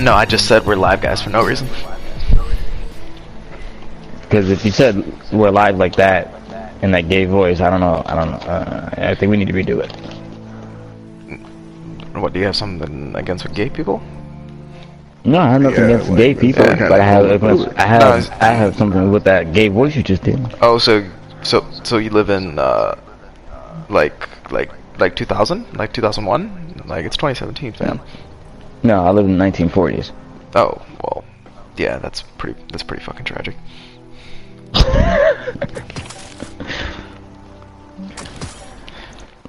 no, I just said we're live guys for no reason. Because if you said we're live like that in that gay voice, I don't know. I don't know. Uh, I think we need to redo it. What, do you have something against with gay people? No, I have nothing Yeah, against like, gay people, yeah, but I have kinda- I have I have something with that gay voice you just did. Oh, so so so you live in uh like like like 2000, like 2001, like it's 2017, fam. No, I live in the 1940s. Oh well, yeah, that's pretty that's pretty fucking tragic.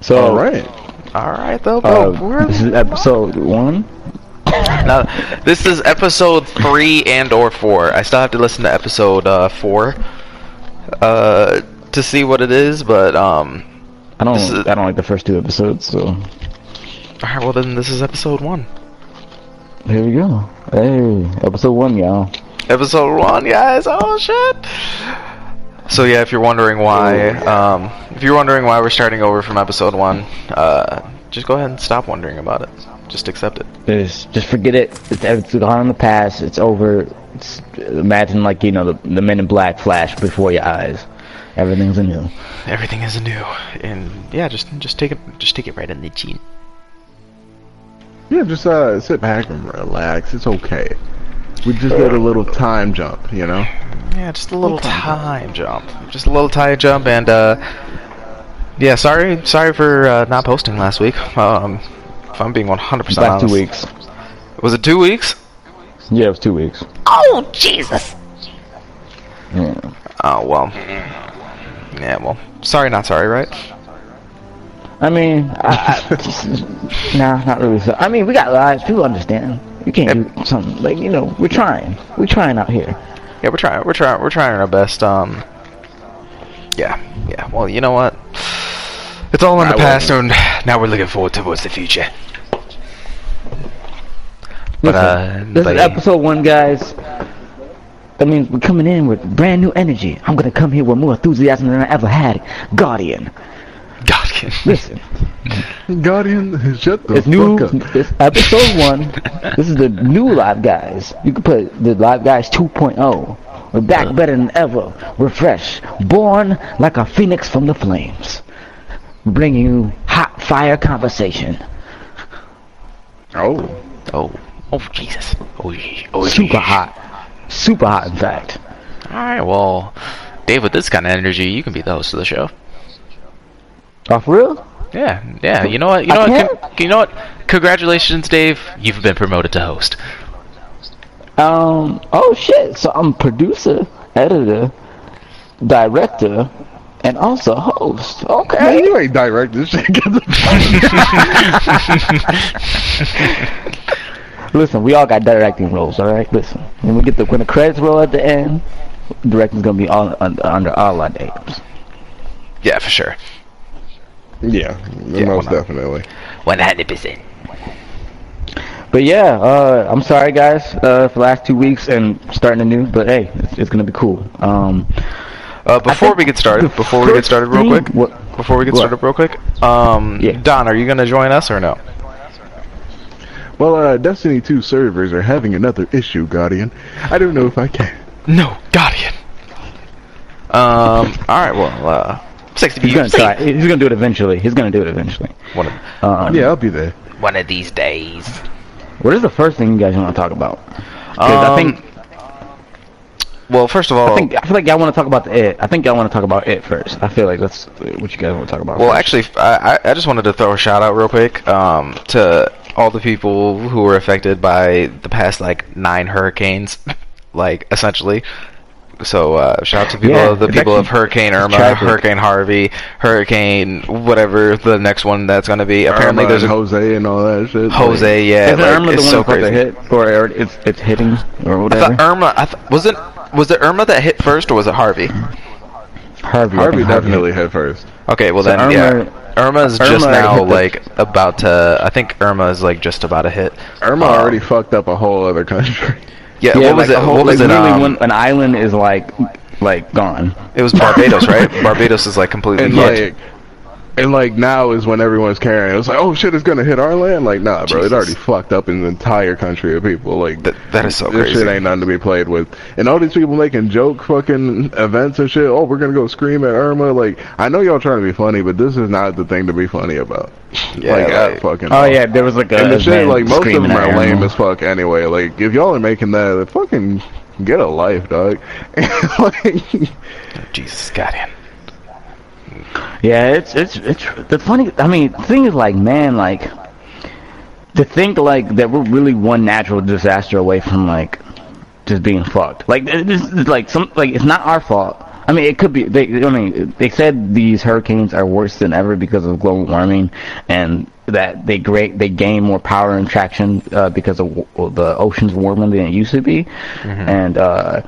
So, All right. All right though, bro. uh, we're this is episode one. now, this is episode three and or four. I still have to listen to episode uh, four uh, to see what it is, but um, I don't is- I don't like the first two episodes, so all right. Well, then this is episode one. Here we go. Hey, episode one, y'all. Episode one, guys. Oh shit. So yeah, if you're wondering why, um, if you're wondering why we're starting over from episode one, uh, just go ahead and stop wondering about it. Just accept it. Just just forget it. It's, it's gone in the past. It's over. It's, imagine like you know the, the Men in Black flash before your eyes. Everything's anew. Everything is new, and yeah, just just take it, just take it right in the chin. Yeah, just uh, sit back and relax. It's okay. We just did a little time jump, you know. Yeah, just a little time jump. Just a little time jump, and uh, yeah, sorry, sorry for uh, not posting last week. Um, if I'm being 100 percent Last honest, two weeks. Was it two weeks? Yeah, it was two weeks. Oh, Jesus. Yeah. Oh well. Yeah, well, sorry, not sorry, right? I mean, I, I, nah, not really. So, I mean, we got lives. People understand. You can't do something like you know. We're trying. We're trying out here. Yeah, we're trying. We're trying. We're trying our best. Um. Yeah. Yeah. Well, you know what? It's all in the I past, and now we're looking forward towards the future. But Listen, uh, this but is episode one, guys. That means we're coming in with brand new energy. I'm gonna come here with more enthusiasm than I ever had. Guardian, God. listen. Guardian, shut the It's new. fuck up. It's episode one. This is the new Live Guys. You can put the Live Guys 2.0. We're back better than ever. We're fresh, born like a phoenix from the flames, bringing you hot fire conversation. Oh, oh. Oh Jesus. Oh. ye- Oh. Super ye- hot, super hot. In fact, All right. Well, Dave, with this kind of energy, you can be the host of the show. Off real. Yeah. Yeah. You know what? You know I what? Con- you know what? Congratulations, Dave. You've been promoted to host. Um. Oh shit. So I'm producer, editor, director, and also host. man, Okay. you ain't direct this shit. Listen, we all got directing roles. All right. Listen, when we get the when the credits roll at the end, directing's gonna be all under, under all our names. Yeah, for sure. Yeah, Yeah, most why not? definitely. One hundred percent. But yeah, uh, I'm sorry guys uh, for the last two weeks and starting anew. But hey, it's, it's gonna be cool. Um, Uh, before we get started, before we get started, real quick. what- Before we get what? started, real quick. Um, Yeah. Don, are you gonna join us or no? Well, uh, Destiny 2 servers are having another issue, Guardian. I don't know if I can. No, Guardian. Um. All right. Well, uh, six to he's gonna try. He's gonna do it eventually. He's gonna do it eventually. One of, Um, Yeah, I'll be there. one of these days. What is the first thing you guys want to talk about? 'Cause I think Well, first of all, I think I feel like y'all want to talk about the it. I think y'all want to talk about it first. I feel like that's what you guys want to talk about. well, first. actually, I I I just wanted to throw a shout out real quick um to all the people who were affected by the past like nine hurricanes, like essentially. So uh, shout out to people, Yeah, the people of Hurricane Irma, tragic. Hurricane Harvey, Hurricane whatever the next one that's gonna be. Apparently, Irma there's and a Jose and all that shit. Jose. Yeah, is like, Irma it's one so that's supposed to crazy. hit, or or it's it's hitting, or I whatever? thought Irma. I th- was it was it Irma that hit first, or was it Harvey? Harvey. Harvey think definitely hit first. Okay, well So then, Irma- yeah. Irma's Irma just now hit the- like about to. I think Irma is like just about to hit. Irma Uh, already fucked up a whole other country. Yeah, Yeah, what was like it? whole, what was like it? literally Um, when an island is like like gone. it was Barbados, right? Barbados is like completely And like, And like now is when everyone's caring. It's like, oh shit, it's gonna hit our land. Like, nah, bro, it already fucked up an entire country of people. Like, That- that is so this crazy. shit ain't nothing to be played with. And all these people making joke fucking events and shit. Oh, we're gonna go scream at Irma. Like, I know y'all trying to be funny, but this is not the thing to be funny about. Yeah, like, at like- fucking. Oh all. yeah, there was like a And the shit, like most of them at are lame as fuck anyway. Like, if y'all are making that, fucking get a life, dog. like, Jesus, goddamn. Yeah, it's it's it's the funny. I mean, the thing is like, man, like to think like that we're really one natural disaster away from like just being fucked. Like this is like some like it's not our fault. I mean, it could be. They, I mean, they said these hurricanes are worse than ever because of global warming, and that they great they gain more power and traction uh, because of w- the oceans warmer than it used to be, and. uh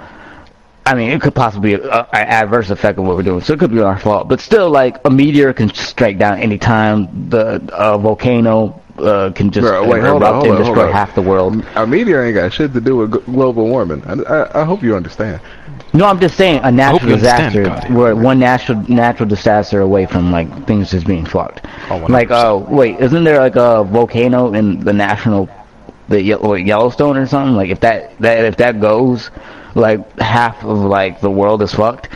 I mean, it could possibly be an adverse effect of what we're doing, so it could be our fault. But still, like a meteor can strike down anytime. The uh, volcano uh, can just Bro, wait, erupt hold on, hold and on, hold destroy half the world. a meteor ain't got shit to do with global warming. I, I, I hope you understand. No, I'm just saying a natural disaster. We're one natural natural disaster away from like things just being fucked. Oh, like, 100%. uh, wait, isn't there like a volcano in the national, the Ye- Yellowstone or something? Like, if that that if that goes, like half of like the world is fucked.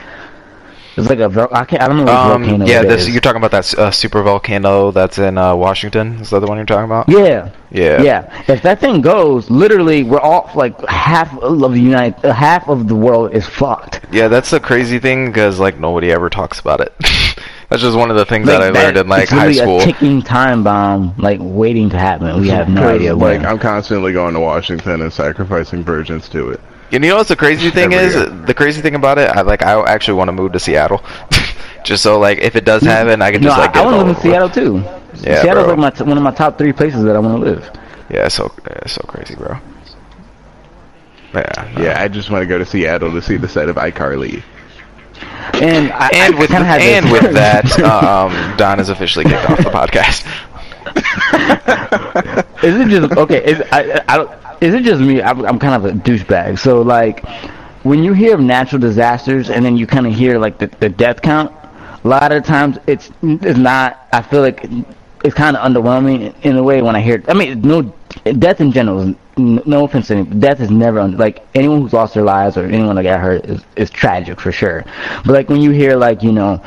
It's like a vol- I can't I don't know which Um, volcano yeah, it this is. you're talking about that uh, super volcano that's in uh, Washington. Is that the one you're talking about? Yeah. Yeah. Yeah. If that thing goes, literally, we're all like half of the United, uh, half of the world is fucked. Yeah, that's the crazy thing because like nobody ever talks about it. that's just one of the things that I learned in like it's high really school. a ticking time bomb, like waiting to happen. We have no idea Like, when. I'm constantly going to Washington and sacrificing virgins to it. And you know what's the crazy thing Every is? year. The crazy thing about it, I like I actually want to move to Seattle, just so like if it does happen, I can no, just like I, I want to live in. Seattle too. Yeah, Seattle's bro. like my t- one of my top three places that I want to live. Yeah, so yeah, so crazy, bro. Yeah. Yeah, I just want to go to Seattle to see the set of iCarly. And I, And I with kinda had and with that, um, Don is officially kicked off the podcast. is it just okay? Is I, I don't. Is it just me? I'm, I'm kind of a douchebag. So like, when you hear of natural disasters and then you kind of hear like the, the death count, a lot of times it's it's not. I feel like it's kind of underwhelming in a way when I hear. I mean, no death in general. Is, no offense to anyone, death is never under, like anyone who's lost their lives or anyone that got hurt is, is tragic for sure. But like when you hear like you know,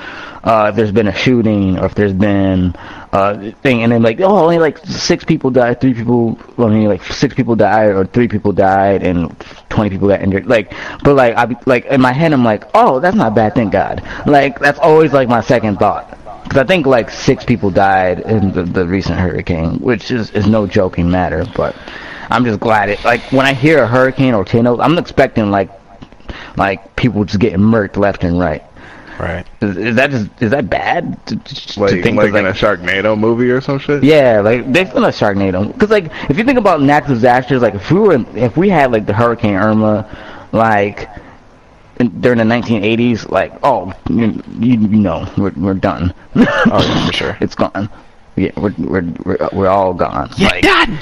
uh, if there's been a shooting or if there's been uh thing and then like oh only like six people died, three people well, I mean like six people died or three people died and twenty people got injured. Like but like I like in my head I'm like oh that's not bad, thank God. Like that's always like my second thought. Because I think like six people died in the, the recent hurricane, which is, is no joking matter. But I'm just glad it. Like when I hear a hurricane or tornado, I'm expecting like like people just getting murked left and right. Right. Is, is that just is that bad? To, to Like, think like of, in a Sharknado movie or some shit? yeah, like they've done a Sharknado. Because like if you think about natural disasters, like if we were if we had like the Hurricane Irma, like in, during the 1980s, like oh you, you, you know we're we're done. Oh, yeah, for sure. it's gone. Yeah, we're we're we're, we're all gone. Yeah, like, done.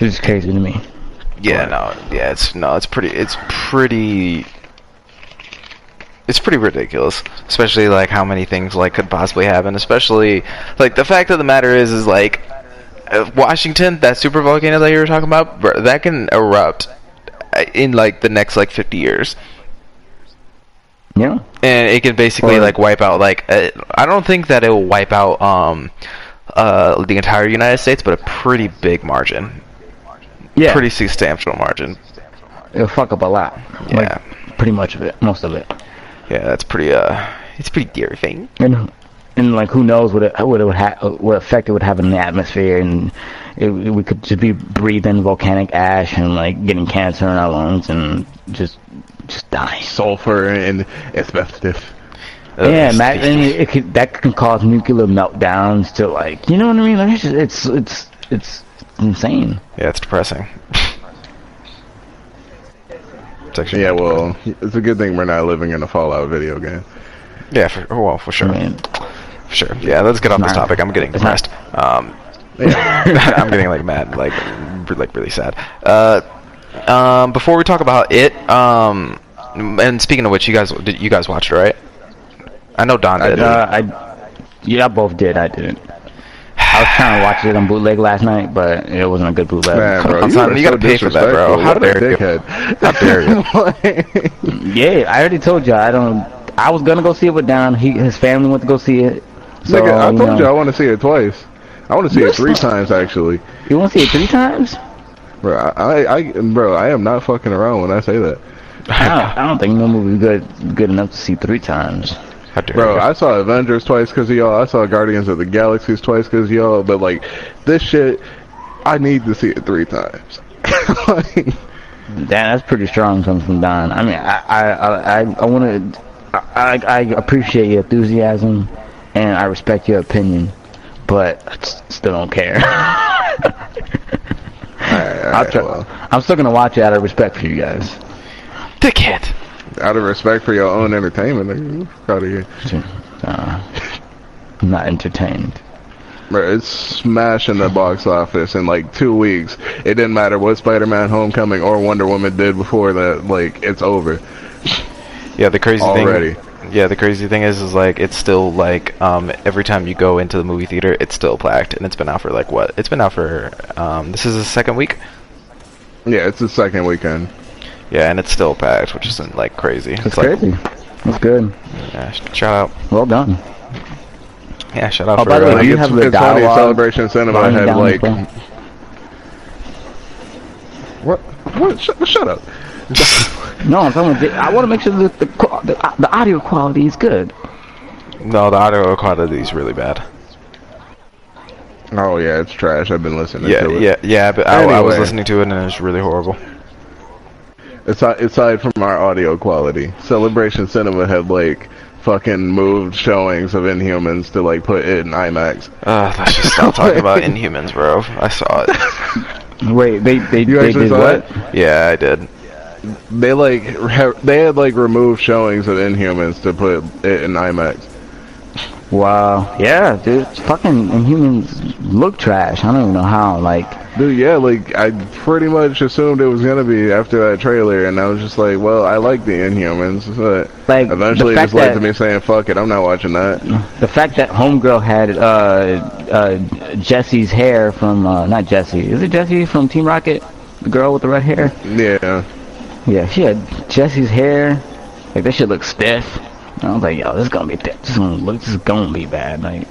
It's just crazy to me. Yeah, no, yeah, it's no, it's pretty, it's pretty, it's pretty ridiculous. Especially like how many things like could possibly happen. Especially like the fact of the matter is, is like uh, Washington, that super volcano that you were talking about, bro, that can erupt uh, in like the next like 50 years. Yeah. and it can basically like wipe out like uh, I don't think that it will wipe out um uh the entire United States, but a pretty big margin, Yeah. pretty substantial margin. It'll fuck up a lot. Yeah. Like, pretty much of it, most of it. Yeah, that's pretty uh, it's pretty terrifying. and and like who knows what it what it would ha- what effect it would have in the atmosphere and it, we could just be breathing volcanic ash and like getting cancer in our lungs and just just die. Sulfur and asbestos. yeah, Ugh, imagine it could that can cause nuclear meltdowns to like you know what I mean? Like it's just, it's it's it's insane. Yeah, it's depressing. it's actually Yeah, pretty well, it's a good thing we're not living in a Fallout video game. yeah, for oh, well, for sure, I mean, for sure. Yeah, let's get off this topic. I'm getting depressed. Um, I'm getting like mad, like r- like really sad. Uh, um, before we talk about it, um, and speaking of which, you guys did you guys watch it, right? I know Don did. Uh, I, yeah, I both did. I didn't. I was trying to watch it on bootleg last night, but it wasn't a good bootleg. Man, bro, on, you, son, are you so gotta pay for that, bro. How dare you. How dare you? Yeah, I already told you. I don't. I was gonna go see it with Don. He, his family went to go see it. So, Nigga, I you told know, you I want to see it twice. I want to see You're it three so- times actually, You want to see it three times? bro. I, I, bro, I am not fucking around when I say that, I don't, I don't think no movie good good enough to see three times. How dare bro. you? I saw Avengers twice because of y'all. I saw Guardians of the Galaxies twice because of y'all. But like this shit, I need to see it three times. Like, Damn, that's pretty strong coming from Don. I mean, I I I, I, I want to. I, I appreciate your enthusiasm, and I respect your opinion, but I s- still don't care. alright, I'll alright, try, well, I'm still gonna watch it out of respect for you guys. Dickhead. Out of respect for your own entertainment, nigga, out of here. Uh, I'm not entertained. Bro, it's smashing the box office in like two weeks. It didn't matter what Spider-Man: Homecoming or Wonder Woman did before that. Like, it's over Yeah, the crazy already. thing. Yeah, the crazy thing is, is like it's still like um every time you go into the movie theater, it's still packed, and it's been out for like what? It's been out for um this is the second week. Yeah, it's the second weekend. Yeah, and it's still packed, which isn't like crazy. That's It's like, crazy. That's good. yeah, sh- shout out. Well done. Yeah, shout out Oh, for. by the way, uh, do you have the it's funny, dialogue Celebration Cinema volume had like what? What? Shut, shut up. No, I'm talking. About, I want to make sure that the, the uh, the audio quality is good. no, the audio quality is really bad. Oh yeah, it's trash. I've been listening Yeah, to it. yeah, yeah. yeah. But I, I was listening to it, and it was really horrible. Aside, aside from our audio quality, Celebration Cinema had like fucking moved showings of Inhumans to like put it in IMAX. Uh, let's just stop talking about Inhumans, bro. I saw it. Wait, they they, You they did saw what? it? Yeah, I did. They like ha- they had like removed showings of Inhumans to put it in IMAX. Wow. Yeah, dude. Fucking Inhumans look trash. I don't even know how. Like, Dude, yeah, like I pretty much assumed it was gonna be after that trailer, and I was just like, well, I like the Inhumans, but Like, eventually it just led to me saying, fuck it, I'm not watching that. the fact that Homegirl had uh uh Jesse's hair from uh not Jesse. Is it Jesse from Team Rocket? The girl with the red hair? Yeah, Yeah, she had Jesse's hair. Like that shit looks stiff. I was like, yo, this is gonna be th- this is gonna look this is gonna be bad. Like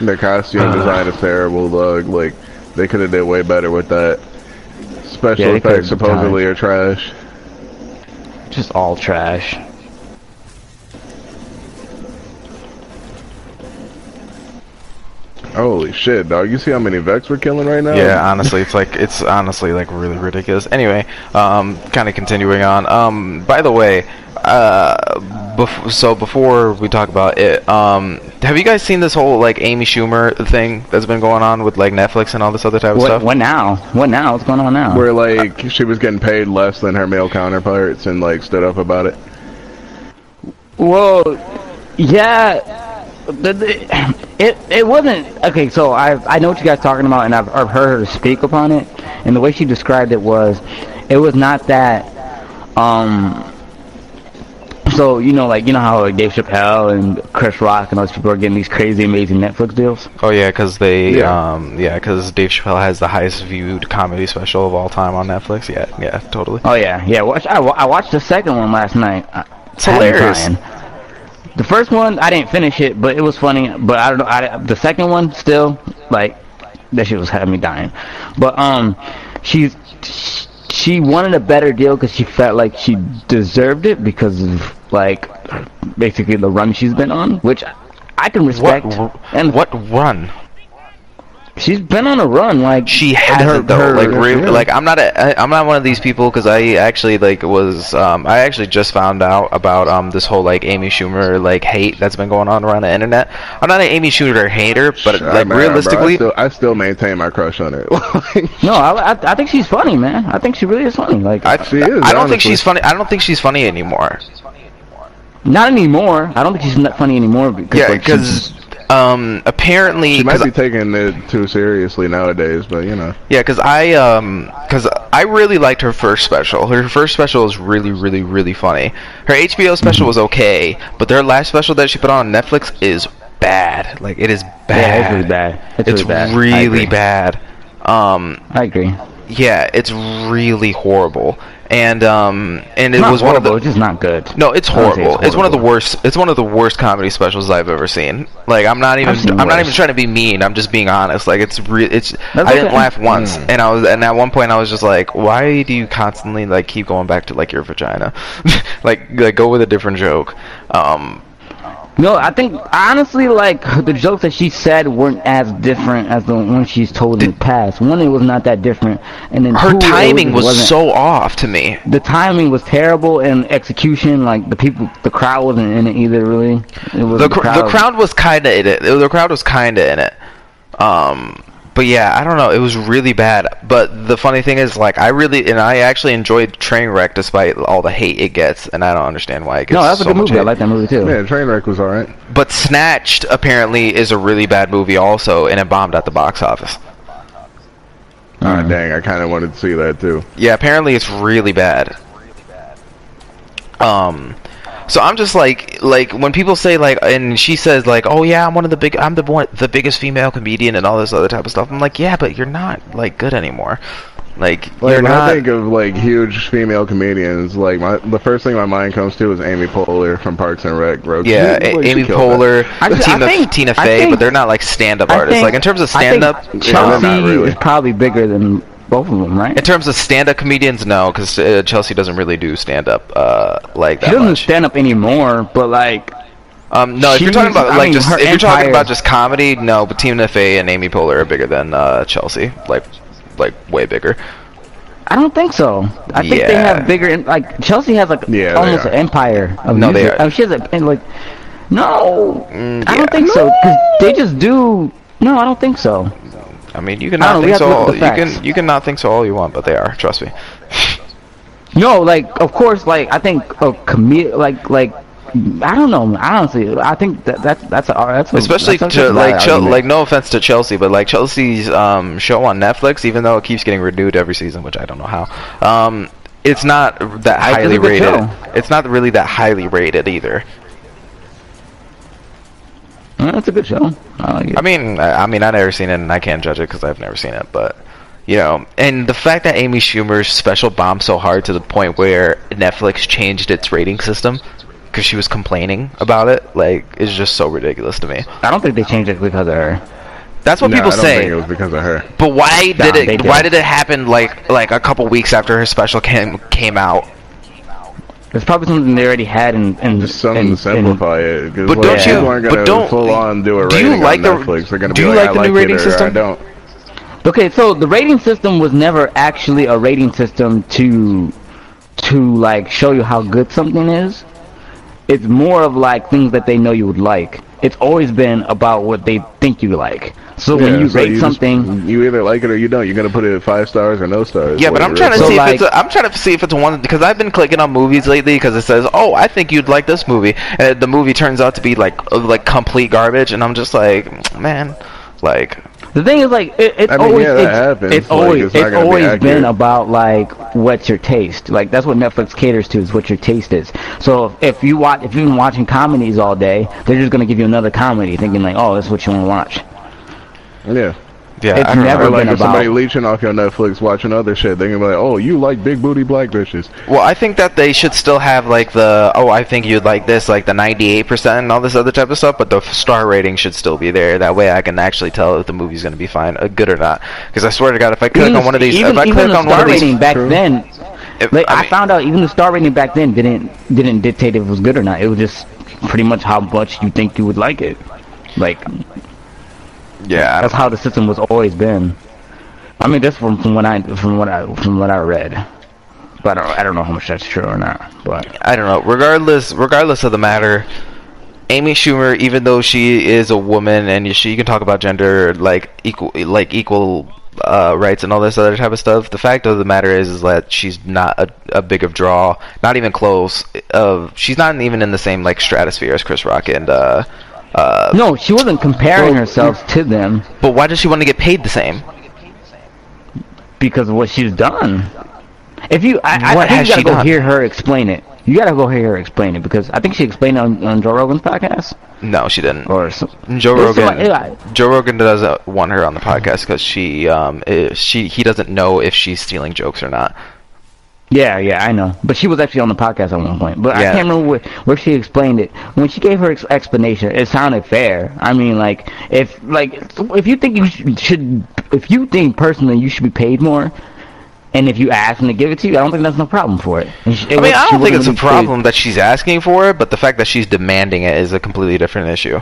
their costume design is terrible. Dog. Like they could have did way better with that. Special Yeah, effects supposedly are trash. just all trash. Holy shit, dog! You see how many Vex we're killing right now? Yeah, honestly, it's like it's honestly like really ridiculous. Anyway, um, kind of continuing on. Um, by the way, uh, bef- so before we talk about it, um, have you guys seen this whole like Amy Schumer thing that's been going on with like Netflix and all this other type of What stuff? what now? What now? What's going on now? Where like she was getting paid less than her male counterparts and like stood up about it. Well, yeah. The, the, it it wasn't okay. So I I know what you guys are talking about, and I've, I've heard her speak upon it. And the way she described it was, it was not that. Um. So you know, like you know how like, Dave Chappelle and Chris Rock and those people are getting these crazy, amazing Netflix deals. Oh yeah, because they Yeah. um yeah, because Dave Chappelle has the highest viewed comedy special of all time on Netflix. Yeah, yeah, totally. Oh yeah, yeah. Watch, I, I watched the second one last night. It's I had me hilarious. The first one I didn't finish it, but it was funny. But I don't know. I, the second one still like that shit was having me dying. But um, she's she wanted a better deal because she felt like she deserved it because of like basically the run she's been on, which I can What respect. and what run? she's been on a run. Like She her- hasn't though. her- like, re- yeah. like I'm not. A, I, I'm not one of these people because I actually like was. Um, I actually just found out about um this whole like Amy Schumer like hate that's been going on around the internet. I'm not an Amy Schumer hater, but I- like man, bro, realistically, I, still, I still maintain my crush on her. No, I, I I think she's funny, man. I think she really is funny. Like I, She is, I don't think she's funny. I don't think she's funny anymore. Not anymore. I don't think she's not funny anymore because Yeah, because she's- um, apparently, She might be taking it too seriously nowadays, but you know. Yeah, because I um, because I really liked her first special. Her first special was really, really, really funny. Her HBO special was okay, but their last special that she put on Netflix is bad. Like it is bad. Yeah, it's really bad. It's, It's really bad. Really agree. bad. Um, I agree. yeah, it's really horrible. And um, and it Not was one of the it's just not good. no, it's I would say horrible. It's, one of the worst. It's one of the worst comedy specials I've ever seen. Like I'm not even. I'm not even trying to be mean. I'm just being honest. Like it's re- It's. That's I didn't okay. laugh once, and I was. And at one point, I was just like, "Why do you constantly like keep going back to like your vagina? like like go with a different joke." Um, No, I think honestly, like the jokes that she said weren't as different as the ones she's told in the past. One, it was not that different, and then her two, timing was wasn't- so off to me. The timing was terrible, and execution, like the people, the crowd wasn't in it either. Really, it was The cr- the crowd was kind of in it. The crowd was kind of in it. Um, but yeah, I don't know. It was really bad. But the funny thing is, like, I really and I actually enjoyed Trainwreck despite all the hate it gets, and I don't understand why it gets No, that's a good much movie. I like that movie too. Yeah, Trainwreck was alright. But Snatched apparently is a really bad movie also, and it bombed at the box office. Ah, Mm. dang, I kind of wanted to see that too. Yeah, apparently it's really bad. Um, so I'm just like, like when people say like, and she says like, oh yeah, I'm one of the big, I'm the one, the biggest female comedian and all this other type of stuff. I'm like, yeah, but you're not like good anymore. Like Like you're when not. I think of like huge female comedians, like my the first thing my mind comes to is Amy Poehler from Parks and Rec, bro. yeah, She- like, Amy. Poehler, I ju- I Tina, think- Tina Fey, think- but they're not like stand-up I artists. think- like in terms of I stand-up, they're Chelsea not really. is probably bigger than both of them, right? in terms of stand-up comedians, no, because uh, Chelsea doesn't really do stand-up uh, like She that doesn't much. stand up anymore, but like Um, no, if you're talking about I like mean, just if you're talking about just comedy, no. But Tina Fey and Amy Poehler are bigger than uh, Chelsea, like like way bigger. I don't think so. I think they have bigger. Like Chelsea has like Yeah, almost an empire of No, they music. are. I mean, she has a and like. No, Mm, I yeah. don't think so. Cause they just do. No, I don't think so. I mean, you can not don't think so. All, you can you can not think so all you want, but they are. Trust me. No, like of course, like I think a comedian, like like I don't know. Honestly, I think that that's that's a that's a, Especially that's to like Chel- like no offense to Chelsea, but like Chelsea's um, show on Netflix, even though it keeps getting renewed every season, which I don't know how. Um, it's not that I- highly rated. show. It's not really that highly rated either. Uh, That's a good show. I like it. I mean, I, I mean, I've never seen it, and I can't judge it because I've never seen it. But you know, and the fact that Amy Schumer's special bombed so hard to the point where Netflix changed its rating system because she was complaining about it, like, is just so ridiculous to me. I don't think they changed it because of her. That's what No, people I don't say. think it was because of her. But why Nah, did they it? did. Why did it happen like like a couple weeks after her special came came out? It's probably something they already had and and Just something and- to simplify it. But like, don't you- people aren't but gonna don't- full on do a do you like on the- Netflix. They're gonna do be you like, like I the new like rating system? I don't. Okay, so the rating system was never actually a rating system to to like show you how good something is. It's more of like things that they know you would like. It's always been about what they think you like. So when you so rate just- something, you either like it or you don't. You're gonna put it at five stars or no stars. Yeah, but I'm trying to So, see like- if it's. A, I'm trying to see if it's one because I've been clicking on movies lately because it says, "Oh, I think you'd like this movie," and the movie turns out to be like uh, like complete garbage, and I'm just like, man, like the thing is like it, it's I mean, always yeah, that it's, happens. it's Like, always it's it's gonna be always been about like what's your taste. Like that's what Netflix caters to is what your taste is. So if you watch if you've been watching comedies all day, they're just gonna give you another comedy, thinking like, oh, that's what you want to watch. Yeah. yeah, It's I don't never know. Like been if somebody leeching off your Netflix watching other shit, they're gonna be like, "Oh, you like big booty black bitches." Well, I think that they should still have like the oh, I think you'd like this, like the 98% and all this other type of stuff, but the star rating should still be there. That way, I can actually tell if the movie's going to be fine, uh, good or not. Because I swear to God, if I click Even on one of these, even, if I even click the on one of these, rating back True. then, if- like I, mean- found out even the star rating back then didn't didn't dictate if it was good or not. It was just pretty much how much you think you would like it. Like yeah, that's how the system was always been. I mean, just from from what I from what I from what I read, but I don't, I don't know how much that's true or not. But I don't know. Regardless, regardless of the matter, Amy Schumer, even though she is a woman and she can talk about gender like equal, like equal uh, rights and all this other type of stuff, the fact of the matter is, is that she's not a, a big of draw, not even close. Of she's not even in the same like stratosphere as Chris Rock and uh, Uh, No, she wasn't comparing Well, herself to them but why does she want to get paid the same? because of what she's done. If you, I, I think has you gotta go done? hear her explain it. You gotta go hear her explain it because I think she explained it on, on Joe Rogan's podcast No, she didn't. or some, Joe Rogan. like-. Joe Rogan doesn't want her on the podcast because she, um, i she he doesn't know if she's stealing jokes or not. Yeah, yeah, I know. But she was actually on the podcast at one point. But I can't remember where, where she explained it. When she gave her ex- explanation, it sounded fair. I mean, like if like if you think you sh- should, if you think personally you should be paid more, and if you ask them to give it to you, I don't think that's no problem for it. It I mean, I don't think it's a problem that she's asking for it, but the fact that she's demanding it is a completely different issue.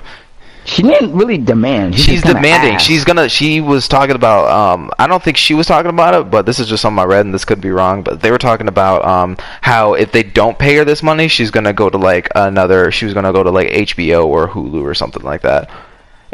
She didn't really demand. She She's demanding. asked. She's gonna. She was talking about. Um, I don't think she was talking about it, but this is just something I read, and this could be wrong. But they were talking about um, how if they don't pay her this money, she's gonna go to like another. She was gonna go to like HBO or Hulu or something like that.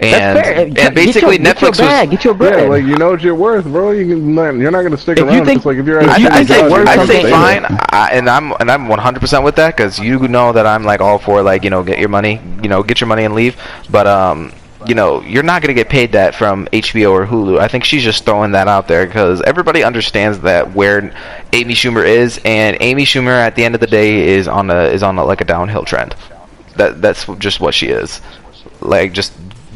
And That's fair. and Get basically your, get your Netflix bag, was. get your bread. Yeah, like you know what you're worth, bro. You can not, you're not gonna stick If you around. think- like if you're if at a you I, I think say, you're job, worth I you're say fine, I, and I'm and I'm 100% with that because you know that I'm like all for like you know get your money, you know get your money and leave. But um, you know you're not gonna get paid that from HBO or Hulu. I think she's just throwing that out there because everybody understands that where Amy Schumer is, and Amy Schumer at the end of the day is on a is on a, like a downhill trend. That that's just what she is, like just.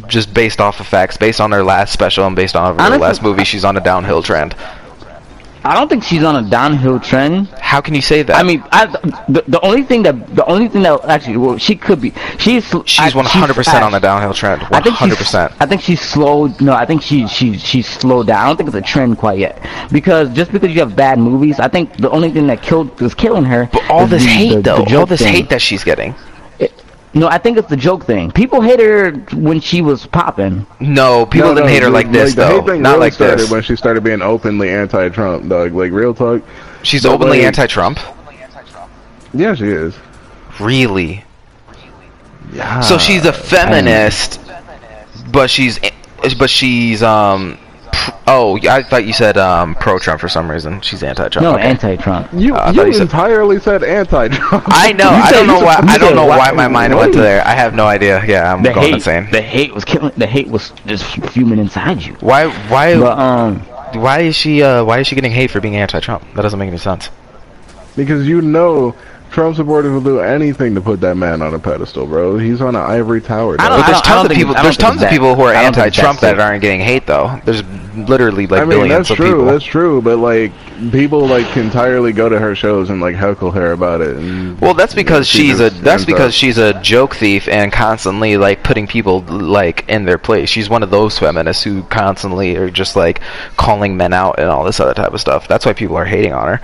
Just based off of facts, based on her last special and based on her last movie, she's on a downhill trend. I don't think she's on a downhill trend. How can you say that? I mean, I, the, the only thing that the only thing that actually, well, she could be. She's She's 100% on the downhill trend. I think she's- 100%. I think she's slowed. No, I think she she she's slowed down. I don't think it's a trend quite yet. Because just because you have bad movies, I think the only thing that killed is killing her. But all is this the- hate, the though, all this thing. hate that she's getting. No, I think it's the joke thing. People hate her when she was popping. No, people No, didn't no, hate her the- like this, the though. hate thing Not really like started this. when she started being openly anti-Trump, dog. Like real talk. She's but openly like- anti-Trump. Yeah, she is. Really? Yeah. So she's a feminist, but she's but she's um. Pr- Oh, I thought you said um pro-Trump for some reason. She's anti-Trump. No, okay. anti-Trump. You, Uh, you you said- entirely said anti-Trump. I know. I don't know why. I don't know why- why my mind went to there. I have no idea. Yeah, I'm The going hate, insane. the hate was killing. The hate was just fuming inside you. Why? Why? But um, Why is she? Uh, why is she getting hate for being anti-Trump? That doesn't make any sense. Because you know Trump supporters will do anything to put that man on a pedestal, bro. He's on an ivory tower. I don't- But there's I tons of think people. I There's don't think tons of people who are that- I don't think it's anti-Trump that that aren't getting hate though. There's literally like I mean, billions that's of true. people. That's true. But like, people like entirely go to her shows and like heckle her about it. And, Well, that's because she she's a that's because up- she's a joke thief and constantly like putting people like in their place. She's one of those feminists who constantly are just like calling men out and all this other type of stuff. That's why people are hating on her.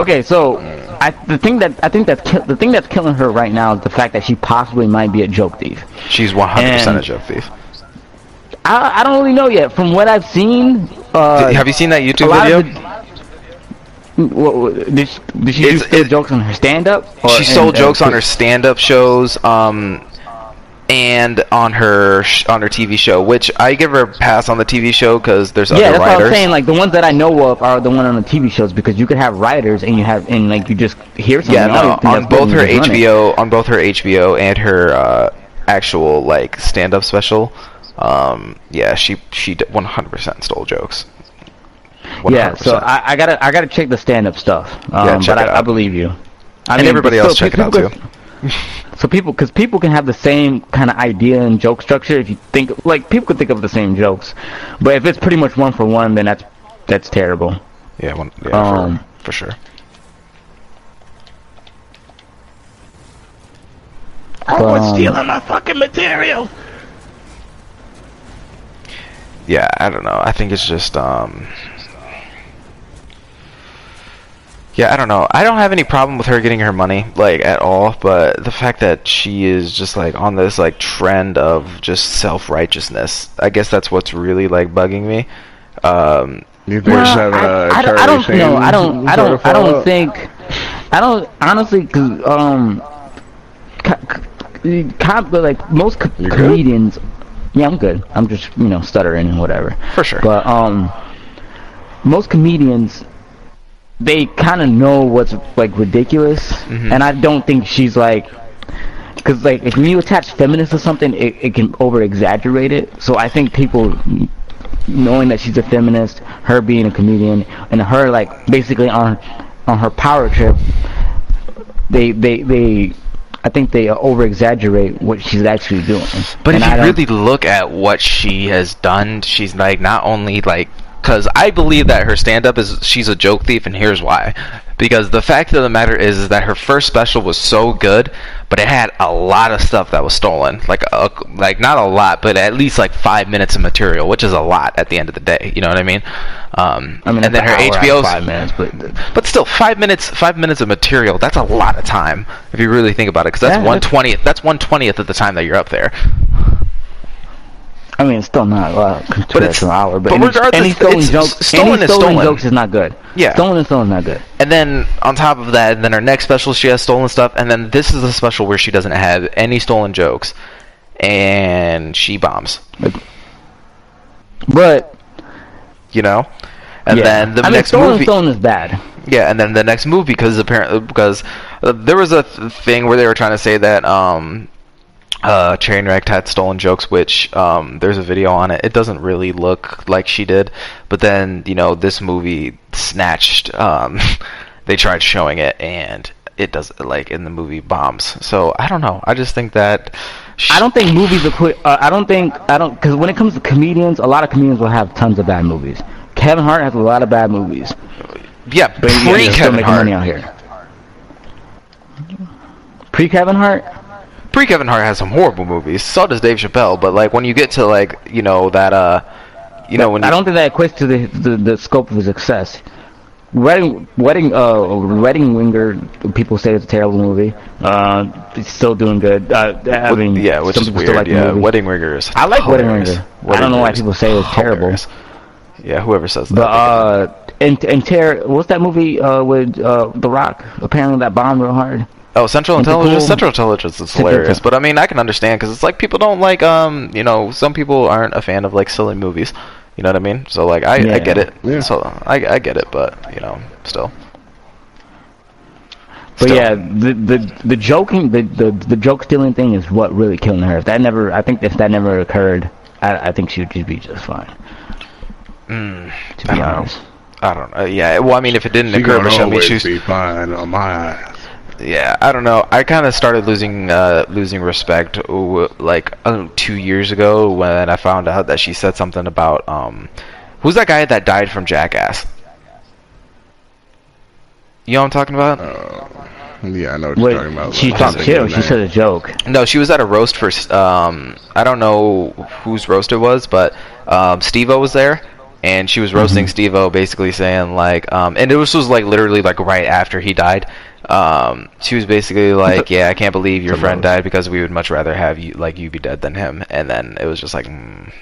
Okay, so I the thing that I think that's the thing that's killing her right now is the fact that she possibly might be a joke thief. She's 100% a joke thief. I I don't really know yet. From what I've seen, uh, have you seen that YouTube video? the, what, what, did she, did she do It's- still it- jokes on her stand-up? She sold in- jokes uh, on her stand-up shows um and on her sh- on her TV show, which I give her a pass on the TV show because there's Yeah, other that's what I'm saying. Like the ones that I know of are the one on the TV shows because you could have writers and you have and like you just hear something. Yeah, no, on both her just run it. HBO, on both her HBO and her uh, actual like stand-up special. Um, yeah, she she 100% stole jokes. 100%. Yeah, so I, I gotta I gotta check the stand-up stuff. Um, Yeah, check but it I, I believe you. I and everybody else check it out too. can- So people, because people can have the same kind of idea and joke structure. If you think like people could think of the same jokes, but if it's pretty much one for one, then that's that's terrible. Yeah, one, yeah Um, for, for sure. But, um, my fucking material. Yeah, I don't know. I think it's just um. Yeah, I don't know. I don't have any problem with her getting her money, like at all. But the fact that she is just like on this like trend of just self righteousness, I guess that's what's really like bugging me. Um, You think Well, she's having I, a I, don't- I don't know. I don't. I don't. of I don't think. I don't honestly, cause um, co- co- like most co- You good? comedians. Yeah, I'm good. I'm just you know stuttering and whatever. For sure. But um, most comedians, they kind of know what's like ridiculous, Mhm. and I don't think she's like. because like if you attach feminist to something, it, it can over exaggerate it. So I think people knowing that she's a feminist, her being a comedian, and her like basically on on her power trip, they they they. I think they over exaggerate what she's actually doing. But And if you really look at what she has done, she's like not only like because I believe that her stand up is she's a joke thief, and here's why. Because the fact of the matter is, is that her first special was so good, but it had a lot of stuff that was stolen. Like, a, like not a lot, but at least like five minutes of material, which is a lot at the end of the day. You know what I mean? Um, I mean, and then her it's an hour out of HBO's five minutes, but but still, five minutes, five minutes of material. That's a lot of time if you really think about it. Because that's one twentieth. That's one twentieth of the time that you're up there. I mean, it's still not lot compared it's- an hour. But, but any, regardless, any stolen jokes, stolen any stolen stolen. jokes is not good. Yeah. stolen is stolen is not good. And then on top of that, and then her next special, she has stolen stuff. And then this is a special where she doesn't have any stolen jokes, and she bombs. But You know. And yeah. then the I mean, next stolen movie, stolen is bad. yeah, and then the next movie because apparently because uh, there was a th- thing where they were trying to say that um, uh, Trainwreck had stolen jokes, which um, there's a video on it. It doesn't really look like she did, but then you know this movie snatched. Um, they tried showing it, and it does like in the movie bombs. So I don't know. I just think that I don't think movies are put. Uh, I don't think I don't because when it comes to comedians, a lot of comedians will have tons of bad movies. Kevin Hart has a lot of bad movies, yeah but pre still Kevin making Hart. money out here. Pre Kevin Hart, Pre Kevin Hart has some horrible movies. So does Dave Chappelle. But like when you get to like you know that uh you know when I don't think that equates to the the, the scope of his success. Wedding, wedding, uh, wedding winger. People say it's a terrible movie. Uh, it's still doing good. Uh, I mean, yeah, which some is weird. still like yeah, movie. Wedding Ringer is. I like Wedding. Ringer. I don't know why people say it's terrible. Yeah, whoever says that. But uh, and and Ter, what's that movie uh with uh The Rock? Apparently that bombed real hard. Oh, Central Interpol- Intelligence. Central Intelligence is hilarious. But I mean, I can understand because it's like people don't like um you know some people aren't a fan of like silly movies. You know what I mean? So like I, I get it. Yeah. So I I get it, but you know still. But Still. yeah, the the the joking, the, the the joke stealing thing is what really killing her. If that never, I think if that never occurred, I I think she would just be just fine. Mm, To I be don't know. I don't know. Yeah, well, I mean, if it didn't She occur, gonna but I mean, always she's be fine on my ass. Yeah, I don't know. I kind of started losing uh, losing respect uh, like uh, two years ago when I found out that she said something about um, who's that guy that died from Jackass? You know what I'm talking about? Uh, yeah, I know what you're talking about. she but I talked can't chill. think She said a joke. No, she was at a roast for um, I don't know whose roast it was, but um, Steve-O was there, and she was roasting Steve-O, basically saying like, um, and it was, was like literally like right after he died. Um, she was basically like, "Yeah, I can't believe your friend died because we would much rather have you like you be dead than him." And then it was just like, mm.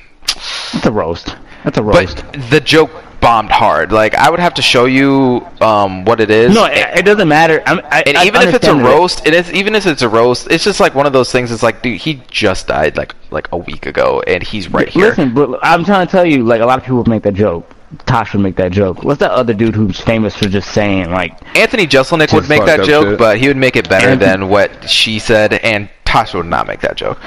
That's a roast. That's a roast. but the joke bombed hard. Like I would have to show you um, what it is. no, it, it doesn't matter. I'm, I, And I even if it's a roast, it is even if it's a roast, it's just like one of those things. It's like, dude, he just died like like a week ago, and he's right here. Listen, but I'm trying to tell you, like a lot of people make that joke. Tosh would make that joke. What's that other dude who's famous for just saying like, Anthony Jeselnik would make that joke, shit. but he would make it better Anthony- than what she said, and Tosh would not make that joke.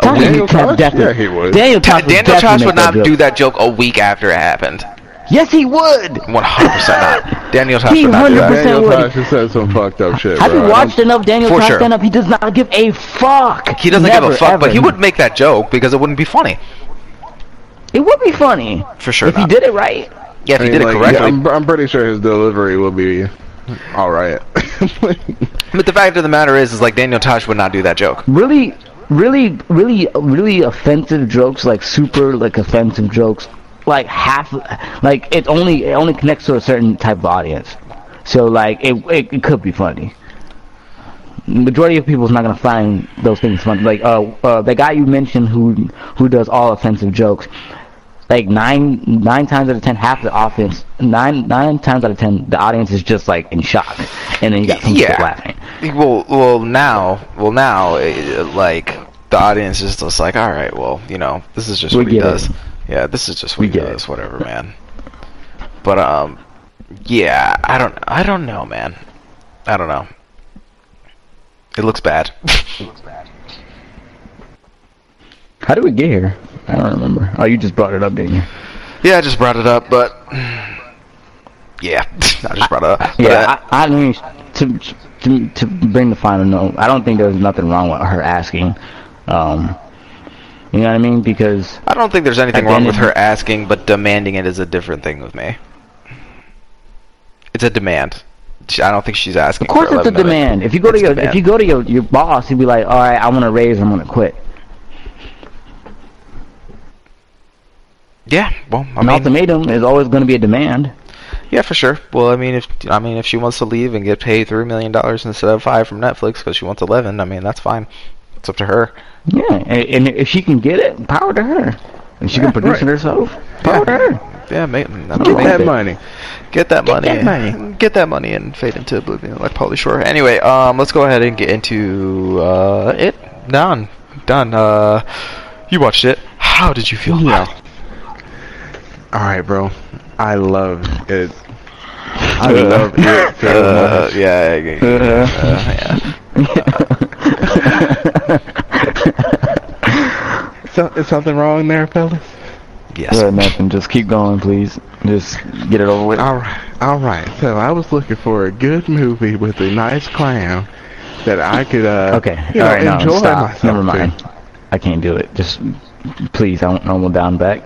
Tosh Daniel would have Tosh? definitely- Yeah, he would. Daniel Ta- Tosh would Daniel Tosh would not joke. do that joke a week after it happened. Yes, he would. One hundred percent not. Daniel Tosh He would not do that. 100% Daniel Tosh has said some fucked up shit. Have bro. you watched enough Daniel For Tosh sure. stand up? He does not give a fuck. He doesn't Never, give a fuck, but he would make that joke because it wouldn't be funny. It would be funny For sure if he did it right. Yeah, if I he mean, did it like, correctly. I'm, I'm pretty sure his delivery will be all right. But the fact of the matter is, is like Daniel Tosh would not do that joke. Really, really, really, really offensive jokes, like super like offensive jokes, like half, like it only it only connects to a certain type of audience. So like it it, it could be funny. Majority of people is not gonna find those things funny. Like uh, uh the guy you mentioned who who does all offensive jokes. Like nine nine times out of ten, half the offense nine nine times out of ten, the audience is just like in shock, and then you got some people Yeah. laughing. Well, well now, well now, uh, like the audience is just like, all right, well, you know, this is just We what he get it. Yeah, this is just what We get does. Whatever, man. But um, yeah, I don't, I don't know, man. I don't know. It looks bad. It looks bad. How did we get here? I don't remember. Oh, you just brought it up, didn't you? yeah, I just brought it up, but yeah, I just brought it up. But, uh, Yeah, I, I mean, to, to to bring the final note, I don't think there's nothing wrong with her asking. Um, you know what I mean? Because I don't think there's anything wrong with her asking, but demanding it is a different thing with me. It's a demand. I don't think she's asking. of course for it's a demand. If you go to It's a your demand. if you go to your your boss, he'd be like, all right, I want to raise, I'm gonna quit. yeah, well, I An mean, ultimatum is always going to be a demand. yeah, for sure. Well, I mean, if I mean if she wants to leave and get paid three million dollars instead of five from Netflix because she wants eleven, I mean that's fine. It's up to her. Yeah, and, and if she can get it, power to her. If she Yeah, can produce right. it herself, power to her. Yeah, make, I Get don't Get know, that it. money. Get that money. that money. Get that money and fade into oblivion like Pauly Shore. Anyway, um, let's go ahead and get into uh it. Done. Done. Uh, you watched it. How did you feel? Yeah. All right, bro. I love it. I love it so Uh, much. yeah, yeah, yeah, uh, yeah. So, is something wrong there, fellas? Yes. Uh, nothing. Just keep going, please. Just get it over with. All right, all right. So I was looking for a good movie with a nice clown that I could, uh, Okay. you All know, right. No. Stop. myself Never to. mind. I can't do it. Just please. I don't normal down back.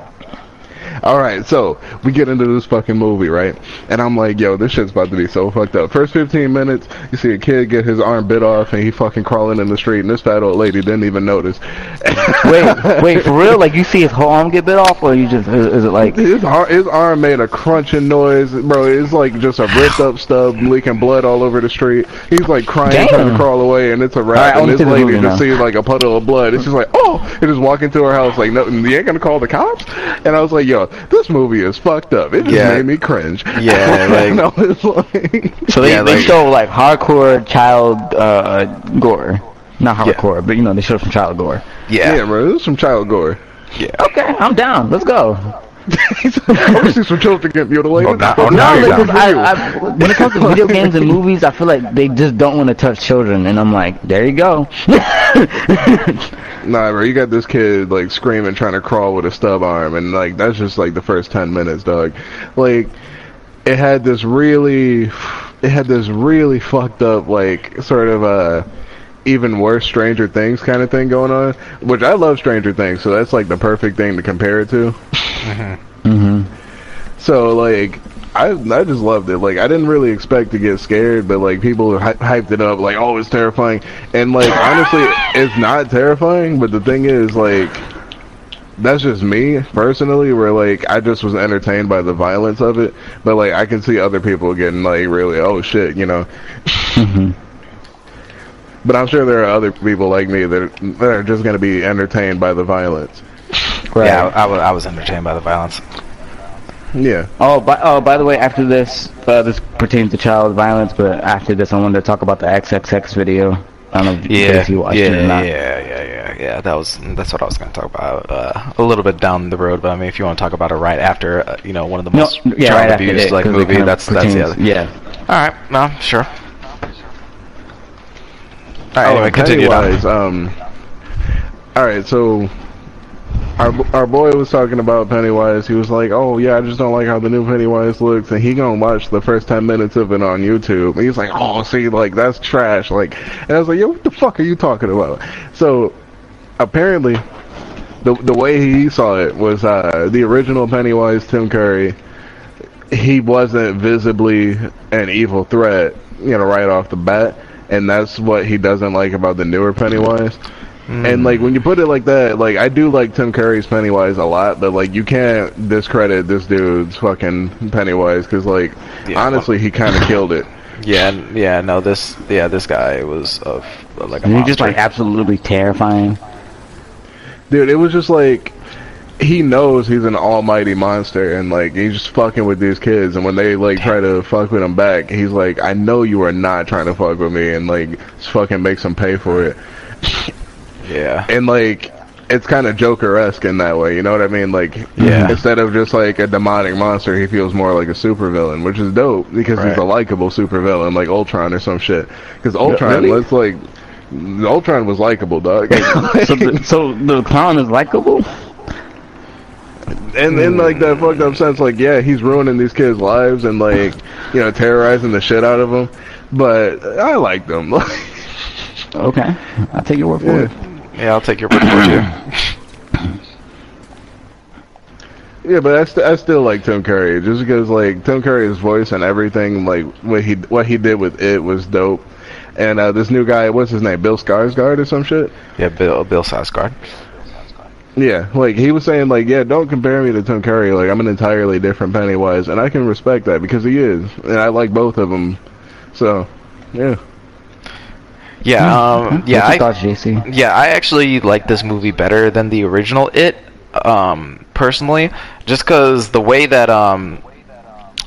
All right, so we get into this fucking movie, right? And I'm like, yo, this shit's about to be so fucked up. First 15 minutes, you see a kid get his arm bit off, and he fucking crawling in the street, and this fat old lady didn't even notice. Wait. Wait. For real? Like you see his whole arm get bit off, or you just is, is it like? His, ar- his arm made a crunching noise, bro. It's like just a ripped up stub, leaking blood all over the street. He's like crying, Damn. trying to crawl away, and it's a All right, and this lady just now. sees like a puddle of blood. It's just like, oh, and just walk into her house like, no, you ain't gonna call the cops. And I was like, yo, this movie is fucked up. It just Yeah. made me cringe. Yeah, like- and I was like, So they, Yeah, they like- show like hardcore child uh, gore. Not hardcore, but you know they show some child gore. Yeah. yeah, bro, this is some child gore. Yeah. Okay, I'm down. Let's go. I want to see some children get mutilated. Now- now No, you're because. I, I, when it comes to video games and movies, I feel like they just don't want to touch children, and I'm like, there you go. Nah, bro, you got this kid like screaming, trying to crawl with a stub arm, and like that's just like the first ten minutes, dog. Like, it had this really, it had this really fucked up, like sort of uh even worse Stranger Things kind of thing going on, which I love Stranger Things, so that's like the perfect thing to compare it to. hmm So like. I I just loved it. Like I didn't really expect to get scared, but like people hy- hyped it up, like oh it's terrifying, and like honestly it's not terrifying. But the thing is like that's just me personally, where like I just was entertained by the violence of it, but like I can see other people getting like really oh shit, you know. hmm But I'm sure there are other people like me that that are just gonna be entertained by the violence. Right. Yeah, I, I was, I was entertained by the violence. Yeah. Oh, by, oh, by the way, after this, uh, this pertains to child violence, but after this, I wanted to talk about the XXX video. I don't know if Yeah, you watched yeah, it or not. yeah, yeah, yeah, yeah. That was that's what I was going to talk about uh, a little bit down the road. But I mean, if you want to talk about it right after, uh, you know, one of the No, most yeah, child right after abuse that, like 'cause it movie. kind of That's that's pertains- yeah. yeah. All right, no, sure. All right, Oh, anyway, continue. Pennywise, um, all right, so our our boy was talking about Pennywise. He was like, "Oh yeah, I just don't like how the new Pennywise looks," and he gonna watch the first ten minutes of it on YouTube. And he's like, "Oh, see, like that's trash." Like, and I was like, "Yo, what the fuck are you talking about?" So apparently, the the way he saw it was uh, the original Pennywise, Tim Curry. He wasn't visibly an evil threat, you know, right off the bat, and that's what he doesn't like about the newer Pennywise. And hmm. like when you put it like that, like I do like Tim Curry's Pennywise a lot, but like you can't discredit this dude's fucking Pennywise because like Yeah, honestly he kind of killed it. Yeah, yeah, no, this, yeah, this guy was of like a he's monster. just like absolutely terrifying. Dude, it was just like he knows he's an almighty monster and like he's just fucking with these kids and when they like try to fuck with him back, he's like, I know you are not trying to fuck with me and like just fucking makes him pay for it. yeah, and like it's kind of Joker-esque in that way. You know what I mean? Like, Yeah. Instead of just like a demonic monster, he feels more like a supervillain, which is dope because he's a likable supervillain, like Ultron or some shit. Because Ultron, really? let's like, Ultron was likable, dog. so, the, so the clown is likable. And in like that fucked up sense, like yeah, he's ruining these kids' lives and like you know terrorizing the shit out of them. But I like them. Okay, I'll take your word for yeah. it. Yeah, I'll take your word for it too. Yeah, but I, st- I still like Tim Curry just because like Tim Curry's voice and everything, like what he what he did with it was dope. And uh, this new guy, what's his name, Bill Skarsgård or some shit? Yeah, Bill Bill Skarsgård. Yeah, like he was saying, like yeah, don't compare me to Tim Curry. Like I'm an entirely different Pennywise, and I can respect that because he is, and I like both of them. So, yeah. Yeah, um, yeah, I, thoughts, JC? Yeah, I actually like this movie better than the original It, um, personally, just because the way that um,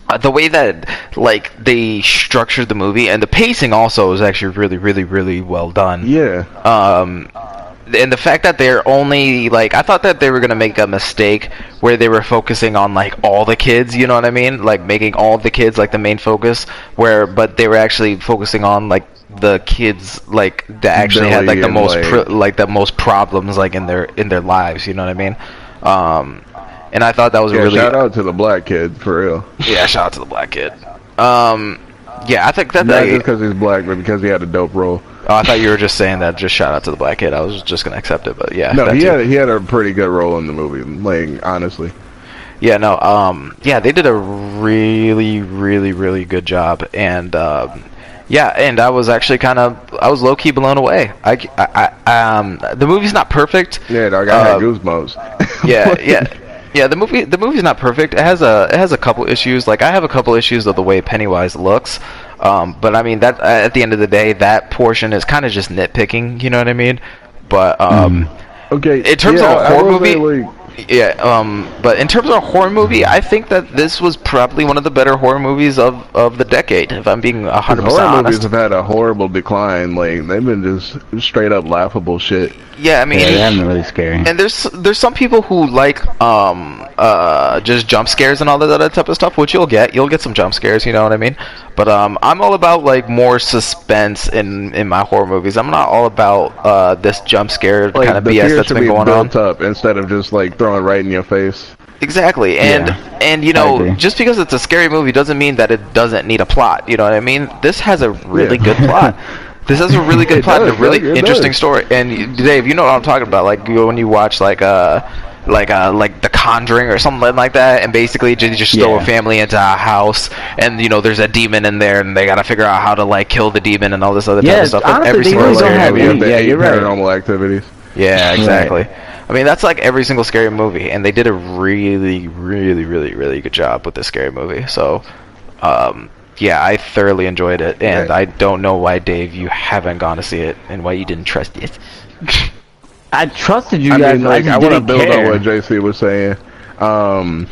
uh, the way that like they structured the movie and the pacing also is actually really, really, really well done. Yeah. Um, and the fact that they're only like I thought that they were gonna make a mistake where they were focusing on like all the kids, you know what I mean? Like making all the kids like the main focus, where but they were actually focusing on like the kids like that actually had like the most like- pro- like the most problems like in their in their lives, you know what I mean? Um, and I thought that was Yeah, really shout out to the black kid for real. yeah shout out to the black kid. Um, yeah, I think that Not just because he's black, but because he had a dope role. Oh, I thought you were just saying that. Just shout out to the black kid. I was just gonna accept it, but yeah. No, he too. had he had a pretty good role in the movie. Like honestly, Yeah, no. Um, yeah, they did a really, really, really good job, and um, yeah, and I was actually kind of, I was low key blown away. I, I, I- um, the movie's not perfect. yeah, dog, I had Um, goosebumps. Yeah, yeah. Yeah, the movie the movie's not perfect. It has a it has a couple issues. Like I have a couple issues of the way Pennywise looks. Um, but I mean that at the end of the day, that portion is kind of just nitpicking. You know what I mean? But um, Okay, in terms yeah, of a horror will say, movie, like, yeah. Um, but in terms of a horror movie, I think that this was probably one of the better horror movies of, of the decade. If I'm being hundred percent horror movies honest. have had a horrible decline. Like they've been just straight up laughable shit. Yeah, I mean, Yeah, they haven't been really scary. and there's there's some people who like um uh just jump scares and all that other type of stuff, which you'll get. You'll get some jump scares, you know what I mean? But um, I'm all about like more suspense in in my horror movies. I'm not all about uh this jump scare Like kind of BS fear that's should been be going on. built up instead of just like throwing right in your face. Exactly, and Yeah. and you know, just because it's a scary movie doesn't mean that it doesn't need a plot. You know what I mean? This has a really Yeah. good plot. This has a really good It plot, and a really dog, it interesting does. story. And Dave, you know what I'm talking about? Like you- when you watch like uh like uh like The Conjuring or something like that, and basically just, just throw a family into a house, and you know there's a demon in there, and they got to figure out how to like kill the demon and all this other type Yeah, of stuff. honestly, Every they single really Or, don't have any- yeah, you're right. paranormal activities. Yeah, exactly. I mean, that's like every single scary movie, and they did a really, really, really, really good job with this scary movie. So, um, yeah, I thoroughly enjoyed it, and Right. I don't know why, Dave, you haven't gone to see it, and why you didn't trust it. I trusted you I guys. mean, I like just I want to didn't build care. on what JC was saying. Um,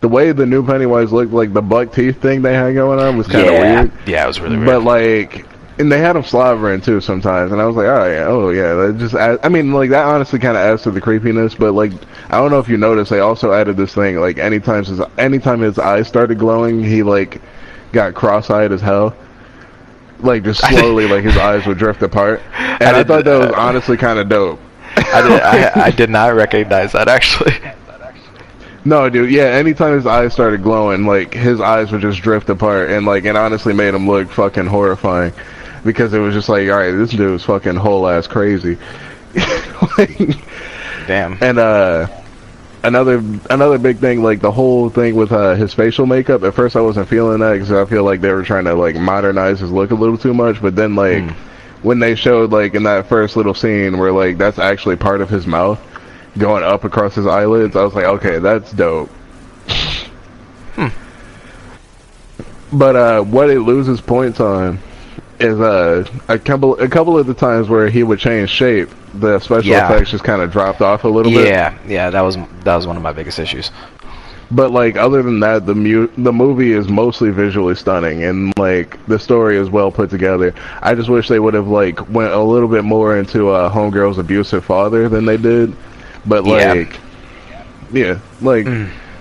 the way the new Pennywise looked, like the buck teeth thing they had going on, was kind of Yeah. weird. Yeah, it was really weird. But like, and they had him slobbering too sometimes, and I was like, oh yeah, oh yeah. That just, add, I mean, like that honestly kind of adds to the creepiness. But like, I don't know if you noticed, they also added this thing. Like, anytime his anytime his eyes started glowing, he like got cross-eyed as hell. Like just slowly, like his eyes would drift apart, and I, did- thought that was honestly kind of dope. I did, I, I did not recognize that actually. No, dude. Yeah, anytime his eyes started glowing, like his eyes would just drift apart, and like it honestly made him look fucking horrifying, because it was just like, all right, this dude dude's fucking whole ass crazy. Like, Damn. and uh, another another big thing, like the whole thing with uh, his facial makeup. At first, I wasn't feeling that because I feel like they were trying to like modernize his look a little too much. But then, like when they showed like in that first little scene where like that's actually part of his mouth going up across his eyelids, I was like, okay, that's dope. But uh, what it loses points on is uh, a couple a couple of the times where he would change shape, the special Yeah. effects just kind of dropped off a little bit. Yeah, yeah, that was that was one of my biggest issues. But like other than that, the mu- the movie is mostly visually stunning and like the story is well put together. I just wish they would have like went a little bit more into uh, homegirl's abusive father than they did. But like, yeah, like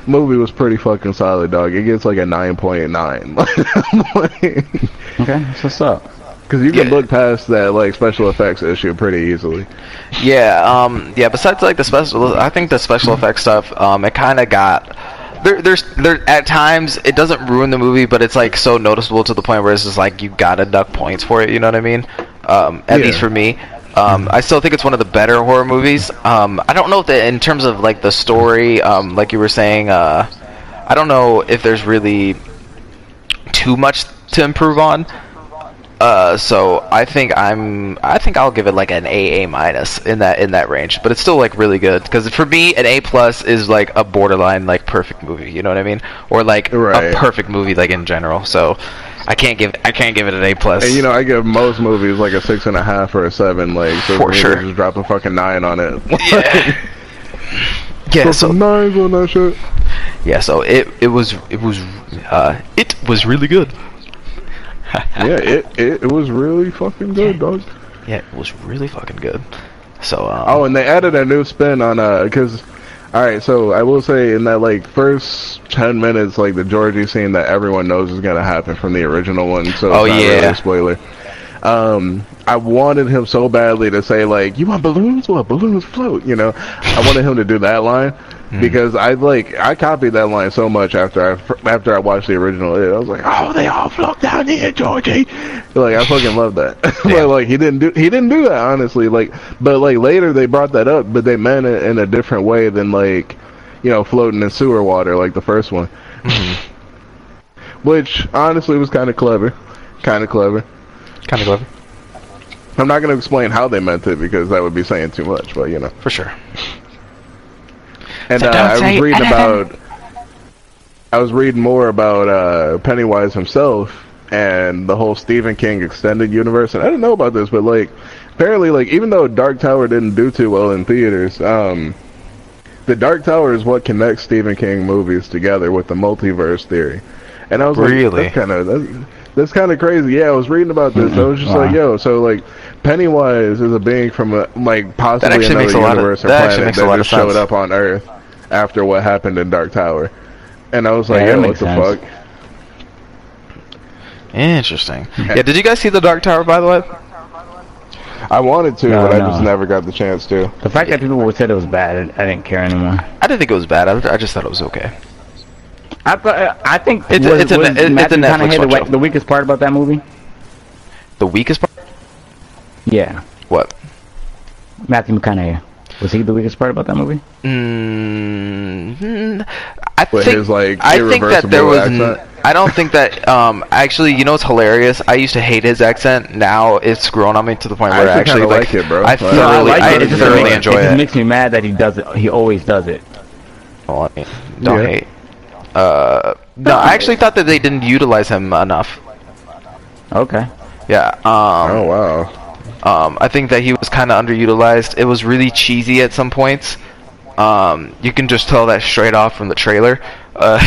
movie was pretty fucking solid, dog. It gets like a nine point nine. Okay, so what's up? Because you can Yeah. look past that like special effects issue pretty easily. Yeah, um, yeah. Besides like the special, I think the special effects stuff, um, it kind of got. There, there's, there. At times, it doesn't ruin the movie, but it's like so noticeable to the point where it's just like you gotta duck points for it. You know what I mean? Um, at Yeah. least for me. Um, I still think it's one of the better horror movies. Um, I don't know the, in terms of like the story, um, like you were saying, uh, I don't know if there's really too much to improve on. Uh, so I think I'm I think I'll give it like an A A minus in that in that range, but it's still like really good because for me an A plus is like a borderline like perfect movie, you know what I mean, or like Right. a perfect movie like in general. So I can't give I can't give it an A plus. And you know, I give most movies like a six and a half or a seven. Like, so For sure. just drop a fucking nine on it. yeah, yeah. So some nines on that shit. yeah, so it it was it was uh it was really good. Yeah, it, it it was really fucking good, dog. Yeah, it was really fucking good. So um, Oh, and they added a new spin on uh, because, all right, so I will say in that like first ten minutes, like the Georgie scene that everyone knows is gonna happen from the original one, so Oh, really yeah. a spoiler. Um, I wanted him so badly to say like, "You want balloons? Well, balloons float." You know, I wanted him to do that line Hmm. because I like I copied that line so much after I after I watched the original. It, I was like, "Oh, they all float down here, Georgie." Like I fucking love that. But like he didn't do he didn't do that honestly. Like, but like later they brought that up, but they meant it in a different way than like, you know, floating in sewer water like the first one. Which honestly was kind of clever, kind of clever. Kind of clever I'm not going to explain how they meant it because that would be saying too much, but you know. for sure. And So uh, I was reading anything. about, I was reading more about uh, Pennywise himself and the whole Stephen King extended universe. And I didn't know about this, but like, apparently, like even though Dark Tower didn't do too well in theaters, um, the Dark Tower is what connects Stephen King movies together with the multiverse theory. And I was Really? like, that's kind of that's, that's kind of crazy. Yeah, I was reading about this. I was just Wow. like, yo, so like Pennywise is a being from a, like possibly actually another makes a lot of- universe or that actually planet makes a that lot of just showed sense. up on Earth after what happened in Dark Tower. And I was like, Yeah, yo, what the sense. fuck? Interesting. Yeah, did you guys see the Dark Tower by the way? I wanted to, No, but I no. just never got the chance to. The fact that people said it was bad, I didn't care anymore. I didn't think it was bad. I, I just thought it was okay. I thought, I think It's a- was, it's a was ne- it's a Netflix McConaughey the, watch we- show. the weakest part about that movie. The weakest part? Yeah, What? Matthew McConaughey. Was he the weakest part about that movie? Mm, I With think his, like, I think that there was. N- accent? I don't think that. Um, actually, you know what's hilarious? I used to hate his accent. Now it's grown on me to the point where I actually actually like, like it, bro. I thoroughly, No, I like I, it. It thoroughly makes- enjoy it. it. makes me mad that he does it. He always does it. Well, I mean, don't Yeah. hate. Uh, no, I actually thought that they didn't utilize him enough. Okay. Yeah. Um, Oh wow. Um, I think that he was kind of underutilized. It was really cheesy at some points. Um, you can just tell that straight off from the trailer. Uh,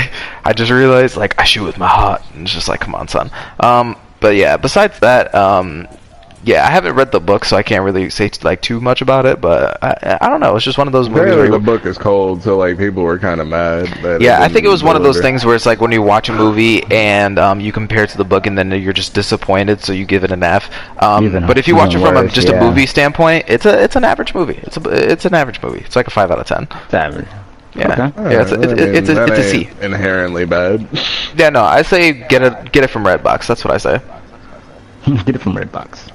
I just realized, like, I shoot with my heart. And it's just like, come on, son. Um, but yeah, besides that, um, yeah, I haven't read the book, so I can't really say like too much about it. But I, I don't know. It's just one of those movies. Apparently Where the book is cold, so like people were kind of mad. That yeah, I think it was one of those things where it's like when you watch a movie and um, you compare it to the book, and then you're just disappointed, so you give it an F. Um, Even- but if you watch it even from a, just yeah. a movie standpoint, it's a it's an average movie. It's a it's an average movie. It's like a five out of ten. It's average. Yeah, Okay. yeah, it's a, it's, it's, a, it's a C. Inherently bad. Yeah, no, I say get it get it from Redbox. That's what I say. Get it from Redbox.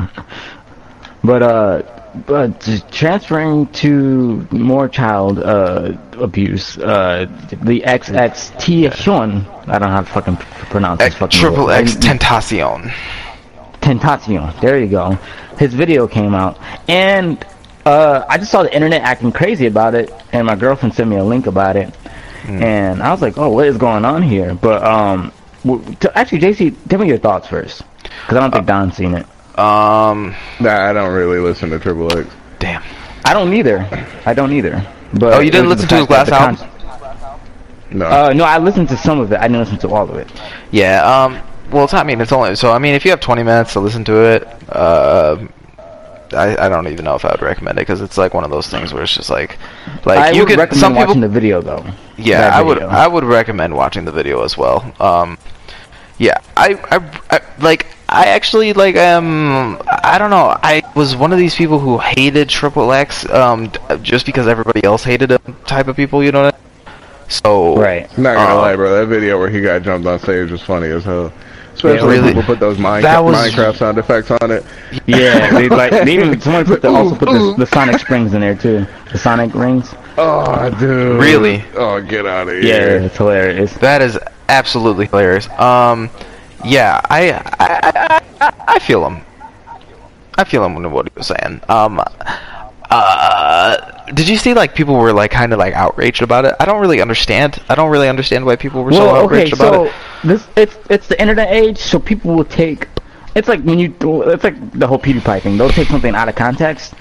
but uh, but transferring to more child uh abuse, uh, the XXT Hyun, I don't know how to fucking pronounce this fucking triple word. X Tentacion. Tentacion. There you go. His video came out, and uh, I just saw the internet acting crazy about it, and my girlfriend sent me a link about it, and I was like, "Oh, what is going on here?" But um, actually, JC, tell me your thoughts first, because I don't think Don's seen it. Um, nah, I don't really listen to Triple X. damn. I don't either. I don't either. But Oh, you didn't listen to his fact last album? No. Uh, no, I listened to some of it. I didn't listen to all of it. Yeah. Um. Well, it's, I mean, it's only so. I mean, if you have 20 minutes to listen to it, uh, I, I don't even know if I would recommend it because it's like one of those things where it's just like, like I you would can. recommend Some watching people, the video though. yeah, that I would. I would recommend watching the video as well. Um, yeah, I, I, I like. I actually like um I don't know I was one of these people who hated Triple X um just because everybody else hated him type of people you know what I mean? so Right. Not gonna Uh, lie, bro. That video where he got jumped on stage was funny as hell. Especially Yeah, when really. people put those Minecraft, That was- Minecraft sound effects on it. Yeah, they like they even someone put the, also put the, the Sonic Springs in there too. The Sonic rings. Oh, dude. Really? Oh, get out of here Yeah, it's hilarious. that is absolutely hilarious um yeah I I I, I, feel him I feel him what he was saying um uh did you see like people were like kind of like outraged about it I don't really understand I don't really understand why people were so Well, okay, about so it this it's it's the internet age, so people will take. It's like when you it's like the whole PewDiePie thing. They'll take something out of context.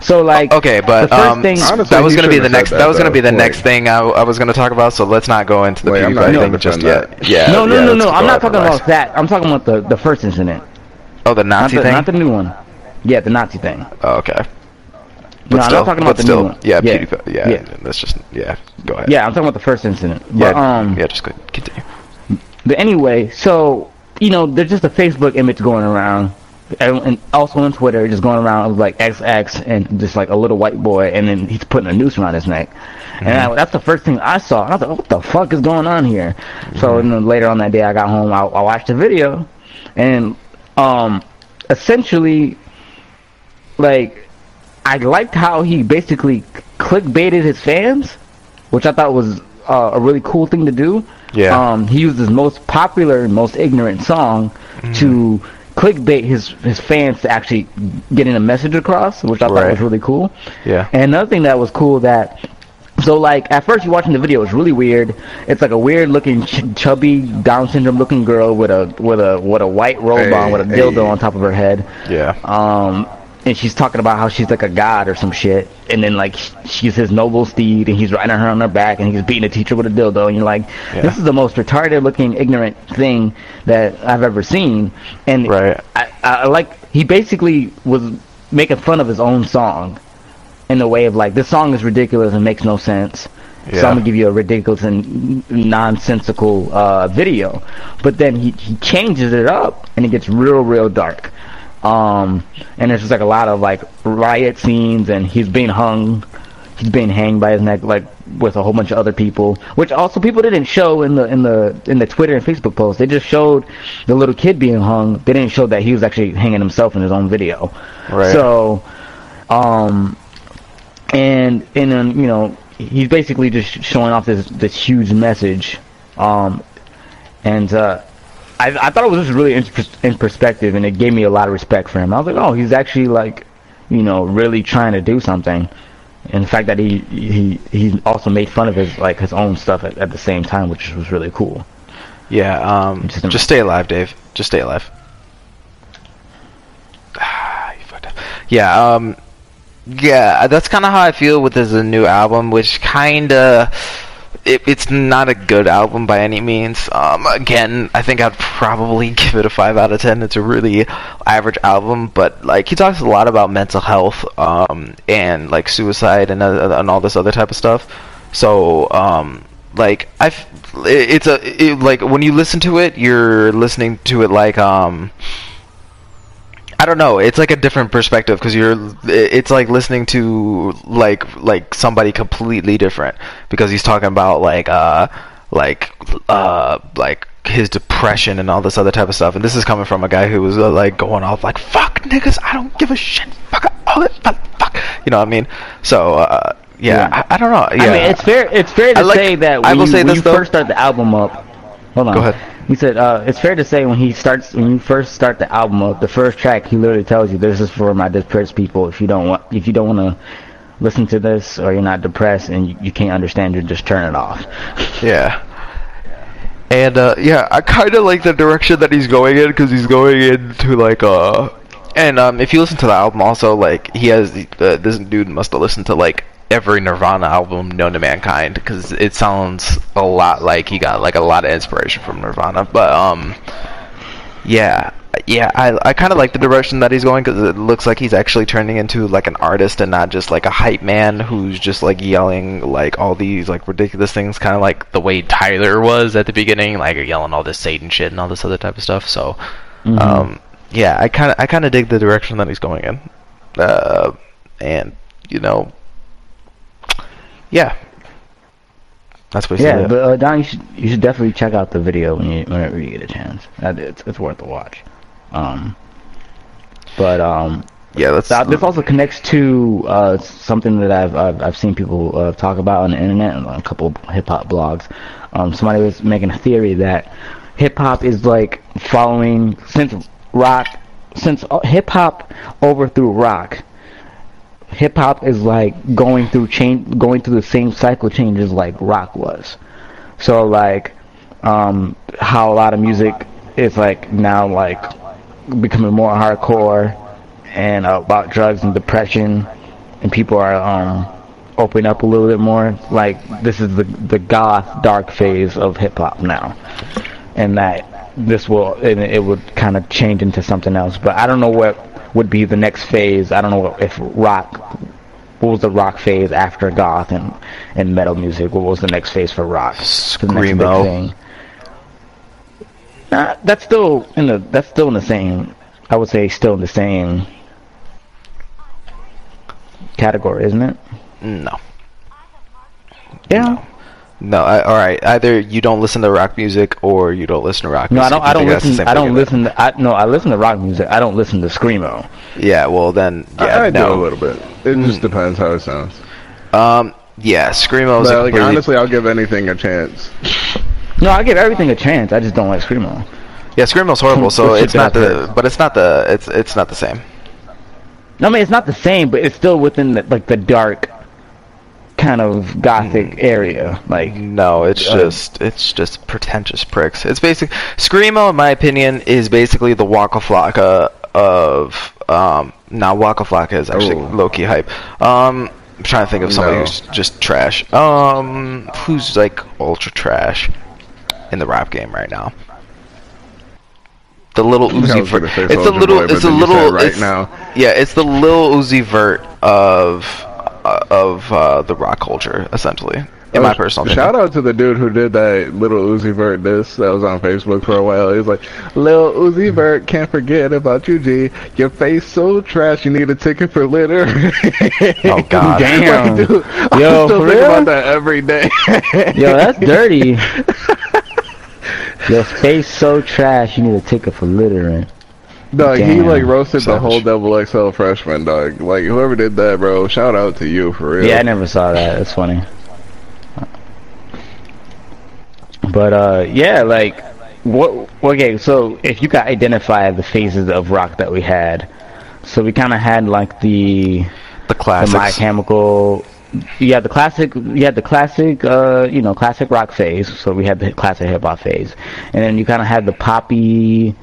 So like Okay, but the first um, thing, Honestly, that was going to be the next. That, that, was going to be though. the next thing I, I was going to talk about. So let's not go into the Wait, PewDiePie thing just defend yet. Yeah. no, no, yeah, no, let's no. I'm not talking about that. I'm talking about the the first incident, Oh, the not Nazi the thing. not the new one. Yeah, the Nazi thing. oh, okay. No, But I'm not talking about the still, new one. yeah, Yeah, PewDiePie. Yeah, yeah. that's just yeah. Go ahead. Yeah, I'm talking about the first incident. yeah, But, um, yeah. Just go continue. But anyway, so you know, there's just a Facebook image going around, and, also on Twitter, just going around like XX and just like a little white boy, and then he's putting a noose around his neck. And I, that's the first thing I saw. And I was like, what the fuck is going on here? So and then later on that day, I got home, I, I watched the video, and um, essentially, like, I liked how he basically clickbaited his fans, which I thought was uh, a really cool thing to do. Yeah. Um, he used his most popular and most ignorant song Mm-hmm. to clickbait his his fans to actually getting a message across, which I thought was really cool. Yeah. And another thing that was cool that so like at first you're watching the video, it's really weird. It's like a weird looking ch- chubby Down syndrome looking girl with a with a with a white robe Hey, on with a hey. dildo on top of her head. Yeah. Um, and she's talking about how she's like a god or some shit. And then like she's his noble steed, and he's riding her on her back, and he's beating a teacher with a dildo. And you're like, Yeah. this is the most retarded looking, ignorant thing that I've ever seen. And Right. I, I like he basically was making fun of his own song in the way of like this song is ridiculous and makes no sense. So I'm gonna give you a ridiculous and nonsensical uh, video, but then he, he changes it up and it gets real real dark. Um, and there's just like a lot of like riot scenes and he's being hung, he's being hanged by his neck like with a whole bunch of other people, which also people didn't show in the in the in the Twitter and Facebook posts. They just showed the little kid being hung. They didn't show that he was actually hanging himself in his own video. Right. So, um, and and then you know he's basically just showing off this this huge message, um, and uh, I I thought it was just really in, in perspective, and it gave me a lot of respect for him. I was like, oh, he's actually like, you know, really trying to do something. And the fact that he he he also made fun of his like his own stuff at, at the same time, which was really cool. Yeah. Um. Just Just stay alive, Dave. Just stay alive. Ah, you fucked up. Yeah. Um. Yeah, that's kind of how I feel with this new album, which kind of it, it's not a good album by any means. Um, again, I think I'd probably give it a five out of ten. It's a really average album, but like he talks a lot about mental health, um, and like suicide and uh, and all this other type of stuff. So, um, like I've, it's a it, like when you listen to it, you're listening to it like um. I don't know. It's like a different perspective because you're. It's like listening to like like somebody completely different because he's talking about like uh like uh like his depression and all this other type of stuff. And this is coming from a guy who was uh, like going off like fuck niggas. I don't give a shit. Fuck all it. Fuck. fuck. You know what I mean? So uh yeah, Yeah. I, I don't know. Yeah. I mean, it's fair. It's fair to I like- say that I when, will you, say when this, you though. first start the album up. Hold on. Go ahead. He said uh, it's fair to say when he starts when you first start the album up, the first track he literally tells you this is for my depressed people. If you don't want if you don't want to listen to this or you're not depressed and you, you can't understand, you just turn it off. Yeah. And uh, yeah, I kind of like the direction that he's going in because he's going into like uh, and um, if you listen to the album, also like he has uh, this dude must have listened to like every Nirvana album known to mankind because it sounds a lot like he got like a lot of inspiration from Nirvana. But um, yeah, yeah, I I kind of like the direction that he's going because it looks like he's actually turning into like an artist and not just like a hype man who's just like yelling like all these like ridiculous things, kind of like the way Tyler was at the beginning, like yelling all this Satan shit and all this other type of stuff. So, um, yeah, I kind of I kind of dig the direction that he's going in, uh, and you know, yeah, that's basically Yeah, it. but uh, Don, you should you should definitely check out the video when you whenever you get a chance. That it's it's worth a watch. Um, but um, yeah, that's that, this also connects to uh something that I've I've, I've seen people uh, talk about on the internet and on a couple hip hop blogs. Um, somebody was making a theory that hip hop is like following since rock since hip hop overthrew rock. Hip hop is like going through change, going through the same cycle changes like rock was. So like, um, how a lot of music is like now like becoming more hardcore and uh, about drugs and depression, and people are um opening up a little bit more. Like this is the the goth dark phase of hip hop now, and that this will and it would kind of change into something else. But I don't know what would be the next phase. I don't know if rock. What was the rock phase after goth and, and metal music? What was the next phase for rock? Screamo. Nah, that's still in the that's still in the same. I would say still in the same category, isn't it? no, Yeah. no. I, all right, either you don't listen to rock music or you don't listen to rock No, I don't. I don't think that's the listen. I don't listen. To, I no. I listen to rock music. I don't listen to screamo. Yeah, well then, yeah, I, I do a little bit. It just depends how it sounds. Um, yeah, screamo is But a like honestly, I'll give anything a chance. No, I give everything a chance. I just don't like screamo. Yeah, screamo's horrible. So it's not the, pick? but it's not the, it's it's not the same. No, I mean it's not the same, but it's still within the, like the dark kind of gothic area. Like No, it's Uh, just it's just pretentious pricks. It's basic screamo, in my opinion, is basically the Waka Flocka of um. Now Waka Flocka is actually Oh. low key hype. Um, I'm trying to think of somebody No. who's just trash. Um, who's like ultra trash in the rap game right now? The little Uzi Vert. It's a little. Boy, it's a then you said little. right it's- now. Yeah, it's the little Uzi Vert of of uh, the rock culture, essentially. In my Oh, personal Shout out to the dude who did that little Uzi Vert diss that was on Facebook for a while. He was like, Lil Uzi Vert, can't forget about you, G. Your face so trash, you need a ticket for litter. Oh, God. Damn. Like, dude, yo, I Yo, still for think real? about that every day. Yo, that's dirty. Your face so trash. You need a ticket for littering. Dog, he like roasted the whole double XL freshman, dog. Like whoever did that, bro. Shout out to you for real. Yeah, I never saw that. It's funny. But uh, yeah, like what? Okay, so if you could identify the phases of rock that we had, so we kind of had like the The the My classics. Chemical. You had the classic. You had the classic. Uh, you know, classic rock phase. So we had the classic hip hop phase, and then you kind of had the poppy.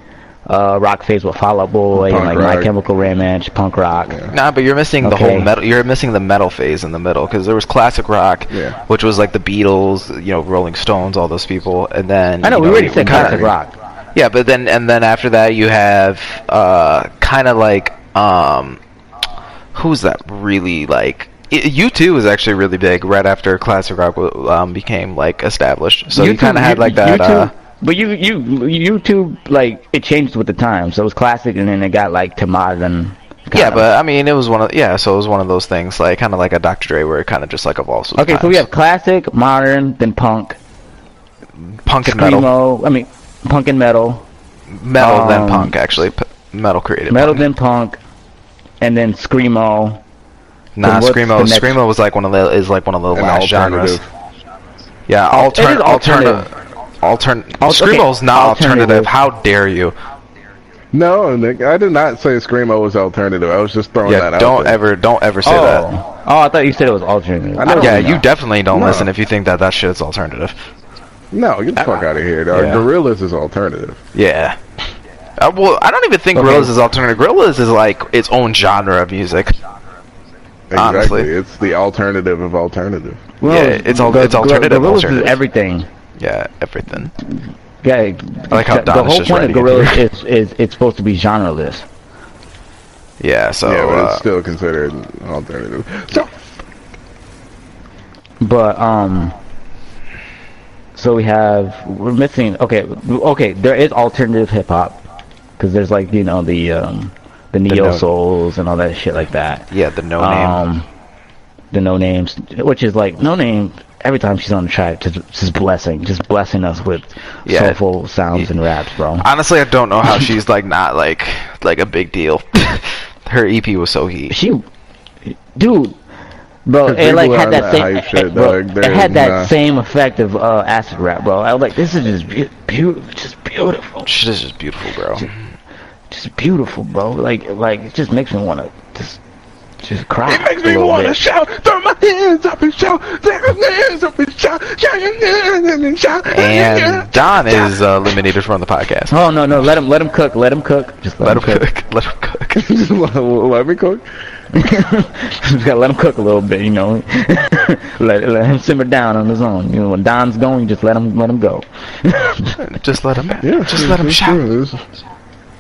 Uh, rock phase with Fall Out Boy and Punk like My. Chemical Romance, punk rock. Nah, but you're missing the whole metal. You're missing the metal phase in the middle because there was classic rock, Yeah. which was like the Beatles, you know, Rolling Stones, all those people, and then I know you we already you said kinda- classic rock. Yeah, but then and then after that you have uh kind of like um who's that really like U two was actually really big right after classic rock um, became like established. So you, kind of had like that. Uh, but you you U2 like it changed with the time, so it was classic, and then it got like to modern. yeah, of. but I mean, it was one of yeah. So it was one of those things, like kind of like a Dr. Dre, where it kind of just like evolves. With okay, the so we have classic, modern, then punk, punk and metal, screamo. I mean, punk and metal, metal then um, punk. Actually, P- metal created metal punk. then punk, and then screamo. Nah, what's screamo. Screamo was like one of the is like one of the An last genres. Yeah, Al- it is altern- alternative. Altern- Al- okay, Screamo's not alternative. alternative. How dare you? No, Nick, I did not say screamo was alternative. I was just throwing Yeah, that out. don't there. ever, don't ever say oh, that. oh, I thought you said it was alternative. I know. Yeah, no. you definitely don't No. listen if you think that that shit's alternative. No, get the fuck out of here, dog. Yeah. Gorillaz is alternative. Yeah. Uh, well, I don't even think Okay. Gorillaz is alternative. Gorillaz is like its own genre of music. Exactly. Honestly. It's the alternative of alternative. Well, Yeah, it's al- the- it's the- alternative Gorillaz is alternative. everything. Yeah, everything. Yeah, I like how the Don whole point of writing it Gorillaz is, is it's supposed to be genreless. Yeah, so yeah, but uh, it's still considered alternative. So But um, so we have we're missing. Okay, okay, there is alternative hip hop. because there's like you know the um, the no- neo souls and all that shit like that. Yeah, the Noname. Um, the Nonames, which is like Noname. Every time she's on the track, just just blessing, just blessing us with Yeah. soulful sounds and raps, bro. Honestly, I don't know how she's like not like like a big deal. Her EP was so heat. She, dude, bro, it like had that that same, hype shit, it, bro, it had that not- same effect of uh, acid rap, bro. I was like, this is just be- beautiful, just beautiful, Shit is just beautiful, bro. just beautiful, bro. Like, like it just makes me want to just, just cry. It makes a me little want to bit. shout, throw my hands up and shout, throw my hands up and shout, shout your hands up and shout. And Don is uh, eliminated from the podcast. Oh no, no, let him, let him cook, let him cook, just let, Let him cook. Let him cook. Let me cook. just gotta let him cook a little bit, you know. let, let him simmer down on his own. You know, when Don's going, you just let him, let him go. Just let him. Yeah, Just let him shout. true.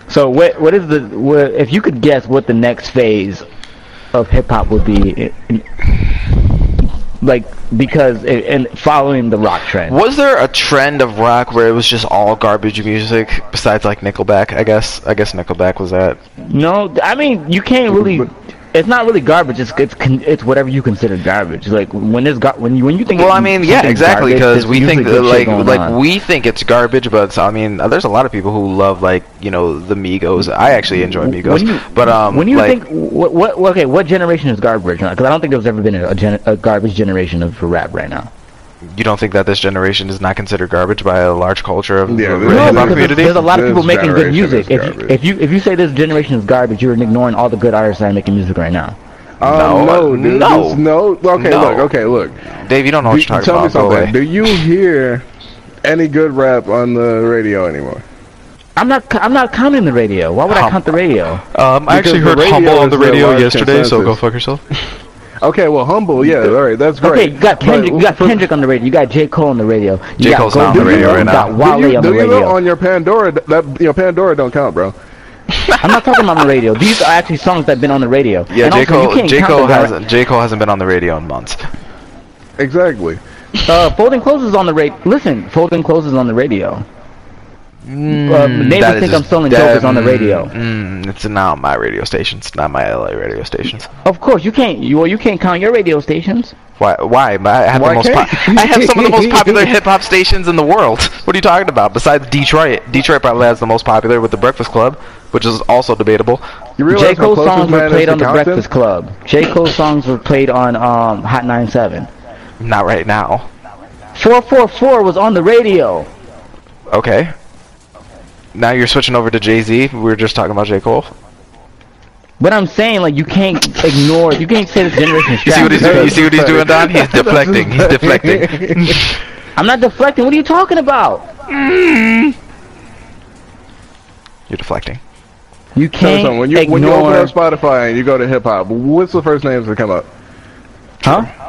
So what what is the what, if you could guess what the next phase of hip hop would be like because i- and following the rock trend. Was there a trend of rock where it was just all garbage music besides like Nickelback? I guess. I guess Nickelback was that. No, I mean you can't really. It's not really garbage. It's it's it's whatever you consider garbage. Like when there's gar- when you when you think. Well, I mean, yeah, exactly. Because we think that, like like on. we think it's garbage, but I mean, there's a lot of people who love like you know the Migos. I actually enjoy Migos, When you, but um, when you like, think what, what what- okay, what generation is garbage? Because I don't think there's ever been a, a, gen- a garbage generation of rap right now. You don't think that this generation is not considered garbage by a large culture of Yeah, the there's- hip hop because there's, community? there's a lot of This people making good music. If you, if you if you say this generation is garbage, you're ignoring all the good artists that are making music right now. Um, No, no, uh, dude. no. no. Okay, No. look. Okay, look. Dave, you don't know what Do- you're talking tell me about. Go something. Do you hear any good rap on the radio anymore? I'm not I'm not counting the radio. Why would I count the radio? Um, I actually heard the radio Humble on the the radio large yesterday, so go fuck yourself. Okay, well, humble. Yeah, all right, that's great. Okay, you got Kendrick. But You got Kendrick on the radio. You got J Cole on the radio. You J. got Cole's not on the radio Boy, right you now. got Do Wale you, on the do you know radio. on your Pandora that you know Pandora don't count, bro? I'm not talking about the radio. These are actually songs that've been on the radio. Yeah, and J Cole. J Cole hasn't. J Cole hasn't been on the radio in months. Exactly. Uh, Folding Clothes is on the radio. Listen, Folding Clothes is on the radio. Mm, Uh, neighbors think I'm just- stealing that- jokers on the radio. Mm, it's not my radio stations. Not my LA radio stations. Of course, you can't. You well, you can't count your radio stations. Why? Why? I have Why the most. Po- I have some of the most popular hip hop stations in the world. What are you talking about? Besides Detroit, Detroit probably has the most popular with the Breakfast Club, which is also debatable. You J how Cole songs were played on the Compton? Breakfast Club. J Cole songs were played on um, Hot 97. Not right now. 444 was on the radio. Okay. Now you're switching over to Jay Z. We were just talking about J Cole. But I'm saying, like, you can't ignore, you can't say this generation is You see what he's doing? You see what he's doing, Don? He's deflecting. He's deflecting. I'm not deflecting. What are you talking about? You're deflecting. You Tell me can't something. When you when you open up Spotify and you go to hip hop, what's the first names that come up? huh?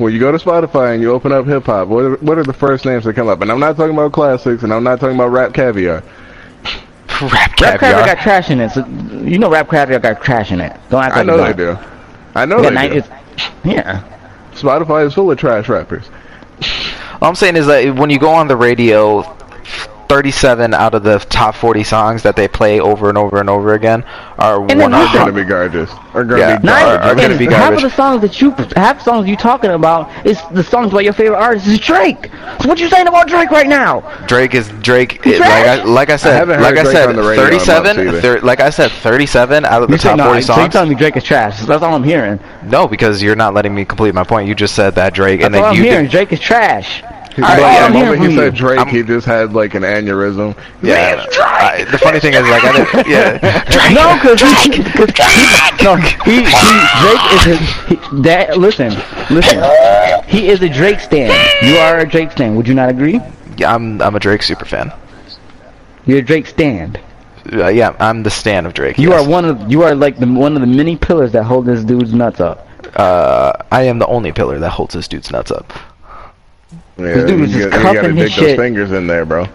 When you go to Spotify and you open up hip hop, what are, what are the first names that come up? And I'm not talking about classics, and I'm not talking about rap caviar. Rap Rap caviar. Caviar got trash in it. So you know Rap Caviar got trash in it. Don't act like I like know you they don't. I know They they got do. yeah. Spotify is full of trash rappers. All I'm saying is that when you go on the radio, 37 out of the top 40 songs that they play over and over and over again are And then Are gonna be garbage. Are gonna Yeah. be Nine- garbage. are gonna and be half of the songs that you, half songs you talking about is the songs by your favorite artist is Drake. So what you saying about Drake right now? Drake is Drake. It, like I like I said, haven't heard like I said, radio 37. thir- like I said, 37 out of the You say top no, 40 so you songs. telling me Drake is trash? That's all I'm hearing. No, because you're not letting me complete my point. You just said that Drake, and That's all then I'm you hearing. did- Drake is trash. He, Alright, but yeah, the moment he said. Drake, I'm- he just had like an aneurysm. Yeah, I, the funny thing is, like, I didn't. Yeah, Drake. No, because he, cause he, no, he, he, Drake is a, he, that. Listen, listen. He is a Drake stan. You are a Drake stan. Would you not agree? Yeah, I'm I'm a Drake super fan. You're a Drake stand. Uh, yeah, I'm the stan of Drake. You yes. are one of you are like the one of the many pillars that hold this dude's nuts up. Uh, I am the only pillar that holds this dude's nuts up. Yeah, This dude was you, just got- you gotta cuffing his dig those shit. fingers in there, bro. All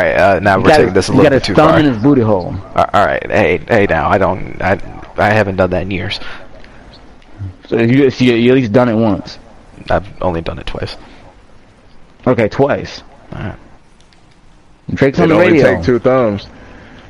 right, uh, now You we're got taking this a you little got bit his too thumb far. in his booty hole. Uh, all right, hey, hey, now I don't, I, I haven't done that in years. So you, so you, you at least done it once. I've only done it twice. Okay, twice. Alright. Drake's on It the only radio. take two thumbs.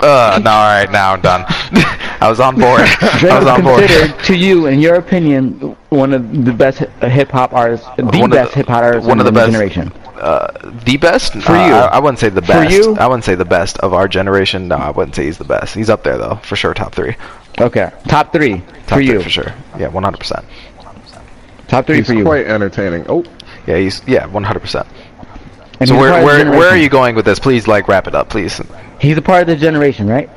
Uh, no, all right, now I'm done. I was on board. I was is on board. considered, to you, in your opinion, one of the best hip hop artists, the One best the- hip hop artist one of the the best. generation. Uh, the best For Uh, you. I, I wouldn't say the best. For best. you? I wouldn't say the best of our generation. No, I wouldn't say he's the best. He's up there though, for sure, top three. Okay, top three Top for three you. for sure. Yeah, 100. percent Top three He's for you. quite entertaining. Oh, Yeah, he's yeah, 100. percent And So where part of the where where are you going with this? Please like wrap it up, please. He's a part of the generation, right?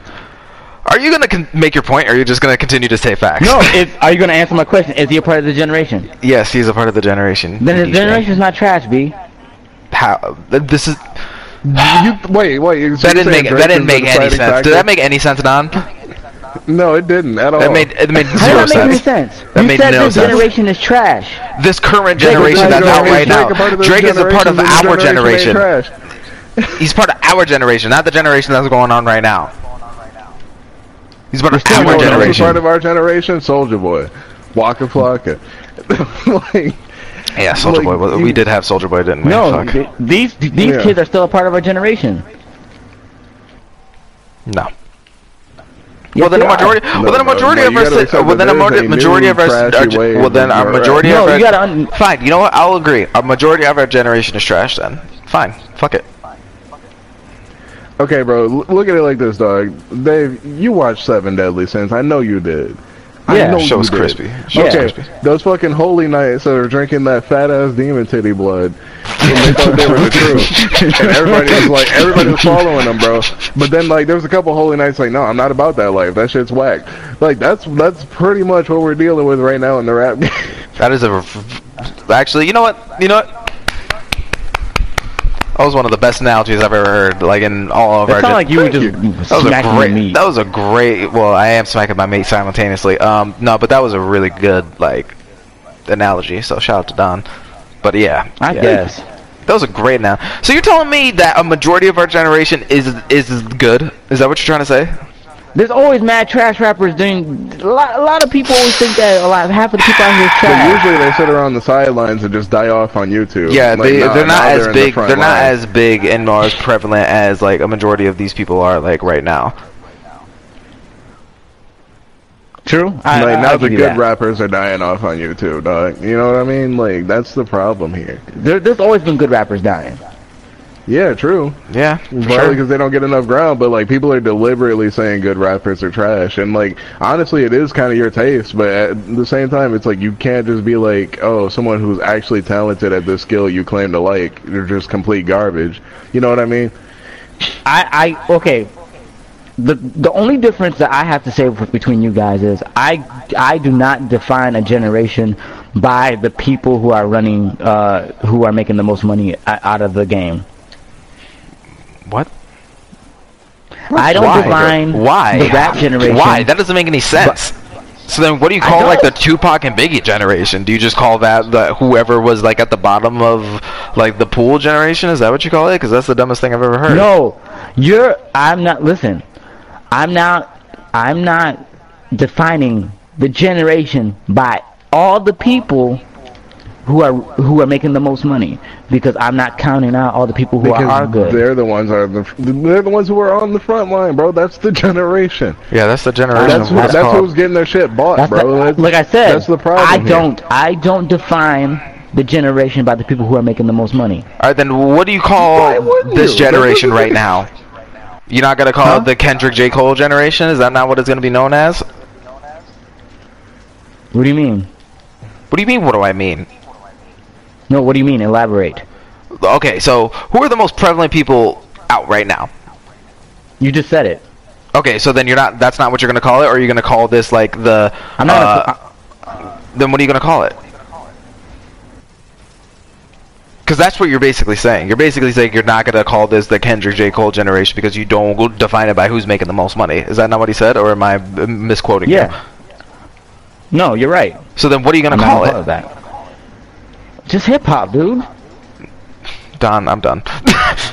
Are you gonna con- make your point, or are you just gonna continue to say facts? No. if, are you going to answer my question? Is he a part of the generation? yes, he's a part of the generation. Then his DJ. generation's not trash, B. How? This is you wait, wait. so that didn't make that didn't make any sense. factor? Did that make any sense, Don? No, it didn't at all. That made it made zero does that make any sense. sense? That you made said no this sense. generation is trash. This current generation that's the out right now. Drake a part of this Drake is a part of our generation generation. He's part of our generation, not the generation that's going on right now. He's part of still our going generation. part of our generation, Soulja Boy, Waka Flocka. like, Yeah, Soldier like, Boy. You- We did have Soulja Boy, didn't we? No, Fuck. these these Yeah. kids are still a part of our generation. No. Well, then a majority. No, well, then a uh, majority no, of you our. gotta si- accept Well, then a majority, a majority new of our. trashy our wave well, then of our rap. majority No, of our. you gotta Fine. You know what? I'll agree. A majority of our generation is trash. Then fine. Fuck it. Okay, bro, look at it like this, dog. Dave, you watched Seven Deadly Sins. I know you did. I Yeah. know Show you was did. crispy. Show was Okay, crispy. those fucking holy knights that are drinking that fat ass demon titty blood, and they thought they were the truth, and everybody was like, everybody was following them, bro. But then like, there was a couple holy knights like, no, I'm not about that life. That shit's whack. Like that's that's pretty much what we're dealing with right now in the rap. game. That is a. Actually, you know what? You know what? That was one of the best analogies I've ever heard. Like in all of our. sounded like you were just That was a smacking great. meat. That was a great. Well, I am smacking my meat simultaneously. Um, no, but that was a really good like analogy. So shout out to Don. But yeah, I yeah. guess. that was a great now. So you're telling me that a majority of our generation is is good? Is that what you're trying to say? There's always mad trash rappers doing. A lot, a lot of people always think that a lot. Half of the people out here is But trash. usually they sit around the sidelines and just die off on YouTube. Yeah, Like, they now- they're not as in the big. front They're not line. as big and nor as prevalent as like a majority of these people are like right now. True. I, like I, now I'll the good that. rappers are dying off on YouTube, dog. You know what I mean? Like that's the problem here. There, there's always been good rappers dying. Yeah, true. Yeah, Probably because they don't get enough ground, but like people are deliberately saying good rappers are trash, and like honestly, it is kind of your taste. But at the same time, it's like you can't just be like, oh, someone who's actually talented at this skill you claim to like, they're just complete garbage. You know what I mean? I, I, okay. The the only difference that I have to say between you guys is I I do not define a generation by the people who are running uh who are making the most money out of the game. What? I don't Why? define Why? the rap generation. Why? That doesn't make any sense. so then, what do you call like the. Tupac and Biggie generation? Do you just call that the whoever was like at the bottom of like the pool generation? Is that what you call it? Because that's the dumbest thing I've ever heard. No, you're. I'm not. Listen, I'm not. I'm not defining the generation by all the people who are who are making the most money because I'm not counting out all the people who are, are good. they're the ones are the they're the ones who are on the front line, bro. That's the generation. Yeah, that's the generation. That's who, what that's who's getting their shit bought, That's bro. the- That's- like I said, that's the problem. I here. don't. I don't define the generation by the people who are making the most money. All right, then what do you call this you? generation right now? You're not gonna call Huh? it the Kendrick J Cole generation? Is that not what it's gonna be known as? What do you mean? What do you mean? What do I mean? No, what do you mean? Elaborate. Okay, so who are the most prevalent people out right now? You just said it. Okay, so then you're not. That's not what you're gonna call it, or are you're gonna call this like the. I'm not. uh, gonna, then what are you gonna call it? Because that's what you're basically saying. You're basically saying you're not gonna call this the Kendrick J Cole generation because you don't define it by who's making the most money. Is that not what he said, or am I misquoting you? yeah. No, you're right. So then, what are you gonna I'm call it? that. Just hip hop, dude. Don, I'm done.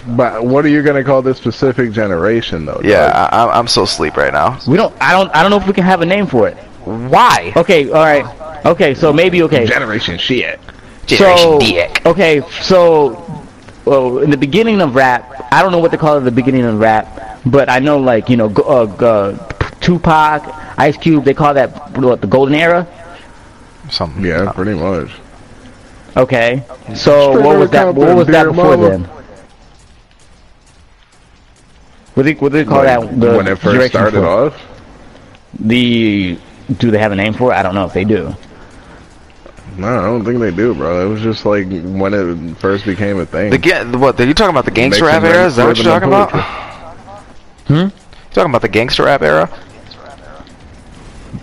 But what are you gonna call this specific generation, though? yeah. I, I'm- I'm so asleep right now. We don't. I don't. I don't know if we can have a name for it. Why? Okay. All right. Okay. So maybe okay. generation shit. Generation so Dick. okay. So well, in the beginning of rap, I don't know what they call it. The beginning of rap, but I know like you know, uh, uh, Tupac, Ice Cube, they call that what the golden era. Something. Yeah, pretty much. Okay, so Straight what was that? What was that before dear then? What do they, what do they call that? The when it first started before? off. The do they have a name for it? I don't know if they do. No, I don't think they do, bro. It was just like when it first became a thing. The ga- what? Are you talking about the gangster rap era? Is that what you're talking about? Hmm? You talking about the gangster rap era?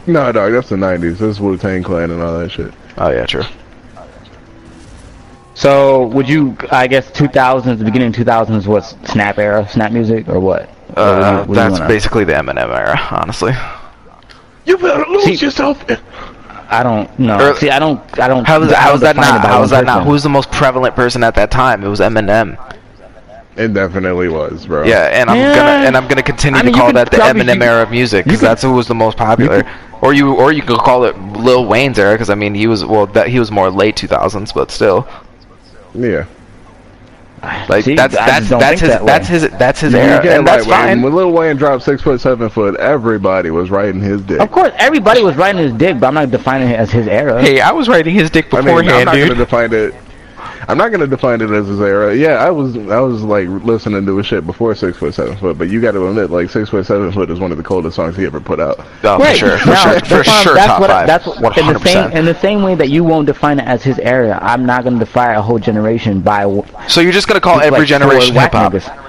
No, dog, that's the '90s. That's Wu Tang Clan and all that shit. Oh yeah, true. So would you? I guess 2000s, the beginning of 2000s was Snap era, Snap music, or what? Or what you- Uh, what you that's wanna- basically the Eminem era, honestly. You better lose See- yourself. I don't know. Or- See, I don't. I don't. How is I how don't that not? by How one that not? person. Who was the most prevalent person at that time? It was Eminem. It definitely was, bro. Yeah, and I'm Yeah. gonna and I'm gonna continue I mean, to call that the probably- Eminem you- era of music because that's who was the most popular. Or you or you could call it Lil Wayne's era because I mean he was well that he was more late 2000s, but still yeah. like See, that's I that's just don't that's his that's his that's his You era, and that's lie, fine. When Lil Wayne dropped six foot, seven foot, everybody was riding his dick. Of course, everybody was writing his dick, but I'm not defining it as his era. Hey, I was writing his dick I mean, I'm beforehand, not dude. gonna define it. I'm not gonna define it as his era. Yeah, I was, I was like listening to his shit before six foot, seven foot. But you got to admit, like six foot, seven foot is one of the coldest songs he ever put out. Oh, for Right. sure, for Now, sure, that's for why I'm- sure, that's top what, five, That's what, one in the same in the same way that you won't define it as his era. I'm not going to define a whole generation by So you're just gonna call every four generation whack hip hop? niggas.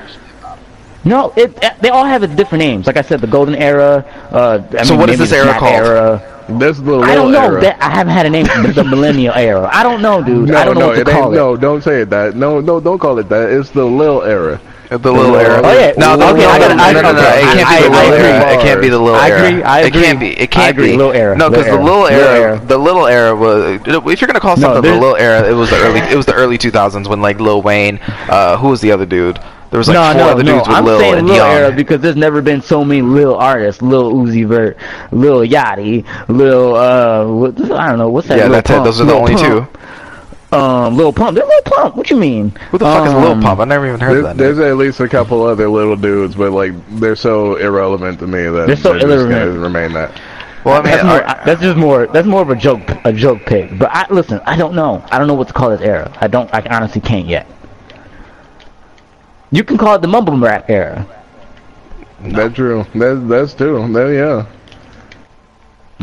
No, it, they all have different names. Like I said, the golden era. Uh, I So mean, what is this era called? Era. This is the Lil I don't know. era. That, I haven't had a name. the, the millennial era. I don't know, dude. no, I don't know what to call it. No, don't say it that. No, no, don't call it that. It's the Lil era. The Lil era. Oh, yeah. No, no, Okay, no, I no, gotta- no, I- no, no, no. okay, It can't I- be the I Lil era. It can't be the Lil I agree, I It can't be. It can't agree, be. Lil era, No, because the era, Lil Lil era, era. the Little era was. If you're gonna call No, something the there's- Lil era, it was the early. It was the early 2000s when like Lil Wayne. Uh, who was the other dude? There was like no, four no, other no. dudes with I'm Lil saying and Lil Young. era because there's never been so many Lil artists. Lil Uzi Vert, Lil Yachty, Lil uh, what, I don't know what's that. Yeah, Lil that's it. Those are the Lil only Pump. Um, Lil Pump. They're Lil Pump. What you mean? Who the fuck is Lil Um, Pump? I never even heard of that. there's name. at least a couple other little dudes, but like they're so irrelevant to me that They're so just gonna irrelevant. remain that. Well, I mean, That's, more, I- that's just more. That's more of a joke, a joke pick. But I listen. I don't know. I don't know what to call this era. I don't. I honestly can't yet. You can call it the mumble rap era. That's true. That's that's true. That, yeah.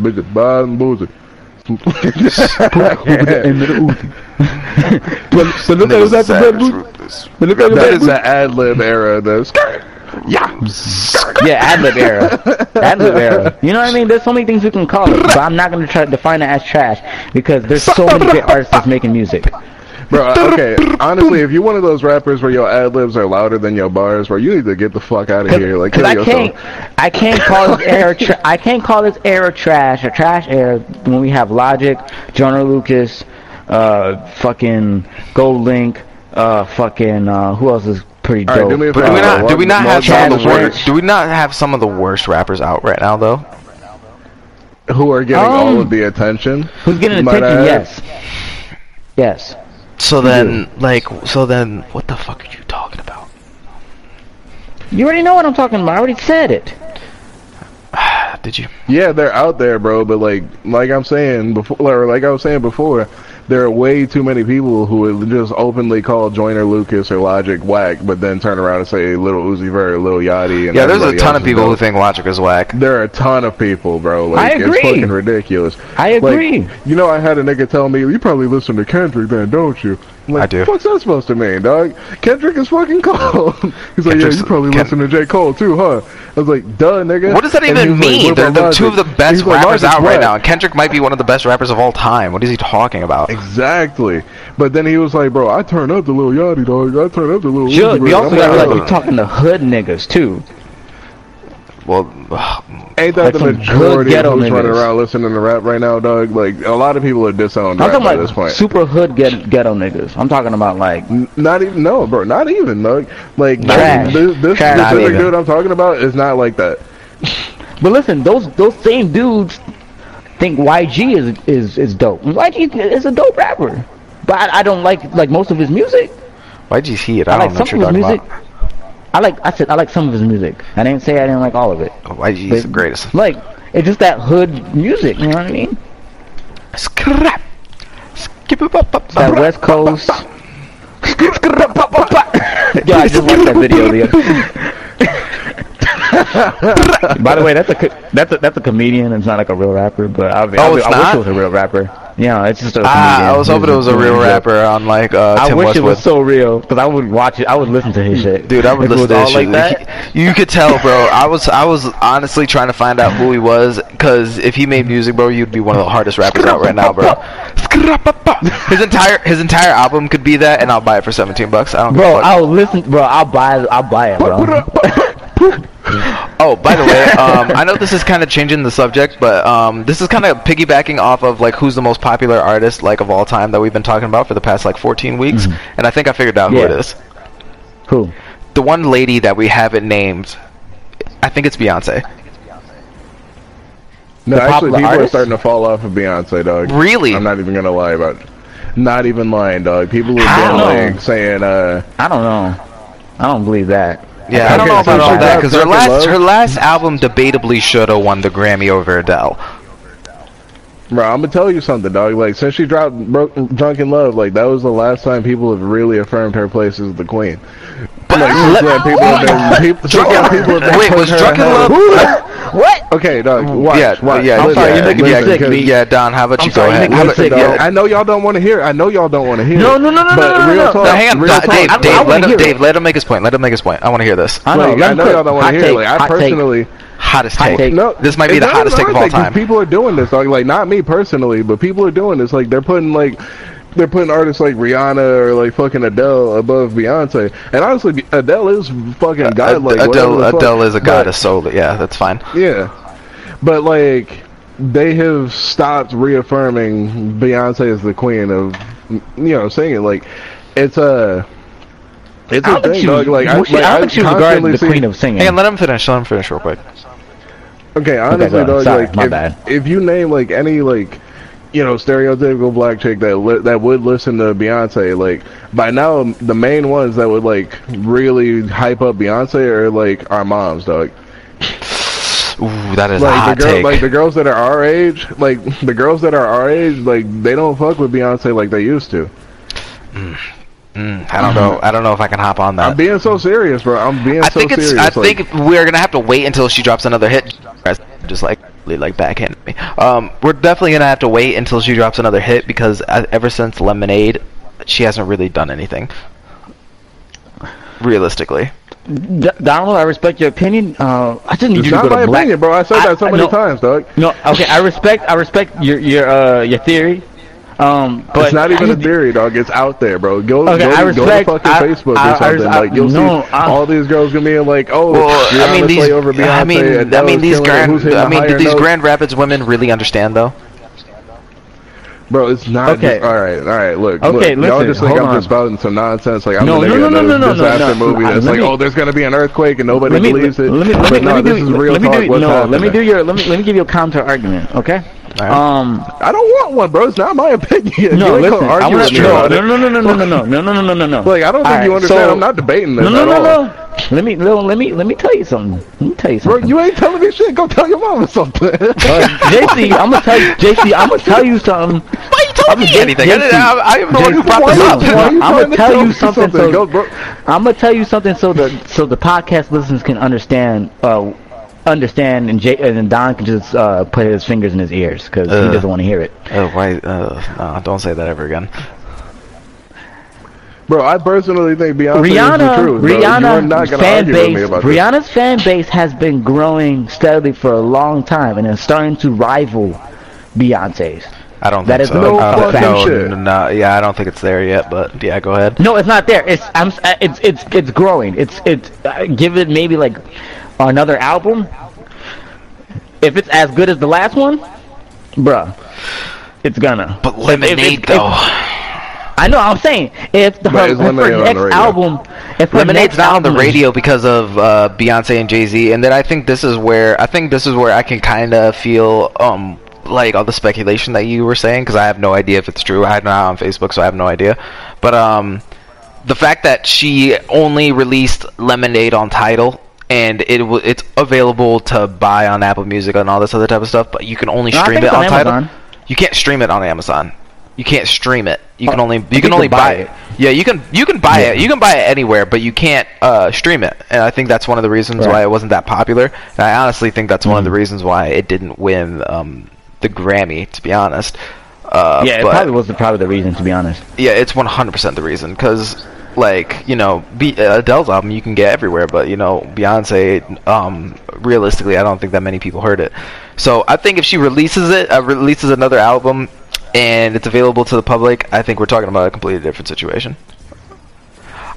Bitch, bottom boozy. niggas is savage ruthless. That is an ad lib era. That's Yeah. Yeah, ad lib era. ad lib era. You know what I mean? There's so many things we can call it, but I'm not gonna try to define it as trash because there's so many great artists that's making music. Bro. Okay, honestly, if you're one of those rappers where your ad libs are louder than your bars, bro, you need to get the fuck out of here. Like, Cause kill I can't. I can't call this era, tra- I can't call this era trash or trash era when we have Logic, Joyner Lucas, uh, fucking GoldLink, uh, fucking uh, who else is pretty All right, dope? do me a But do we not? Do we not have some of the worst? Do we not have some of the worst rappers out right now though? Who are getting all Um, of the attention? Who's getting attention? Yes. Yes. So then, like, so then, what the fuck are you talking about? You already know what I'm talking about. I already said it. Did you? Yeah, they're out there, bro. But like, like I'm saying before, or like I was saying before, there are way too many people who would just openly call Joyner Lucas or Logic whack, but then turn around and say Little Uzi Vert, Little Yachty, and Yeah, there's a ton of is people who think Logic is whack. There are a ton of people, bro. Like, I agree. It's fucking ridiculous. I Like, agree. you know, I had a nigga tell me, you probably listen to Kendrick then, don't you? I'm like, I do. What's that supposed to mean, dog? Kendrick is fucking cold. He's like, yeah, you probably Ken- listen to J. Cole too, huh? I was like, duh, nigga. What does that even he was like, mean? They're the two of the best He's like, rappers "Logic's out right now. And Kendrick might be one of the best rappers of all time. What is he talking about? Exactly. But then he was like, bro, I turn up the little Yachty, dog. I turn up the little Sure, Uzi we also I'm got like we're talking to hood niggas too. Well, Ain't that like the majority of ghetto who's running around listening to rap right now, Doug? Like, a lot of people are disowned I'm talking about this point. super hood get, ghetto niggas. I'm talking about like N- Not even no, bro. Not even dog. Like Trash. this, this Trash. Not specific dude I'm talking about is not like that. But listen, those those same dudes think YG is is is dope. YG is a dope rapper, but I, I don't like like most of his music. YG's Heat. I I, like don't know some what you're his talking music. I like. I said I like some of his music. I didn't say I didn't like all of it. Oh, YG's the greatest. Like it's just that hood music. You know what I mean? Scrap. Skip it up, up, That. West Coast. yeah, I just watched that video the other. By the way, that's a that's a that's a comedian. It's not like a real rapper, but I, I, Oh, I, it's wish not? it was a real rapper. Yeah, it's just a. Ah, I was hoping it was a real rapper on like uh, I Tim wish Westwood. it was so real because I would watch it. I would listen to his shit. Dude, I would listen to all that like that. You could tell, bro. I was, I was honestly trying to find out who he was, because if he made music, bro, you'd be one of the hardest rappers out right now, bro. His entire, his entire album could be that, and I'll buy it for seventeen bucks. I don't. Bro, I'll listen. Bro, I'll buy. I'll buy it, bro. Oh, by the way, um, I know this is kind of changing the subject, but um, this is kind of piggybacking off of like who's the most popular artist like of all time that we've been talking about for the past like 14 weeks, and I think I figured out who it is. Who? The one lady that we haven't named, I think it's Beyonce. No, The actually, popular people are starting to fall off of Beyonce, dog. Really? I'm not even gonna lie about it. Not even lying, dog. People are have don't been know. like saying, uh, I don't know. I don't believe that. Yeah, I don't know about all that because her last her last album debatably should have won the Grammy over Adele. Bro, I'm gonna tell you something, dog. Like since she dropped Bro- "Drunk in Love," like that was the last time people have really affirmed her place as the queen. Like since then, people have been, people, since then, people have been Wait, was putting her Drunk in ahead Love? of- What? Okay, dog. Mm, watch, yeah, watch. yeah, I'm yeah, sorry, yeah, you're making yeah, me sick, because- yeah, Don, how about I'm you sorry, go you're ahead? How about- sick, yeah. I know y'all don't want to hear. I know y'all don't want to hear. No, no, no, no, but no, no, real no, no. talk, No, hang on, real Don- talk. Dave, I- I Dave, wanna let him. Dave, let him make his point. Let him make his point. I want to hear this. I know. Like, I know y'all don't want to hear. take, Like I hot take. personally. Hottest take. take. No, This might be the hottest take of all take, 'cause time. People are doing this, like, like not me personally, but people are doing this. Like they're putting like they're putting artists like Rihanna or like fucking Adele above Beyonce. And honestly, Adele is fucking god. Like Adele, fuck. Adele is a goddess, so yeah, that's fine. Yeah, but like they have stopped reaffirming Beyonce as the queen of you know singing. Like it's a. It's I a don't thing, she was, dog. Like, well, she- I don't think she was regarded the queen of singing. Hang on, let him finish. Let him finish real quick. Okay, honestly, ahead. dog, Sorry, like if, bad. if you name like any like you know stereotypical black chick that li- that would listen to Beyonce, like by now the main ones that would like really hype up Beyonce are like our moms, dog. Ooh, that is Like hot the girl, take. like the girls that are our age, like the girls that are our age, like they don't fuck with Beyonce like they used to. Mm, I don't know. I don't know if I can hop on that. I'm being so serious, bro. I'm being I so think it's. serious. I like, think we're gonna have to wait until she drops another hit. Just like like backhand me. Um, we're definitely gonna have to wait until she drops another hit because uh, ever since Lemonade, she hasn't really done anything. Realistically, D- Donald, I respect your opinion. Uh, I just need it's you to not go to my black. opinion, bro. I said I- that so I- many no, times, dog. No, okay, I respect. I respect your your uh your theory. Um, but it's not even I a theory, dog. It's out there, bro. Go, Okay, go, I go to fucking I- Facebook I- or something. I- like you'll no, see I- all these girls gonna be like, "Oh, well, I Rihanna's mean these. over Beyonce." I mean, I mean these Grand. I mean, do these notes? Grand Rapids women really understand though? Bro, it's not. Okay. Just, all right, all right. Look, Okay, look, y'all just think I'm on. just spouting some nonsense. Like I'm No, the no, no, no, a no, no, no, disaster no. movie Uh, that's like, me- "Oh, there's gonna be an earthquake and nobody let me believes it." let me let but me no, let me this do is real let me talk. do what's no let me do your let me let me give you a counter argument. Okay. Alright. Um. I don't want one, bro. It's not my opinion. No, listen. I argue want with me no, no, no, no, no, no, no, no, no, no, no, no, no. Like I don't think Alright, you understand. so- I'm not debating this No, no, at no, all. no. Let me no, let me let me tell you something. Let me tell you Bro, you ain't telling me shit. Go tell your mama something. Uh, JC, I'm gonna tell you, JC, I'm gonna tell you something. Why you telling me J- anything? I, JC, didn't- I, I am the one who brought this up. Listen, why you I'm gonna tell tell you me something. So, Go, bro. I'm gonna tell you something so the so the podcast listeners can understand. Uh, understand and J and Don can just uh, put his fingers in his ears because he doesn't want to hear it. Oh, why? Uh, no, don't say that ever again. Bro, I personally think Beyonce is the Rihanna, truth. bro. you are not Rihanna fan argue with me base, about this. Rihanna's fan base has been growing steadily for a long time and is starting to rival Beyonce's. I don't That think is so. no Uh, fucking no, no, no, yeah, I don't think it's there yet. But yeah, go ahead. No, it's not there. It's I'm uh, it's it's it's growing. It's it's uh, give it maybe like another album. If it's as good as the last one, bruh, it's gonna. But If- if- Lemonade if- though. I know. I'm saying if the, But her, it's if her Lemonade the next album, if her Lemonade's next not on the radio because of uh, Beyonce and Jay Z, and then I think this is where I think this is where I can kind of feel um like all the speculation that you were saying because I have no idea if it's true. I'm not on Facebook, so I have no idea. But um, the fact that she only released Lemonade on Tidal and it w- it's available to buy on Apple Music and all this other type of stuff, but you can only No, stream it on, on. You can't stream it on Amazon. You can't stream it. You can Oh, only you think can only buy buy it. it. Yeah, you can you can buy Yeah. it. You can buy it anywhere, but you can't uh, stream it. And I think that's one of the reasons Right. why it wasn't that popular. And I honestly think that's one of the Mhm. reasons why it didn't win um, the Grammy. To be honest. Uh, yeah, it but- probably was the, probably the reason, to be honest. yeah, it's 100% the reason because like, you know, Be- uh, Adele's album you can get everywhere, but you know, Beyonce um realistically I don't think that many people heard it. So, I think if she releases it, uh, releases another album and it's available to the public, I think we're talking about a completely different situation.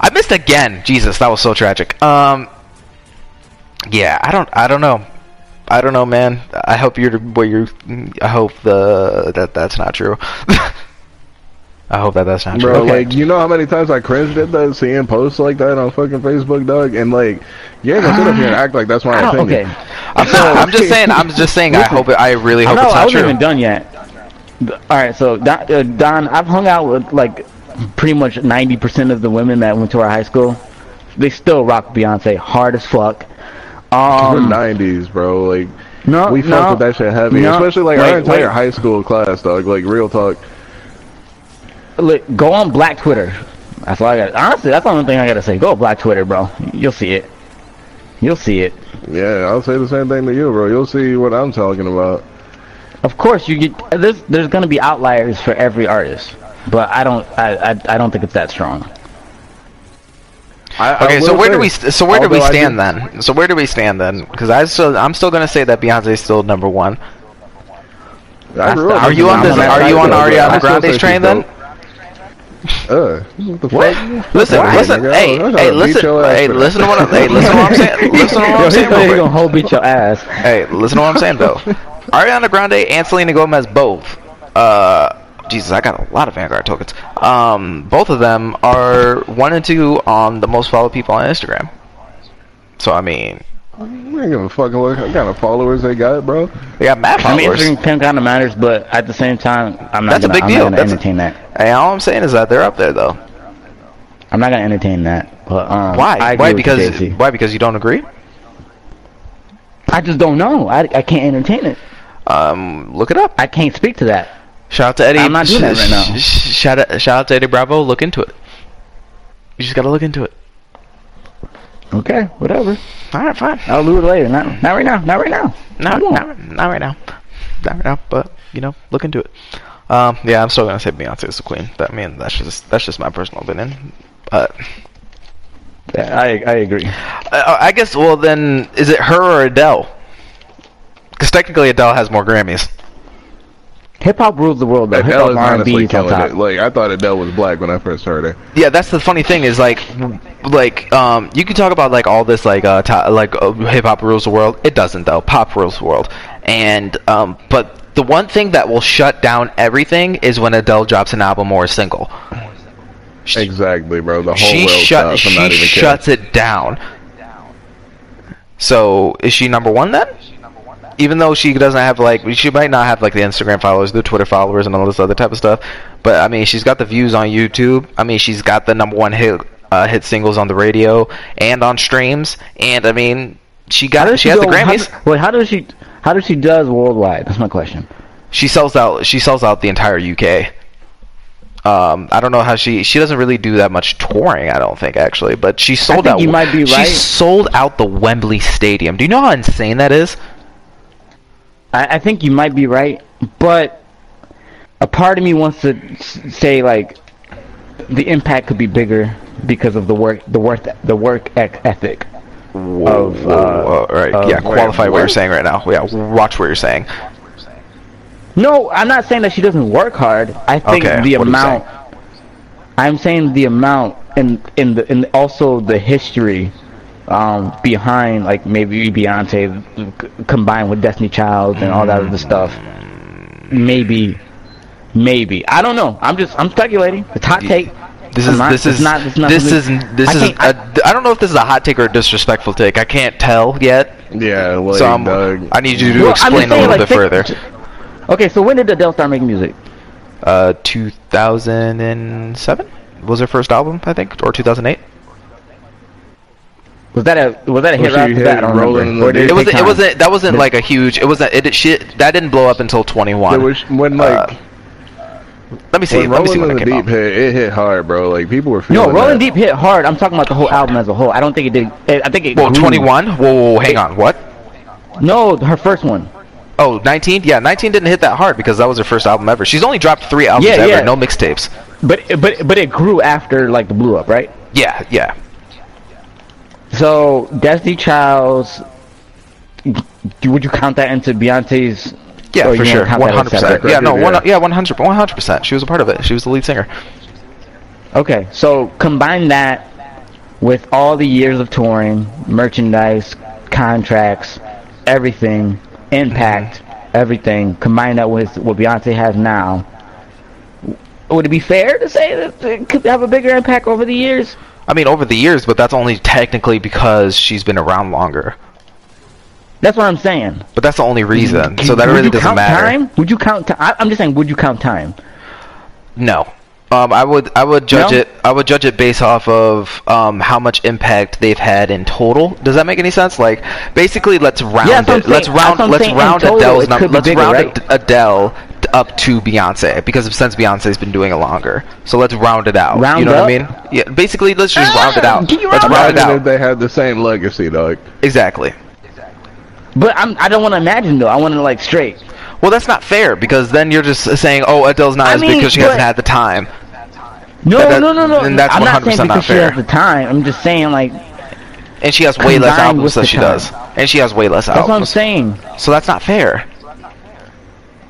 I missed again. Jesus, that was so tragic. Um yeah, I don't I don't know. I don't know, man. I hope you're what you're I hope the that that's not true. I hope that that's not true. Bro, Okay. like you know how many times I cringed at that seeing posts like that on fucking Facebook, dog, and like you ain't gonna sit up here and act like that's my I opinion. okay. I'm, not, I'm just saying. I'm just saying. I hope. It, I really hope no, it's I not wasn't true. even done yet. All right, so Don, uh, Don, I've hung out with like pretty much ninety percent of the women that went to our high school. They still rock Beyonce hard as fuck. We're Um, nineties, bro. Like no, we no, fucked with that shit heavy, no, especially like wait, our entire wait. high school class, dog. Like real talk. Look, go on Black Twitter. That's all I got. Honestly, that's the only thing I gotta say. Go Black Twitter, bro. You'll see it. You'll see it. Yeah, I'll say the same thing to you, bro. You'll see what I'm talking about. Of course, you get there's there's gonna be outliers for every artist, but I don't I I, I don't think it's that strong. I, I Okay, so will where do we st- so where do we stand do- then? So where do we stand then? Because I still I'm still gonna say that Beyonce is still number one. I grew up Are you on I'm this? Are you on Ariana Grande's train she's then? Uh, what the fuck? Listen, Why, listen, nigga? hey, hey, trying to beat listen, hey, listen to what I'm, hey, listen to what I'm saying. Listen to what I'm saying. he's real gonna hold beat your ass. Hey, listen to what I'm saying though. Ariana Grande and Selena Gomez both. Uh, Jesus, I got a lot of Vanguard tokens. Um, both of them are one and two on the most followed people on Instagram. So I mean, I ain't give a fucking what kind of followers they got, bro. they got mad I mean, followers. Instagram kind of matters, but at the same time, I'm not That's a gonna, big I'm deal. not gonna That's a- entertain that. Hey, all I'm saying is that they're up there though. I'm not gonna entertain that. But um, Why? Why? Because why? Because you don't agree? I just don't know. I, I can't entertain it. Um, look it up. I can't speak to that. Shout out to Eddie. I'm not doing that right now. sh- sh- Shout out, shout out to Eddie Bravo. Look into it. You just gotta look into it. Okay, whatever. All right, fine. I'll do it later. Not not right now. Not right now. No, not, not right now. Not right now, but you know, look into it. Um, yeah, I'm still gonna say Beyonce is the queen. That I mean, that's just that's just my personal opinion. But Yeah, I I agree. uh, I guess well then, is it her or Adele? Because technically Adele has more Grammys. Hip hop rules the world, though. Hip Adele hop is R&B honestly is killing it. Like I thought Adele was black when I first heard her. Yeah, that's the funny thing is like, like um, you can talk about like all this like uh to- like uh, hip hop rules the world. It doesn't though. Pop rules the world. And um, but the one thing that will shut down everything is when Adele drops an album or a single. Exactly, bro. The whole she world shut stops. I'm she not even shuts it down. So is she number one then? Even though she doesn't have like she might not have like the Instagram followers, the Twitter followers, and all this other type of stuff, but I mean she's got the views on YouTube. I mean she's got the number one hit uh, hit singles on the radio and on streams, and I mean she got does she has the go- how Grammys. do- wait, how does she? How does she does worldwide? That's my question. she sells out she sells out the entire UK. Um, I don't know how she she doesn't really do that much touring. I don't think actually, but she sold think out. you might be right. she sold out the Wembley Stadium. Do you know how insane that is? I, I think you might be right, but a part of me wants to say like the impact could be bigger because of the work, the work, the work ethic. Of, uh, Whoa, right, of- yeah, qualify what you're saying right now. Yeah, watch what you're saying. No, I'm not saying that she doesn't work hard. I think Okay, the what are you amount. I'm saying the amount and in the and also the history um, behind like maybe Beyonce c- combined with Destiny Child and all that other stuff. Maybe, maybe I don't know. I'm just I'm speculating. It's hot take. This is not- this is not- it's not this is this I is can't- a, I don't know if this is a hot take or a disrespectful take. I can't tell yet. Yeah, like, So I'm, dog. I need you to Well, explain just a little like, bit further. Okay, so when did Adele start making music? Uh, 2007. was her first album, I think, or 2008. Was that a was that a hit right she after that? I don't Rolling remember. in the Or did Deep? It was it wasn't That wasn't like a huge. It wasn't. It shit. That didn't blow up until 21. There was when like Uh, let me see. when Let me see Rolling when in the Deep out. hit, it hit hard, bro. Like people were feeling. No, Rolling that. Deep hit hard. I'm talking about the whole album as a whole. I don't think it did. I think it. Well, 21. Whoa, whoa, whoa, hang on. What? No, her first one. Oh, 19? Yeah, 19 didn't hit that hard because that was her first album ever. She's only dropped three albums Yeah, ever, yeah. no mixtapes. But but but it grew after like the blew up, right? Yeah, yeah. So Destiny Child's. Would you count that into Beyonce's? Yeah, for sure. wanna count that as 100%. separate? Yeah, no, one, yeah. yeah, 100, 100%. She was a part of it. She was the lead singer. Okay, so combine that with all the years of touring, merchandise, contracts, everything, impact, mm-hmm. everything. Combine that with what Beyonce has now. Would it be fair to say that it could have a bigger impact over the years? I mean, over the years, but that's only technically because she's been around longer. That's what I'm saying. But that's the only reason. So that really you doesn't count matter. time? Would you count time? I'm just saying, would you count time? No. Um, I would I would judge No? it I would judge it based off of um, how much impact they've had in total. Does that make any sense? Like basically, let's round Yeah, it. I'm Let's round That's what I'm let's saying. Round Adele's it num- could be let's bigger, round right? Adele up to Beyonce because since Beyonce's been doing it longer. So let's round it out. Round you know up? what I mean? Yeah. Basically, let's just round it Ah, out. can you Let's round round it Imagine if out. they had the same legacy, dog. Exactly. But I'm, I don't want to imagine though. I want to like straight. Well, that's not fair because then you're just saying, "Oh, Adele's not I as mean, because she hasn't had the time." No, That- no, no, no. then that's I'm not saying because not she has the time. I'm just saying like And she has way less albums than she time. does. And she has way less albums. that's what I'm saying. So that's not fair.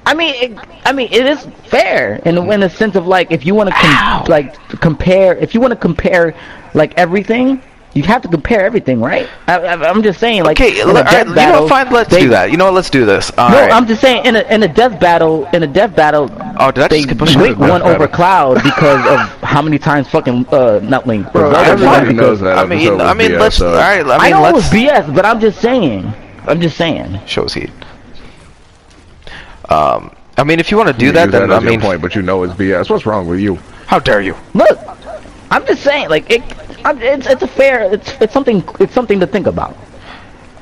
I mean, it, I mean, it is fair in the, in the sense of like if you want to com- like compare, if you want to compare like everything, you have to compare everything, right? I, I, I'm just saying, like Okay, in l- a all right, death you know? Fine, let's they- do that. You know what? Let's do this. All No, right. I'm just saying in a in a death battle, in a death battle, Oh, did I they just Link into won death over? Cloud because of how many times fucking uh not Link, but Bro, Zelda everybody won knows that I mean, I mean, BS, let's. so- All right. I mean, I know it let's. was BS, but I'm just saying. I'm just saying. Shows heat. Um, I mean, if you want to do You that, use then as I your mean, point, but you know it's BS. What's wrong with you? how dare you? Look, I'm just saying, like it. I'm, it's it's a fair. It's it's something. It's something to think about.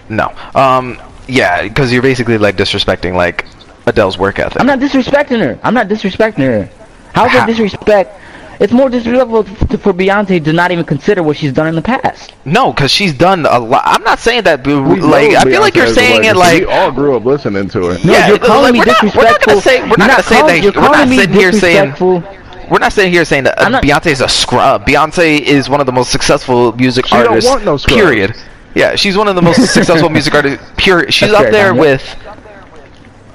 No. Um, yeah, because you're basically like disrespecting like Adele's work ethic. I'm not disrespecting her. I'm not disrespecting her. How's How- that disrespect? It's more disrespectful f- for Beyonce to not even consider what she's done in the past. No, because she's done a lot. I'm not saying that. b- We Like, I feel like you're saying it like. we all grew up listening to her. No, Yeah, you're like, calling me we're not- we're not disrespectful. gonna say- we're You're not gonna say calling- that- You're we're not sitting here saying- We're not sitting here saying that uh, I'm not- Beyonce's a scrub. Beyonce is one of the most successful music She don't artists. want no scrubs. period. Yeah, she's one of the most successful music artists. Period. She's That's up there with,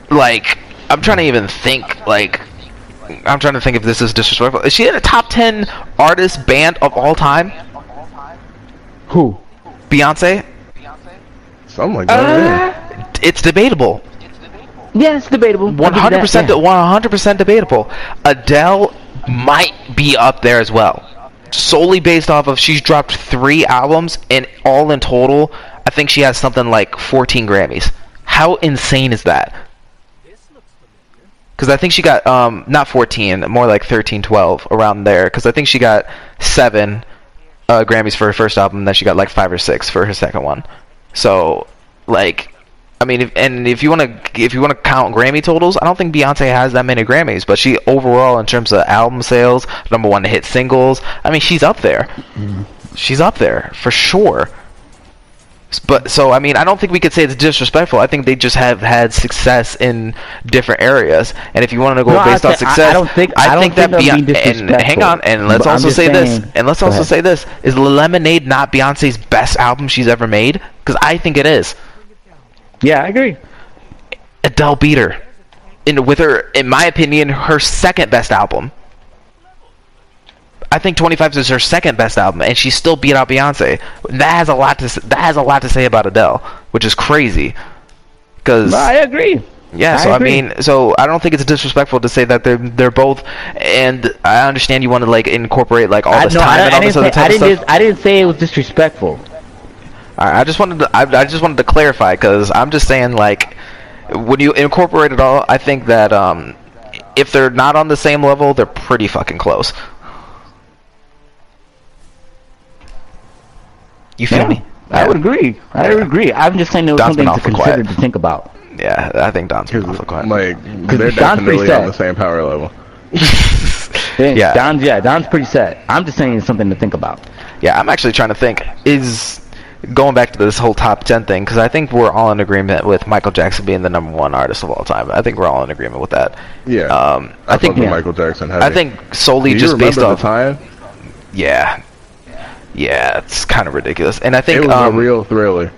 like, I'm trying to even think. Like, I'm trying to think if this is disrespectful. Is she in a top ten artist band of all time? Who? Beyonce. Something like that. yeah. Uh, it's debatable. Yeah, it's debatable. I'll give you One that, hundred percent. One hundred percent debatable. Adele might be up there as well, solely based off of she's dropped three albums and all in total, I think she has something like fourteen Grammys. How insane is that? Because I think she got um not fourteen, more like 13, 12, around there. Because I think she got seven uh, Grammys for her first album, and then she got like five or six for her second one. So, like, I mean, if, and if you want to, if you want to count Grammy totals, I don't think Beyonce has that many Grammys. But she overall, in terms of album sales, number one hit singles, I mean, she's up there. She's up there for sure. But so I mean, I don't think we could say it's disrespectful. I think they just have had success in different areas. And if you want to go No, I based on thi- I- success, I don't think- I don't that think I'm Beyonce. And hang on, and let's also say this, and let's also ahead. say this: is Lemonade not Beyonce's best album she's ever made? Because I think it is. Yeah, I agree. Adele beat her. In with her, in my opinion, her second best album. I think 25 is her second best album, and she still beat out Beyonce. That has a lot to that has a lot to say about Adele, which is crazy. Because I agree. yeah, I so I, mean, so I don't think it's disrespectful to say that they're they're both. And I understand you want to like incorporate like all I, this no, time I, and I all this say, other I type of didn't. stuff. Just, I didn't say it was disrespectful. I I just wanted to, I, I just wanted to clarify because I'm just saying like when you incorporate it all, I think that um, if they're not on the same level, they're pretty fucking close. You feel Yeah, me? I Yeah. would agree. I would agree. I'm just saying it was Don's something to consider quiet. to think about. Yeah, I think Don's been awful quiet. Like they're Don's pretty definitely on the same power level. Yeah, Yeah. Don's yeah, Don's pretty set. I'm just saying it's something to think about. Yeah, I'm actually trying to think. Is going back to this whole top 10 thing because I think we're all in agreement with Michael Jackson being the number one artist of all time. I think we're all in agreement with that. Yeah. Um, I, I, think yeah. Michael Jackson. I think solely Do you just based on time? Yeah. Yeah, it's kind of ridiculous, and I think It was um, a real thriller.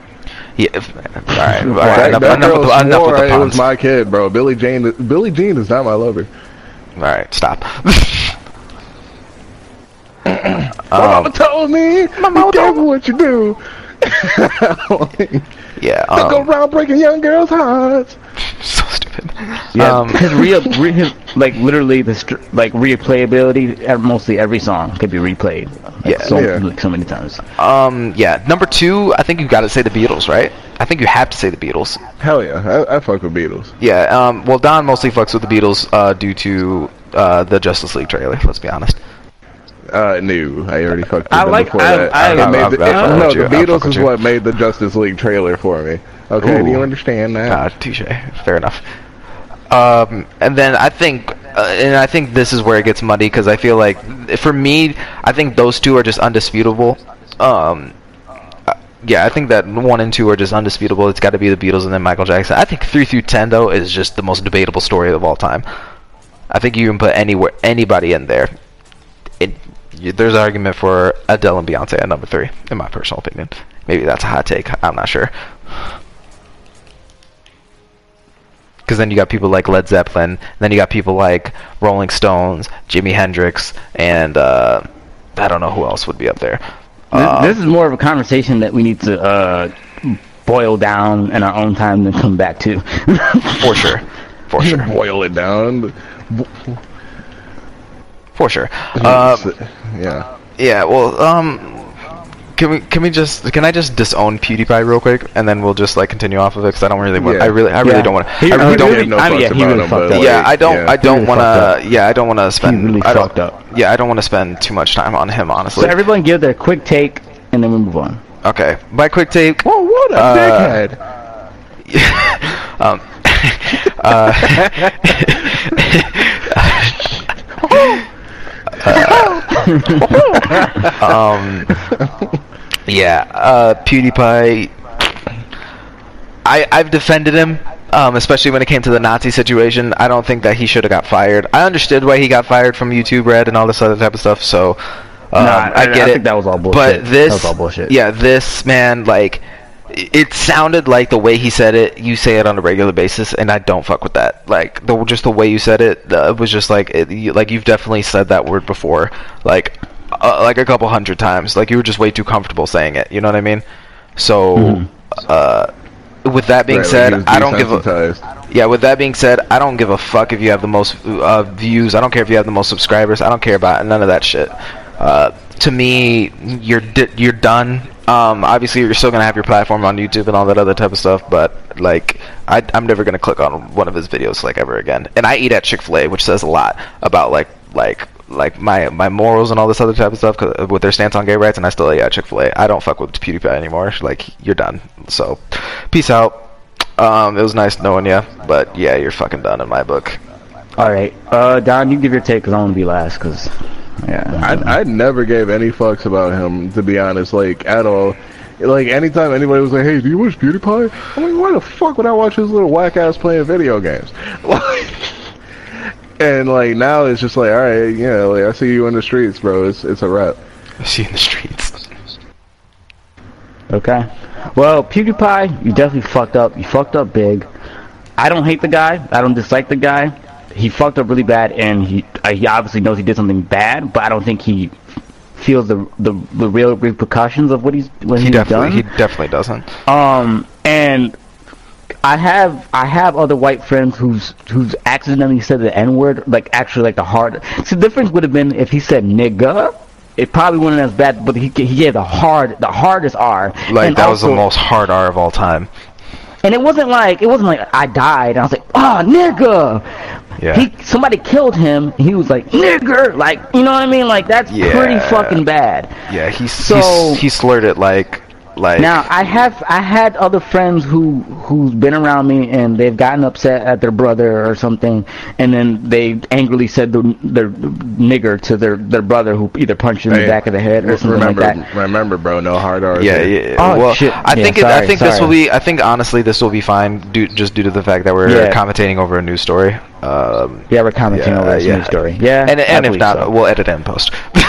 Yeah. All right. All right. Enough, that enough, with the, enough with the it was my kid, bro. Billie Jean. Billie Jean is not my lover. All right. Stop. My Um, mama told me. My mama told me what you do. yeah. Don't go Um, around breaking young girls' hearts. so stupid. Yeah, Um, his real, re, his, like literally the str- like replayability. ev- Mostly every song could be replayed. Like, Yeah. so, Yeah. like, so many times. um. Yeah. Number two. I think you got to say the Beatles, right? I think you have to say the Beatles. Hell yeah, I, I fuck with Beatles. Yeah. Um. Well, Don mostly fucks with the Beatles uh, due to uh, the Justice League trailer. Let's be honest. Uh, no, I already fucked with I them like- before I- that. I- It I- made I- the- I it- fuck no, the Beatles is what made the Justice League trailer for me. Okay, do you understand that? Ah, touche. Fair enough. Um, and then I think, uh, and I think this is where it gets muddy because I feel like, for me, I think those two are just undisputable. Um, yeah, I think that one and two are just undisputable. It's got to be the Beatles and then Michael Jackson. I think three through ten though is just the most debatable story of all time. I think you can put anywhere anybody in there. It, there's an argument for Adele and Beyonce at number three, in my personal opinion. Maybe that's a hot take. I'm not sure. Because then you got people like Led Zeppelin, then you got people like Rolling Stones, Jimi Hendrix, and uh, I don't know who else would be up there. This, Uh, this is more of a conversation that we need to uh, boil down in our own time and come back to. for sure, for sure, Boil it down. for sure. Uh, yeah. yeah, well, um, can we can we just can I just disown PewDiePie real quick, and then we'll just like continue off of it because I don't really want. Yeah. I really I really Yeah. don't want to. I really don't. really- no I mean, yeah, he really him, fucked up. yeah, I don't. yeah. I don't really want to. Yeah, I don't want to spend. really I don't, fucked up. Yeah, I don't want to spend too much time on him, honestly. so everyone give their quick take and then we move on. Okay, my quick take. Whoa, what a Uh, dickhead. um, uh, um, yeah, uh, PewDiePie. I I've defended him, um, especially when it came to the Nazi situation. I don't think that he should have got fired. I understood why he got fired from YouTube Red and all this other type of stuff. So um, Nah, I, I- get I it. think that was all bullshit. But this, That was all bullshit. yeah, this man like. It sounded like the way he said it. You say it on a regular basis, and I don't fuck with that. Like the just the way you said it, uh, it was just like it, you, like you've definitely said that word before, like uh, like a couple hundred times. Like you were just way too comfortable saying it. You know what I mean? So, Mhm. uh, with that being Right, said, he was I don't give a yeah. With that being said, I don't give a fuck if you have the most uh, views. I don't care if you have the most subscribers. I don't care about none of that shit. Uh, to me, you're di- you're done. Um, obviously, you're still gonna have your platform on YouTube and all that other type of stuff, but like, I, I'm never gonna click on one of his videos like ever again. And I eat at Chick Fil A, which says a lot about like like like my my morals and all this other type of stuff 'cause- with their stance on gay rights. And I still eat at Chick Fil A. I don't fuck with PewDiePie anymore. Like, you're done. So, peace out. Um, it was nice knowing you, but yeah, you're fucking done in my book. All right, uh, Don, you give your take because I want to be last. Because yeah, I I never gave any fucks about him to be honest, like at all. Like anytime anybody was like, "Hey, do you watch PewDiePie?" I'm like, "Why the fuck would I watch this little whack ass playing video games?" Like, and like now it's just like, all right, yeah, like I see you in the streets, bro. It's it's a wrap. I see you in the streets. Okay. Well, PewDiePie, you definitely fucked up. You fucked up big. I don't hate the guy. I don't dislike the guy. He fucked up really bad, and he uh, he obviously knows he did something bad, but I don't think he feels the the, the real repercussions of what he's what He he's definitely, done. he definitely doesn't. Um, and I have I have other white friends who's who's accidentally said the N word, like actually like the hard. So the difference would have been if he said nigga. It probably wouldn't as bad, but he he gave the hard the hardest R. Like And that was the most hard R of all time. and it wasn't like it wasn't like I died. And I was like, oh nigga. Yeah. He somebody killed him. And he was like nigger. Like you know what I mean? Like that's Yeah. pretty fucking bad. yeah, he So- he he slurred it like like Now I have I had other friends who who's been around me and they've gotten upset at their brother or something, and then they angrily said the their nigger to their their brother who either punched him in the back of the head or something remember, like that. remember, bro, no hard R's. Yeah, here. yeah. Oh, well, shit. I Yeah, think it, I sorry, think this will be. I think honestly, this will be fine, due, just due to the fact that we're Yeah. commentating over a news story. Um, Yeah, we're commenting Yeah, over a yeah. news story. Yeah, and and if not, so. we'll edit it in post.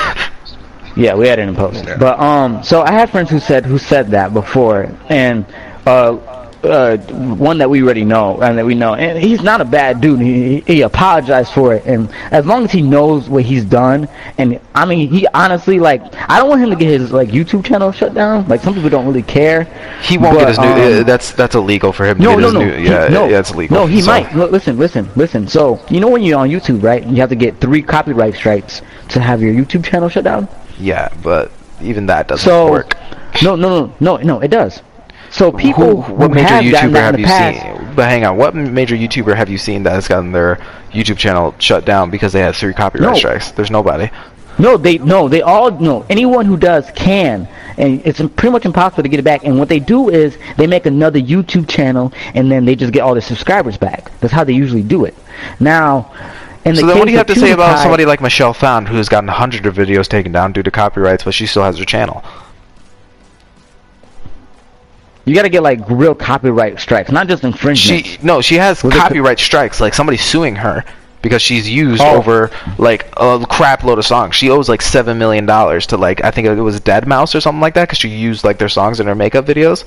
Yeah, we had it in post. Yeah. But um, so I had friends who said who said that before, and uh, uh, one that we already know and that we know, and he's not a bad dude. He he apologized for it, and as long as he knows what he's done, and I mean, he honestly like I don't want him to get his like YouTube channel shut down. Like some people don't really care. he won't But, get his new. um, uh, that's that's illegal for him to No, get no, his no. new. He- Yeah, no, yeah, it's illegal. No, he so- might. Look, listen, listen, listen. So you know when you're on YouTube, right? You have to get three copyright strikes to have your YouTube channel shut down. Yeah, but even that doesn't So work. no, no, no, no, no, it does. So people Who, what who major have gotten YouTuber have in you past, seen? But hang on, what major YouTuber have you seen that has gotten their YouTube channel shut down because they had three copyright No. strikes? There's nobody. no, they no, they all no. Anyone who does can, and it's pretty much impossible to get it back. And what they do is they make another YouTube channel, and then they just get all the subscribers back. That's how they usually do it. Now, So then, what do you have to say about somebody like Michelle Phan, who's gotten hundreds of videos taken down due to copyrights, but she still has her channel? You got to get like real copyright strikes, not just infringement. She no, she has Was copyright strikes. Like somebody's suing her because she's used Oh. over like a crap load of songs. She owes like seven million dollars to like I think it was Deadmau5 or something like that because she used like their songs in her makeup videos.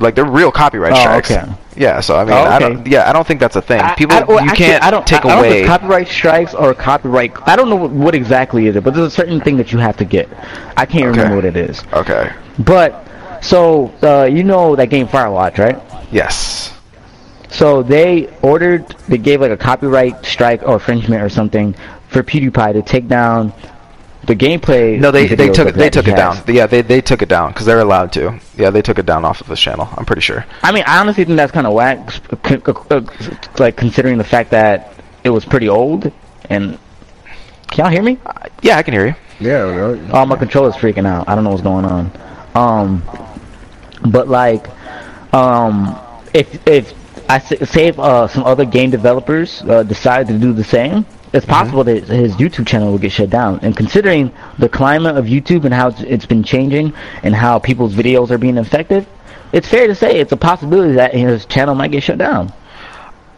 Like they're real copyright Oh, strikes. okay. Yeah, so I mean, Oh, I don't. Yeah, I don't think that's a thing. I- People, I- well, you actually, can't I don't, take I, I don't away. copyright strikes or copyright. I don't know what, what exactly it, but there's a certain thing that you have to get. I can't remember what it is. okay. But so uh, you know that game Firewatch, right? Yes. So they ordered, they gave like a copyright strike or infringement or something for PewDiePie to take down the gameplay. No, they they took it they took it has. down. Yeah, they they took it down because they're allowed to. Yeah, they took it down off of his channel. I'm pretty sure. I mean, I honestly think that's kind of whack, c- c- uh, like considering the fact that it was pretty old. And can y'all hear me? Yeah, I can hear you. Yeah, no, Oh, my controller's freaking out. I don't know what's going on. Um, but like, um, if if I s- say if uh, some other game developers uh, decide to do the same, it's possible that his YouTube channel will get shut down. And considering the climate of YouTube and how it's, it's been changing and how people's videos are being affected, it's fair to say it's a possibility that his channel might get shut down.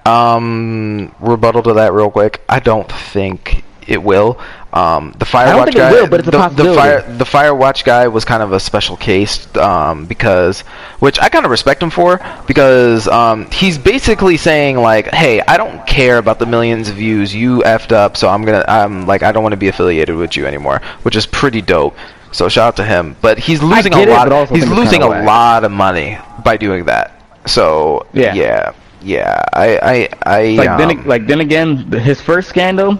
Um, rebuttal to that real quick. I don't think it will. Um, the Firewatch guy, will, but it's a the, the fire the Firewatch guy was kind of a special case um, because, which I kind of respect him for because um, he's basically saying like, hey, I don't care about the millions of views you effed up, so I'm gonna, I'm like, I don't want to be affiliated with you anymore, which is pretty dope. So shout out to him, but he's losing a lot. also he's losing a kinda lot of money by doing that. So Yeah. yeah, yeah. I, I, I Like then, um, like then again, his first scandal,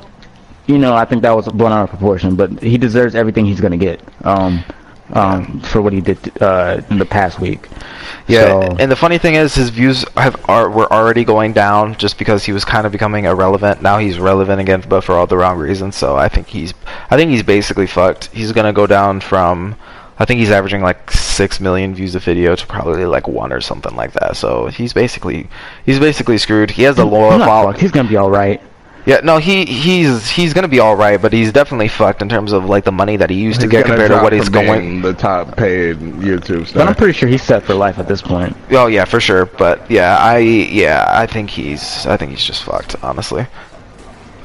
you know, I think that was blown out of proportion. But he deserves everything he's gonna get, um, um, for what he did uh, in the past week. Yeah, So- and the funny thing is, his views have are were already going down just because he was kind of becoming irrelevant. Now he's relevant again, but for all the wrong reasons. So I think he's, I think he's basically fucked. He's gonna go down from, I think he's averaging like six million views a video to probably like one or something like that. So he's basically, he's basically screwed. He has a lower He's not follow. He's gonna be all right. Yeah, no, he he's he's gonna be all right, but he's definitely fucked in terms of like the money that he used to get compared to what he's from going. being the top paid YouTube But. I'm pretty sure he's set for life at this point. Oh yeah, for sure. But yeah, I yeah, I think he's I think he's just fucked, honestly.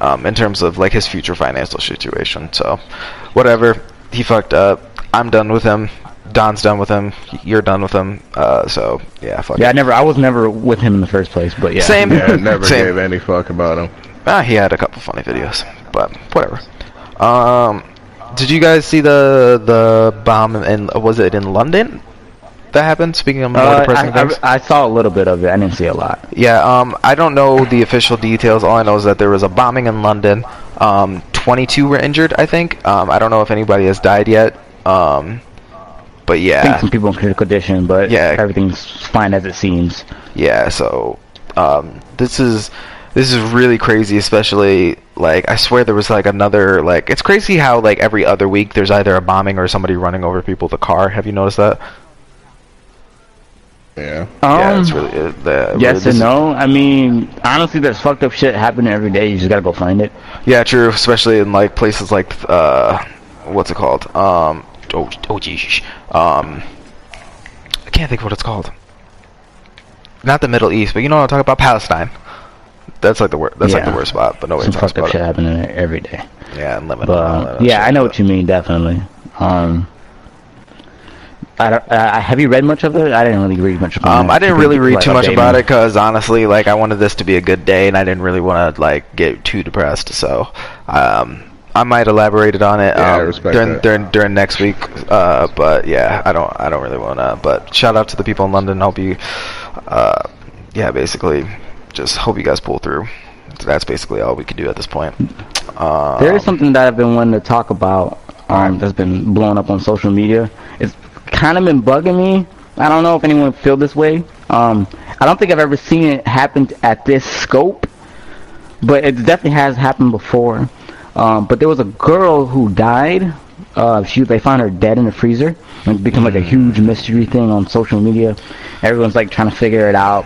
Um, in terms of like his future financial situation. So, whatever, he fucked up. I'm done with him. Don's done with him. You're done with him. Uh, so yeah, fuck. Yeah, I never, I was never with him in the first place. But yeah, Same. yeah, never Same. gave any fuck about him. Ah, he had a couple funny videos, but whatever. Um, did you guys see the the bomb in was it in London that happened? Speaking of more Uh, depressing I, things. I, I saw a little bit of it. I didn't see a lot. Yeah, um, I don't know the official details. All I know is that there was a bombing in London. Um, 22 were injured, I think. Um, I don't know if anybody has died yet. Um, but I think yeah, some people in critical condition, but Yeah. everything's fine as it seems. yeah. So um, this is this is really crazy, especially like I swear there was like another like it's crazy how like every other week there's either a bombing or somebody running over people with a car. Have you noticed that? Yeah. Um, yeah, it's really uh, the, yes this- and no. I mean, honestly, there's fucked up shit happening every day. You just gotta go find it. Yeah, true. Especially in like places like uh, what's it called? Um, oh, oh, geez, um, I can't think of what it's called. Not the Middle East, but you know what I'm talking about, Palestine. That's like the worst. That's like the worst spot, but nobody Some talks fucked up about shit it. happening there every day. Yeah, and Lebanon. But and all that yeah, shit, I know but- what you mean. Definitely. Um, I don't, uh, have you read much of it? I didn't really read much about Um, it. I didn't really read Like, too much update about me. it because honestly, like I wanted this to be a good day, and I didn't really want to like get too depressed. So, um, I might elaborate on it Yeah, um, during that. during during next week. Uh, but yeah, I don't I don't really want to. But shout out to the people in London. Hope you, uh, yeah, basically, just hope you guys pull through. That's basically all we can do at this point. Um, There is something that I've been wanting to talk about um, that's been blowing up on social media. It's kind of been bugging me. I don't know if anyone feel this way. Um, I don't think I've ever seen it happen at this scope, but it definitely has happened before. Um, but there was a girl who died. Uh, she they found her dead in the freezer. It became like a huge mystery thing on social media. Everyone's like trying to figure it out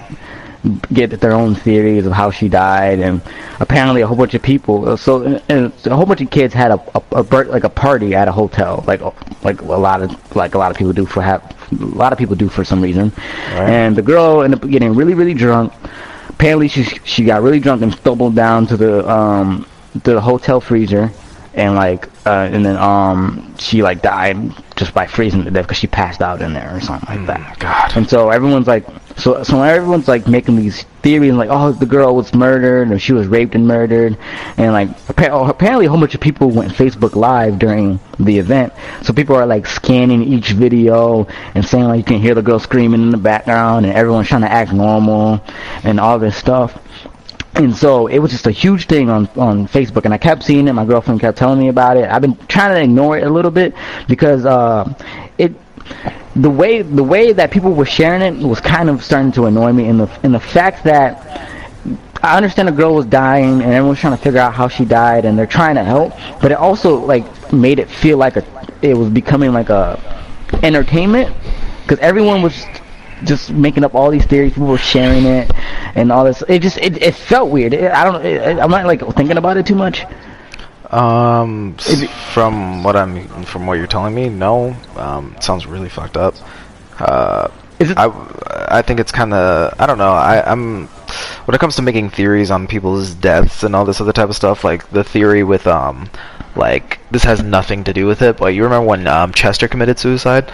get their own theories of how she died, and apparently a whole bunch of people. So and, a whole bunch of kids had a, a, a like a party at a hotel, like like a lot of like a lot of people do for have a lot of people do for some reason. And the girl ended up getting really really drunk. Apparently she she got really drunk and stumbled down to the um to the hotel freezer. And like, uh, and then um, she like died just by freezing to death because she passed out in there or something like mm, that. God. And so everyone's like, so so everyone's like making these theories like, oh, the girl was murdered or she was raped and murdered, and like oh, apparently a whole bunch of people went Facebook Live during the event. So people are like scanning each video and saying like you can hear the girl screaming in the background and everyone's trying to act normal and all this stuff. And so it was just a huge thing on on Facebook, and I kept seeing it. My girlfriend kept telling me about it. I've been trying to ignore it a little bit because uh, it the way the way that people were sharing it was kind of starting to annoy me. In the in the fact that I understand a girl was dying, and everyone's trying to figure out how she died, and they're trying to help, but it also like made it feel like a it was becoming like a entertainment because everyone was just making up all these theories. People were sharing it and all this. It just it, it felt weird. It, I don't. It, I'm not like thinking about it too much. Um, from what I'm from what you're telling me, no. Um, it sounds really fucked up. Uh, Is it? I I think it's kind of I don't know. I I'm when it comes to making theories on people's deaths and all this other type of stuff, like the theory with um like this has nothing to do with it. But you remember when um Chester committed suicide?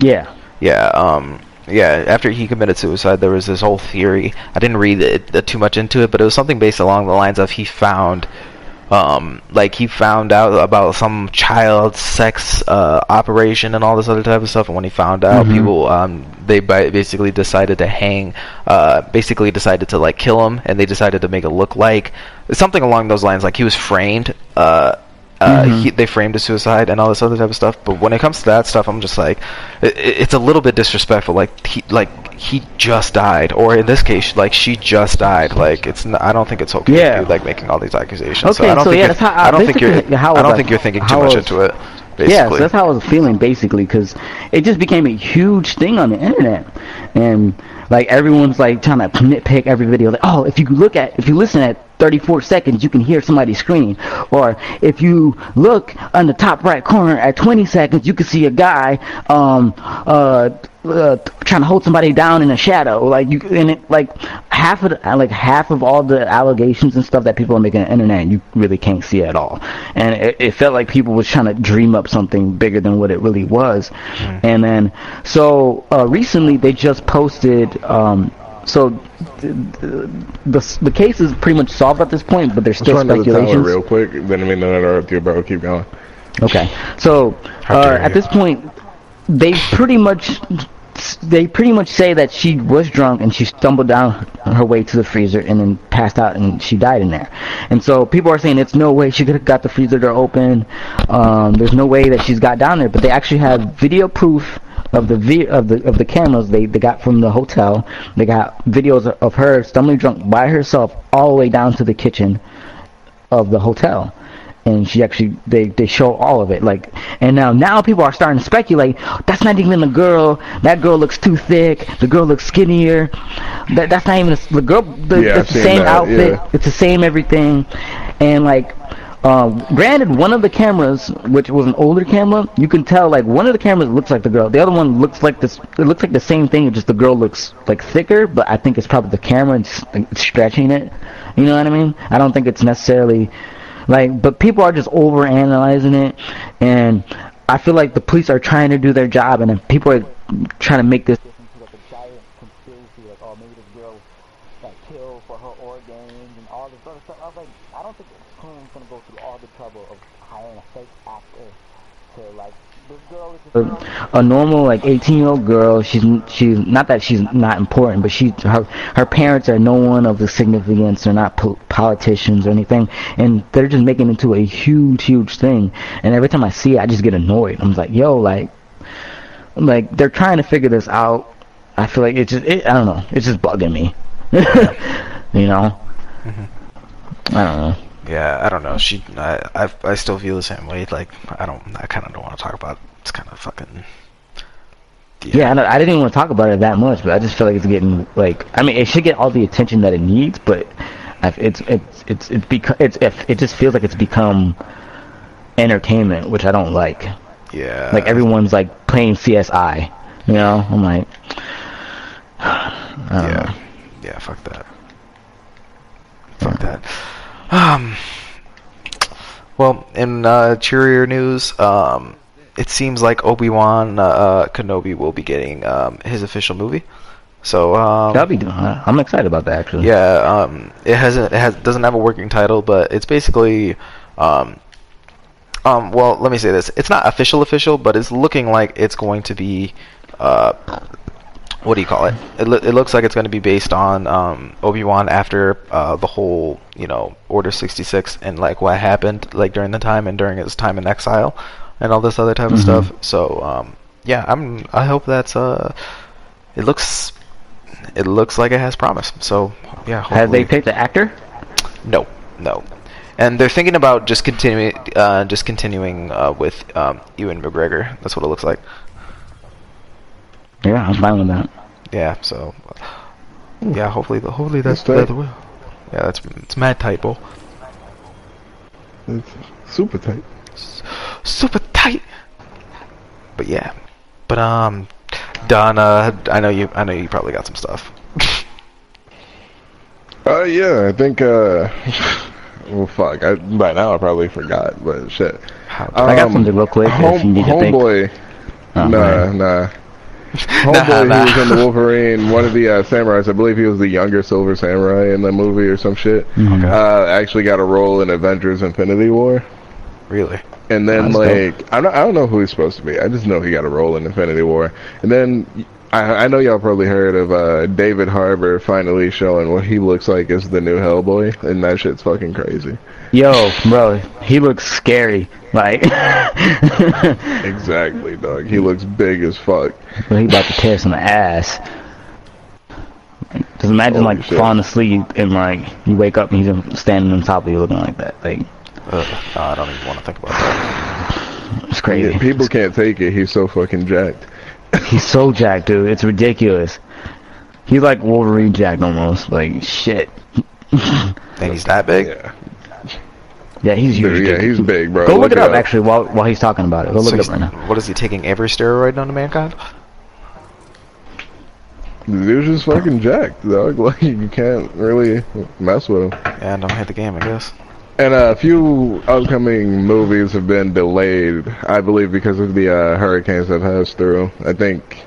yeah. Yeah, um, yeah. After he committed suicide, there was this whole theory. I didn't read it, uh, too much into it, but it was something based along the lines of he found, um, like he found out about some child sex uh, operation and all this other type of stuff. And when he found out, Mhm. people, um, they ba- basically decided to hang, uh, basically decided to like kill him, and they decided to make it look like something along those lines. Like he was framed. Uh, uh, Mhm. he, they framed a suicide and all this other type of stuff. But when it comes to that stuff, I'm just like, it, it's a little bit disrespectful. Like he, like he just died, or in this case, like she just died. Like it's, n- I don't think it's okay. Yeah. to be, like making all these accusations. so Okay, I don't so think yeah, you're- that's how- I don't think you're, how I don't think you're thinking too much into it. Yeah, so that's how I was feeling basically because it just became a huge thing on the internet, and like everyone's like trying to nitpick every video. Like, oh, if you look at, if you listen at 34 seconds, you can hear somebody scream, or if you look on the top right corner at 20 seconds, you can see a guy um uh. Uh, trying to hold somebody down in a shadow, like you, and it like half of the, like half of all the allegations and stuff that people are making on the internet, you really can't see at all. And it, it felt like people was trying to dream up something bigger than what it really was. And then, so uh, recently they just posted. Um, so the, the the case is pretty much solved at this point, but there's still run to the tower speculations. real quick. Then I mean, no, interrupt you, bro. Keep going. Okay, so uh, at this point, they pretty much they pretty much say that she was drunk and she stumbled down her way to the freezer and then passed out and she died in there. And so people are saying it's no way she could have got the freezer door open. Um, there's no way that she's got down there, but they actually have video proof of the vi- of the of the cameras they, they got from the hotel. They got videos of her stumbling drunk by herself all the way down to the kitchen of the hotel. and she actually they they show all of it like and now now people are starting to speculate that's not even the girl that girl looks too thick the girl looks skinnier that that's not even the, the girl the, Yeah, it's the same that, outfit yeah. it's the same everything and like uh, granted, one of the cameras, which was an older camera, you can tell like one of the cameras looks like the girl. The other one looks like this. It looks like the same thing. Just the girl looks like thicker, but I think it's probably the camera and like, stretching it. You know what I mean? I don't think it's necessarily like, but people are just over analyzing it, and I feel like the police are trying to do their job, and people are trying to make this into like a giant conspiracy, like oh maybe this girl got killed for her organs and all this other stuff. I was like, I don't think Clinton's gonna go through all the trouble of hiring a fake actor to like. This girl is just a, a normal like 18 year old girl. She's she's not that she's not important, but she her her parents are no one of the significance. They're not po- politicians or anything, and they're just making it into a huge huge thing. And every time I see it, I just get annoyed. I'm like, yo, like, like they're trying to figure this out. I feel like it's just it, I don't know. It's just bugging me. you know. Mm-hmm. I don't know. Yeah, I don't know. She, I, I, I still feel the same way. Like, I don't, I kind of don't want to talk about. It. It's kind of fucking. Yeah, I, don't- I didn't even want to talk about it that much, but I just feel like it's getting like I mean, it should get all the attention that it needs, but it's it's it's it's because it's if it just feels like it's become entertainment, which I don't like. Yeah. Like everyone's like playing CSI, you know? I'm like, Yeah. know. Yeah. Fuck that. Fuck that. Um. Well, in uh, cheerier news, um, it seems like Obi Wan uh, uh, Kenobi will be getting um, his official movie. So um, That'll be doing. I'm excited about that actually. Yeah, um, it hasn't it has doesn't have a working title, but it's basically, um, um, well, let me say this: it's not official official, but it's looking like it's going to be, uh, what do you call it? It, lo- it looks like it's going to be based on um, Obi Wan after uh, the whole, you know, Order sixty six and like what happened like during the time and during his time in exile and all this other type of Mhm. stuff. So um, yeah, I'm I hope that's uh, it looks. It looks like it has promise. So yeah. Have they hopefully- picked the actor? no, no. And they're thinking about just continuing, uh, just continuing uh, with um, Ewan McGregor. That's what it looks like. Yeah, I'm fine with that. Yeah. So, yeah. Hopefully, the hopefully that's That's tight. the will. Yeah, that's it's mad typo. It's super tight. Super tight. But yeah. But um, Donna, I know you. I know you probably got some stuff. Uh, yeah, I think, uh, well, fuck, I, by now I probably forgot, but shit. How- I got Um, something real quick if you need to think. homeboy, Oh, nah, right. nah. Homeboy, nah. he was in the Wolverine, one of the uh, samurais. I believe he was the younger Silver Samurai in the movie or some shit. Mhm. Uh, actually got a role in Avengers: Infinity War. Really? And then like I don't I don't know who he's supposed to be. I just know he got a role in Infinity War. And then I I know y'all probably heard of uh, David Harbour finally showing what he looks like as the new Hellboy, and that shit's fucking crazy. Yo, bro, he looks scary. Like, Exactly, dog. He looks big as fuck. Well, he about to tear some ass. Just imagine Holy like shit. falling asleep and like you wake up and he's standing on top of you looking like that. Like Ugh, no, I don't even want to think about that. it's crazy. Yeah, people can't take it. He's so fucking jacked. He's so jacked, dude. It's ridiculous. He's like Wolverine jacked almost. Like shit. And he's that big. Yeah, Yeah, he's huge. Dude, yeah, he's big, bro. Go look, it up, actually while while he's talking about it. Go look So it up right now. What is he taking every steroid known to mankind? The dude's just fucking jacked, dog. Like you can't really mess with him. Yeah, don't hate the game, I guess. And a few upcoming movies have been delayed, I believe, because of the uh, hurricanes that passed through. I think,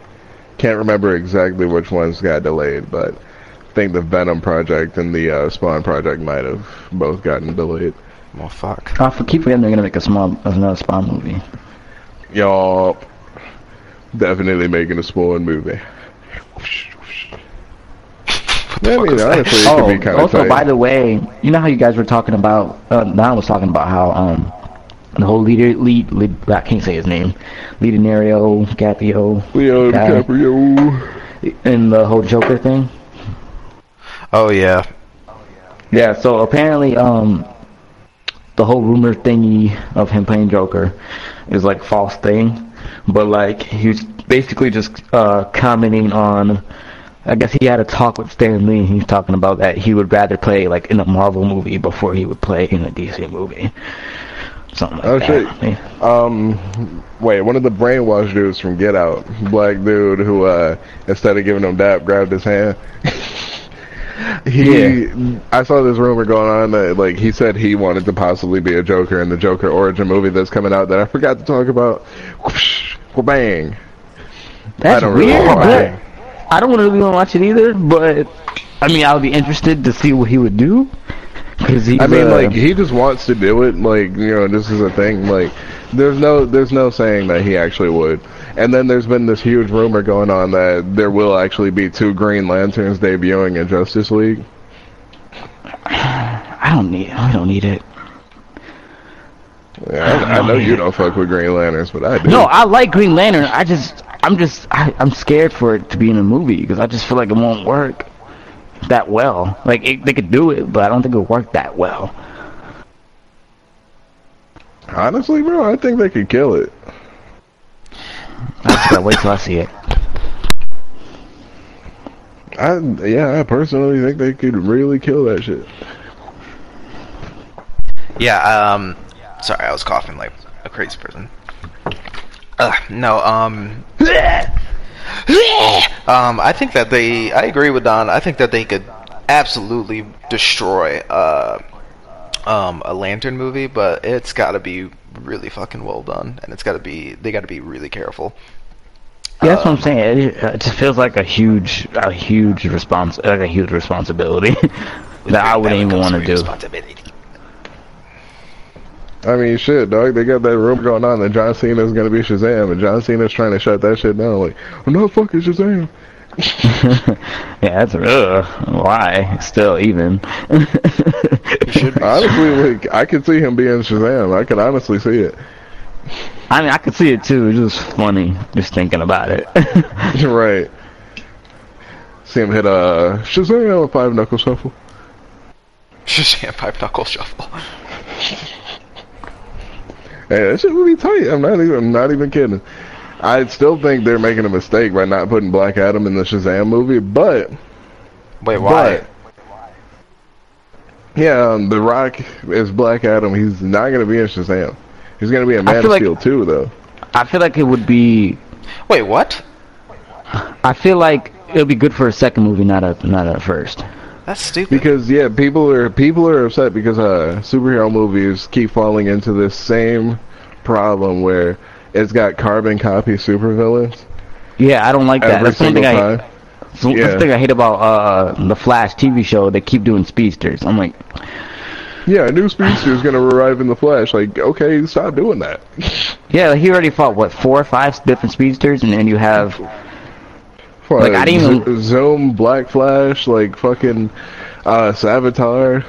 can't remember exactly which ones got delayed, but I think the Venom project and the uh, Spawn project might have both gotten delayed. Well, fuck. I keep forgetting they're gonna make a small another Spawn movie. Y'all definitely making a Spawn movie. Yeah, I mean, honestly, it Oh, could be kind of also tight. by the way, you know how you guys were talking about? Uh, Don was talking about how um the whole leader lead, lead I can't say his name, Leonardo Caprio, Leo guy. DiCaprio. and the whole Joker thing. Oh yeah. Yeah, so apparently, um, the whole rumor thingy of him playing Joker is like false thing, but like he's basically just uh, commenting on. I guess he had a talk with Stan Lee. He's talking about that he would rather play like in a Marvel movie before he would play in a DC movie. Something like Oh, that. shit. Yeah. Um, wait, one of the brainwashed dudes from Get Out, black dude who, uh, instead of giving him dap, grabbed his hand. he, I saw this rumor going on that, like, he said he wanted to possibly be a Joker in the Joker origin movie that's coming out that I forgot to talk about. Whoosh, bang. That's don't really weird, it. I don't really want to watch it either. But I mean, I'll be interested to see what he would do. Cause he's, I mean, uh, like he just wants to do it. Like you know, this is a thing. Like there's no there's no saying that he actually would. And then there's been this huge rumor going on that there will actually be two Green Lanterns debuting in Justice League. I don't need. I don't need it. Yeah, I, I know you don't fuck with Green Lanterns, but I do. No, I like Green Lantern. I just, I'm just, I, I'm scared for it to be in a movie because I just feel like it won't work that well. Like it, they could do it, but I don't think it'll work that well. honestly, bro, I think they could kill it. I just gotta wait till I see it. I yeah, I personally think they could really kill that shit. Yeah, um, sorry, I was coughing like a crazy person. Uh, no, um, um, I think that they, I agree with Don. I think that they could absolutely destroy, uh, um, a Lantern movie, but it's got to be really fucking well done, and it's got to be, they got to be really careful. Yeah, that's what I'm saying. It, it just feels like a huge, a huge response, like a huge responsibility that I wouldn't even want to do. I mean, shit, dog. They got that rumor going on that John Cena is gonna be Shazam, and John Cena's trying to shut that shit down. Like, I'm not fucking Shazam. yeah, that's uh, why still even. Honestly, like, I could see him being Shazam. I could honestly see it. I mean, I could see it too. It's just funny just thinking about it. right. See him hit a Shazam a five knuckle shuffle. Shazam five Knuckle Shuffle. Hey, that shit would be tight. I'm not even. I'm not even kidding. I still think they're making a mistake by not putting Black Adam in the Shazam movie, but Wait, why? But, yeah, um, The Rock is Black Adam. He's not going to be in Shazam. He's going to be in Man feel of like- Steel too, though. I feel like it would be. Wait, what? I feel like it would be good for a second movie, not a not a first. That's stupid. Because yeah, people are people are upset because uh, superhero movies keep falling into this same problem where it's got carbon copy supervillains Yeah, I don't like that. every That's one single thing I. time. So That's Yeah. the thing I hate about uh the Flash TV show. They keep doing speedsters. I'm like, Yeah, a new speedster is going to arrive in the Flash. Like, okay, stop doing that. yeah, he already fought what four or five different speedsters, and then you have For, Like, I didn't Z- Zoom, Black Flash, like fucking uh, Savitar.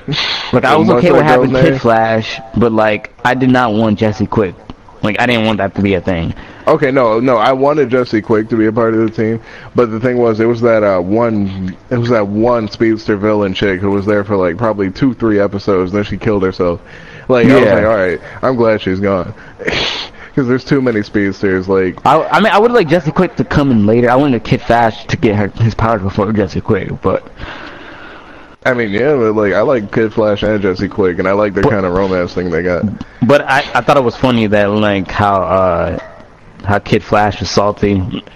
like I was okay with having Kid? Flash, but like I did not want Jesse Quick. Like I didn't want that to be a thing. Okay, no, no, I wanted Jesse Quick to be a part of the team, but the thing was, it was that uh, one, it was that one speedster villain chick who was there for like probably two, three episodes, then she killed herself. Like, I was like, all right, I'm glad she's gone, because there's too many speedsters. Like, I, I mean, I would like Jesse Quick to come in later. I wanted Kid Flash to get her his powers before Jesse Quick, but I mean, yeah, but like, I like Kid Flash and Jesse Quick, and I like the kind of romance thing they got. but I, I thought it was funny that like how uh how Kid Flash was salty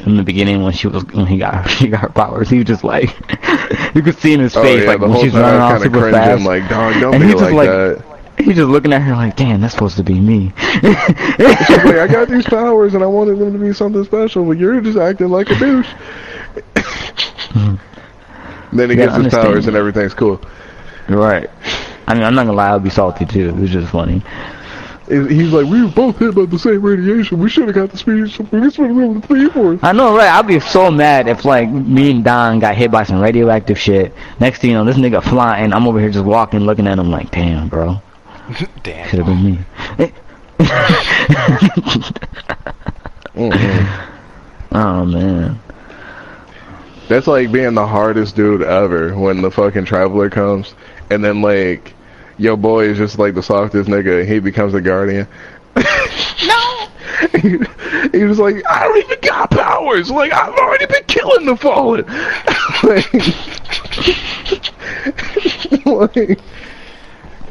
in the beginning when she was when he got she got her powers. He was just like you could see in his Oh face yeah, like when she's running off was kind of super fast. like, dog, don't And be like like- that. He's just looking at her like, damn, that's supposed to be me. Like, I got these powers and I wanted them to be something special, but you're just acting like a douche. Mm-hmm. then he gets his powers and everything's cool. right. I mean, I'm not gonna lie, I'll be salty too. It was just funny. He- He's like, we were both hit by the same radiation. We should have got the speed. We should have been the force. I know, right? I'd be so mad if like me and Don got hit by some radioactive shit. Next thing you know, this nigga flying. I'm over here just walking, looking at him like, damn, bro, Damn. should have been me. Mm-hmm. oh man. That's like being the hardest dude ever when the fucking traveler comes, and then like your boy is just like the softest nigga, and he becomes the guardian. No! he, he was like, I don't even got powers. Like I've already been killing the fallen. like, like,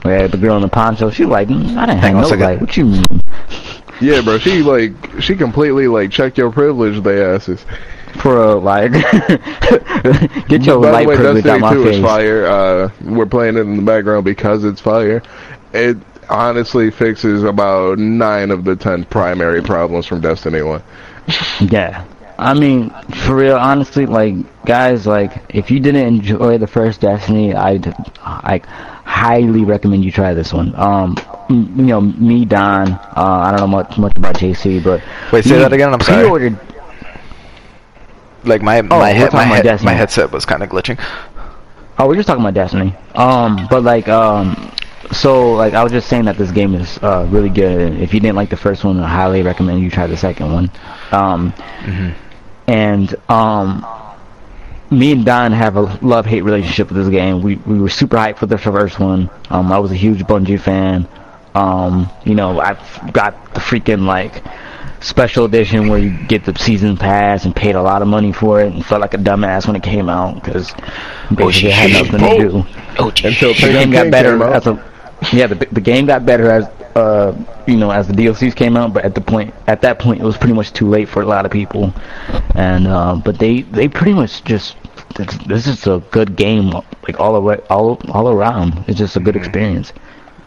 Yeah, the girl in the poncho, she like, mm, I didn't Hang on second. What you mean? yeah, bro. She like she completely like checked your privilege, they asses. For a like, get your By light the way, privilege Destiny out my 2 is fire. Uh, we're playing it in the background because it's fire. It honestly fixes about nine of the ten primary problems from Destiny 1. Yeah. I mean, for real, honestly, like, guys, like, if you didn't enjoy the first Destiny, I'd, like, highly recommend you try this one. Um, m- you know, me, Don, uh, I don't know much, much about JC, but... Wait, say that again? I'm sorry. Pre-ordered, Like my my Oh, we're head, my, head, my headset was kind of glitching. oh, we're just talking about Destiny. Um, but, like, um, so, like, I was just saying that this game is, uh, really good. If you didn't like the first one, I highly recommend you try the second one. Um, and, um, me and Don have a love hate relationship with this game. We we were super hyped for the first one. Um, I was a huge Bungie fan. Um, you know, I've got the freaking like special edition where you get the season pass and paid a lot of money for it and felt like a dumbass when it came out because basically it had nothing to do. Oh, Until jeez. The game got better as a yeah the the game got better as uh you know as the DLCs came out, but at the point at that point it was pretty much too late for a lot of people, and uh, but they they pretty much just this, this is a good game like all away, all all around. It's just a good experience.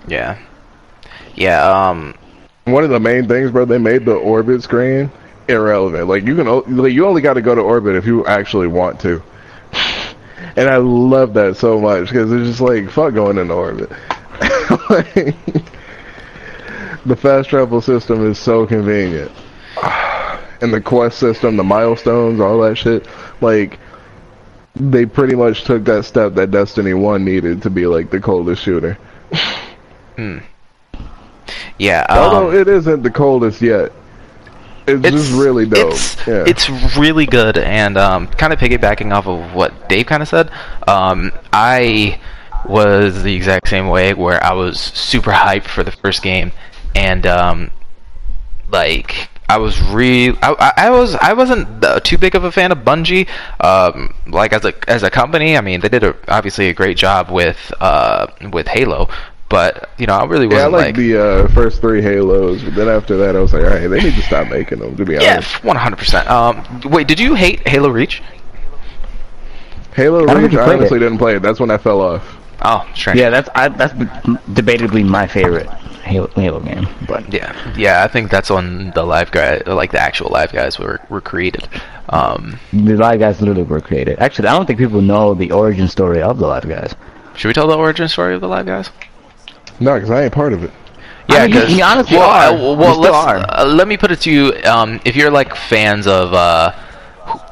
Yeah. Yeah. Um. One of the main things, bro, they made the orbit screen irrelevant. Like you can, o- like you only got to go to orbit if you actually want to. And I love that so much because it's just like fuck going into orbit. Like, the fast travel system is so convenient, and the quest system, the milestones, all that shit. Like they pretty much took that step that Destiny One needed to be like the coldest shooter. Yeah. Although Um, it isn't the coldest yet. It's, just really dope. It's, yeah. it's really good, and um, kind of piggybacking off of what Dave kind of said. Um, I was the exact same way, where I was super hyped for the first game, and um, like I was re I, I- I was I wasn't uh, too big of a fan of Bungie. Um, like as a as a company, I mean they did a, obviously a great job with uh, with Halo, but you know I really yeah, I wasn't like like the uh, first three Halos, but then after that, I was like, all right, they need to stop making them. To be yeah, honest, one hundred percent. Um, wait, did you hate Halo Reach? Halo don't Reach, I played honestly it. didn't play it. That's when I fell off. Oh, strange. Yeah, that's I, that's debatably my favorite Halo, Halo game. But Yeah, yeah, I think that's when the live guy, like the actual live guys, were were created. Um, the live guys literally were created. Actually, I don't think people know the origin story of the live guys. should we tell the origin story of the live guys? No, because I ain't part of it. I mean, you- you honestly well, are. You well, still let's, are. Uh, let me put it to you. Um, if you're like fans of uh,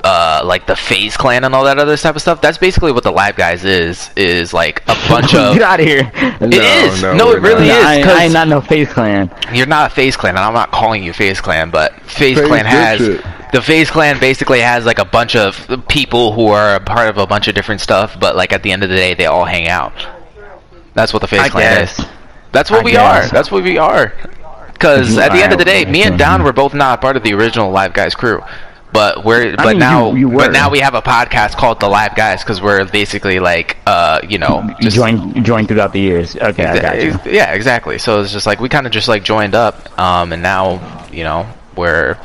uh, like the FaZe Clan and all that other type of stuff, that's basically what the live guys is. Is like a bunch of. Get out of here! It is. no, No, we're it really I, is. ain't- 'cause I ain't not no FaZe clan. You're not a FaZe Clan, and I'm not calling you FaZe Clan, but FaZe FaZe Clan has shit. the FaZe Clan basically has like a bunch of people who are a part of a bunch of different stuff, but like at the end of the day, they all hang out. That's what the FaZe I Clan guess. is. That's what I we guess. are. That's what we are. Because at the end of the day, me and. Don were both not part of the original Live Guys crew. But we're but mean, now you- you were. but now we have a podcast called The Live Guys because we're basically like uh you know just joined, joined throughout the years. Okay, I got you. Yeah, exactly. So it's just like we kind of just like joined up, um, and now you know we're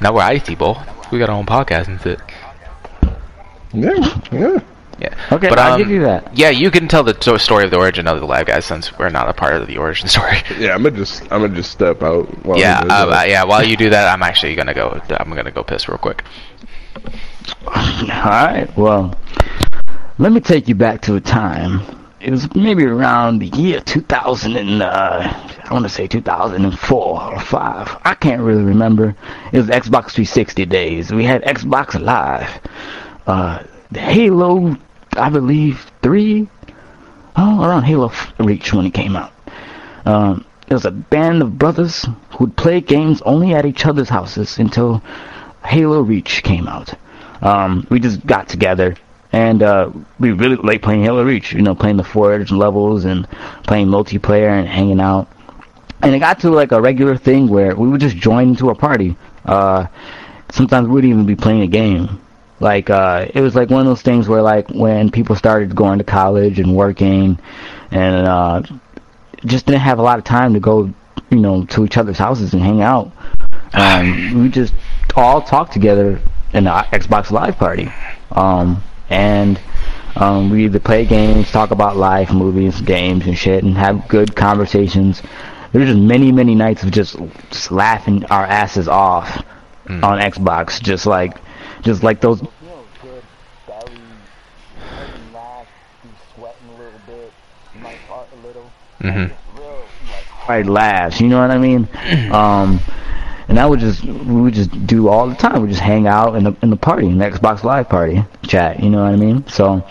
now we're IT Bowl. We got our own podcast and shit. Yeah, yeah. Yeah. Okay, but, I'll um, give you that. Yeah, you can tell the to- story of the origin of the live guys since we're not a part of the origin story. Yeah, I'm gonna just, I'm gonna just step out. While yeah, he uh, uh, yeah. While you do that, I'm actually gonna go. I'm gonna go piss real quick. Alright, well, let me take you back to a time. It was maybe around the year 2000 and, uh, I want to say 2004 or 5. I can't really remember. It was Xbox 360 days. We had Xbox Live. Uh, the Halo, I believe, 3? Oh, around Halo Reach when it came out. Um, it was a band of brothers who'd play games only at each other's houses until Halo Reach came out. Um, we just got together and uh, we really like playing Halo Reach. You know, playing the forge levels and playing multiplayer and hanging out. And it got to like a regular thing where we would just join into a party. Uh, sometimes we wouldn't even be playing a game. Like uh, it was like one of those things where like when people started going to college and working, and uh, just didn't have a lot of time to go, you know, to each other's houses and hang out. Um, we just all talk together in the Xbox Live party, um, and um, we either play games, talk about life, movies, games, and shit, and have good conversations. there's just many, many nights of just, just laughing our asses off Mm. on Xbox, just like, just like those. Mm-hmm. Right laughs, you know what I mean? Um, and that would just we would just do all the time. We just hang out in the in the party, in the Xbox Live party, chat. You know what I mean? So,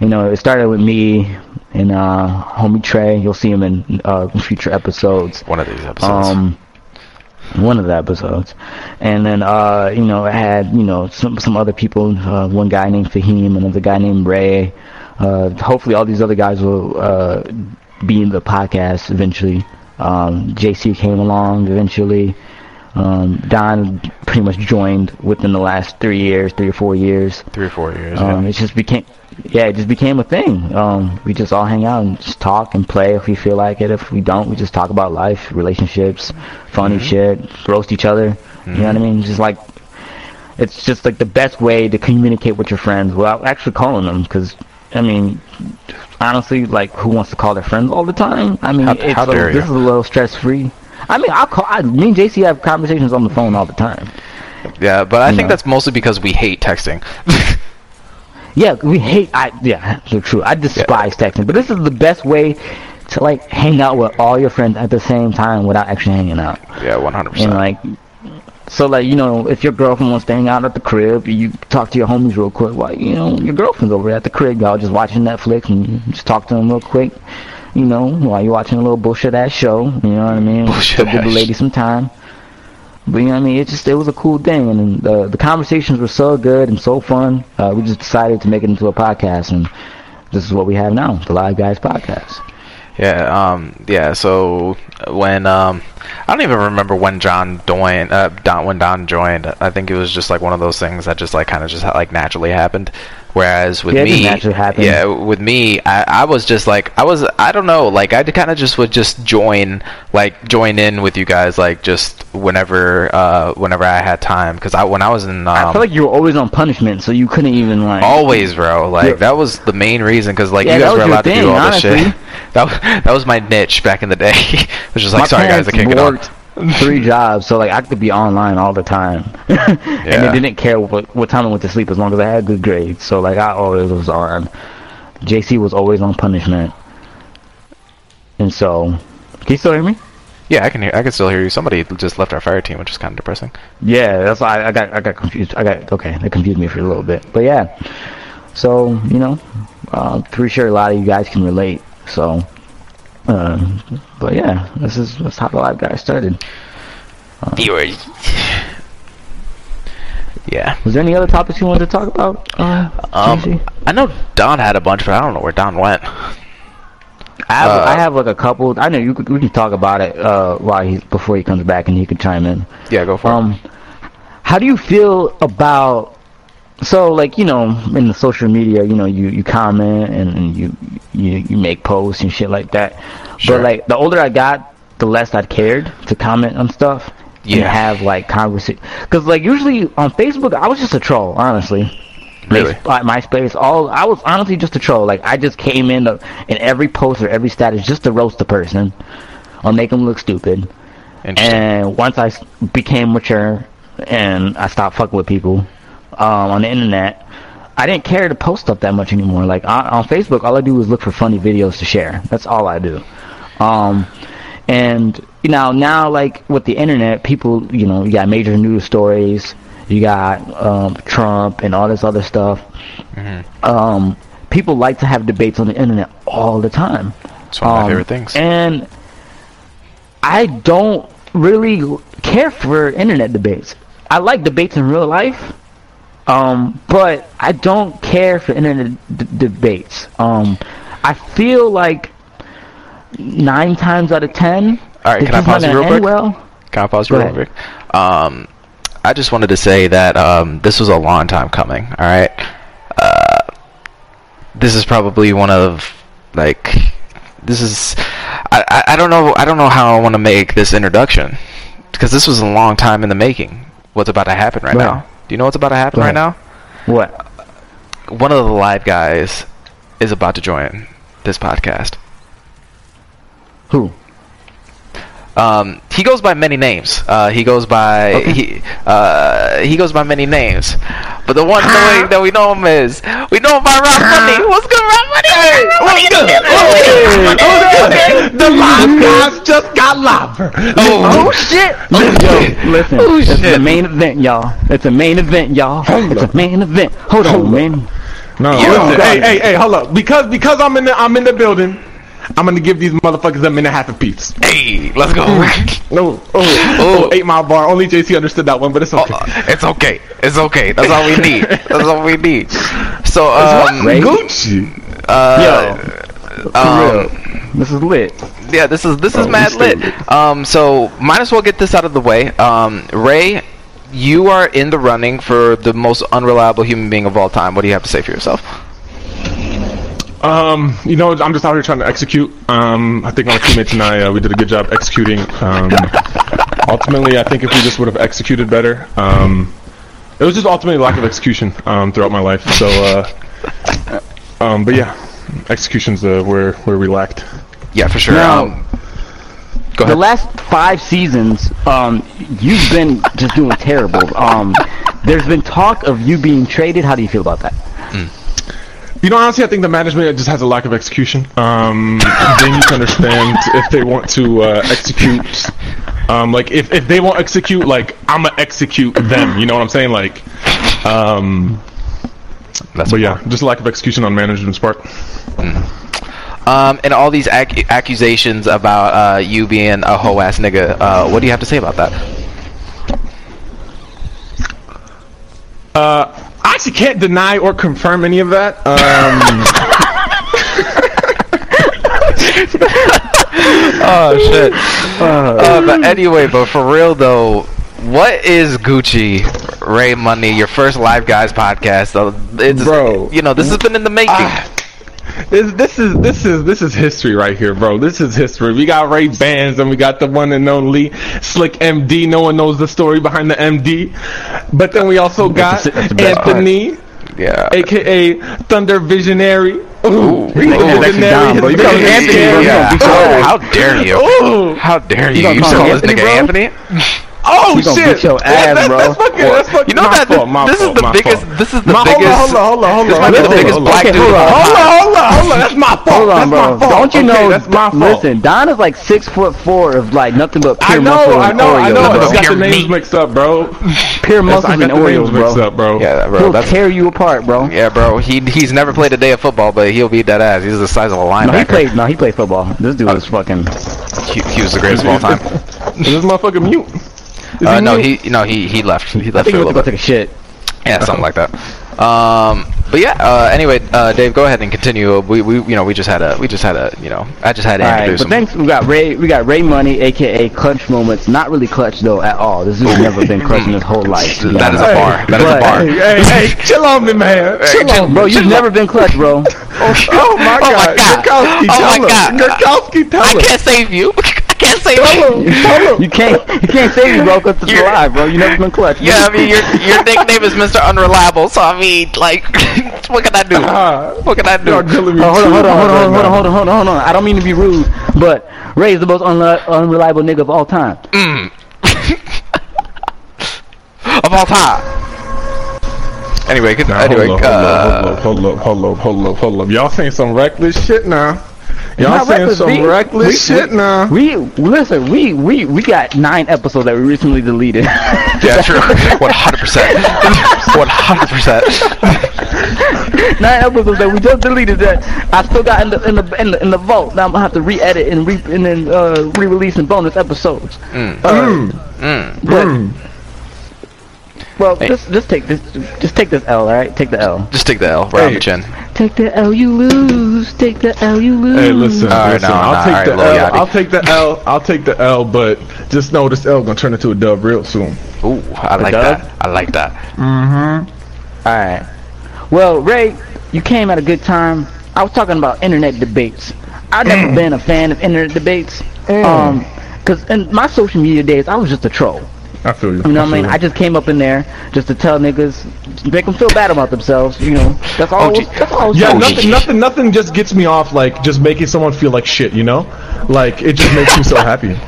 you know, it started with me and uh, homie Trey. You'll see him in uh, future episodes. One of these episodes. Um, one of the episodes, and then uh, you know, I had you know some some other people. Uh, one guy named Fahim, another guy named Ray. Uh, hopefully, all these other guys will uh, be in the podcast eventually. Um, JC came along eventually. Um, Don pretty much joined within the last three years, three or four years. Three or four years. Um, yeah. it just became, yeah, it just became a thing. Um, we just all hang out and just talk and play if we feel like it. If we don't, we just talk about life, relationships, funny Mm-hmm. shit, roast each other. You know what I mean? Just like, it's just like the best way to communicate with your friends without actually calling them. Because, I mean, honestly, like, who wants to call their friends all the time? I mean, How- it's how a little- you. this is a little stress free. I mean, I'll call. I, me and JC have conversations on the phone all the time. yeah, but I you think know. that's mostly because we hate texting. Yeah, we hate. I yeah, so true. I despise texting, but this is the best way to like hang out with all your friends at the same time without actually hanging out. yeah, one hundred percent. like, so like you know, if your girlfriend wants to hang out at the crib, you talk to your homies real quick. Like you know, your girlfriend's over at the crib, y'all just watching Netflix, and just talk to them real quick. You know, while you're watching a little bullshit ass show. You know what I mean? Bullshit give the lady some time. But you know what I mean? It just it was a cool thing, and the the conversations were so good and so fun. Uh, we just decided to make it into a podcast, and this is what we have now, the Live Guys podcast. Yeah, um, yeah. So when um, I don't even remember when John joined. Uh, Don when Don joined, I think it was just like one of those things that just like kind of just like naturally happened. Whereas with Yeah, me, just naturally happened. yeah, with me, I, I was just like I was I don't know, like I kind of just would just join like join in with you guys like just whenever uh whenever I had time because I when I was in um, I feel like you were always on punishment, so you couldn't even like Always, bro. Like that was the main reason because like Yeah, you guys were allowed to do all this shit. That was, that was my niche back in the day. it was just like, My sorry guys, I can't get on. Three jobs, so like I could be online all the time, and Yeah. they didn't care what what time I went to sleep as long as I had good grades. So like I always was on. JC was always on punishment, and so can you still hear me? Yeah, I can hear. I can still hear you. Somebody just left our fire team, which is kind of depressing. Yeah, that's why I, I got I got confused. I got okay, that confused me for a little bit, but yeah. So you know, uh, pretty sure a lot of you guys can relate. So, uh, but yeah, this is that's how the live guy started. Yeah. Was there any other topics you wanted to talk about? Uh, Um, I know Don had a bunch, but I don't know where Don went. I have, uh, I have like a couple. I know you could, we can talk about it uh, while he before he comes back and he can chime in. Yeah, go for it. Um, how do you feel about so like you know in the social media you know you you comment and, and you you you make posts and shit like that. Sure. But like the older I got, the less I cared to comment on stuff. And Yeah. have like conversation because like usually on Facebook I was just a troll honestly. Really? MySpace, all I was honestly just a troll. Like I just came in to, in every post or every status just to roast the person or make them look stupid. And once I became mature and I stopped fucking with people um, on the internet, I didn't care to post stuff that much anymore. Like on, on Facebook, all I do is look for funny videos to share. That's all I do. Um, and you know now, like with the internet, people, you know, you got major news stories, you got um, Trump and all this other stuff. Um, people like to have debates on the internet all the time. it's one of my Um, favorite things. And I don't really care for internet debates. I like debates in real life, Um, but I don't care for internet d- debates. Um, I feel like nine times out of ten, All right, can I, pause you real quick? Well, Can I pause you real quick? Um, I just wanted to say that um, this was a long time coming. All right, uh, this is probably one of like this is I, I, I don't know I don't know how I want to make this introduction because this was a long time in the making. What's about to happen right Right. now? Do you know what's about to happen right now? what? One of the live guys is about to join this podcast. Who? Um, he goes by many names. Uh, he goes by he uh, he goes by many names, but the one knowing that we know him is we know him by Rob Money. What's good, Rob Money? The live guys just got lobber. Oh, shit! Oh, Yo, listen, Oh, it's the main event, y'all. It's a main event, y'all. It's a main event. Hold on, man. No, Yo. listen, hey, hey, hey, hold up. Because because I'm in the I'm in the building. I'm gonna give these motherfuckers a minute half a piece. hey, let's go. No, oh, oh, eight mile bar. Only JC understood that one, but it's okay. Oh, it's okay. It's okay. That's all we need. That's all we need. So, um, Ray? Gucci. uh, um, This is lit. yeah, this is this is Oh, mad we lit. Um, so might as well get this out of the way. Um, Ray, you are in the running for the most unreliable human being of all time. What do you have to say for yourself? Um, you know, I'm just out here trying to execute. Um, I think my teammates and I, uh, we did a good job executing. Um, ultimately, I think if we just would have executed better, um, it was just ultimately lack of execution um, throughout my life. So, uh, um, but yeah, execution's uh, where where we lacked. Yeah, for sure. Now- um, go The last five seasons, um, you've been just doing terrible. Um, there's been talk of you being traded. How do you feel about that? You know, honestly, I think the management just has a lack of execution. Um, they need to understand if they want to uh, execute. Um, like, if, if they won't execute, like, I'm gonna execute them. You know what I'm saying? Like, um, That's but yeah, just a lack of execution on management's part. Um, and all these ac- accusations about uh, you being a hoe ass nigga. Uh, what do you have to say about that? Uh, I actually can't deny or confirm any of that. Um, Oh shit. Uh, but anyway, but for real though, what is Gucci Ray Money? Your first Live Guys podcast. Uh, It's, Bro. you know this has been in the making. This, this is this is this is history right here, bro. This is history. We got Ray Bands and we got the one and only Slick MD. No one knows the story behind the MD, but then we also got That's that's the part. Anthony. yeah. aka Thunder Visionary. Ooh, Nigga is down, bro. You his call him Anthony, bro. Yeah. gonna beat your Oh, how dare you? Ooh. How dare you? gonna You call this nigga Anthony, Anthony? Oh He shit! beat your That- ass, that- bro. That's fucking. That's fucking. You know that fault, my this is the biggest. fault. This is the My- biggest. Hold on, hold on, hold on, This hold might on. be the biggest Hold on, black okay, dude hold on, Hold on, hold on, hold on. That's my fault. Hold on, that's bro. my fault. Don't you Okay, know? That's my fault. Listen, Don is like six foot four of like nothing but I pure know, muscle I and know, I Oreos, know. I bro. just got the names mixed up, bro. Pure That's- muscles and got the Oreos, mixed bro. up, bro. Yeah, bro. He'll tear you apart, bro. yeah, bro. He he's never played a day of football, but he'll beat that ass. He's the size of a linebacker. No, he played. No, he played football. This dude uh, is fucking. He, he was the greatest of all time. This is this motherfucker mute? Uh, no, he no he he left. He I left think for a little bit. take a shit. Yeah, something like that. Um, but yeah. Uh, anyway, uh, Dave, go ahead and continue. We, we you know we just had a we just had a you know I just had to All right, introduce but him. thanks. We got Ray. We got Ray Money, aka Clutch Moments. Not really clutch though at all. This has never been clutch in his whole life. That is a bar. That is a bar. Hey, hey, hey, chill on me, man. Chill on Bro, you've never been clutch, bro. Oh my god. God. Gurkowski, Oh tell my him. God. Gurkowski, tell I him. can't save you. I can't save you. Him. Tell him. You can't. You can't save me, bro, because it's You're- alive, bro. You never been clutch. Yeah, I mean your your nickname is Mr. Unreliable, so I mean like what can I do? Ah, What can I do? Y'all killing Oh, hold on, hold on, hold on, hold on, hold on, hold on, hold on. I don't mean to be rude, but Ray is the most unre- unreliable nigga of all time. Of all time. Anyway, good, Nah, anyway, hold, up, uh, hold up, hold up, hold up, hold up, hold up. Y'all saying some reckless shit now. Y'all saying reckless, some B. reckless We- shit we- now. We listen. We we we got nine episodes that we recently deleted. yeah, true. One hundred percent. One hundred percent. nine episodes that we just deleted that I still got in the in the in the, in the vault. Now I'm gonna have to re-edit and re and then uh, re-release in bonus episodes. Mm. Uh, Mm. But Mm. Well, just just take this just take this L, all right? Take the L. Just take the L right on the chin. Take the L, you lose. Take the L, you lose. Hey, listen, All right, listen. no, I'll no, take all right, the Lil L. Yachty. I'll take the L. I'll take the L. But just know this L gonna turn into a dub real soon. Ooh, I like dub? that. I like that. Mhm. All right. Well, Ray, you came at a good time. I was talking about internet debates. I've never been a fan of internet debates. Um, cause in my social media days, I was just a troll. I feel you. You know what I mean? feel I just came up in there just to tell niggas, make them feel bad about themselves. You know, that's all. Oh, gee. that's all. Yeah, doing. nothing, nothing, nothing just gets me off like just making someone feel like shit. You know, like it just makes me so happy.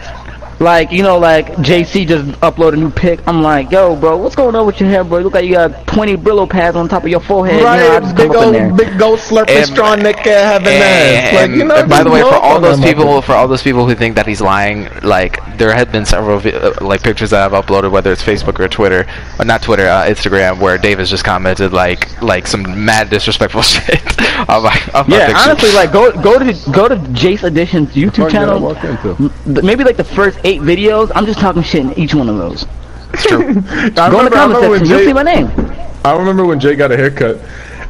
Like, you know, like JC just uploaded a new pic. I'm like, yo, bro, what's going on with your hair, bro? You look like you got 20 Brillo pads on top of your forehead. you know, I just come up in there. big old slurping And- strong neck having ass. Like And, you know. and by the way, for all those on that people, for all those people who think that he's lying, like there have been several vi- uh, like pictures that I've uploaded, whether it's Facebook or Twitter, or not Twitter, uh, Instagram, where Dave has just commented like like some mad disrespectful shit on my on my Yeah, picture. honestly, like go go to go to Jace Edition's YouTube Fuck did I channel. walk into? M- maybe like the first eight videos. I'm just talking shit in each one of those. it's true. I Go in the remember, comment remember when section. You'll see my name. I remember when Jay got a haircut,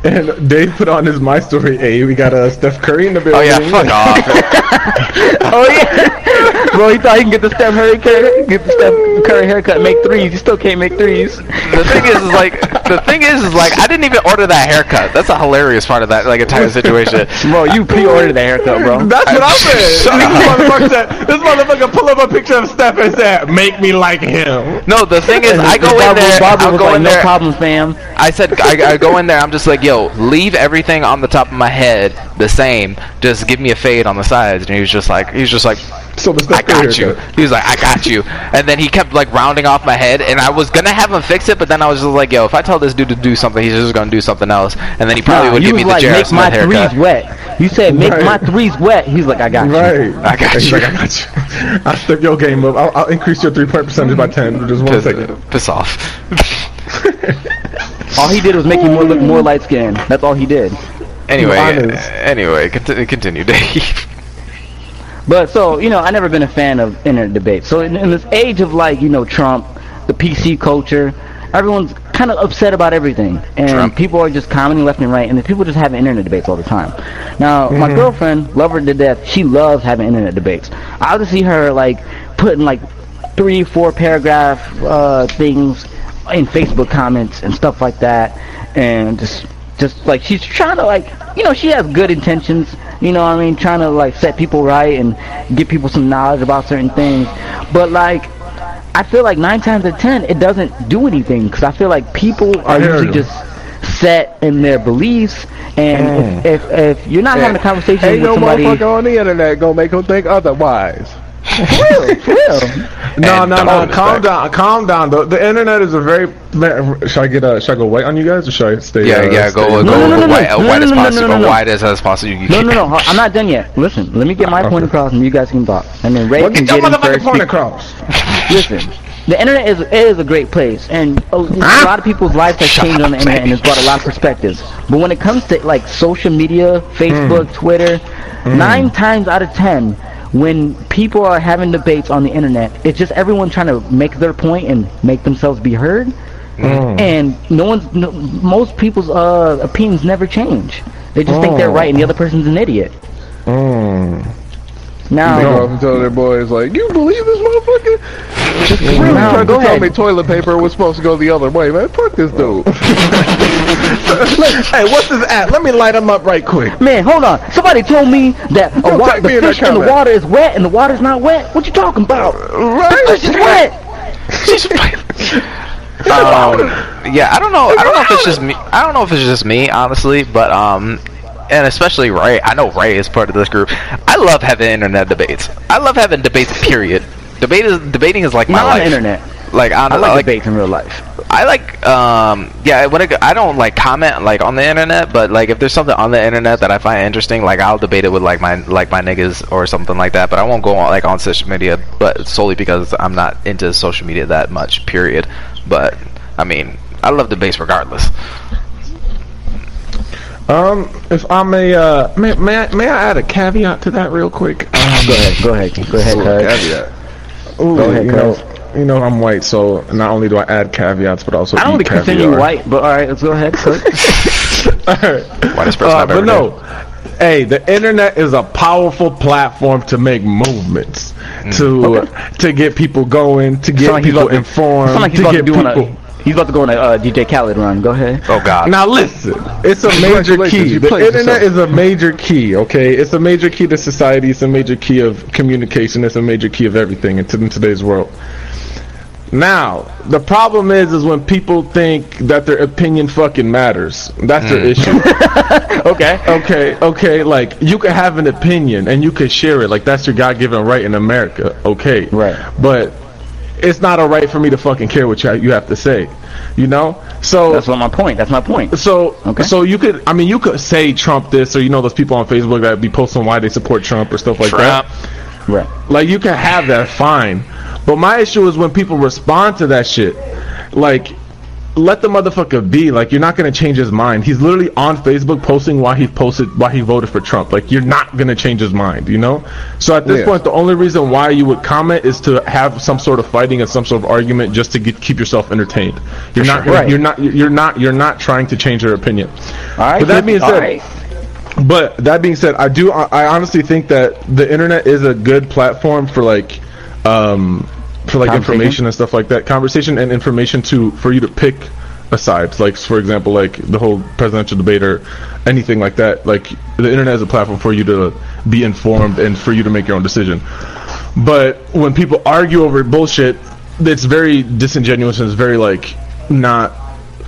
and Dave put on his my story. Hey, we got uh, Steph Curry in the building. Oh yeah, fuck off. oh yeah, bro. He thought he can get the Steph Curry haircut, get the Steph Curry haircut, make threes. He still can't make threes. the thing is, is like the thing is, is like I didn't even order that haircut. That's a hilarious part of that like entire situation. Bro, you pre-ordered the haircut, bro. That's what I said. Shut this, up. motherfucker said, this motherfucker pull up a picture of Steph and said, "Make me like him." No, the thing is, I go in Barbara, there. Barbara I'll was go like, in no there. problem, fam. I said I, I go in there. I'm just like, yo, leave everything on the top of my head the same. Just give me a fade on the sides. And he was just like, he was just like, So the I got you. haircut. He was like, I got you. And then he kept like rounding off my head, and I was gonna have him fix it, but then I was just like, yo, if I tell this dude to do something, he's just gonna do something else, and then he probably Nah, would you give was me the like, J.R. make my Smith threes wet. You said, make Right. my threes wet. He's like, I got you. Right. I got He's you. like, I got you. I'll step your game up. I'll, I'll increase your three point percentage by ten. Just one Piss, second. piss off. All he did was make you more look more light skinned. That's all he did. Anyway, honest. anyway, continue, continue, Dave. But so you know, I never been a fan of internet debates. So in, in this age of like you know Trump, the PC culture, everyone's kind of upset about everything, and Trump. people are just commenting left and right, and then people just having internet debates all the time. Now my girlfriend, love her to death, she loves having internet debates. I'll just see her like putting like three, four paragraph uh, things in Facebook comments and stuff like that, and just just like she's trying to like you know she has good intentions you know what i mean trying to like set people right and give people some knowledge about certain things but like i feel like nine times out of ten it doesn't do anything because i feel like people are usually you. just set in their beliefs and if, if if you're not having a conversation Ain't with no somebody motherfucker on the internet gonna make him think otherwise. For real, for real. No, no, no. Calm down, calm down. The, the internet is a very. Should I get uh, should I go white on you guys or should I stay? Yeah, uh, yeah, stay- go, go, No, no, no, no, white, no, no, white no, as no, no, possible, no, no. white as, as possible. You No, can't- no, no. I'm not done yet. Listen, let me get my point across, and you guys can talk. And then Ray Well, can get your get in motherfucking first. point be- across. Listen, the internet is is a great place, and a, a lot of people's lives have changed on the internet, and it's brought a lot of perspectives. But when it comes to like social media, Facebook, Twitter, nine times out of ten, when people are having debates on the internet, it's just everyone trying to make their point and make themselves be heard. Mm. And no one's, no, most people's uh, opinions never change. They just think they're mm. right, and the other person's an idiot. Mm. Now, They go up and tell their boys like, "You believe this motherfucker? Really now, tried go to tell me toilet paper was supposed to go the other way, man. Fuck this dude." hey, what's this at? Let me light him up right quick. Man, hold on. Somebody told me that a Don't wa- the me in fish in the comment. water is wet and the water's not wet. What you talking about? right? Fish is wet. um, yeah, I don't know. I don't know if it's just me. I don't know if it's just me, honestly, but um, and especially Ray. I know Ray is part of this group. I love having internet debates. I love having debates. Period. Debate is debating is like my Not on life. the internet. Like on I like, like debates in real life. I like um yeah when it, I don't like comment like on the internet but like if there's something on the internet that I find interesting like I'll debate it with like my like my niggas or something like that but I won't go on like on social media but solely because I'm not into social media that much period but I mean I love debates regardless Um, if I may, uh, may, may I may I add a caveat to that real quick? Um, Go ahead. Go ahead. Go ahead. Cuz. Caveat. Ooh, Go ahead, you know, cuz. you know, I'm white, so not only do I add caveats, but also I don't eat really consider you caviar. white, but alright, let's go ahead. Cook. Whitest person Uh, I've ever but no, hey, the internet is a powerful platform to make movements, to to get people going, to get Sound like people informed, like to get people. A. He's about to go on a uh, DJ Khaled run. Go ahead. Oh God. Now listen, it's a major key. The internet yourself. is a major key. Okay, it's a major key to society. It's a major key of communication. It's a major key of everything in, in today's world. Now, the problem is, is when people think that their opinion fucking matters. That's their issue. Okay. Okay, okay, like you could have an opinion and you could share it. Like that's your God-given right in America. Okay, Right. But it's not a right for me to fucking care what you have to say. You know? So That's what my point. That's my point. so Okay. so you could I mean you could say Trump this or you know those people on Facebook that be posting why they support Trump or stuff like Trump. that. Right. Like you can have that fine. But my issue is when people respond to that shit. Like let the motherfucker be. Like you're not gonna change his mind. He's literally on Facebook posting why he posted why he voted for Trump. Like you're not gonna change his mind, you know? So at this Yeah. point the only reason why you would comment is to have some sort of fighting and some sort of argument just to get, keep yourself entertained. You're not gonna, Right. you're not you're not you're not trying to change your opinion. All right. But that being said, right. but that being said, I do. I I honestly think that the internet is a good platform for like, um, for like information and stuff like that. Conversation and information to for you to pick a side. Like for example, like the whole presidential debate or anything like that. Like the internet is a platform for you to be informed and for you to make your own decision. But when people argue over bullshit, it's very disingenuous and it's very like not.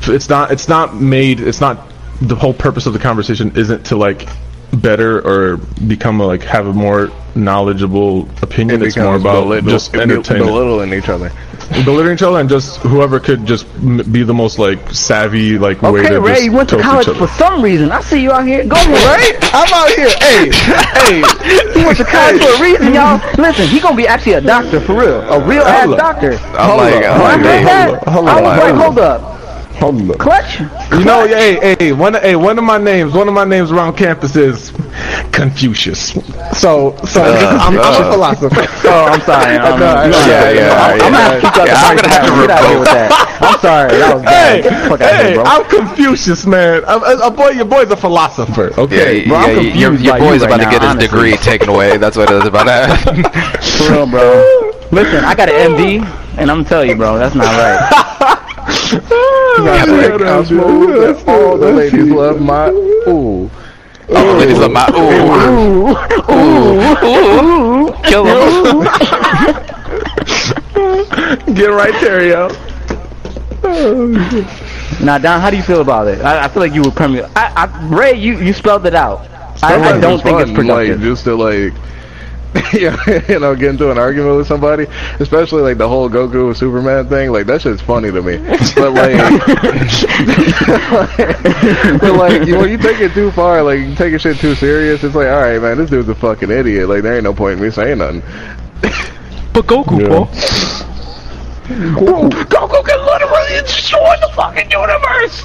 It's not. It's not made. It's not. The whole purpose of the conversation isn't to like better or become a, like have a more knowledgeable opinion. It It's more about belittle- just bel- entertainment belittling each other. belittling each other and just whoever could just m- be the most like savvy like way Okay, to Ray, just you went to college for some reason. I see you out here. Go ahead, Ray. I'm out here. Hey, hey. He went to college for a reason, y'all. Listen, he gonna be actually a doctor for real, a real ass Hold up. doctor. I'm Hold like, up, I'm When I like, heard hey, that, hold I up, was hold hold up, Hold up. clutch. You know, hey, hey, one, hey, one of my names, one of my names around campus is Confucius. So, so I'm, I'm a philosopher. Oh, I'm sorry. Um, know, I you know. know, Yeah, yeah, I'm, I'm gonna have to keep that yeah, I'm gonna have to Get out of here with that. I'm sorry. That was bad. Hey, Get the fuck out of hey, here. I'm Confucius, man. I'm, a boy, your boy's a philosopher. Yeah, Okay, bro, I'm yeah, your, your by boy's you about right to get now, his honestly. degree taken away. That's what it is about that. For real, bro. Listen, I got an MD, and I'm telling you, bro, that's not right. Got that cosmo that all the ladies love my ooh. oh, ladies love my ooh, ooh, ooh, ooh. kill him. get right there, yo. Now, Don, how do you feel about it? I, I feel like you were premier. I, I, Ray, you, you spelled it out. I, I don't think it's fun, productive. Like, just to like, yeah, you know, get into an argument with somebody, especially like the whole Goku and Superman thing. Like that shit's funny to me. But like, but like, you- when you take it too far, like you take a shit too serious, it's like, all right, man, this dude's a fucking idiot. Like there ain't no point in me saying nothing. But Goku, Yeah. bro. Goku can literally destroy the fucking universe.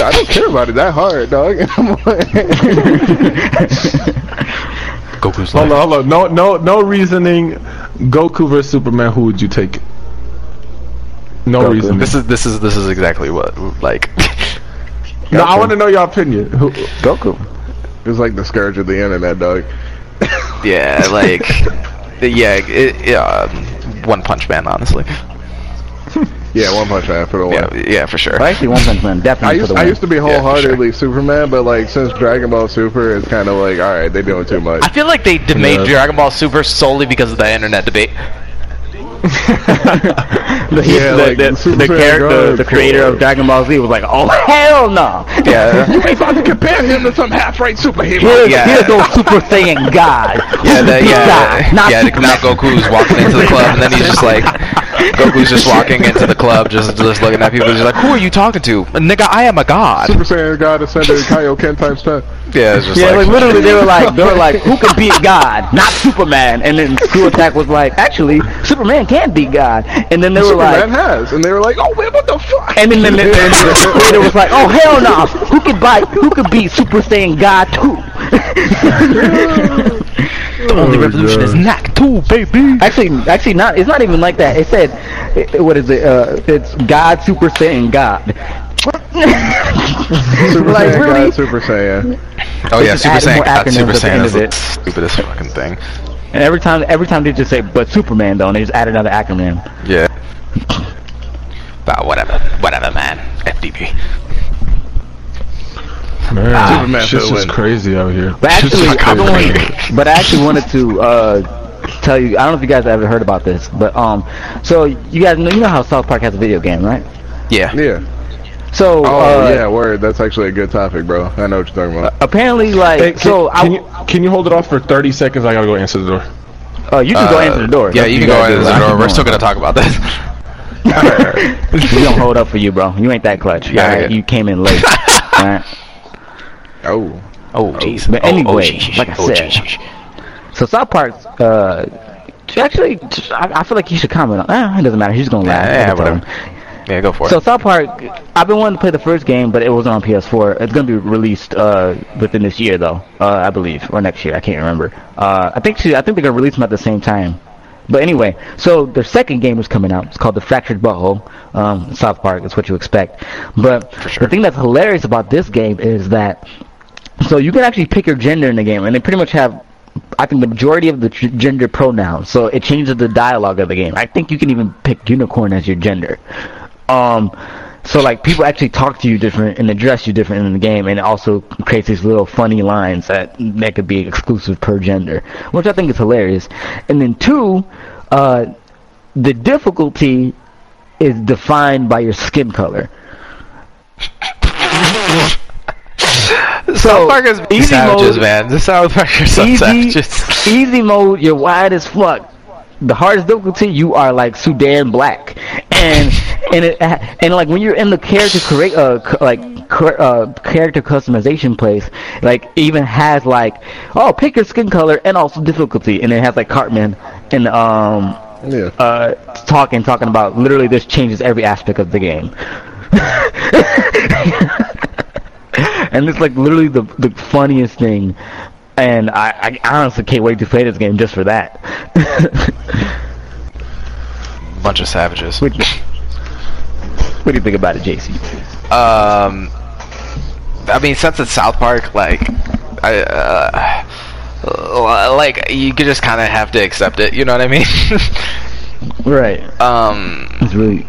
I don't care about it that hard, dog. I'm like, Goku's Hold on, hold on. No, no, no reasoning. Goku versus Superman. Who would you take? No Goku. reasoning. this is this is this is exactly what like. no, I want to know your opinion. Who, Goku. it's like the scourge of the internet, dog. Yeah, like, yeah, it, yeah. um, One Punch Man, honestly. Yeah, One Punch Man for the win. Yeah, yeah, for sure. Well, actually, One Punch Man I definitely used for the I used to be for sure. wholeheartedly Superman, but like since Dragon Ball Super, it's kind of like all right, they're doing too much. I feel like they d- made Dragon Ball Super solely because of the internet debate. The, Yeah, the, like, the, Super the character, God the creator of Dragon Ball Z was like, oh hell no! Yeah, you ain't about to compare him to some half-right superhero. Here's, Yeah. here's those Super Saiyan God. yeah, the, yeah, God, not yeah. Superman. Now Goku's walking into the club, and then he's just like, Goku's just walking into the club, just just looking at people, just like, who are you talking to, nigga? I am a god. Super Saiyan God ascended Kaioken times ten. Yeah, it's just Yeah, like, like, literally, they were like, they were like, who can beat God? Not Superman. And then Screw Attack was like, actually, Superman can beat God. And then they were Superman like, has, and they were like, oh man, what the fuck? and then, then, then, then the creator was like, oh hell no! Who can bite? Who can beat Super Saiyan God too? the only Oh, revolution is God. knack two, baby. Actually, actually, not. It's not even like that. It said, it, what is it? Uh, it's God Super Saiyan God. Super like Saiyan really? God, Super Saiyan. Oh yeah, Super added Saiyan. God, acronyms Super at Saiyan is the it. stupidest fucking thing. And every time, every time they just say, but Superman though, and they just add another acronym. Yeah. But whatever, whatever, man. FDP. Man, Superman shit's just crazy out here. But actually, I've been but I actually wanted to uh, tell you. I don't know if you guys ever heard about this, but um, so you guys know, you know how South Park has a video game, right? Yeah. Yeah. So Oh uh, yeah, word. That's actually a good topic, bro. I know what you're talking about. apparently, like, Hey, can, so can I, you can you hold it off for 30 seconds? I gotta go answer the door. uh, you can go answer the door. Yeah, That's you can go answer the door. We're still going. gonna talk about this. we don't hold up for you, bro. You ain't that clutch. Yeah, alright? yeah. You came in late. alright? Oh. Oh jeez. But Oh, oh, anyway, sheesh, like I oh, said, sheesh. So South Park, uh, actually, I, I feel like you should comment on. Eh, it doesn't matter. He's gonna laugh. Yeah, I yeah, can tell whatever. Yeah, go for it. So. South Park, I've been wanting to play the first game, but it wasn't on PS4. It's gonna be released uh, within this year, though. Uh, I believe, or next year. I can't remember. Uh, I think she, I think they're gonna release them at the same time. But anyway, so their second game is coming out. It's called The Fractured But Whole. Um, South Park. That's what you expect. But the thing that's hilarious about this game is that so you can actually pick your gender in the game, and they pretty much have, I think, the majority of the tr- gender pronouns. So it changes the dialogue of the game. I think you can even pick unicorn as your gender. Um, so like people actually talk to you different and address you different in the game, and it also creates these little funny lines that that could be exclusive per gender, which I think is hilarious. And then two, uh, the difficulty is defined by your skin color. South Park is easy savages, mode- man. The South Park are so easy, savages. easy mode, you're wide as fuck. The hardest difficulty, you are like Sudan black, and and it and like when you're in the character create uh c- like uh character customization place, like even has like oh pick your skin color and also difficulty, and it has like Cartman and um Yeah. uh talking talking about literally this changes every aspect of the game. and it's like literally the the funniest thing. And I, I honestly can't wait to play this game just for that. Bunch of savages. what, what do you think about it, JC? Um, I mean, since it's South Park, like, I, uh, like you could just kind of have to accept it. You know what I mean? Right. um, It's really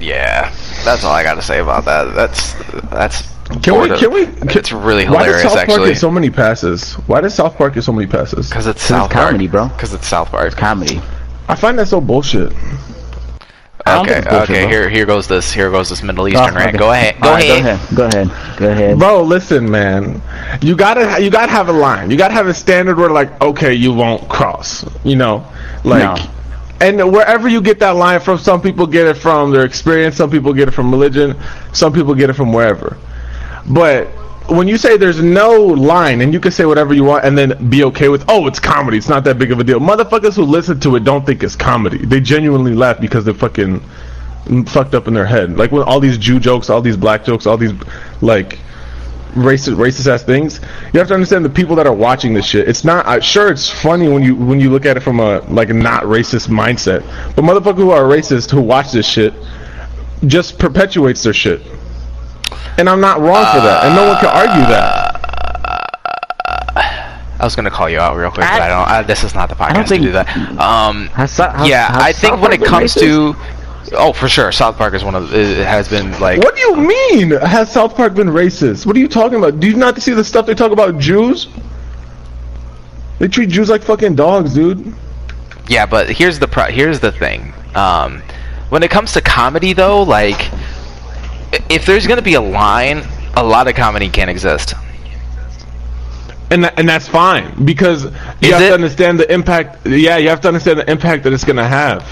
yeah, that's all I got to say about that. That's that's. Can we? Can we? Can, It's really hilarious. why does South Park actually. get so many passes? Why does South Park get so many passes? Because it's it's South comedy, bro. Because it's South Park. comedy. I find that so bullshit. Okay, bullshit, okay. bro. Here, here goes this. Here goes this Middle ah, Eastern Oh, rant. okay. Go ahead. Go All right, ahead. Go ahead. Go ahead. Go ahead. Bro, listen, man. You gotta you gotta have a line. You gotta have a standard where like, okay, you won't cross. You know, like. No. And wherever you get that line from, some people get it from their experience, some people get it from religion, some people get it from wherever. But when you say there's no line and you can say whatever you want and then be okay with, oh, it's comedy, it's not that big of a deal. Motherfuckers who listen to it don't think it's comedy. They genuinely laugh because they're fucking fucked up in their head. Like when all these Jew jokes, all these black jokes, all these like racist racist ass things. You have to understand the people that are watching this shit. It's not uh, sure it's funny when you when you look at it from a like not racist mindset. But motherfuckers who are racist who watch this shit just perpetuates their shit. And I'm not wrong for that. And no one can argue that. I was gonna call you out real quick, but I don't. I, this is not the podcast don't to do that. Um, Has has- yeah, has I South think when Park it comes racist? to, oh, for sure, South Park is one of it has been like. What do you mean? Has South Park been racist? What are you talking about? Do you not see the stuff they talk about Jews? They treat Jews like fucking dogs, dude. Yeah, but here's the pro- here's the thing. Um, when it comes to comedy, though, like i- if there's gonna be a line, a lot of comedy can't exist. And tha- and that's fine because you Is have it? to understand the impact. Yeah, you have to understand the impact that it's gonna have.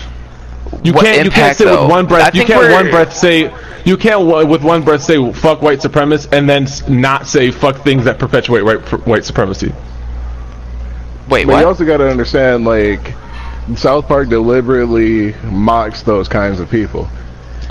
You What can't you can't impact, say though? with one I breath. You can't one breath say you can't w- with one breath say fuck white supremacists and then s- not say fuck things that perpetuate white white supremacy. Wait, But you also got to understand, like, South Park deliberately mocks those kinds of people.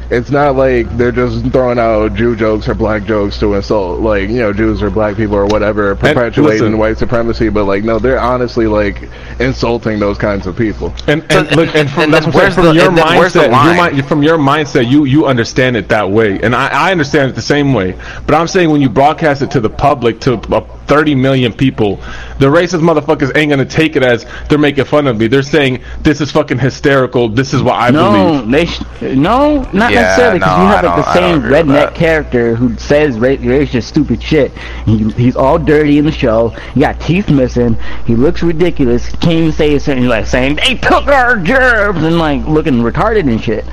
It's not like they're just throwing out Jew jokes or black jokes to insult, like you know, Jews or black people or whatever, perpetuating listen- white supremacy. But like, no, they're honestly like insulting those kinds of people. And, and So- look, and from, and that's what I'm where's saying, from the- your and then where's the mindset, your line? from your mindset, you you understand it that way, and I, I understand it the same way. But I'm saying when you broadcast it to the public, to uh, 30 million people, the racist motherfuckers ain't gonna take it as they're making fun of me. They're saying this is fucking hysterical. This is what I No, believe. they sh- no, not Yeah, necessarily because no, you have like the same redneck character who says ra- racist, stupid shit. He, he's all dirty in the show. He got teeth missing. He looks ridiculous. Can't even say something like saying they took our jobs and like looking retarded and shit.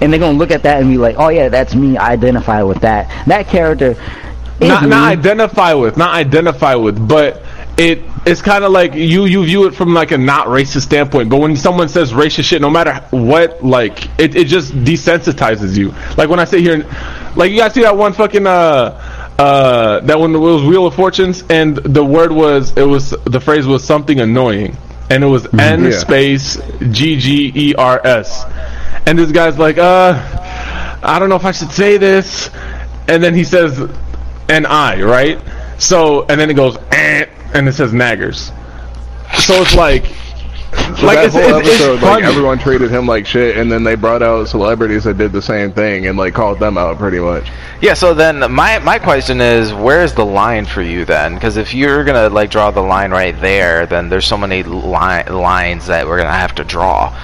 And they're gonna look at that and be like, oh yeah, that's me. I identify with that. That character. Not not identify with, not identify with, but it it's kind of like you you view it from like a not racist standpoint. But when someone says racist shit, no matter what, like it, it just desensitizes you. Like when I sit here, and, like you guys see that one fucking uh uh that one it was Wheel of Fortunes, and the word was it was the phrase was something annoying, and it was N yeah. space G G E R S, and this guy's like uh I don't know if I should say this, and then he says and I, right? So, and then it goes, eh, and it says naggers. So it's like, So like that it's, whole it's, it's like funny. everyone treated him like shit, and then they brought out celebrities that did the same thing and like called them out pretty much. Yeah, so then my my question is, where's the line for you then? Because if you're gonna like draw the line right there, then there's so many li- lines that we're gonna have to draw.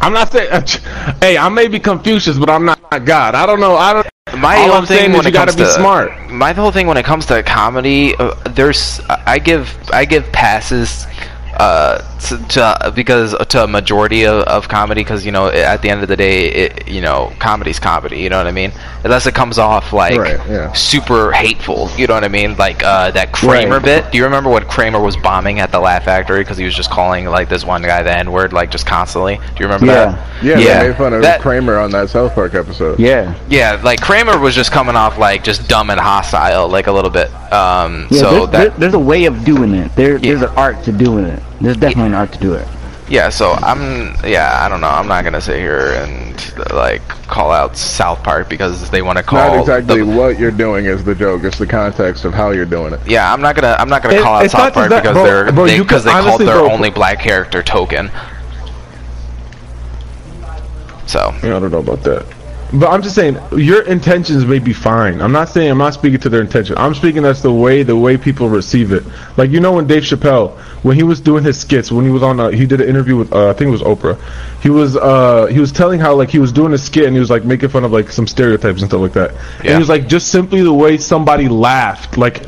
I'm not saying, hey, I may be Confucius, but I'm not God. I don't know. I don't. My all whole I'm saying thing is when you it gotta comes be to smart. My whole thing when it comes to comedy, uh, there's I give I give passes uh to, to because to a majority of, of comedy because you know at the end of the day it, you know comedy's comedy you know what I mean unless it comes off like Right, yeah. super hateful you know what I mean like uh that Kramer Right. bit do you remember when Kramer was bombing at the Laugh Factory because he was just calling like this one guy the N word like just constantly do you remember Yeah. that Yeah, Yeah. they made fun of That- Kramer on that South Park episode. Yeah. yeah, like Kramer was just coming off like just dumb and hostile, like a little bit. Um, Yeah, so there's, that there's a way of doing it. There, There's an art to doing it. There's definitely an art to do it. yeah, so I'm yeah, I don't know. I'm not gonna sit here and like call out South Park because they want to call Not exactly the- what you're doing is the joke; it's the context of how you're doing it. yeah, I'm not gonna I'm not gonna It- call out South Park that, because bro. they're Bro, they, because could they called honestly, their bro- only black character Token. So yeah, I don't know about that. But I'm just saying your intentions may be fine. I'm not saying I'm not speaking to their intention. I'm speaking that's the way the way people receive it. Like you know when Dave Chappelle when he was doing his skits when he was on uh, he did an interview with uh, I think it was Oprah. He was uh he was telling how like he was doing a skit and he was like making fun of like some stereotypes and stuff like that. Yeah. And he was like just simply the way somebody laughed like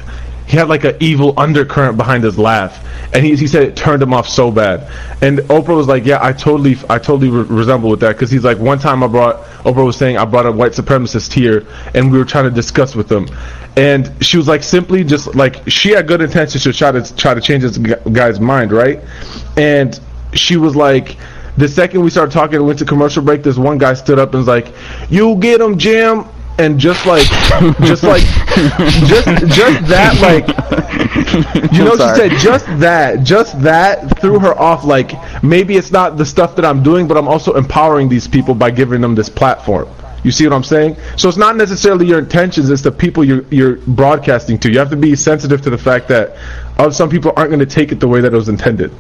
he had like an evil undercurrent behind his laugh and he, he said it turned him off so bad. And oprah was like yeah i totally i totally re- resemble with that because he's like one time i brought oprah was saying i brought a white supremacist here and we were trying to discuss with them. And she was like simply just like she had good intentions to try to try to change this guy's mind right? And she was like the second we started talking and went to commercial break this one guy stood up and was like you get him jim and just like just like just just that like you know she said just that just that threw her off like maybe it's not the stuff that i'm doing but i'm also empowering these people by giving them this platform. You see what i'm saying? So it's not necessarily your intentions it's the people you're you're broadcasting to. You have to be sensitive to the fact that uh, some people aren't going to take it the way that it was intended.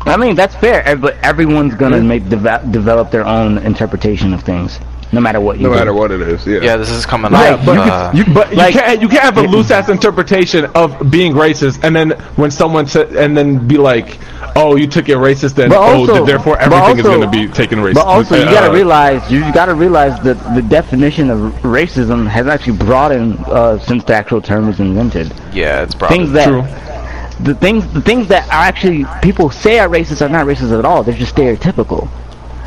I mean, that's fair, but everyone's gonna make deve- develop their own interpretation of things, no matter what you No do. matter what it is, yeah. yeah, this is coming Right, off. but uh, You, but Like- you can't you can't have a loose ass interpretation of being racist, and then when someone said, and then be like, "Oh, you took it racist," then But oh, also- therefore but everything is going to be taken racist. But also, you Uh, gotta realize you gotta realize that the definition of racism has actually broadened uh, since the actual term was invented. yeah, it's probably Things that True. the things the things that are actually people say are racist are not racist at all. They're just stereotypical.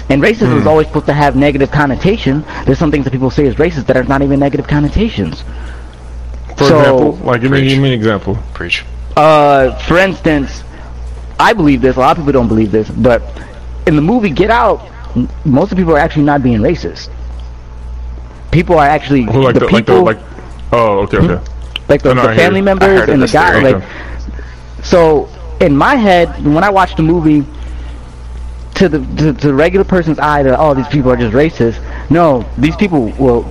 And racism Hmm. is always supposed to have negative connotation. There's some things that people say is racist that are not even negative connotations. For so- example, like give me, Preach. give me an example. preach. Uh, for instance, I believe this. A lot of people don't believe this, but in the movie Get Out, m- most of the people are actually not being racist. People are actually Who like the the, like the people, like? Oh, okay, okay. like the, no, the family members and the guy. theory. Like, so in my head, when I watch the movie, to the to, to the regular person's eye, that oh these people are just racist. No, these people, well,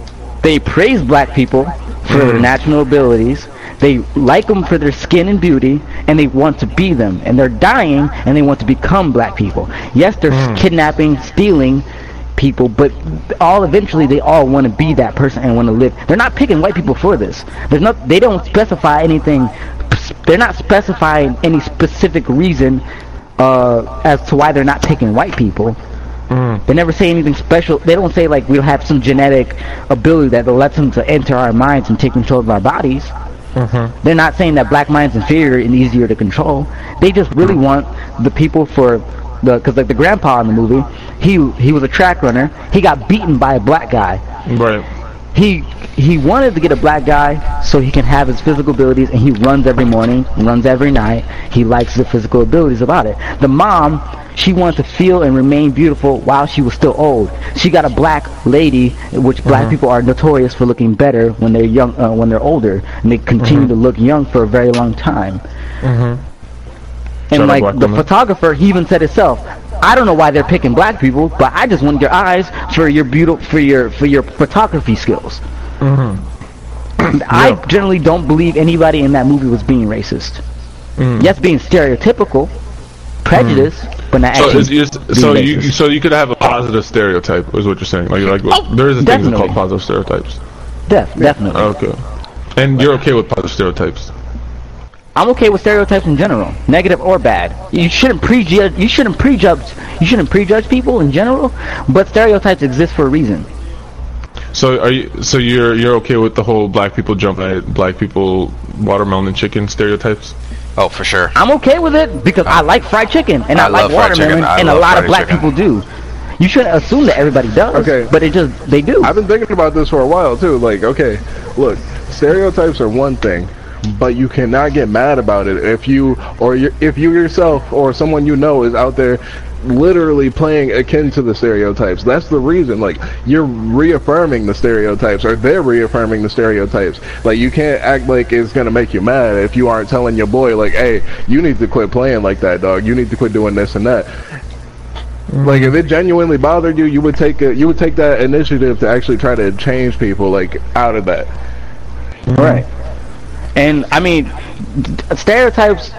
they praise black people for their mm. natural abilities. They like them for their skin and beauty, and they want to be them. And they're dying, and they want to become black people. Yes, they're mm. kidnapping, stealing people, but all eventually they all want to be that person and want to live. They're not picking white people for this. There's not. They don't specify anything. They're not specifying any specific reason uh, as to why they're not picking white people. Mm. They never say anything special. They don't say like we'll have some genetic ability that lets them to enter our minds and take control of our bodies. Mm-hmm. They're not saying that black mind's inferior and easier to control. They just really mm. want the people for the because like the grandpa in the movie, he he was a track runner. He got beaten by a black guy. Right. He he wanted to get a black guy so he can have his physical abilities, and he runs every morning, runs every night. He likes the physical abilities about it. The mom, she wanted to feel and remain beautiful while she was still old. She got a black lady, which black uh-huh. people are notorious for looking better when they're young, uh, when they're older, and they continue uh-huh. to look young for a very long time. Shout And out like the women. photographer, he even said himself, "I don't know why they're picking black people, but I just want your eyes for your beautiful for your for your photography skills." Mm-hmm. I generally don't believe anybody in that movie was being racist. Mm. Yes, being stereotypical, prejudice, mm. but not So, actually. is, is, being so you racist. so you could have a positive stereotype, is what you're saying. Like like Oh, there is a thing called positive stereotypes. Def- definitely. Okay. And you're okay with positive stereotypes. I'm okay with stereotypes in general, negative or bad. You shouldn't prejudge. You shouldn't prejudge. You shouldn't prejudge people in general, but stereotypes exist for a reason. So are you? So you're you're okay with the whole black people jumping at black people watermelon and chicken stereotypes? Oh, for sure. I'm okay with it because I oh. like fried chicken and I, I like watermelon, and a lot of black chicken. people do. You shouldn't assume that everybody does. Okay. But it just they do. I've been thinking about this for a while too. Like, okay, look, stereotypes are one thing, but you cannot get mad about it if you or you if you yourself or someone you know is out there literally playing akin to the stereotypes. That's the reason. Like, you're reaffirming the stereotypes, or they're reaffirming the stereotypes. Like, you can't act like it's gonna make you mad if you aren't telling your boy, like, hey, you need to quit playing like that, dog. You need to quit doing this and that. Like if it genuinely bothered you, you would take a, you would take that initiative to actually try to change people like out of that. Right. And I mean, stereotypes.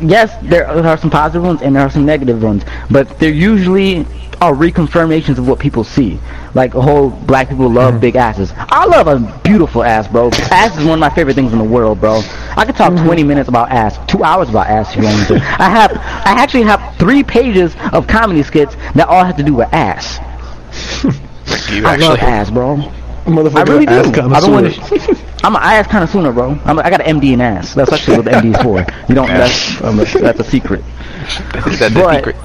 Yes, there are some positive ones and there are some negative ones, but they're usually are reconfirmations of what people see. Like the whole black people love mm-hmm. big asses. I love a beautiful ass, bro. Ass is one of my favorite things in the world, bro. I could talk mm-hmm. 20 minutes about ass, two hours about ass if you want to. I have, I actually have three pages of comedy skits that all have to do with ass. You I love actually. ass, bro. Motherfucker, I really do. ass I don't want connoisseur. to. I'm an ass sooner, bro. I'm a, I got an MD in ass. That's actually what the MD is for. You don't. That's um, that's a secret. That's the But- secret.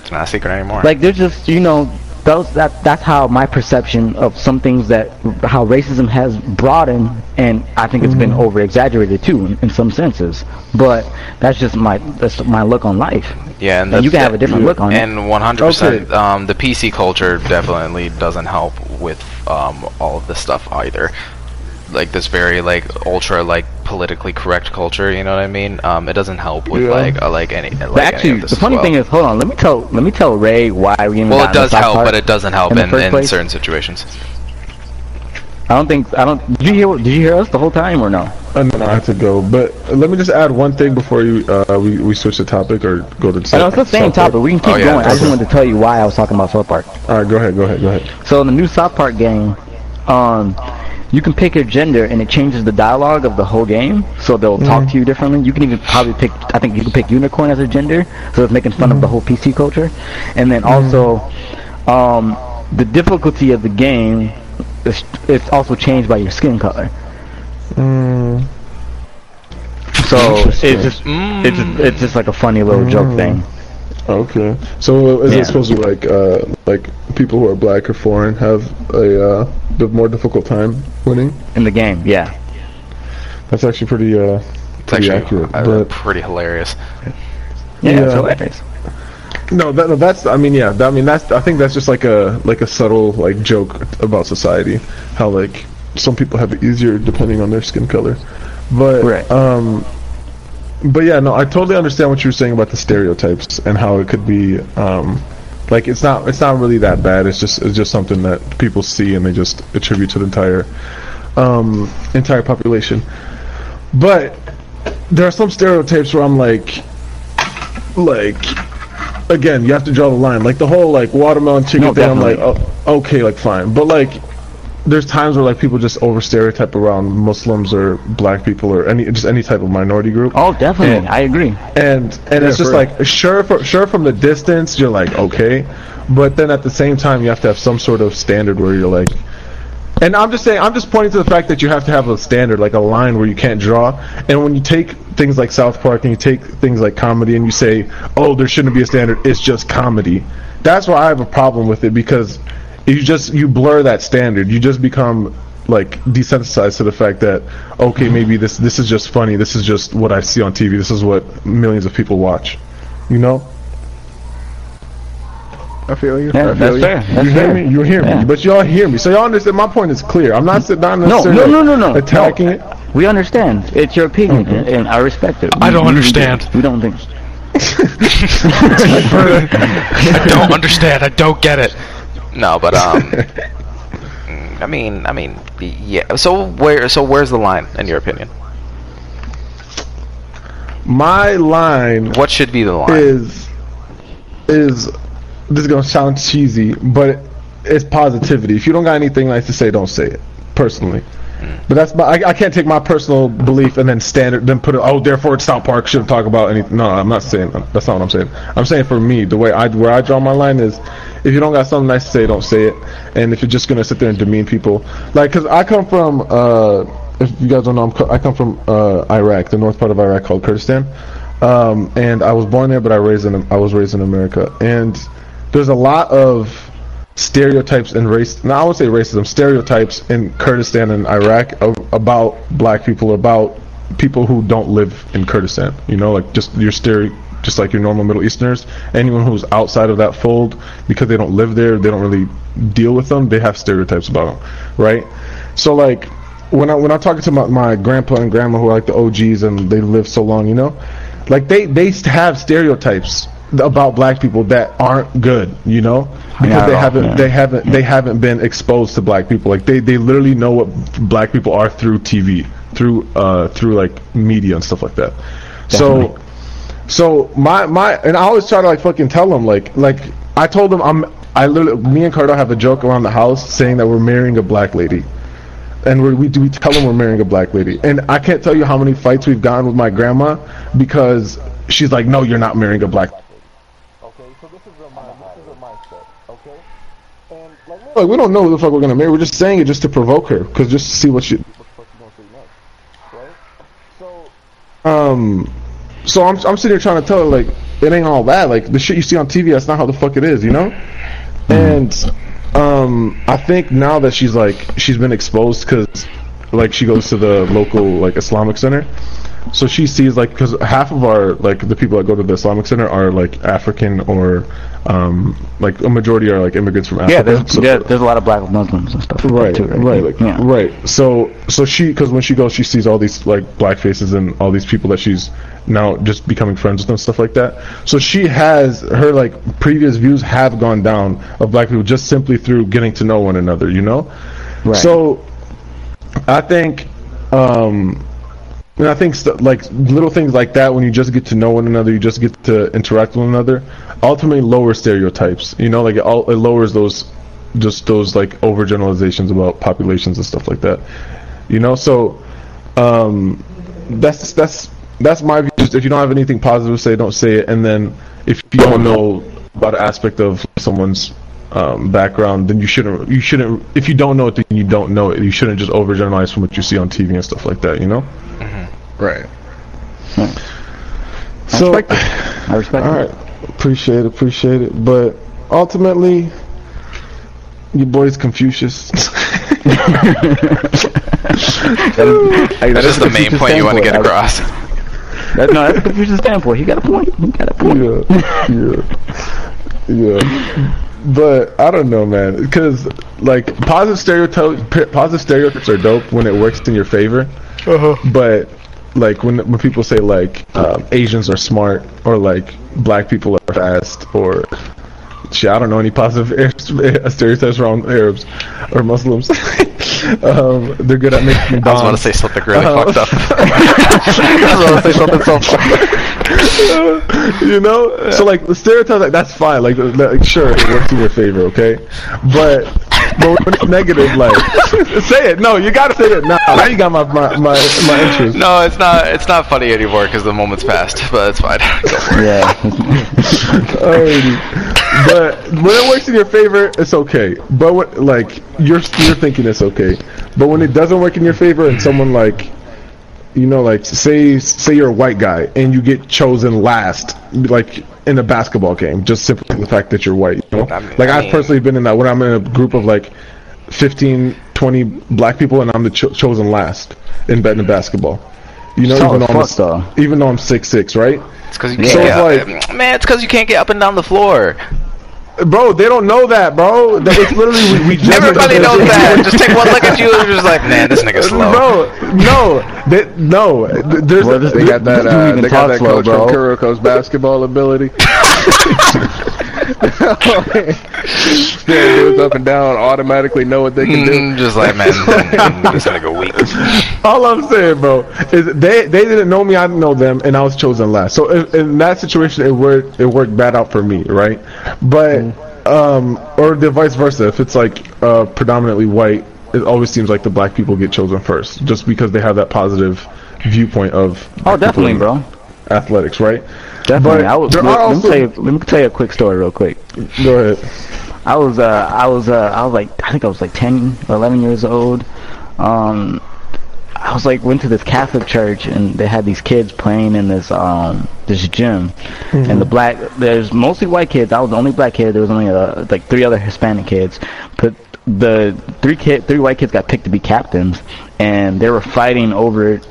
It's not a secret anymore. Like there's just you know those that that's how my perception of some things that how racism has broadened and I think it's been over exaggerated too in, in some senses. But that's just my that's my look on life. yeah, and, And you can have a different look on it. And 100%, um, the PC culture definitely doesn't help with um, all of this stuff either. Like this very like ultra like politically correct culture, you know what I mean? Um, it doesn't help with Yeah. like uh, like any. Like But actually, the funny thing is, hold on. Let me tell let me tell Ray why we even well, got it does help, but it doesn't help in in, in certain situations. I don't think I don't. Did you hear? Did you hear us the whole time or no? Uh, no, I have to go. But let me just add one thing before you uh, we we switch the topic or go to. I know it's the same South Park. topic. We can keep Oh, yeah, going. I just okay. wanted to tell you why I was talking about South Park. All right, go ahead, go ahead, go ahead. So in the new South Park game, um, you can pick your gender and it changes the dialogue of the whole game. So they'll talk to you differently. You can even probably pick. I think you can pick unicorn as a gender. So it's making fun of the whole PC culture. And then also, um, the difficulty of the game is it's also changed by your skin color. So it's just it's just, it's just like a funny little joke thing. Okay. So is Yeah. it supposed to be like uh like people who are black or foreign have a uh the more difficult time winning? in the game. Yeah. That's actually pretty uh It's pretty actually accurate. uh, But pretty hilarious. Yeah, Yeah. hilarious. no, that, no, that's I mean yeah, that, I mean that's I think that's just like a like a subtle like joke about society how like some people have it easier depending on their skin color. But Right. um but yeah, no, I totally understand what you were saying about the stereotypes and how it could be um Like it's not it's not really that bad. It's just it's just something that people see and they just attribute to the entire um, entire population. But there are some stereotypes where I'm like, like again, you have to draw the line. Like the whole like watermelon chicken No, thing. I'm like, oh, okay, like fine. But like, there's times where like people just over stereotype around Muslims or black people or any just any type of minority group. Oh, definitely. And- I agree. and and it's just like sure for, sure from the distance you're like okay but then at the same time you have to have some sort of standard where you're like and I'm just saying I'm just pointing to the fact that you have to have a standard like a line where you can't draw and when you take things like South Park and you take things like comedy and you say oh there shouldn't be a standard it's just comedy that's why I have a problem with it because you just you blur that standard you just become like desensitized to the fact that okay maybe this this is just funny this is just what I see on TV this is what millions of people watch you know I feel you. Yeah, I feel that's you. fair. That's you hear fair. me you hear Yeah. me but y'all hear me so y'all understand my point is clear I'm not sitting down No, necessarily no, no, no, no. attacking no. it We understand. It's your opinion, and, and I respect it. I don't We- we- understand. We don't think. I don't understand. I don't get it. No, but um, mm, I mean, I mean, yeah. So where, so where's the line in your opinion? my line What should be the line? is is this is gonna sound cheesy, but it's positivity. If you don't got anything nice to say, don't say it. Personally, but that's my. I, I can't take my personal belief and then standard, then put it. Oh, therefore, it's South Park shouldn't talk about anything. No, I'm not saying that's not what I'm saying. I'm saying for me, the way I where I draw my line is, if you don't got something nice to say, don't say it. And if you're just gonna sit there and demean people, like, cause I come from. uh if you guys don't know, co- I come from uh, Iraq, the north part of Iraq called Kurdistan, um, and I was born there, but I raised in I was raised in America, and there's a lot of stereotypes and race. Now I would say racism, stereotypes in Kurdistan and Iraq about black people, about people who don't live in Kurdistan. You know, like just your stereo, just like your normal Middle Easterners. Anyone who's outside of that fold, because they don't live there, they don't really deal with them. They have stereotypes about them, right? So like when I when I'm talking to my, my grandpa and grandma who are like the OGs and they live so long, you know, like they they have stereotypes about black people that aren't good, you know, because they haven't yeah. they haven't they haven't been exposed to black people. Like they they literally know what black people are through TV, through uh through like media and stuff like that. So so my my and I always try to like fucking tell them like like I told them I'm I literally me and Cardo have a joke around the house saying that we're marrying a black lady. And we're, we do we tell them we're marrying a black lady, and I can't tell you how many fights we've gotten with my grandma because she's like, "No, you're not marrying a black." Lady. Okay, so this is a this is a mindset. Okay, and like, like we don't know who the fuck we're gonna marry. We're just saying it just to provoke her, cause just to see what she. What the fuck she gonna say next, right? So. Um, so I'm I'm sitting here trying to tell her like it ain't all that. Like the shit you see on TV, that's not how the fuck it is, you know. And um, I think now that she's like she's been exposed because like she goes to the local like Islamic center, so she sees like because half of our like the people that go to the Islamic center are like African or um like a majority are like immigrants from Africa. Yeah, there's So- there, there's a lot of black Muslims and stuff. right, too, right, like, yeah. right. So, so she, because when she goes, she sees all these like black faces and all these people that she's now just becoming friends with them, stuff like that. So she has her like previous views have gone down of black people just simply through getting to know one another, you know. Right. So, I think, um, and I think st- like little things like that when you just get to know one another, you just get to interact with one another, ultimately lower stereotypes. You know, like it, all, it lowers those just those like overgeneralizations about populations and stuff like that. You know, so um, that's that's that's my view. Just if you don't have anything positive to say, don't say it. And then if you don't know about an aspect of someone's um, background, then you shouldn't you shouldn't if you don't know it, then you don't know it. You shouldn't just overgeneralize from what you see on TV and stuff like that. You know. Right. So, respect I respect all it. right, appreciate it, appreciate it. But ultimately, your boy's Confucius. hey, that is the main point you want to get across. That, no, that's a Confucius standpoint. He got a point. He got a point. yeah, yeah, yeah. But I don't know, man, because like positive stereotypes, positive stereotypes are dope when it works in your favor. Uh -huh. But like when when people say like um, Asians are smart or like black people are fast or shit, I don't know any positive stereotypes around Arabs or Muslims. um, they're good at making bombs. I was about to say something really Uh, fucked up. I was about to say something so fucked you know, so like the stereotype, like, that's fine. Like, like, sure, it works in your favor, okay? But but when it's negative, like say it. No, you gotta say it now. Now you got my my my, my interest. No, it's not. It's not funny anymore because the moment's passed. But it's fine. Go for it. Yeah. Alrighty. But when it works in your favor, it's okay. But what, like you're you're thinking it's okay. But when it doesn't work in your favor, and someone like, you know, like say say you're a white guy and you get chosen last, like in a basketball game, just simply the fact that you're white. You know, I mean- like I I've mean- personally been in that when I'm in a group of like 15, 20 black people, and I'm the cho- chosen last in betting basketball. You know, even though, I'm, fuck, though. even though I'm six six, right? It's because you Yeah. can't So get it's up. man. It's because you can't get up and down the floor. Bro, they don't know that, bro. That- It's literally we, we just Everybody knows that. Just take one look at you and you're just like, man, this nigga's slow. Bro, no, they, no. There's Well, this- They got that. Uh, they got that slow, coach bro. from Kuroko's basketball ability. yeah, dudes up and down automatically know what they can do. Mm, just like, man, this nigga weak. all I'm saying, bro, is they they didn't know me, I didn't know them, and I was chosen last. So in, in that situation, it worked it worked bad out for me, right? But um, or the vice versa. If it's like uh, predominantly white, it always seems like the black people get chosen first, just because they have that positive viewpoint of Oh, definitely, bro. Athletics, right? Definitely. But I was, there let, are let me also- tell you. Let me tell you a quick story, real quick. Go ahead. I was uh I was uh I was like I think I was like 10 or 11 years old. Um I was like went to this Catholic church and they had these kids playing in this um this gym and the black there's mostly white kids. I was the only black kid. There was only uh, like three other Hispanic kids. But the three kid three white kids got picked to be captains and they were fighting over it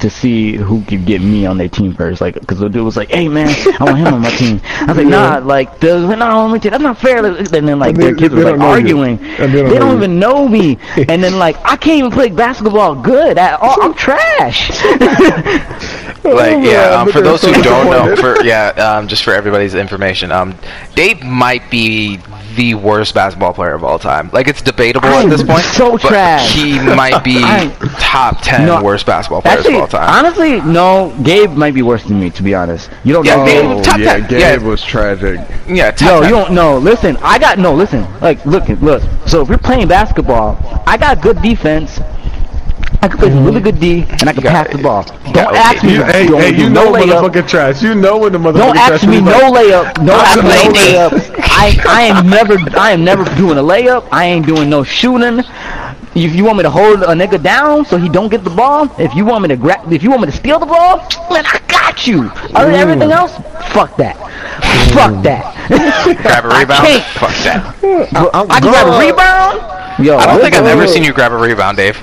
to see who could get me on their team first. Like, because the dude was like, "Hey man, I want him on my team." I was like, "Nah, like, the, no, on my team. That's not fair." And then like And their they- kids they was like arguing. They don't They don't you. even know me. and then like I can't even play basketball good at all. I'm trash. Like, yeah, um, for those who don't know, for yeah, um, just for everybody's information, um, Dave might be the worst basketball player of all time. Like, it's debatable at I'm this point. so but trash. He might be top ten No, worst basketball players Actually, of all time. honestly, no. Gabe might be worse than me, to be honest. You don't Yeah, know. Gabe- top yeah, ten. Gabe Yeah. was tragic. yeah, top No, 10. you don't know. Listen, I got no. Listen, like look, look. So if we're playing basketball, I got good defense. I can play some really good D, and I can got- pass the ball. Don't ask me. You, hey, don't hey, do you know layup. motherfucking trash. You know when the motherfucking Don't trash. ask me no layup. Don't ask me no layup. I I am never I am never doing a layup. I ain't doing no shooting. If you want me to hold a nigga down so he don't get the ball, if you want me to grab, if you want me to steal the ball, man, I got you. Other than mm. everything else, fuck that. Fuck mm. that. grab a I rebound. can't. Fuck that. I can grab a rebound. Yo, I don't think I've ever seen you grab a rebound, Dave.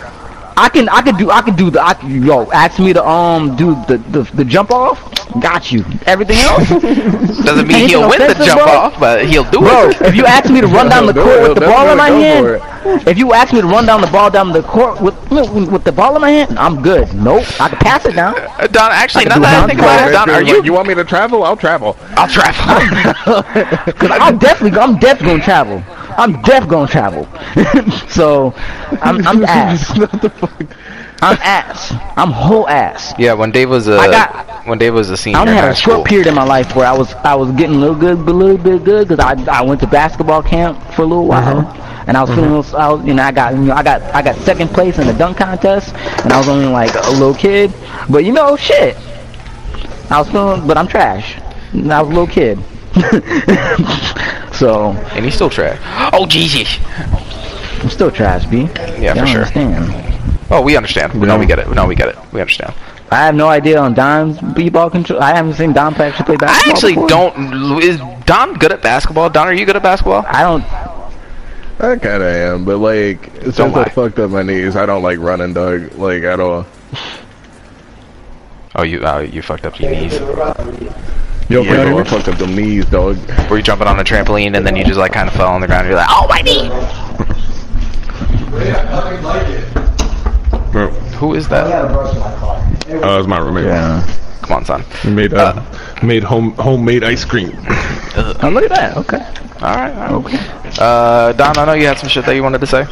I can I can do I can do the I, yo ask me to um do the, the the jump off. Got you. Everything else, Doesn't mean he'll win the jump bro? off, but he'll do bro. it. If you ask me to run down the court with the ball in my hand, if you ask me to run down the ball down the court with with the ball in my hand, I'm good. Nope, I can pass it down. Uh, Don, actually, I now do that I think about it. Don, are you? You want me to travel? I'll travel. I'll travel. Cause I'm definitely I'm definitely gonna travel. I'm def gonna travel. so I'm I'm ass. I'm ass. I'm whole ass. yeah, when Dave was a I uh, got- when Dave was a senior I only had high a short school. period in my life where I was I was getting a little good, a little bit good because I I went to basketball camp for a little while, and I was feeling a little, I was, you know I got you know I got I got second place in the dunk contest, and I was only like a little kid, but you know shit, I was feeling, but I'm trash. And I was a little kid, so and he's still trash. Oh Jesus! I'm still trash, b. Yeah, Y'all for sure. Understand? Oh, we understand. No, we get it. No, we get it. We understand. I have no idea on Don's b-ball control. I haven't seen Don play actually play basketball. I actually before. don't. Is Don good at basketball? Don, are you good at basketball? I don't. I kind of am, but like since I fucked up my knees, I don't like running, dog. Like at all. Oh, you uh, you fucked up your knees. Yo, Yeah, Freddie, bro, I fucked up them knees, dog. Were you jumping on a trampoline and then you just like kind of fell on the ground? And you're like, oh my knee. Bro, Who is that? uh, it's my roommate. Yeah. Come on, son. We made uh, made home homemade ice cream. Oh, look at that. Okay. All right. All right. Okay. Uh, Don, I know you had some shit that you wanted to say.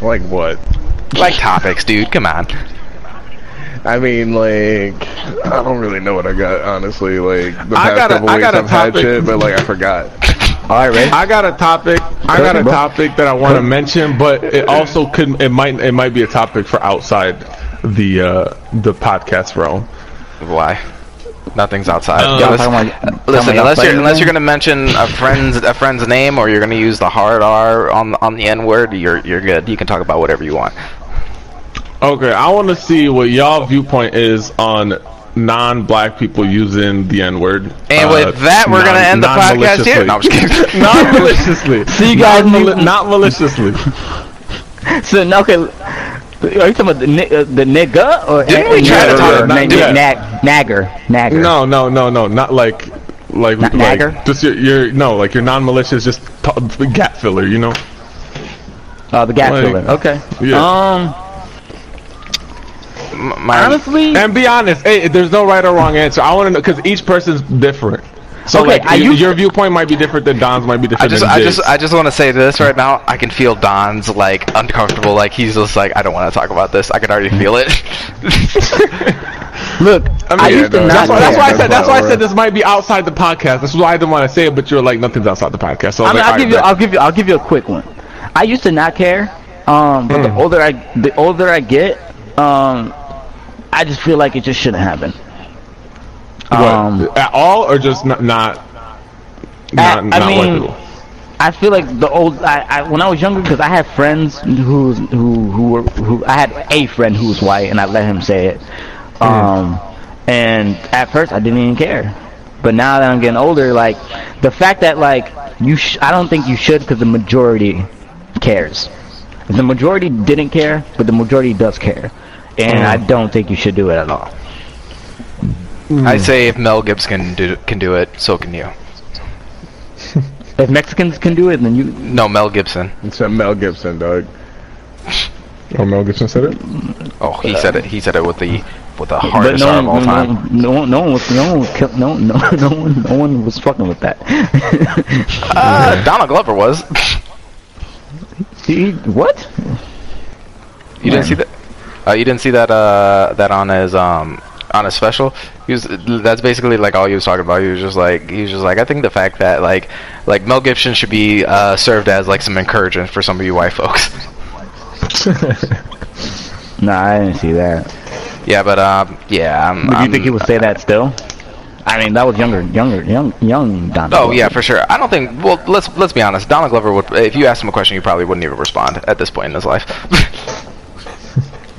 Like what? Like topics, dude. Come on. I mean, like, I don't really know what I got, honestly. Like, the I past got a- couple I weeks got a I've had topic. shit, but, like, I forgot. All right, ready? I got a topic. I got a topic that I want to mention, but it also could. It might. It might be a topic for outside the uh, the podcast realm. Why? Nothing's outside. Um, Yeah, Y'all let's- talking about- talking listen, unless you're unless you're gonna mention a friend's a friend's name or you're gonna use the hard R on on the N word, you're you're good. You can talk about whatever you want. Okay, I want to see what y'all viewpoint is on non-black people using the N-word. And uh, with that, we're gonna end the podcast here. No, I'm just kidding. Not maliciously. See you guys Not, mali- not maliciously. So now, okay, are you talking about the ni- uh, the nigga or Didn't we try to talk about- yeah. nag nagger nagger? No, no, no, no, not like. Like, Not like nagger? just your, your no, like your non-malicious, just t- gap filler, you know? Oh, the gap Like- filler. Okay. Yeah. Um, My, honestly, And be honest, hey, there's no right or wrong answer. I want to know because each person's different. So Okay, like, I y- used- your viewpoint might be different than Don's, might be different. I different just than I Jake's. just I just want to say this right now. I can feel Don's like uncomfortable. Like he's just like I don't want to talk about this. I can already feel it. look, I, mean, used to yeah, no, not That's why, that's why I said. That's why I said this might be outside the podcast. That's why I didn't want to say it, but you're like nothing's outside the podcast. So I I was mean, like, I'll give alright, you. I'll give you, I'll give you a quick one. I used to not care, um, but the Mm. older I, the older I get, um, I just feel like it just shouldn't happen. Um, at all, or just not not I- not, I not mean, white people? I feel like the old, I, I when I was younger, because I had friends who who who were who I had a friend who was white, and I let him say it. Um, and at first I didn't even care, but now that I'm getting older, like the fact that like you, sh- I don't think you should, because the majority cares. The majority didn't care, but the majority does care, and I don't think you should do it at all. I say if Mel Gibson can do can do it, so can you. If Mexicans can do it, then you. No, Mel Gibson. It's a Mel Gibson, dog. Oh, Mel Gibson said it. Oh, he said it. He said it with the with the hardest But R no of all one, time. no, one- no, one- no one was, no one, was kill- no, no, no one, no one was fucking with that. Uh, Donald Glover was. he, what? You didn't see that? Uh, you didn't see that? Uh, that on his um on his special. He was. That's basically like all he was talking about. He was just like he was just like I think the fact that like like Mel Gibson should be uh, served as like some encouragement for some of you white folks. Nah, I didn't see that. yeah, but um yeah. I'm, do you I'm- think he would say that still? I mean, that was younger, younger, young, young Donald. Oh yeah, for sure. I don't think. Well, let's let's be honest. Donald Glover would. If you asked him a question, he probably wouldn't even respond at this point in his life.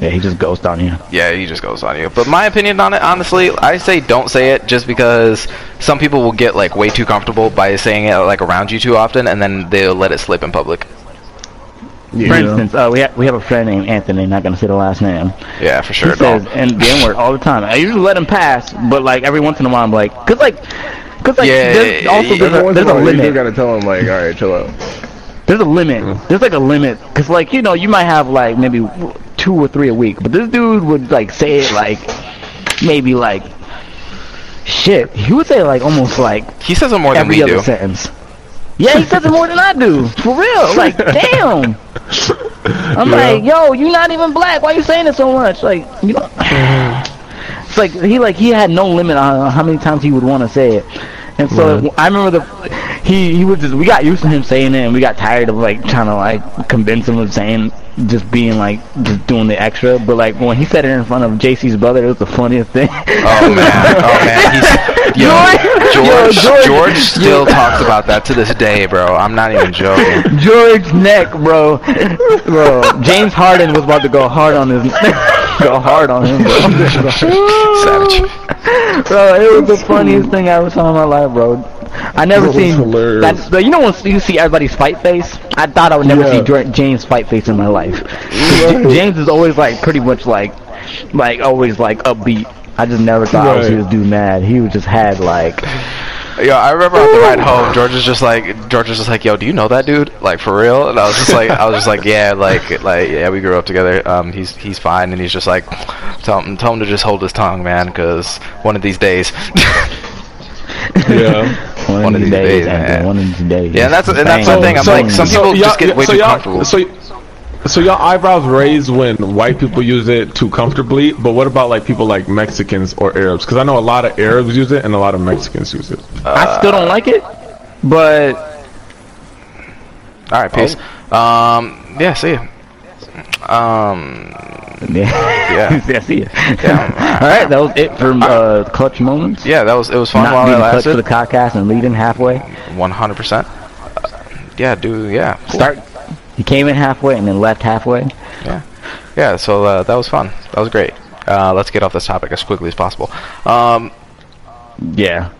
yeah, he just ghosts on you. Yeah, he just goes on you. But my opinion on it, honestly, I say don't say it just because some people will get like way too comfortable by saying it like around you too often, and then they'll let it slip in public. For instance, uh, we have we have a friend named Anthony. Not gonna say the last name. Yeah, for sure. He sure. says and the N word all the time. I usually let him pass, but like every once in a while, I'm like, cause like, cause like, Yeah, there's also yeah, there's a, once there's a a while, you do limit. gotta tell him, like, alright, chill out. There's a limit. There's like a limit, cause like you know you might have like maybe two or three a week, but this dude would like say it like maybe like shit. He would say like almost like He says it more than we do. sentence. Yeah, he says it more than I do. For real. Like, damn. I'm like, yo, you're not even black. Why you saying it so much? Like, you know. It's like he like he had no limit on how many times he would want to say it. And so I remember the he he would just we got used to him saying it and we got tired of like trying to like convince him of saying just being like just doing the extra. But like when he said it in front of JC's brother, it was the funniest thing. Oh man, oh man, he's yo, George- George. Yo, George, George- still talks about that to this day, bro. I'm not even joking. George's neck, bro. Bro, James Harden was about to go hard on his go hard on him, bro. Savage. bro, it was the funniest thing I ever saw in my life, bro. I never was seen that. You know when you see everybody's fight face? I thought I would never Yeah. see James fight face in my life. James is always like pretty much like, like always like upbeat. I just never thought I would see this dude mad. He was just had like, Yo, I remember on the ride home, George was just like, George was just like, "Yo, do you know that dude? Like for real?" And I was just like, I was just like, "Yeah, like, like, yeah, we grew up together. Um, he's he's fine." And he's just like, "Tell him, tell him to just hold his tongue, man, because one of these days." Yeah. One, One of these days, Anthony, one of these days. Yeah, and that's- and that's Bang. the thing, I'm like, some people just get way so too comfortable. So, so your eyebrows raise when white people use it too comfortably, but what about like people like Mexicans or Arabs? Because I know a lot of Arabs use it and a lot of Mexicans use it. I still don't like it, but All right, peace. Um, yeah, see ya. Um, yeah, yeah, see ya. Yeah. All right, that was it for uh, clutch moments. yeah, that was it was fun Not while it being clutch for the podcast and leading halfway. One hundred percent. Yeah, dude. Yeah. cool. Start. He came in halfway and then left halfway. Yeah, yeah. so uh, that was fun. That was great. Uh, let's get off this topic as quickly as possible. Um, Yeah.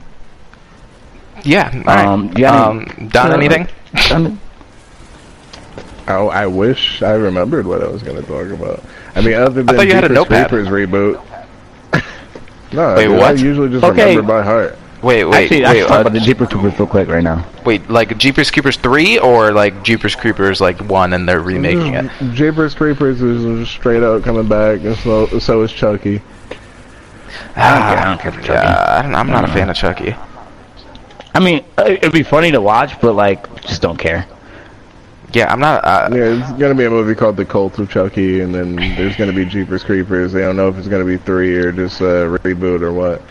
yeah. all right. Um, you um, done uh, anything? done- Oh, I wish I remembered what I was going to talk about. I mean, other than thought you had a Jeepers notepad. Creepers reboot. no, Wait, dude, what? I usually just Okay. remember by heart. Wait, wait, Actually, I wait, should talk uh, about the Jeepers Creepers real quick right now. wait. Like Jeepers Creepers three or like Jeepers Creepers like one and they're remaking it? Jeepers Creepers is straight out coming back, and so, so is Chucky. I don't care. I don't care for Chucky. Yeah, I don't, I'm not a fan of Chucky. I mean, uh, it'd be funny to watch, but like, just don't care. Yeah, I'm not. Uh, Yeah, it's gonna be a movie called The Cult of Chucky, and then there's gonna be Jeepers Creepers. They don't know if it's gonna be three or just a reboot or what.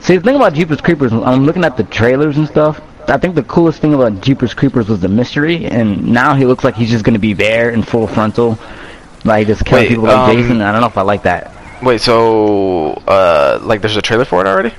See, the thing about Jeepers Creepers, I'm looking at the trailers and stuff. I think the coolest thing about Jeepers Creepers was the mystery, and now he looks like he's just gonna be there in full frontal, like just killing Wait, people like um, Jason. I don't know if I like that. wait, so uh, like there's a trailer for it already?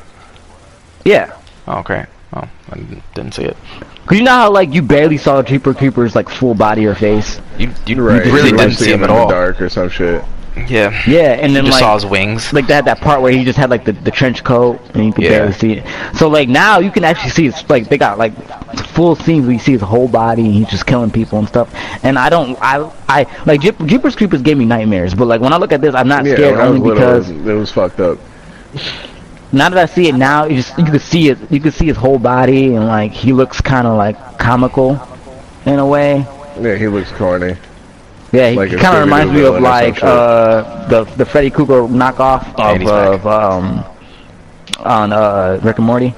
Yeah, Oh, okay. Oh, I didn't- didn't see it. cause you know how like you barely saw Jeepers Creepers like full body or face. You you Right? really you didn't see see him in at the all. dark or some shit. Yeah. Yeah, and then You just like saw his wings. like they had that part where he just had like the, the trench coat and you could Yeah. barely see it. So like now you can actually see his like they got like full scenes where you see his whole body and he's just killing people and stuff. And I don't I I like Jeep, Jeepers Creepers gave me nightmares, but like when I look at this I'm not Yeah, scared when I was only little, because it was fucked up. now that I see it now, you just you can see it you can see his whole body and like he looks kind of like comical in a way. Yeah, he looks corny. Yeah, he Like kind of reminds me of Scooby-Doo villain or like uh the the Freddy Krueger knockoff of, of um on uh Rick and Morty.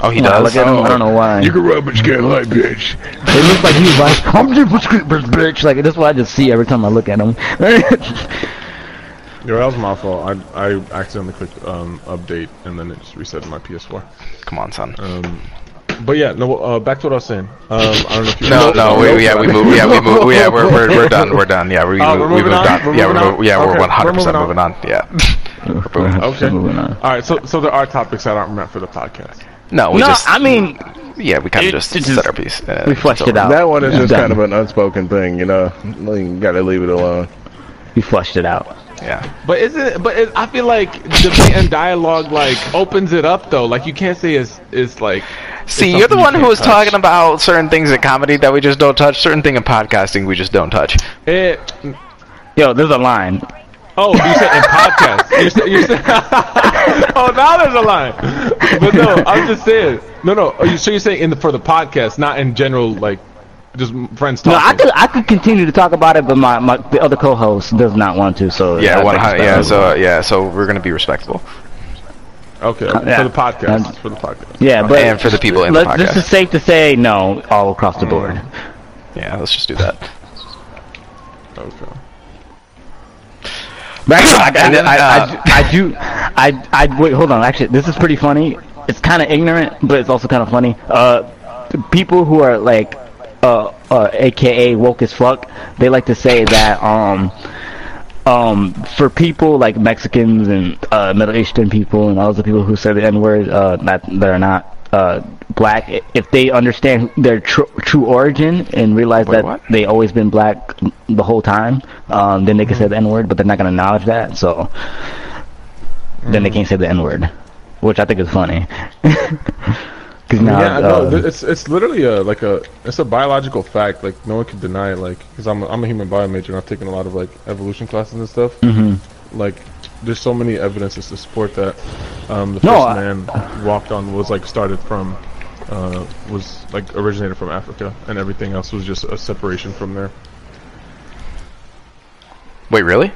Oh, he When I does. look at him, I don't know why. You can rub but you can't lie, bitch. It looks like he's like, I'm Jeepers Creepers, bitch. Like, that's what I just see every time I look at him. Yeah, that was my fault. I I accidentally clicked um, update and then it just reset my PS4. Come on, son. Um, but yeah, no. Uh, back to what I was saying. Um, I don't know if you. No, no, we, yeah, we moved. Yeah, we moved. Yeah, we're we're, we're done. We're done. Yeah, we Oh, we, we're we moved on? on. We're Yeah, we're moving mov- on? yeah, we're one hundred percent moving moving on. Yeah. Okay. Moving on. All right, so so there are topics that aren't meant for the podcast. No, we no, just. I mean, yeah, we kind of it- just set our piece. Uh, we fleshed it out. That one is It's just done. kind of an unspoken thing, you know. Like, you gotta leave it alone. we flushed it out. Yeah. But isn't but it, I feel like debate and dialogue like opens it up though. Like you can't say it's it's like. See, you're the one who was touch. talking about certain things in comedy that we just don't touch, certain thing in podcasting we just don't touch. It, Yo, there's a line. oh, you said in podcast. You said, you said, oh, now there's a line. But no, I'm just saying. No, no. Oh, so you're saying in the, for the podcast, not in general, like just friends talking. No. I could I could continue to talk about it, but my, my the other co-host does not want to. So Yeah, one think hundred. it's Yeah, so yeah, so we're gonna be respectful. Okay, Yeah. for the podcast. And- for the podcast. yeah, but And for the people in the let- This is safe to say no all across the board. Yeah, let's just do that. Okay. But actually, I, And I, I, uh, I, do, I, I, wait, hold on. Actually, this is pretty funny. It's kind of ignorant, but it's also kind of funny. Uh, people who are like, uh, uh, AKA woke as fuck, they like to say that, um, um, for people like Mexicans and uh, Middle Eastern people and all the people who say the N word, uh, that they're not uh, black, if they understand their tr- true origin and realize Wait, that what? they always been black the whole time, um, then they can say the N word, but they're not gonna acknowledge that, so then they can't say the N word, which I think is funny. Because now, yeah, uh, no, th- it's it's literally a like a it's a biological fact. Like no one can deny it. Like because I'm a, I'm a human bio major and I've taken a lot of like evolution classes and stuff. mhm. Like there's so many evidences to support that. Um, the No, first I- man walked on was like started from, uh, was like originated from Africa, and everything else was just a separation from there. Wait, really?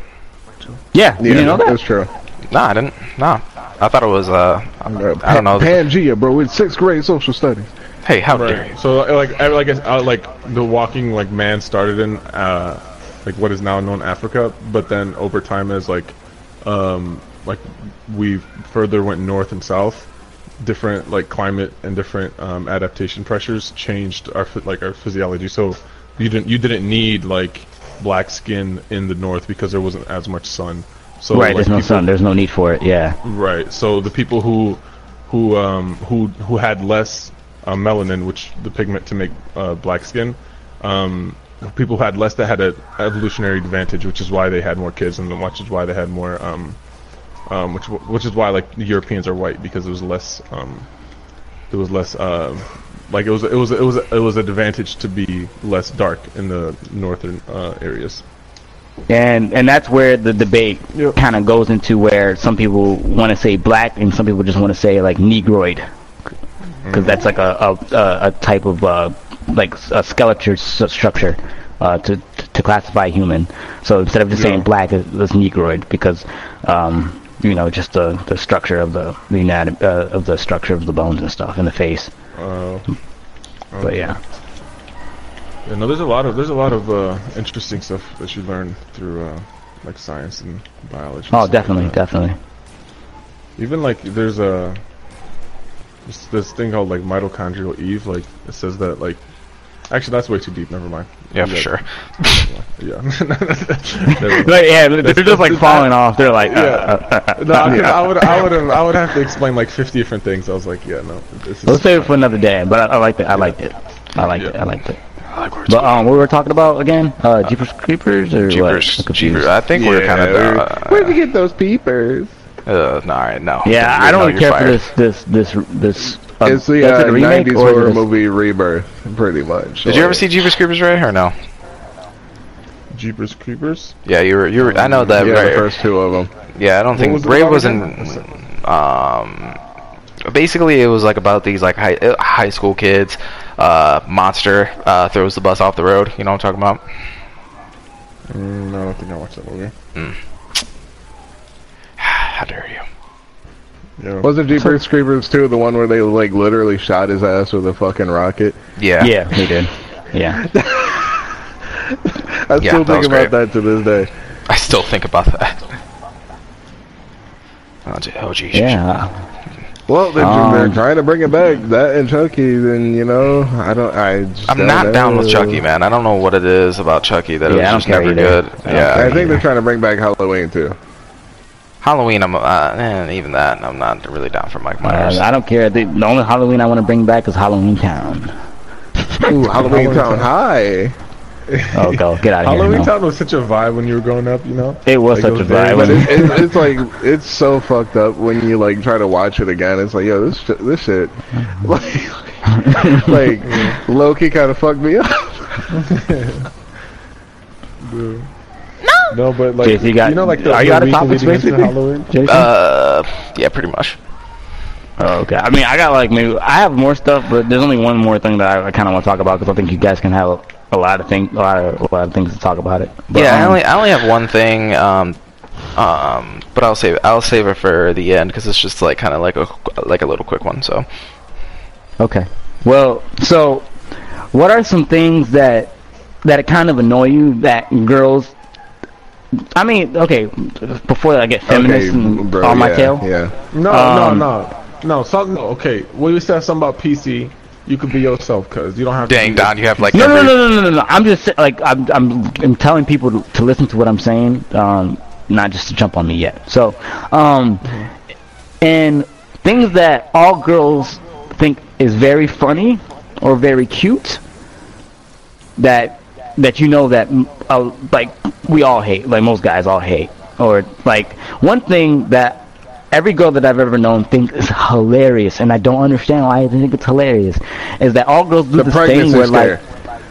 Yeah, you Yeah, didn't know that? that's true. No, I didn't. No, I thought it was. Uh, Uh, I don't know. Pangea, bro. It's sixth grade social studies. Hey, how dare you? Right. So like I- like I- uh, like the walking like man started in uh like what is now known Africa, but then over time as like um like we further went north and south, different like climate and different um, adaptation pressures changed our phy- like our physiology. So you didn't you didn't need like black skin in the north because there wasn't as much sun. So Right, like, there's no people- sun. There's no need for it. Yeah. Right. So the people who who um who who had less uh, melanin, which the pigment to make uh, black skin, um people who had less that had an evolutionary advantage, which is why they had more kids, and which is why they had more um um which which is why like the Europeans are white because it was less um there was less um like it was it was it was it was an advantage to be less dark in the northern uh, areas. And and that's where the debate Yep. kind of goes into where some people want to say black and some people just want to say like negroid because that's like a a, a, type of uh, like a skeletal structure uh, to to classify human. So instead of just saying black, it's, it's negroid because um, you know just the the structure of the the anatomy, uh, of the structure of the bones and stuff in the face. Uh, But yeah. Yeah, no, there's a lot of there's a lot of uh, interesting stuff that you learn through uh, like science and biology. and Oh, stuff like definitely, that. definitely. Even like there's a this, this thing called like mitochondrial Eve. Like it says that like actually that's way too deep. Never mind. Yeah, for sure. Yeah. Never. Like, yeah, they're just like that's- falling off. They're like, uh, Yeah. uh, uh, uh, no, 'cause I would I would I would have to explain like 50 different things. I was like, yeah, no. This is Let's save it for another day. But I, I liked it. I liked it. I liked it. I liked it. I like where it's But um, what we were talking about again? Uh, Jeepers Creepers or what? Jeepers, I'm. Jeepers. I think we're kind of. Where'd you get those peepers? Uh, no, all right, no. Yeah, You I don't know really you're care for this, this, this, this. Uh, It's the uh, it, a remake 90s or horror a- movie Rebirth, pretty much. Did you ever see Jeepers Creepers, Ray, or no? Jeepers Creepers. Yeah, you were. You were. I know that. Yeah, Ray, the first two of them. Yeah, I don't think was Ray wasn't. Um, basically, it was like about these like high uh, high school kids. Uh, monster uh, throws the bus off the road. You know what I'm talking about? Mm, no, I don't think I watched that movie. How dare you? Yeah. Wasn't Jeepers Creepers 2 the one where they like literally shot his ass with a fucking rocket? Yeah. Yeah, he did. Yeah. I Yeah, still that think was about great. that to this day. I still think about that. Oh, oh geez. Yeah. Well, they're, Um, they're trying to bring it back. That and Chucky, then you know, I don't. I just I'm don't not down with. Chucky, man. I don't know what it is about Chucky that it Yeah, I was don't just care never either. good. I Yeah. I care. think they're trying to bring back Halloween too. Halloween, I'm uh, eh, even that. I'm not really down for Mike Myers. Uh, I don't care. The, the only Halloween I want to bring back is Halloween Town. Ooh, Halloween Town High. Oh, go get out of here. Halloween no. Town was such a vibe when you were growing up, you know. It was Like, such a it was very- vibe. But it, it, it's like it's so fucked up when you like try to watch it again. It's like, yo, this shit, this shit, like, like Loki kind of fucked me up. No, No, but like JC got- you know, like the, are you the out of week topics, leading basically? Halloween. Jason? Uh, yeah, pretty much. Oh, okay. I mean, I got like maybe I have more stuff, but there's only one more thing that I, I kind of want to talk about because I think you guys can have a, lot of things, a lot of a lot of things to talk about it. But, yeah, I um, only I only have one thing. Um, um, but I'll save I'll save it for the end because it's just like kind of like a like a little quick one. So Okay. Well, so what are some things that that kind of annoy you that girls? I mean, okay. Before I get feminist and bro, on my yeah, tail. Yeah. No, Um, no, no, no. Something. No, okay. When you said something about PC, you could be yourself, cause you don't have. dang, to Don, you have like No, no, every, no, no, no, no, no. I'm just like I'm, I'm, I'm telling people to, to listen to what I'm saying, um, not just to jump on me yet. So, um, and things that all girls think is very funny or very cute, that that you know that uh, like we all hate, like most guys all hate, or like one thing that every girl that I've ever known thinks is hilarious, and I don't understand why they think it's hilarious, is that all girls do The this thing where scare. like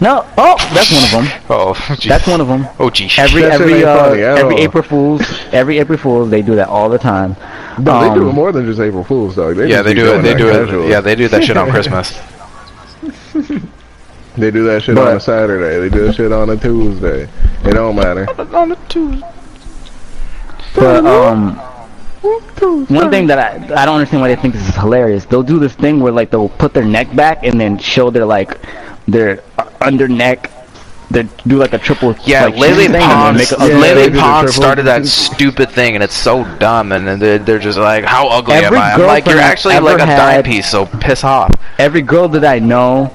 No, oh, that's one of them. Oh, gee. That's one of them. Oh, geez. Every That shit every uh, funny every. April Fools, every April Fools, they do that all the time. But they do Um, it more than just April Fools, dog. They yeah, they do it. They do casual. it. Yeah, they do that shit on Christmas. They do that shit But- on a Saturday. They do that shit on a Tuesday. It don't matter. on a Tuesday. But um, one thing that I I don't understand why they think this is hilarious. They'll do this thing where like they'll put their neck back and then show their like their under neck. They do like a triple. Yeah, like, thing Pons. make a- Yeah, Lele they do the Pons started that stupid thing, and it's so dumb. And then they're, they're just like, "How ugly Every am I?" I'm like, "You're actually like a dime piece, so piss off." Every girl that I know,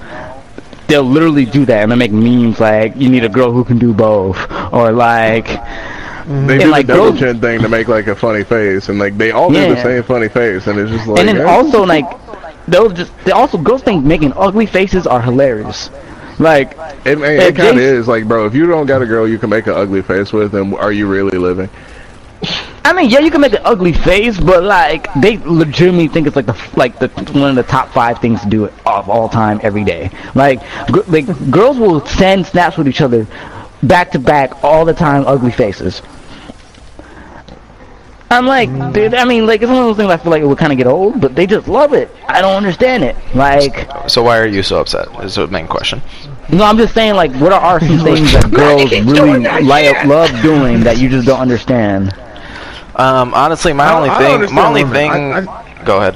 they'll literally do that and they make memes like, "You need a girl who can do both," or like, Mm-hmm. They And, do like, the double girls- chin thing to make like a funny face, and like they all do the same funny face, and it's just like. and then also like, they'll just they also girls think making ugly faces are hilarious. Like, It, it, if kind of is like, bro. If you don't got a girl you can make an ugly face with, then are you really living? I mean, yeah, you can make an ugly face, but like they legitimately think it's like the like the one of the top five things to do of all time every day. Like, gr- like girls will send snaps with each other back to back all the time, ugly faces. I'm like, dude, I mean, like it's one of those things I feel like it would kind of get old, but they just love it. I don't understand it. Like, So why are you so upset? Is the main question. no, I'm just saying, like, what are some things that girls really like, love doing that you just don't understand? Um, honestly, my I only I don't thing, my only women. thing. I- Go ahead.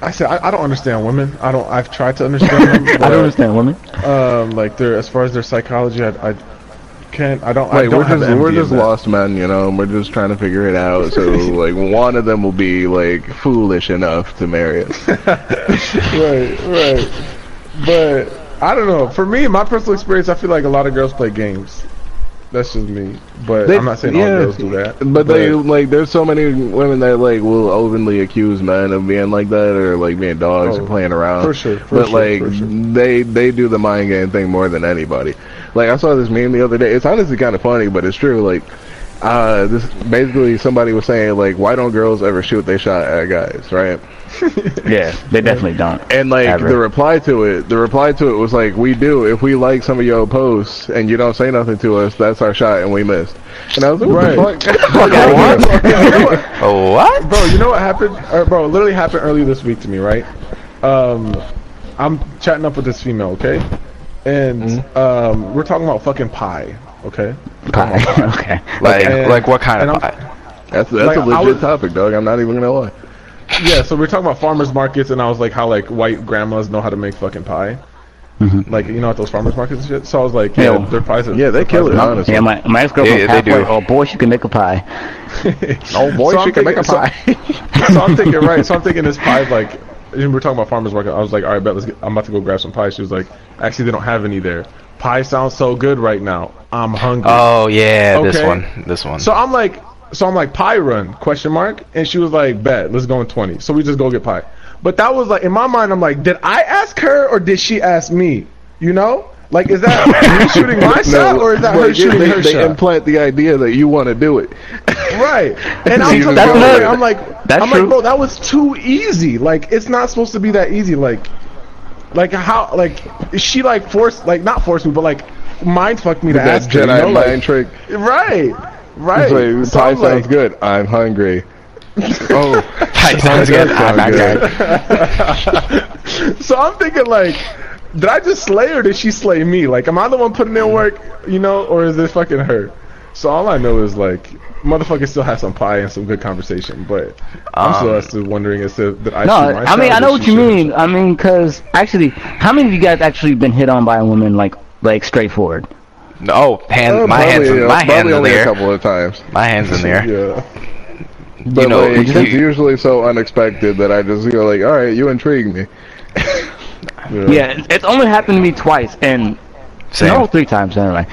I said I, I don't understand women. I don't. I've tried to understand them. I don't understand women. Um, like their as far as their psychology, I, I can't. I don't. I Like don't we're just we're just lost men, you know. and We're just trying to figure it out. So like one of them will be like foolish enough to marry us. right, right. But I don't know. For me, my personal experience, I feel like a lot of girls play games. That's just me. But They- I'm not saying yeah. all girls do that. But they like there's so many women that like will openly accuse men of being like that or like being dogs Oh, or playing around. for sure, for but sure, like sure. they they do the mind game thing more than anybody. Like I saw this meme the other day. It's honestly kind of funny, but it's true. Like uh this basically somebody was saying like why don't girls ever shoot they shot at guys, right? Yeah, they definitely don't. And like Ever. the reply to it, the reply to it was like, "We do. If we like some of your posts and you don't say nothing to us, that's our shot, and we missed." And I was like, Right. "What the fuck?" what, Oh, what? bro? You know what happened? Uh, bro, it literally happened earlier this week to me, right? Um, I'm chatting up with this female, okay, and Mm-hmm. um, we're talking about fucking pie, okay? Pie. okay. Like, And- like what kind of pie? That's that's Like, a I legit was- topic, dog. I'm not even gonna lie. Yeah, so we're talking about farmers markets, and I was like, how like white grandmas know how to make fucking pie. Mm-hmm. Like you know at those farmers markets and shit. So I was like, yeah, Yeah. their pies. Are, Yeah, they kill it, honestly. Yeah, my my ex girlfriend yeah, yeah, they do. Oh boy, she can make a pie. Oh boy, So she I'm can make a pie. so I'm thinking, right? So I'm thinking this pie, like, we are talking about farmers market. I was like, all right, bet let's get. I'm about to go grab some pie. She was like, actually, they don't have any there. Pie sounds so good right now. I'm hungry. Oh yeah, this one, this one. So I'm like, so I'm like, pie run? Question mark. And she was like, bet, let's go in 20. So we just go get pie. But that was like in my mind, I'm like, did I ask her or did she ask me? You know, like, is that me shooting my shot or is that her like, shooting they, her they shot? implant the idea that you want to do it. Right. And I'm, so just that's like, with. I'm like, That's I'm true. like, bro, that was too easy. Like, it's not supposed to be that easy. Like, like how, like, she like forced, like not forced me, but like mind fucked me to that ask her. Jedi you know? mind like, trick. right. Right. It's So pie I'm sounds like- good. I'm hungry. oh, Pie sounds good. that I'm not good. So I'm thinking like, did I just slay her or did she slay me? Like, am I the one putting in mm. work, you know, or is it fucking her? So all I know is like, motherfucker still have some pie and some good conversation, but I'm still Um, still wondering as to did I No, shoot my I mean I know what you shoot her mean. I mean, cause actually, how many of you guys actually been hit on by a woman like like straightforward? No, hand, Uh, my hands, probably, in, uh, my hands probably in only the a couple of times. My hands in there. Yeah. But know, like, you- it's usually so unexpected that I just go like, all right, you intrigue me. Yeah, it's- it's only happened to me twice, and Same. no, three times anyway.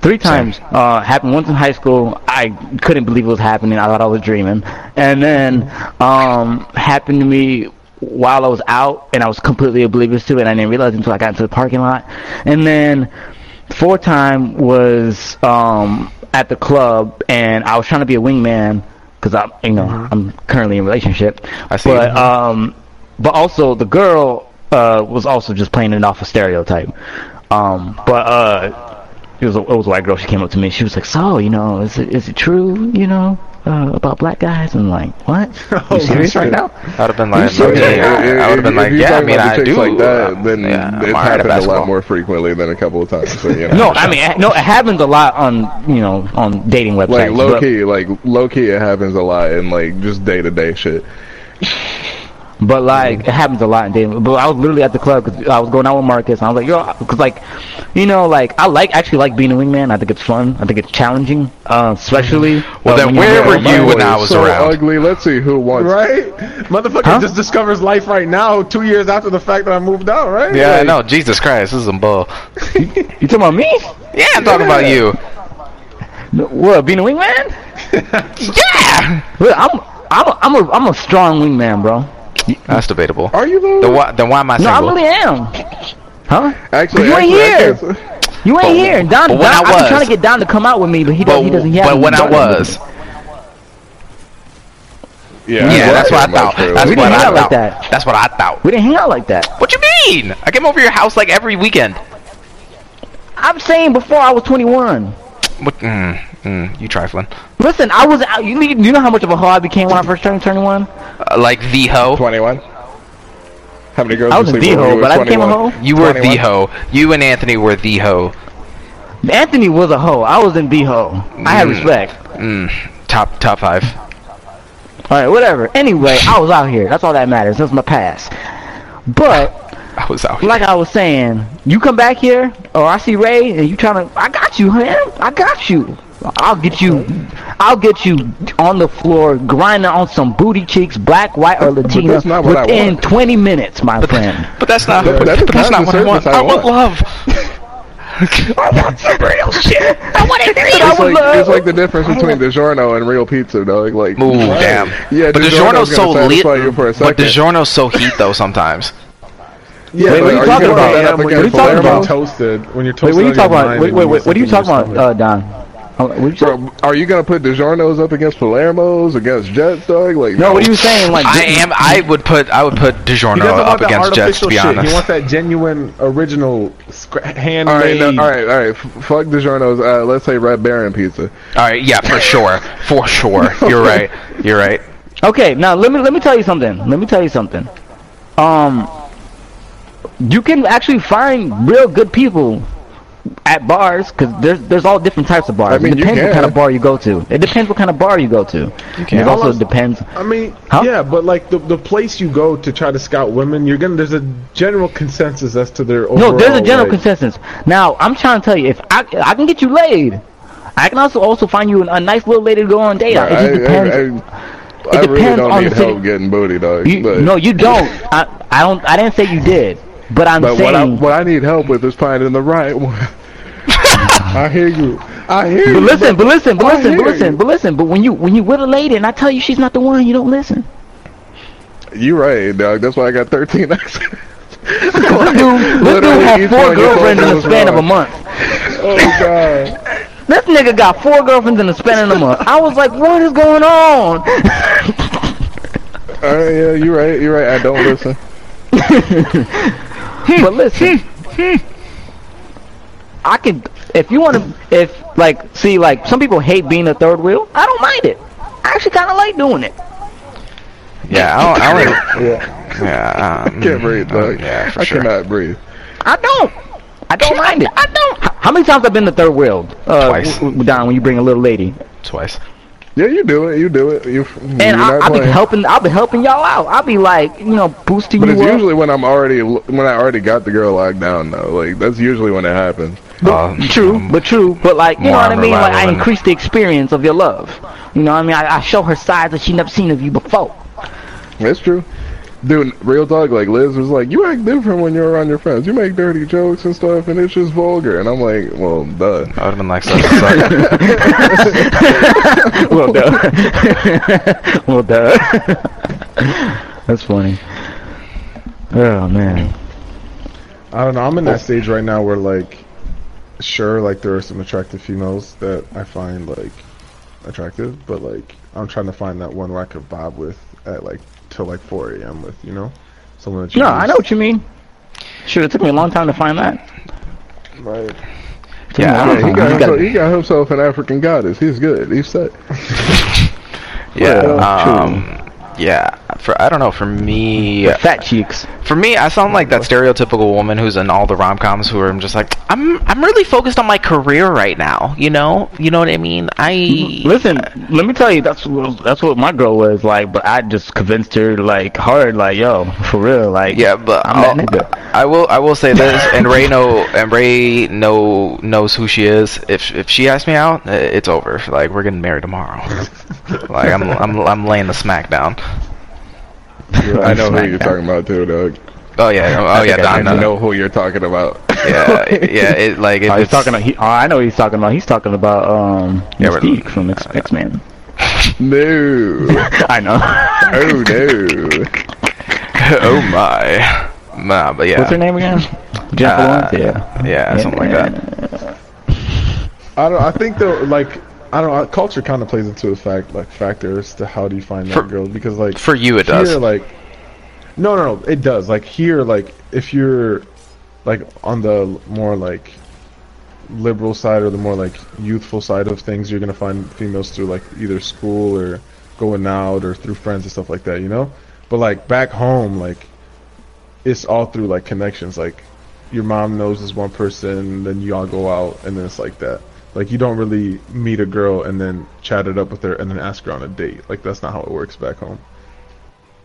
Three times. Uh, happened once in high school. I couldn't believe it was happening. I thought I was dreaming. And then um, happened to me while I was out, and I was completely oblivious to it. And I didn't realize until I got into the parking lot. And then fourth time was um, at the club, and I was trying to be a wingman because I'm, you know, I'm currently in a relationship. I see. But um, but also the girl uh, was also just playing it off a stereotype. Um, but uh, it was a, it was a white girl. She came up to me. She was like, "So, you know, is it is it true? You know, uh, about black guys?" And I'm like, "What? Oh, you serious right now?" I would have been like, serious? okay, Yeah, I would have been like, yeah, I mean, I do. like that, then yeah, I'm it's happened a lot more frequently than a couple of times. So, you know. No, I mean, it- no, it happens a lot on you know on dating websites. like low key, like low key, it happens a lot in like just day to day shit. But like it happens a lot in dating. But I was literally at the club because I was going out with Marcus. And I was like, yo, because like, you know, like I like actually like being a wingman. I think it's fun. I think it's challenging, uh, especially. Well, uh, then where were you when I was so around? ugly. Let's see who wants. Right? Motherfucker Huh? just discovers life right now, two years after the fact that I moved out, right? Yeah, I know. Jesus Christ, this is some bull. You talking about me? Yeah, I'm talking about you. What being a wingman? Yeah. Look, I'm I'm a, I'm a I'm a strong wingman, bro. That's debatable. Are you though? Then why, then why am I single? No, single? I really am. Huh? Actually, You ain't actually, I here. You ain't But- here. Don, but when Don I I've was- trying to get Don to come out with me, but he but, doesn't. He doesn't. He but when I done it with was. Yeah, yeah, that's what I thought. That's We what didn't I hang out like thought. that. That's what I thought. We didn't hang out like that. What you mean? I came over your house like every weekend. I'm saying before I was 21. What? Mm, mm, you trifling. Listen, I was. out- You, you know how much of a hoe I became when I first turned 21. Uh, like the hoe. 21. How many girls? I you was a sleep the with hoe, but were I became a 21? hoe. You were 21? the hoe. You and Anthony were the hoe. Anthony was a hoe. I was in the hoe. I had Mm. respect. Mm, top top five. All right, whatever. Anyway, I was out here. That's all that matters. That's my past. But I was out. here. like I was saying, you come back here, or I see Ray, and you trying to, I got you, man. I got you. I'll get you, I'll get you on the floor grinding on some booty cheeks, black, white, or Latina that's not what I within want. 20 minutes, my friend. But that's not. That- but, that is but that's not not what I want. service I I want want. love. I want some real shit. I want it real. I It's would like, love. it's like the difference between DiGiorno and real pizza, dog. Like, Ooh, damn. Yeah, but DiGiorno's DiGiorno's so gonna lit. satisfy you for a But second. DiGiorno's so heat though sometimes. Yeah, Wait, what are you talking about? put that Yeah, up when against you're talking about? toasted, when you're toasted. Wait, what are you talking about? Wait, wait, wait. What are you talking about, uh, Don? Are you? Bro, are you gonna put DiGiorno's up against Palermo's, against Jet's, dog? Like, No, what are you saying? Like, I am. I would put. I would put DiGiorno up against Jet's. To artificial be shit. honest. He wants that genuine, original, scra- All right, no, all right, all right. F- fuck DiGiorno's. Uh, let's say Red Baron pizza. All right. Yeah, for sure. For sure. You're right. You're right. Okay, now let me let me tell you something. Let me tell you something. Um, you can actually find real good people at bars because there's there's all different types of bars. I mean, it depends what kind of bar you go to. It depends what kind of bar you go to. can. It also Almost- depends. I mean, Huh? yeah, but like the the place you go to try to scout women, you're gonna there's a general consensus as to their overall. No, there's a general consensus. Now I'm trying to tell you, if I I can get you laid, I can also also find you a nice little lady to go on date. out. It I, just depends. I, I, it I really don't on need help getting booty, dog. you, no, you don't. I I don't. I didn't say you did, but I'm but what I what I need help with is finding the right one. I hear you. I hear you But you. listen, but listen, but I listen, but listen, you. but listen. But when you when you with a lady and I tell you she's not the one, you don't listen. You right, dog. That's why I got 13 accents. This dude, this dude had four girlfriends in the span of a month. Oh god. This nigga got four girlfriends in the span of a month. I was like, what is going on? All right, yeah, you're right. You're right. I don't listen. but listen, I can. If you want to, if like, see, like some people hate being a third wheel. I don't mind it. I actually kind of like doing it. Yeah. I don't. I don't Yeah. yeah. Um, Can't breathe, dog. Yeah, for I sure. cannot breathe. I don't. I don't mind it. I don't. How, how many times I've been the third wheel? Uh, Twice. w- w- Don, when you bring a little lady, Twice. Yeah, you do it. You do it. You. and I, not I'll be helping. I'll be helping y'all out. I'll be like, you know, boosting But you it's up. usually when I'm already when I already got the girl locked down though. Like that's usually when it happens. Um, True, but true, but like you know what I mean. Like I increase the experience of your love. You know what I mean. I, I show her sides that she never seen of you before. That's true. Dude, real talk, like Liz was like, you act different when you're around your friends. You make dirty jokes and stuff, and it's just vulgar. And I'm like, well, duh. I would have been like, such and such. well done. well done. That's funny. Oh man. I don't know. I'm in that stage right now where like, sure, like there are some attractive females that I find like attractive, but like I'm trying to find that one where I could bob with at like till like 4 a.m. with, you know, someone that you No, just- I know what you mean. Sure, it took me a long time to find that. Right. Yeah, Yeah, he got, himself, he got himself an African goddess. He's good. He's set. Yeah. Well, Um, yeah. For I don't know. For me, Fat cheeks. for me, I sound like that stereotypical woman who's in all the rom coms who are just like, I'm I'm really focused on my career right now. You know, you know what I mean. I Listen, let me tell you, that's what, that's what my girl was like. But I just convinced her like hard, like yo, for real, like Yeah, but I'm I'll- that nigga. I will. I will say this, and Ray know, and Ray know knows who she is. If if she asks me out, it's over. Like we're getting married tomorrow. like I'm I'm I'm laying the smack down. I know who you're down. talking about too, Doug. Oh yeah. Oh yeah. think I Don. I know who you're talking about. Yeah. Yeah. It like Oh, it's he's talking. He, oh, I know what he's talking about. He's talking about um Yeah, but- Mystique from X X Men. no. I know. Oh no. oh my. Nah, but yeah. What's her name again? Jennifer Uh, Lawrence. Yeah. Yeah, something like that. I don't. I think though, like I don't. know, Culture kind of plays into a fact, like factors to how do you find that girl because like For you, it here, does. like no, no, no, it does. Like here, like if you're like on the more like liberal side or the more like youthful side of things, you're gonna find females through like either school or going out or through friends and stuff like that, you know. But like back home, like it's all through like connections. Like your mom knows this one person, then you all go out, and then it's like that. Like you don't really meet a girl and then chat it up with her and then ask her on a date. Like that's not how it works back home.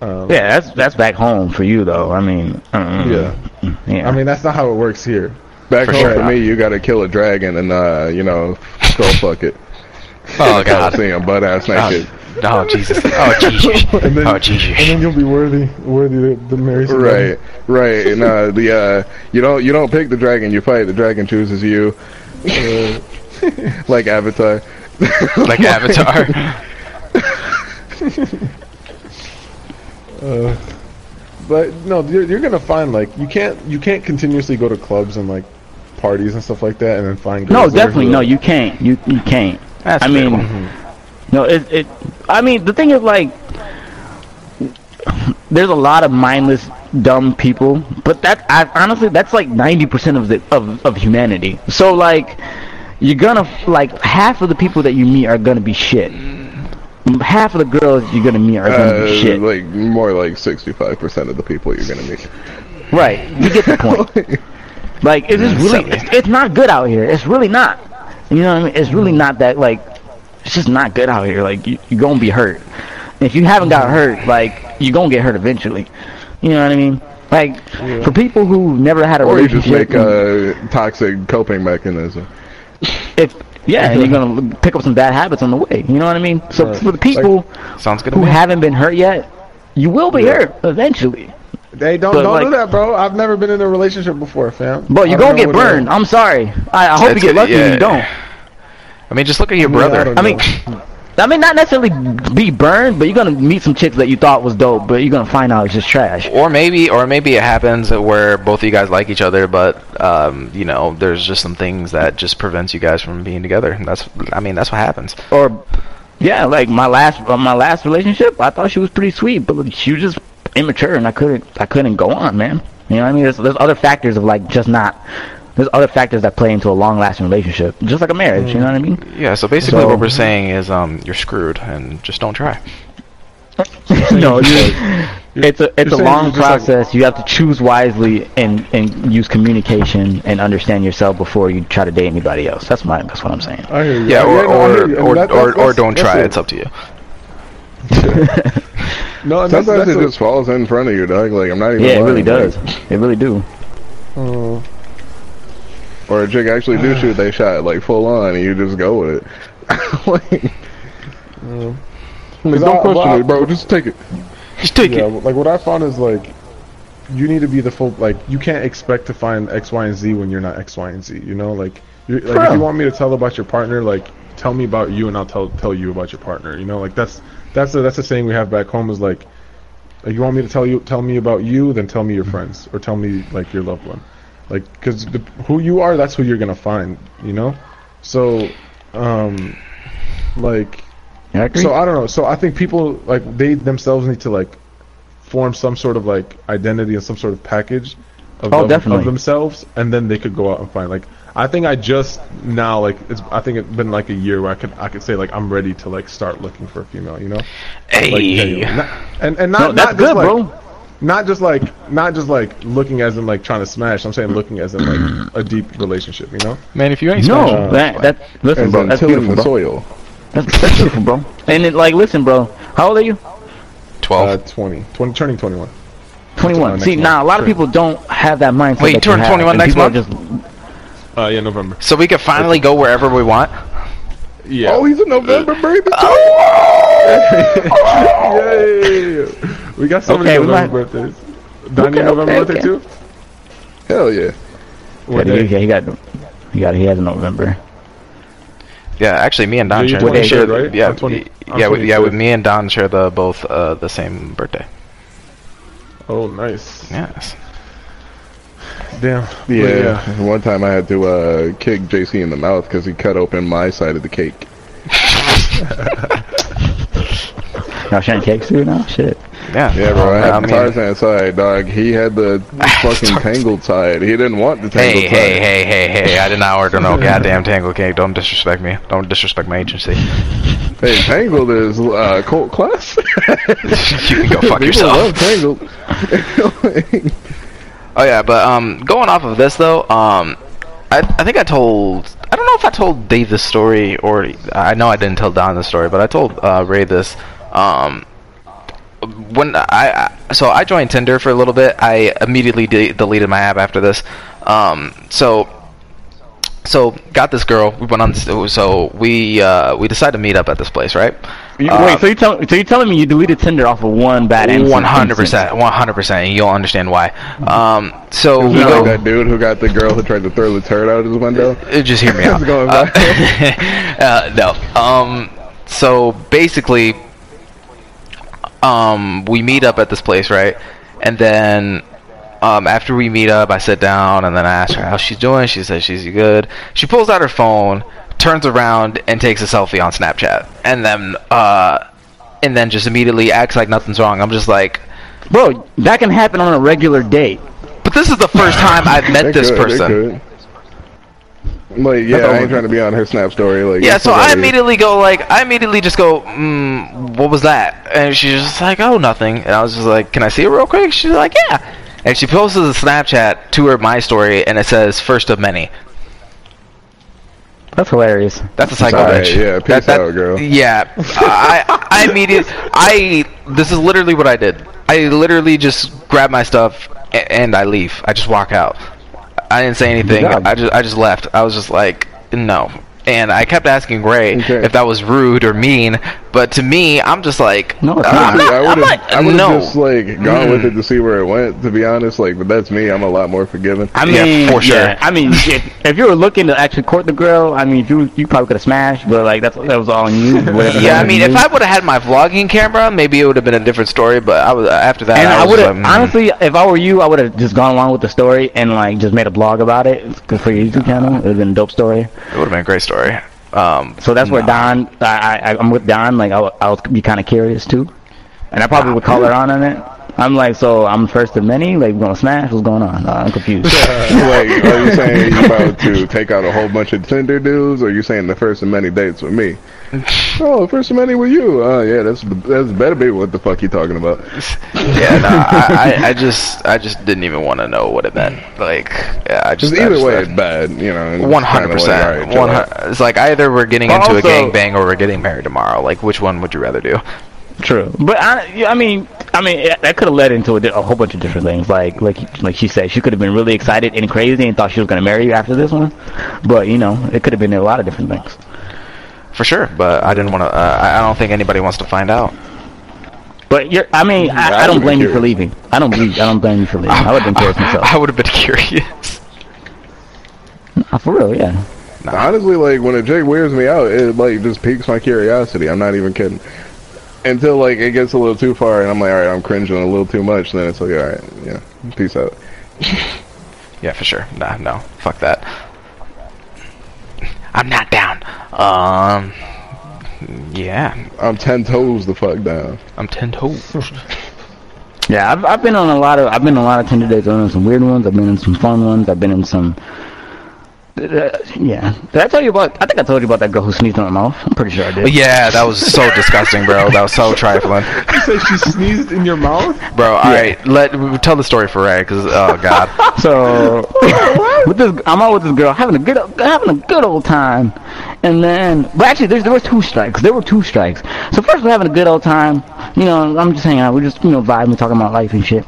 Um, Yeah, that's that's back home for you though. I mean, uh, Yeah. yeah. I mean that's not how it works here. Back For home sure. for me, you gotta kill a dragon and uh, you know, skull fuck it. Oh god. See him butt ass naked. Oh Jesus. Oh Jesus. And then, Oh Jesus! and then you'll be worthy, worthy to, to marry somebody. Right, right. And uh, the uh, you don't you don't pick the dragon, you fight. The dragon chooses you, Uh, like Avatar. Like Avatar. uh, but no, you're, you're gonna find like you can't you can't continuously go to clubs and like parties and stuff like that and then find no, girls there definitely no. You can't. You you can't. That's I mean, no. It it. I mean, the thing is like, there's a lot of mindless, dumb people, but that I honestly that's like ninety percent of the of of humanity. So like, you're gonna like half of the people that you meet are gonna be shit. Half of the girls you're gonna meet are gonna Uh, be shit. like more like sixty-five percent of the people you're gonna meet. Right. You get the point. Like it's just really, it's, it's not good out here. It's really not. You know what I mean? It's really not that like, it's just not good out here. Like you, you're gonna be hurt. If you haven't got hurt, like you're gonna get hurt eventually. You know what I mean? Like for people who never had a Or you just relationship, make a toxic coping mechanism. If yeah, and you're gonna pick up some bad habits on the way. You know what I mean? So Right. for the people Sounds good who me. haven't been hurt yet, you will be Yeah. hurt eventually. They don't But, don't like- do that, bro. I've never been in a relationship before, fam. But you're gonna get burned. I'm sorry. I, I hope It's you get good- lucky yeah. when you don't. I mean, just look at your I mean, I brother. I mean, I mean, not necessarily be burned, but you're gonna meet some chicks that you thought was dope, but you're gonna find out it's just trash. or maybe, or maybe it happens where both of you guys like each other, but um, you know, there's just some things that just prevents you guys from being together. That's, I mean, that's what happens. Or, yeah, like my last uh, my last relationship, I thought she was pretty sweet, but she was just immature, and I couldn't I couldn't go on, man. You know what I mean? There's there's other factors of like just not. There's other factors that play into a long lasting relationship, just like a marriage. You know what I mean? Yeah. So basically, So- what we're saying is, um, you're screwed, and just don't try. no, it's a it's a long it's just like- process. you have to choose wisely and and use communication and understand yourself before you try to date anybody else. That's my that's what I'm saying. I hear you. Yeah, or no, I hear or you. I mean, or, or, or don't try. it. It's up to you. No, and that's, Sometimes that's it just falls in front of you, Doug. Like I'm not even. Yeah, it really does. Like, It really do. uh, or a chick actually do shoot they shot like full on, and you just go with it. like, like, don't question I- it, bro. Just take it. Just take yeah, like what I found is like you need to be the full like you can't expect to find X, Y, and Z when you're not X, Y, and Z. You know, like you're, like if you want me to tell about your partner, like tell me about you and I'll tell tell you about your partner. You know, like that's that's a that's a saying we have back home is like, like you want me to tell you tell me about you, then tell me your friends or tell me like your loved one, like because who you are, that's who you're gonna find. You know, so um, like You agree? so I don't know. So I think people like they themselves need to like form some sort of like identity and some sort of package of, Oh, them- definitely. of themselves, and then they could go out and find like. I think I just now like it's. I think it's been like a year where I could I could say like I'm ready to like start looking for a female. You know. Hey. genuine. Not- and and not No, that's not good, like, bro. Not just like not just like looking as in like trying to smash. I'm saying looking as in like a deep relationship. You know. Man, if you ain't No, smashing- that that listen, As bro. in That's tilling beautiful, the bro. soil. That's, that's beautiful, bro. And it, like, listen, bro. How old are you? 12. Uh, 20, 20 turning 21. 21. See, month. now a lot of people don't have that mindset. Wait, you that turn 21 next month? Just, Uh, yeah, November. so we can finally go wherever we want. Yeah. Oh, he's a November baby. Oh! Yay! We got so Okay, many November birthdays. Donnie, Okay, November okay, birthday okay. too? Hell yeah. What yeah, day? he, he got, he got, he has a November. Yeah, actually, me and Don Yeah, share. 23rd, share- right? Yeah, 20 yeah, with- yeah. With me and Don share the both uh, the same birthday. Oh, nice. Yes. Damn. But Yeah. One time I had to uh, kick JC in the mouth because he cut open my side of the cake. Y'all sharing cakes too now? Shit. Yeah. Yeah, bro. I had I the mean, Tarzan side, dog. He had the fucking tangled side. He didn't want the hey, tangled hey, side. hey, hey, hey! I did not order no goddamn tangle cake. Don't disrespect me. Don't disrespect my agency. Hey, tangled is uh, cult class. you can go fuck People yourself. love tangled. Oh yeah, but um, going off of this though, um, I I think I told I don't know if I told Dave this story or I know I didn't tell Don this story, but I told uh, Ray this. Um, when I, I so I joined Tinder for a little bit, I immediately de- deleted my app after this. Um, so so got this girl. We went on. So we uh, we decided to meet up at this place, right? You, Uh, wait, so you tell, so you're telling me you deleted Tinder off of one bad instance? One hundred percent, one hundred percent, and you'll understand why. Um, so we You know, like that dude who got the girl who tried to throw the turd out of his window. Uh, Just hear me out. Going Uh, uh, no. Um. So basically, um, we meet up at this place, right? And then, um, after we meet up, I sit down and then I ask her how she's doing. She says she's good. She pulls out her phone, turns around, and takes a selfie on Snapchat, and then, uh, and then just immediately acts like nothing's wrong. I'm just like, Bro, that can happen on a regular date. but this is the first time I've met this could, they person. Could. Like, yeah, I all. ain't trying to be on her snap story. Like, Yeah, so I immediately go like, I immediately just go, mm, what was that? And she's just like, oh, nothing. And I was just like, can I see it real quick? She's like, yeah. And she posted a Snapchat to her my story, and it says first of many. That's hilarious. That's a psycho Alright, bitch. yeah, peace out, girl. Yeah, I, I immediately, I, this is literally what I did. I literally just grab my stuff a- and I leave. I just walk out. I didn't say anything. I just, I just left. I was just like, no. And I kept asking Ray Okay. if that was rude or mean, but to me, I'm just like, No, I'm not. I I'm would have, I would no. just like gone with it to see where it went. To be honest, like, but that's me. I'm a lot more forgiving. I Yeah, mean, for sure. yeah, I mean, if, if you were looking to actually court the girl, I mean, you you probably could have smashed, but like that's that was all on you. Yeah, I mean, if I would have had my vlogging camera, maybe it would have been a different story. But I was after that, and I, I would have like, mm. honestly, if I were you, I would have just gone along with the story and like just made a blog about it. Cause for your YouTube channel, it would have been a dope story. It would have been a great story. Um, So that's where. Don, I, I, I'm with Don. Like I, would- I would be kind of curious too, and I probably would call her on on it. I'm like, so I'm first of many. Like, we gonna smash? What's going on? Uh, I'm confused. like, are you saying you about to take out a whole bunch of Tinder dudes, or you saying the first of many dates with me? oh, first of many with you? Oh, yeah, that's that's better be what the fuck you talking about. yeah, no, I, I, I just, I just didn't even want to know what it meant. Like, yeah, I just, Just I either just- way, it's bad, you know. and it's One kinda hundred like, percent. alright, chill One. out. hu- It's like either we're getting But into a also- gangbang or we're getting married tomorrow. Like, which one would you rather do? True, but I, yeah, I mean, I mean, that could have led into a, a whole bunch of different things. Like, like, like she said, she could have been really excited and crazy and thought she was gonna marry you after this one. But you know, it could have been a lot of different things. For sure, but I didn't want to. Uh, I I don't think anybody wants to find out. But you're, I mean, I, I I don't blame you for leaving. I don't blame, I don't blame you for leaving. I would have been curious myself. I would have been curious. For real, yeah. Honestly, like when a chick wears me out, it like just piques my curiosity. I'm not even kidding. Until like it gets a little too far, and I'm like, all right, I'm cringing a little too much. Then it's like, all right, yeah, peace out. Yeah, for sure. Nah, no, fuck that. I'm not down. Um, yeah, I'm ten toes the fuck down. I'm ten toes. Yeah, I've I've been on a lot of I've been on a lot of Tinder dates. I've been on some weird ones. I've been in some fun ones. I've been in some. Uh, yeah, did I tell you about? I think I told you about that girl who sneezed in my mouth. I'm pretty sure I did. Yeah, that was so disgusting, bro. That was so trifling, You said she sneezed in your mouth? bro. All right, let tell the story for Ray, because oh god. So with this, I'm out with this girl having a good having a good old time, and then but actually there's, there were two strikes. There were two strikes. So first we're having a good old time. You know, I'm just hanging out. We're just you know vibing, and talking about life and shit.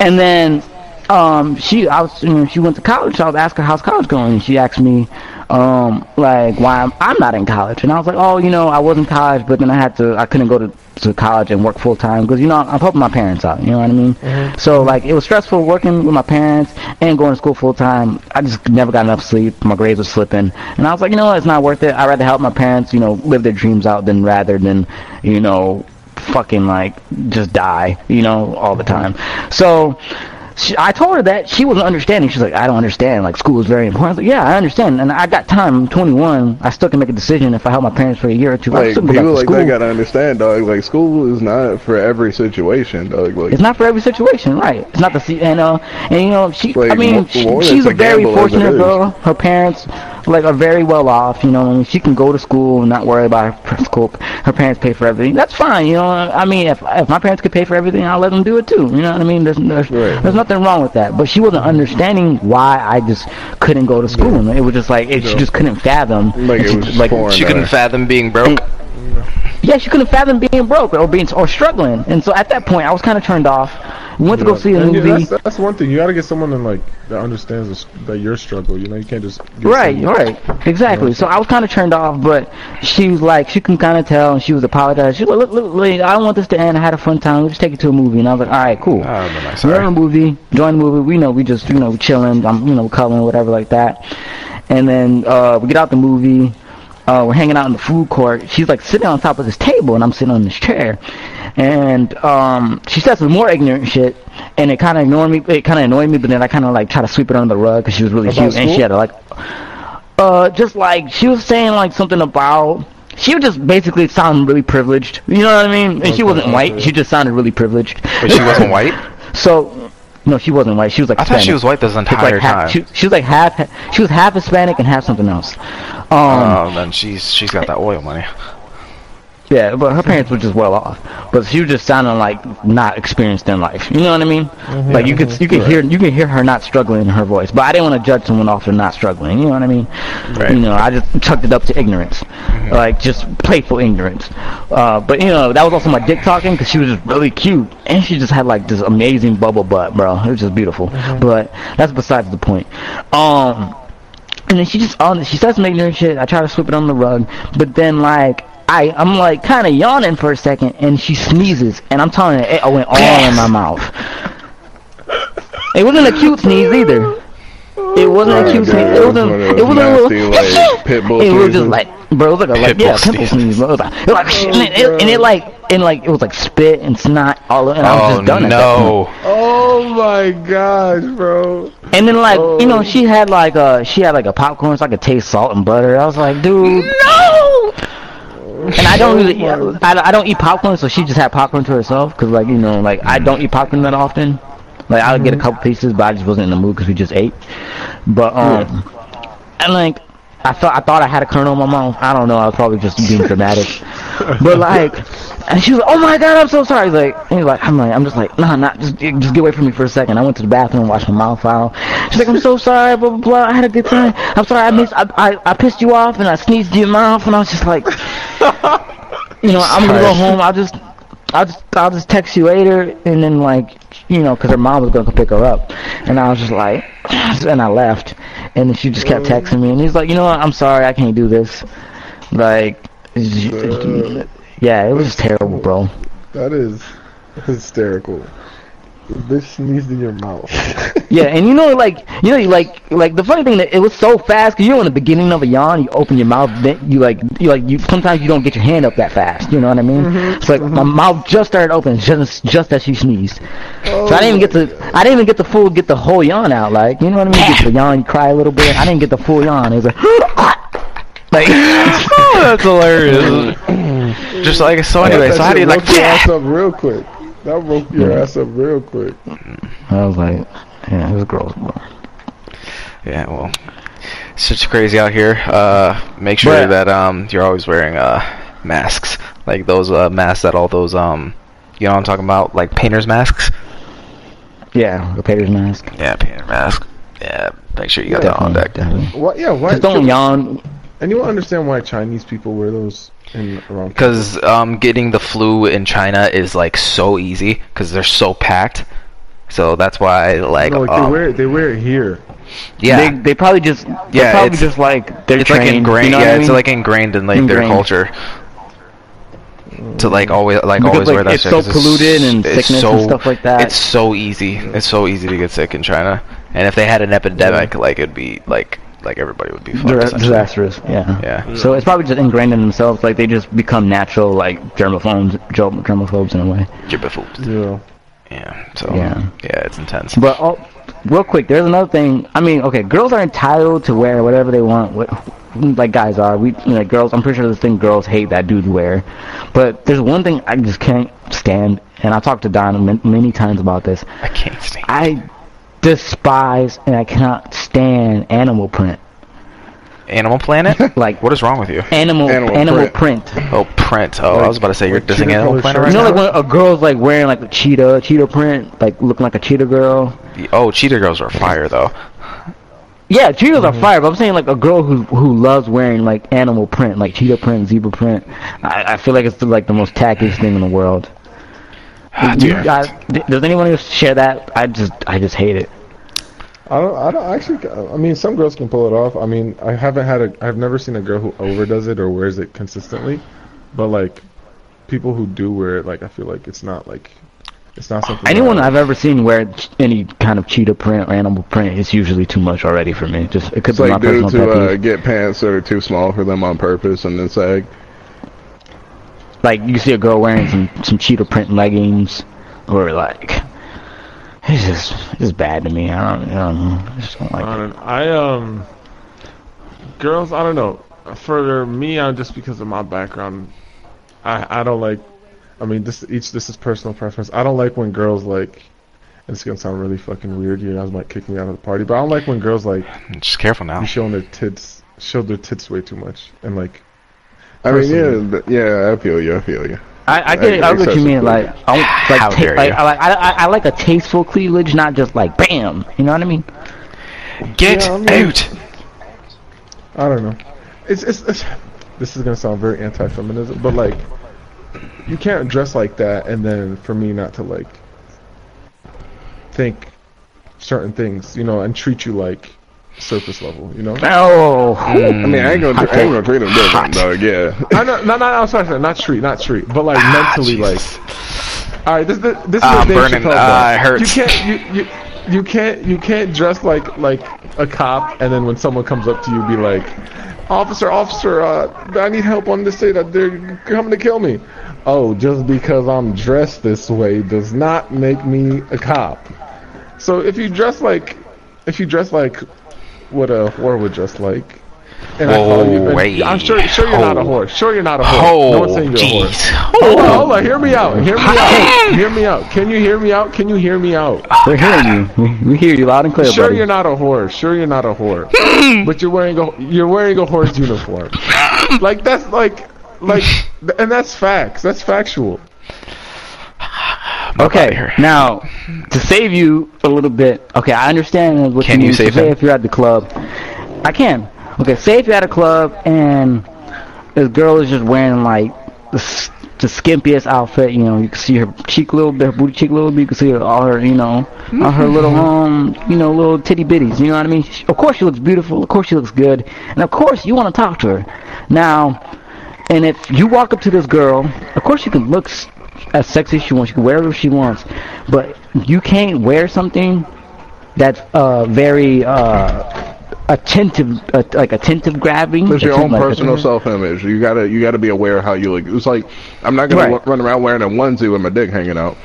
And then um she I was you know she went to college. So I was asking her how's college going, and she asked me um like why I'm, I'm not in college, and I was like oh you know I was in college, but then I had to I couldn't go to to college and work full time because you know I'm helping my parents out. You know what I mean? So like it was stressful working with my parents and going to school full time. I just never got enough sleep. My grades were slipping, and I was like, you know what? It's not worth it. I'd rather help my parents, you know, live their dreams out than rather than, you know, fucking like just die, you know, all the time. So. She, I told her that she wasn't understanding. She's like, I don't understand. Like, school is very important. I like, yeah, I understand, and I got time. I'm 21. I still can make a decision if I help my parents for a year or two. Like still can go back people like school. that gotta understand, dog. Like school is not for every situation, dog. Like It's not for every situation, right? It's not the and uh and you know she. I mean, she, she's a very gamble as it fortunate girl. Her parents like are very well off. You know, I mean, she can go to school and not worry about her school. Her parents pay for everything. That's fine. You know, I mean, if if my parents could pay for everything, I'll let them do it too. You know what I mean? There's there's, Right. there's nothing wrong with that. But she wasn't understanding why I just couldn't go to school. And it was just like it, she just couldn't fathom. Like, it she- was just like. She couldn't fathom being broke. yeah, she couldn't fathom being broke or being or struggling. And so at that point, I was kind of turned off. We went to go see a And, yeah, that's, that's one thing. You gotta get someone that like that understands this, that your struggle. You know, you can't just get Right, someone- right, exactly. So I was kind of turned off, but she was like, she can kind of tell, and she was apologizing. She was like, look, look, look, I don't want this to end. I had a fun time. Let's take it to a movie. And I was like, all right, cool. Oh, no, nice. We're in a movie, join the movie. We know we just, you know, we chilling. I'm, you know, coloring, whatever like that. And then uh, we get out the movie. Uh, we're hanging out in the food court. She's like sitting on top of this table, and I'm sitting on this chair. And um, she said some more ignorant shit, and it kind of ignored me. It kind of annoyed me, but then I kind of like try to sweep it under the rug because she was really About cute, and she had a, like, uh, just like she was saying like something about. She would just basically sound really privileged. You know what I mean? And she wasn't white. She just sounded really privileged. But she wasn't white. So, no, she wasn't white. She was like I thought she was white this entire like half, time. she, she was like half. She was half Hispanic and half something else. Um, Oh, then she's she's got that oil money. Yeah, but her parents were just well off. But she was just sounding like not experienced in life. You know what I mean? Like you could you could hear you could hear her not struggling in her voice. But I didn't want to judge someone off for not struggling. You know what I mean? Right. You know, I just chucked it up to ignorance, like just playful ignorance. Uh, but you know, that was also my dick talking because she was just really cute and she just had like this amazing bubble butt, bro. It was just beautiful. But that's besides the point. Um. And then she just on she says some ignorant shit. I try to sweep it on the rug, but then like I I'm like kind of yawning for a second, and she sneezes, and I'm telling her it went all in my mouth. It wasn't a cute sneeze either. It wasn't a cute sneeze. It wasn't. It wasn't a little. nasty, like, pit bull It was sneezes. just like, bro, it was like, a, like Pit yeah, bull pimple sneeze. sneeze. Bro. It was like, it was like oh, and, it, and it like and like it was like spit and snot all over, and I was Oh just done at that point. no! Oh my gosh, bro. And then like you know Oh. she had like a, she had like a popcorn so I could taste salt and butter. I was like, dude, no. And I don't really I, I don't eat popcorn, so she just had popcorn to herself because like you know like I don't eat popcorn that often. Like I'll get a couple pieces, but I just wasn't in the mood because we just ate. But um, and like I thought I thought I had a kernel in my mouth. I don't know. I was probably just being dramatic. but like, and she was like, "Oh my god, I'm so sorry." He's Like, and he's like, I'm like, I'm just like, nah, nah, just just get away from me for a second. I went to the bathroom, and washed my mouth out. She's like, "I'm so sorry, blah blah blah. I had a good time. I'm sorry, I missed, I, I I pissed you off and I sneezed in your mouth." And I was just like, you know, I'm gonna go home. I'll just. I'll just I'll just text you later, and then like you know, because her mom was gonna pick her up, and I was just like, and I left, and then she just kept texting me, and he's like, you know what, I'm sorry, I can't do this, like, yeah, it was terrible, bro. That is hysterical. The bitch sneezed in your mouth. Yeah, and you know, like, you know, like, like the funny thing that it was so fast, 'cause you know, in the beginning of a yawn, you open your mouth, then you like, you like, you sometimes you don't get your hand up that fast. You know what I mean? Mm-hmm. It's like my mm-hmm. mouth just started opening just just as she sneezed. so I didn't even get to, I didn't even get the full, get the whole yawn out. Like, you know what I mean? You get the yawn, you cry a little bit. I didn't get the full yawn. It was like, like, Oh, that's hilarious. Just like so. Anyway, so how do you like? Woke your ass up real quick. That broke your ass up real quick. I was like, yeah, this girl's bro. Yeah, well, it's just crazy out here. Uh, make sure But- that um you're always wearing uh masks, like those uh masks that all those um you know what I'm talking about, like painters masks. Yeah, the painter's mask. Yeah, painter mask. Yeah, make sure you got that on Definitely, deck. definitely. What? Yeah. Why? Just don't yawn. And you don't understand why Chinese people wear those in around. Because um, getting the flu in China is like so easy because they're so packed. So that's why like, no, like um, they wear it. They wear it here. yeah, They, they probably just Yeah, yeah, probably it's- just like they're it's trained. like ingrained. You know yeah, what I it's like ingrained in like their culture. To like always like Because, always like, wear that it's shit so 'cause polluted and it's sickness so, and stuff like that. It's so easy. It's so easy to get sick in China. And if they had an epidemic, like it'd be like like everybody would be fucked. They're disastrous. Yeah. Yeah. So it's probably just ingrained in themselves. Like they just become natural, like germaphobes, germ- germaphobes in a way. Germaphobes. Yeah. Yeah. So Yeah. yeah, it's intense. But oh, real quick, there's another thing. I mean, okay, girls are entitled to wear whatever they want. What, like guys are. We you know, girls. I'm pretty sure this thing girls hate that dudes wear. But there's one thing I just can't stand, and I talked to Don many times about this. I can't stand. I despise and I cannot stand animal print. Animal Planet. Like what is wrong with you? animal Animal animal, print. print. Oh, print. Oh, I was about to say you're like dissing Animal Planet shirts? right You know, now. like when a girl's like wearing like a cheetah, cheetah print, like looking like a cheetah girl. Oh, cheetah girls are fire though. Yeah, cheetahs Mm-hmm. are fire, but I'm saying like a girl who who loves wearing like animal print, like cheetah print, zebra print. I, I feel like it's the, like the most tackiest thing in the world. Ah, You dude. does anyone else share that? I just I just hate it. I don't. I don't actually. I mean, some girls can pull it off. I mean, I haven't had a. I've never seen a girl who overdoes it or wears it consistently, but like, people who do wear it, like I feel like it's not like, it's not something. Anyone that, I've ever seen wear any kind of cheetah print or animal print, it's usually too much already for me. Just it could It's be my like personal dudes who pet uh, peeve. get pants that are too small for them on purpose and then sag. Like you see a girl wearing some some cheetah print leggings, or like. It's just, it's just bad to me. I don't, I don't know. I just don't like I don't. I um. Girls, I don't know. For me, I'm just because of my background. I I don't like. I mean, this each this is personal preference. I don't like when girls like. And it's gonna sound really fucking weird. You guys might kick me out of the party, but I don't like when girls like Just careful now. be showing their tits, show their tits way too much, and like. I mean, yeah, Personally. yeah, I feel you, I feel you. I, I get it. I get what you mean. Like, I don't, like, ta- like. I, like I, I, I like a tasteful cleavage, not just like bam. You know what I mean? Get Yeah, I mean- out. I don't know. It's, it's it's this is gonna sound very anti-feminism, but like you can't dress like that and then for me not to like think certain things, you know, and treat you like surface level, you know. Oh, I mean, I ain't gonna, I ain't gonna treat him different, dog. Yeah. I know, no, no, I'm sorry, sorry, not treat, not treat, but like mentally, like. All right, this, this, this is Ah, the Dave burning. Chappelle Ah, bar. it hurts. You can't, you, you, you can't, you can't dress like like a cop, and then when someone comes up to you, be like, "Officer, officer, uh, I need help on this day. That they're coming to kill me." Oh, just because I'm dressed this way does not make me a cop. So if you dress like, if you dress like what a whore would dress like, and I call you, and- wait. I'm sure, sure you're not a Oh. whore. Sure you're not a whore. no Oh, one's saying you're a whore. jeez. Hold on, hold on. Hear me out. Hear me out. Hear me out. Can you hear me out? Can you hear me out? we're hearing you. We, we hear you loud and clear, Sure, buddy. you're not a whore. Sure, you're not a whore. but you're wearing a you're wearing a whore's uniform. Like that's like like, and that's facts. That's factual. Okay, now to save you a little bit. Okay, I understand what Can you you save say him? if you're at the club, I can. Okay, say if you're at a club and this girl is just wearing like the, the skimpiest outfit. You know, you can see her cheek a little bit, her booty cheek a little bit. You can see her, all her, you know, all her little um, you know, little titty bitties. You know what I mean? She- Of course she looks beautiful. Of course she looks good, and of course you want to talk to her. Now, and if you walk up to this girl, of course you can look as sexy as she wants. She can wear whatever she wants, but you can't wear something that's uh very uh attentive, uh, like attentive grabbing. It's your own like- personal self-image. You gotta, you gotta be aware of how you look. It's like I'm not gonna Right. wa- run around wearing a onesie with my dick hanging out.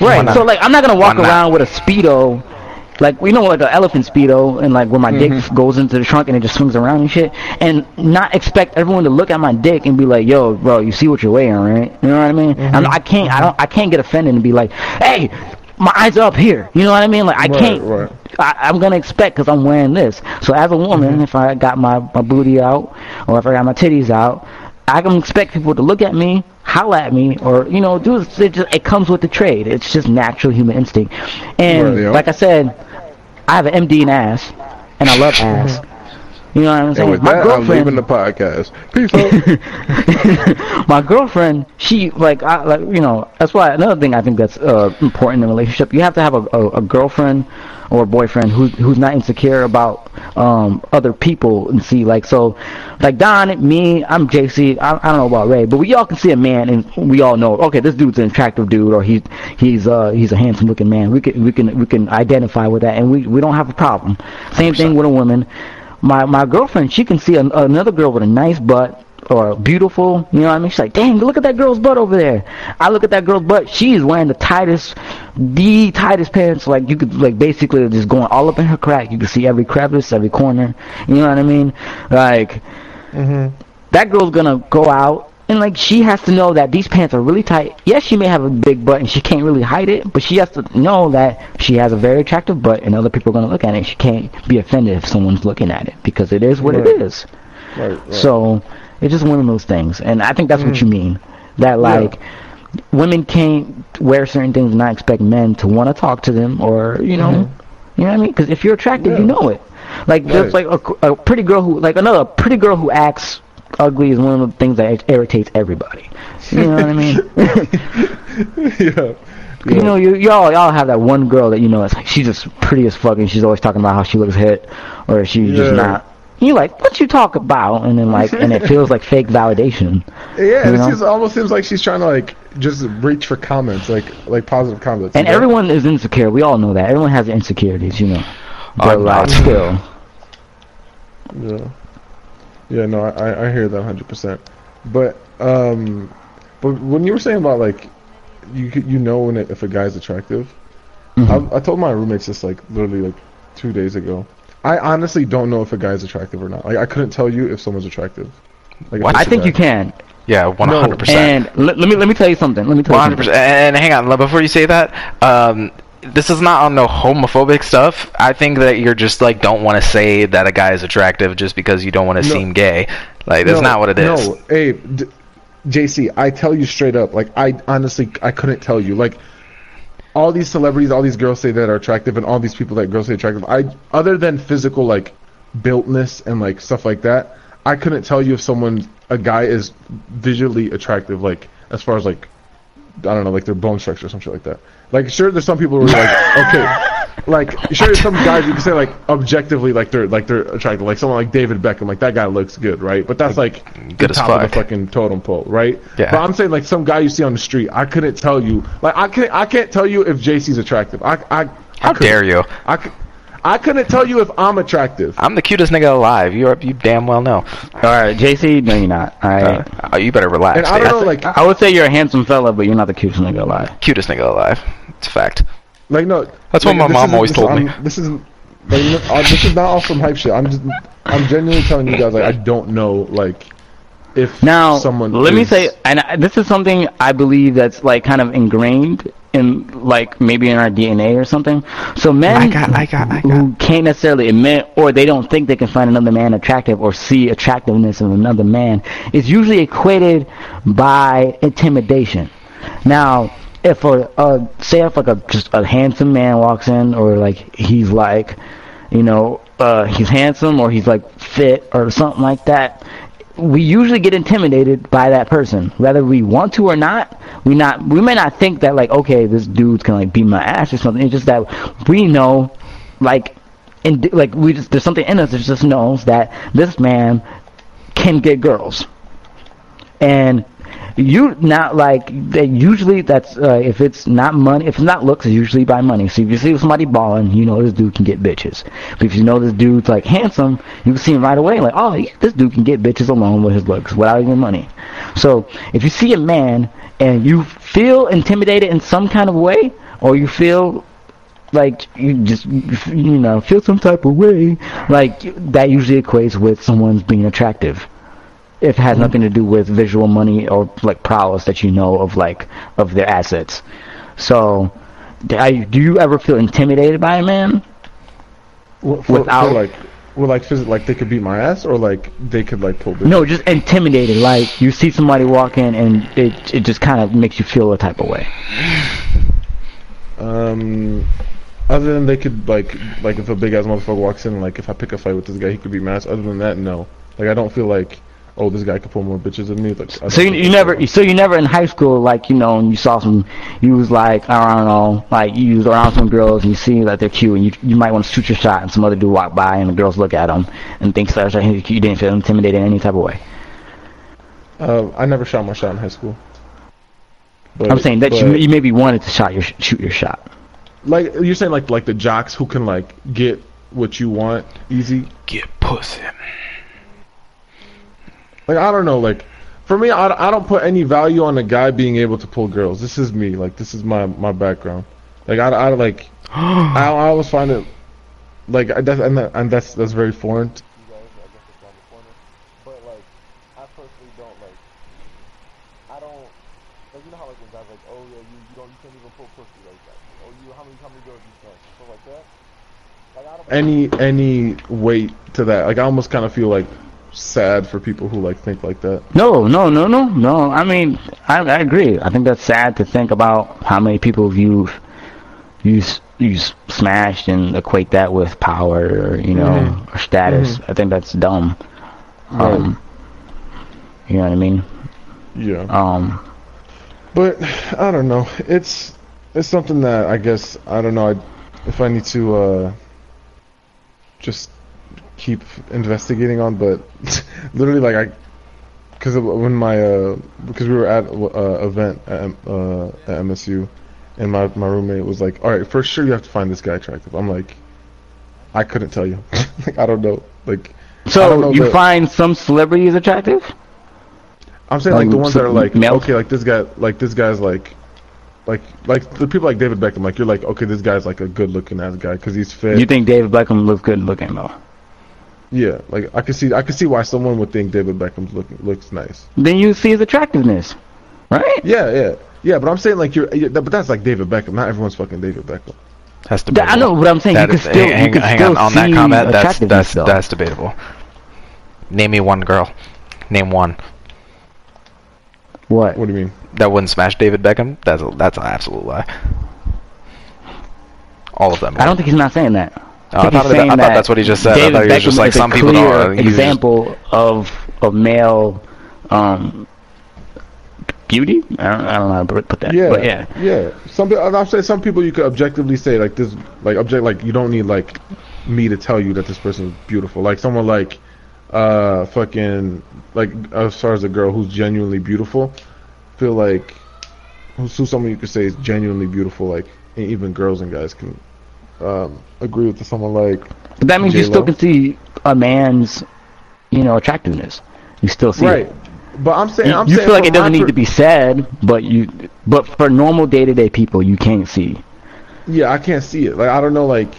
Right. So like, I'm not gonna walk Why not? around with a speedo like you know like the elephant speedo and like where my dick mm-hmm. goes into the trunk and it just swings around and shit, and not expect everyone to look at my dick and be like, "Yo, bro, you see what you're wearing, right?" You know what I mean? Mm-hmm. I'm, I can't, I don't, I can't get offended and be like, "Hey, my eyes are up here." You know what I mean? Like I Right, can't. right. I, I'm gonna expect because I'm wearing this. So as a woman, mm-hmm. if I got my, my booty out or if I got my titties out, I can expect people to look at me, holla at me, or you know, do it. Just, it comes with the trade. It's just natural human instinct. And Right, yeah. like I said, I have an MD in ass, and I love ass. You know what I'm saying? And with my that, I'm girlfriend, leaving the podcast. Peace out. my girlfriend, she like I like you know that's why another thing I think that's uh, important in a relationship. You have to have a, a, a girlfriend or boyfriend who's who's not insecure about um other people and see like so like Don, me, I'm JC. I, I don't know about Ray, but we all can see a man and we all know okay this dude's an attractive dude or he's he's uh he's a handsome looking man. We can we can we can identify with that and we we don't have a problem. Same thing with a woman my my girlfriend, she can see an, another girl with a nice butt or beautiful, you know what I mean? She's like, dang, look at that girl's butt over there. I look at that girl's butt. She's wearing the tightest, the tightest pants. Like you could, like basically just going all up in her crack. You can see every crevice, every corner. You know what I mean? Like mm-hmm. that girl's gonna go out. And like she has to know that these pants are really tight. Yes, she may have a big butt and she can't really hide it, but she has to know that she has a very attractive butt and other people are gonna look at it. She can't be offended if someone's looking at it because it is what it Right. is. Right, right. So it's just one of those things, and I think that's what mm. you mean. That like women can't wear certain things and not expect men to want to talk to them, or you know, mm-hmm. you know what I mean? Because if you're attractive, you know it. Like just like a, a pretty girl who like another pretty girl who acts ugly is one of the things that irritates everybody. You know what I mean? yeah. You know, you y'all y'all have that one girl that you know it's like she's just pretty as fuck and she's always talking about how she looks hit or she's just not. You like what you talk about, and then like, and it feels like fake validation. Yeah, You and it seems, almost seems like she's trying to like just reach for comments, like like positive comments. And you know? everyone is insecure. We all know that. Everyone has insecurities, you know. But I'm like not. still, Yeah. Yeah, no, I I- I hear that hundred percent. But um, but when you were saying about like, you you know when it, if a guy's attractive, Mm-hmm. I, I told my roommates this like literally like two days ago. I honestly don't know if a guy's attractive or not. Like I couldn't tell you if someone's attractive. Like, if What? it's think guy. you can. Yeah, one hundred percent. And let, let me let me tell you something. Let me tell One you hundred percent. And hang on, before you say that, um, this is not on no homophobic stuff. I think that you're just like don't want to say that a guy is attractive just because you don't want to No. seem gay. Like that's No, not what it is. No, hey, d- JC, I tell you straight up, like I honestly I couldn't tell you. Like all these celebrities, all these girls say that are attractive, and all these people that girls say attractive. I other than physical like builtness and like stuff like that, I couldn't tell you if someone a guy is visually attractive, like as far as like I don't know, like their bone structure or some shit like that. Like sure, there's some people who are like okay. Like sure, there's some guys you can say like objectively like they're like they're attractive, like someone like David Beckham, like that guy looks good, right? But that's like Good as top of the fucking totem pole, right? Yeah. But I'm saying like some guy you see on the street, I couldn't tell you. Like I can't I can't tell you if JC's attractive. I I How dare you? I I couldn't tell you if I'm attractive. I'm the cutest nigga alive. You are, you damn well know. All right, JC, no, you're not. All right. Uh, you better relax. And I don't know, like I would say you're a handsome fella, but you're not the cutest nigga alive. cutest nigga alive. It's a fact. Like no, That's what my mom always told I'm- me. This isn't. Like, look, uh, this is not all from hype shit. I'm just, I'm genuinely telling you guys, like, I don't know, like, if Now, someone. let me say, and I, this is something I believe that's like kind of ingrained in like maybe in our DNA or something. So men I got- I got- I got. who can't necessarily admit or they don't think they can find another man attractive or see attractiveness in another man is usually equated by intimidation. Now, if a, a say if like a just a handsome man walks in or like he's like you know uh he's handsome or he's like fit or something like that we usually get intimidated by that person. Whether we want to or not we not we may not think that like okay this dude's gonna like beat my ass or something. It's just that we know like and like we just there's something in us that just knows that this man can get girls. And you not like they usually that's uh, if it's not money if it's not looks it's usually by money. So if you see somebody balling you know this dude can get bitches. But if you know this dude's like handsome you can see him right away like oh this dude can get bitches alone with his looks without even money. So if you see a man and you feel intimidated in some kind of way or you feel like you just you know feel some type of way, like that usually equates with someone's being attractive. If it has nothing to do with visual money or like prowess that you know of like of their assets. So, do I- do you ever feel intimidated by a man? For, for, Without- like, well, like, like they could beat my ass, or like they could like pull. Bitches? No, just intimidated. Like you see somebody walk in and it it just kind of makes you feel a type of way. Um, other than they could like, like if a big ass motherfucker walks in, like if I pick a fight with this guy, he could beat my ass. Other than that, no. Like I don't feel like, oh, this guy could pull more bitches than me. Like, So you, you never, so you never in high school, like you know, and you saw some, you was like, I don't know, like you was around some girls and you see that they're cute, and you you might want to shoot your shot, and some other dude walk by, and the girls look at him and think that you didn't feel intimidated in any type of way. Uh, I never shot my shot in high school. But, I'm saying that you but, you maybe wanted to shot your shoot your shot. like you're saying like like the jocks who can like get what you want easy. Get pussy. Like I don't know, like for me, I, I don't put any value on a guy being able to pull girls. This is me, like this is my my background. Like I, I like I, I always find it like I, that's and, that, and that's that's very foreign. To you guys, I guess it's around the corner. But like I personally don't like I don't like you know how like guys like oh yeah you, you don't you can't even pull pussy like that. Oh you how many girls you smash stuff like that. Like I don't any any weight to that. Like I almost kind of feel like sad for people who like think like that. No, no, no, no, no. I mean, I, I agree. I think that's sad to think about how many people you you you smashed and equate that with power or you know Mm-hmm. or status. I think that's dumb. Um, you know what I mean? Yeah. Um, But I don't know. It's it's something that I guess I don't know. I, if I need to uh, just keep investigating on, but literally like I, because when my uh, because we were at uh, event at, uh, at MSU, and my my roommate was like, "All right, for sure you have to find this guy attractive." I'm like, I couldn't tell you. like I don't know. Like so know you the- find some celebrities attractive? I'm saying like the Um, ones that are like okay, like this guy, like this guy's like, like like the people like David Beckham. Like you're like okay, this guy's like a good looking ass guy because he's fit. You think David Beckham looks good looking though? Yeah, like I can see I can see why someone would think David Beckham's looking looks nice. Then you see his attractiveness, right? Yeah, yeah, yeah. But I'm saying like you're, yeah, but that's like David Beckham. Not everyone's fucking David Beckham. That's Th- debatable. I know, but I'm saying That you is- could still hang, you could hang still on, on see that comment. That's attractiveness that's though. that's debatable. Name me one girl. Name one what? What do you mean? that wouldn't smash David Beckham. That's a, that's an absolute lie. All of them. I don't think he's not saying that. Oh, I think thought he's that- I thought that that's what he just said. I thought he was just like, some people clear don't- he's just- example of of male um, beauty. I don't, I don't know how to put that. Yeah, but yeah. yeah. Some I'm saying some people you could objectively say like this, like object, like you don't need like me to tell you that this person is beautiful. Like someone like, uh, fucking like as far as a girl who's genuinely beautiful, feel like who's, who's someone you could say is genuinely beautiful. Like even girls and guys can um, agree with someone like But that means you J-Lo. still can see a man's, you know, attractiveness. You still see it. right. it. But I'm saying You, I'm you saying feel like it doesn't need to be said, but you, but for normal day to day people, you can't see. Yeah, I can't see it. Like I don't know. Like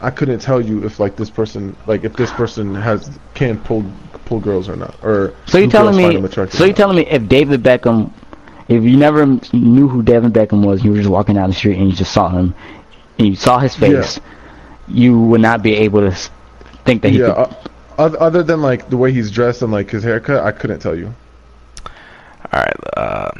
I couldn't tell you if like this person, like if this person has can pull pull girls or not, or So you're telling me, so you're telling me if David Beckham, if you never knew who David Beckham was, you were just walking down the street and you just saw him, and you saw his face, you would not be able to think that he yeah. could. Uh, other, other than like the way he's dressed and like his haircut, I couldn't tell you. All right. Uh,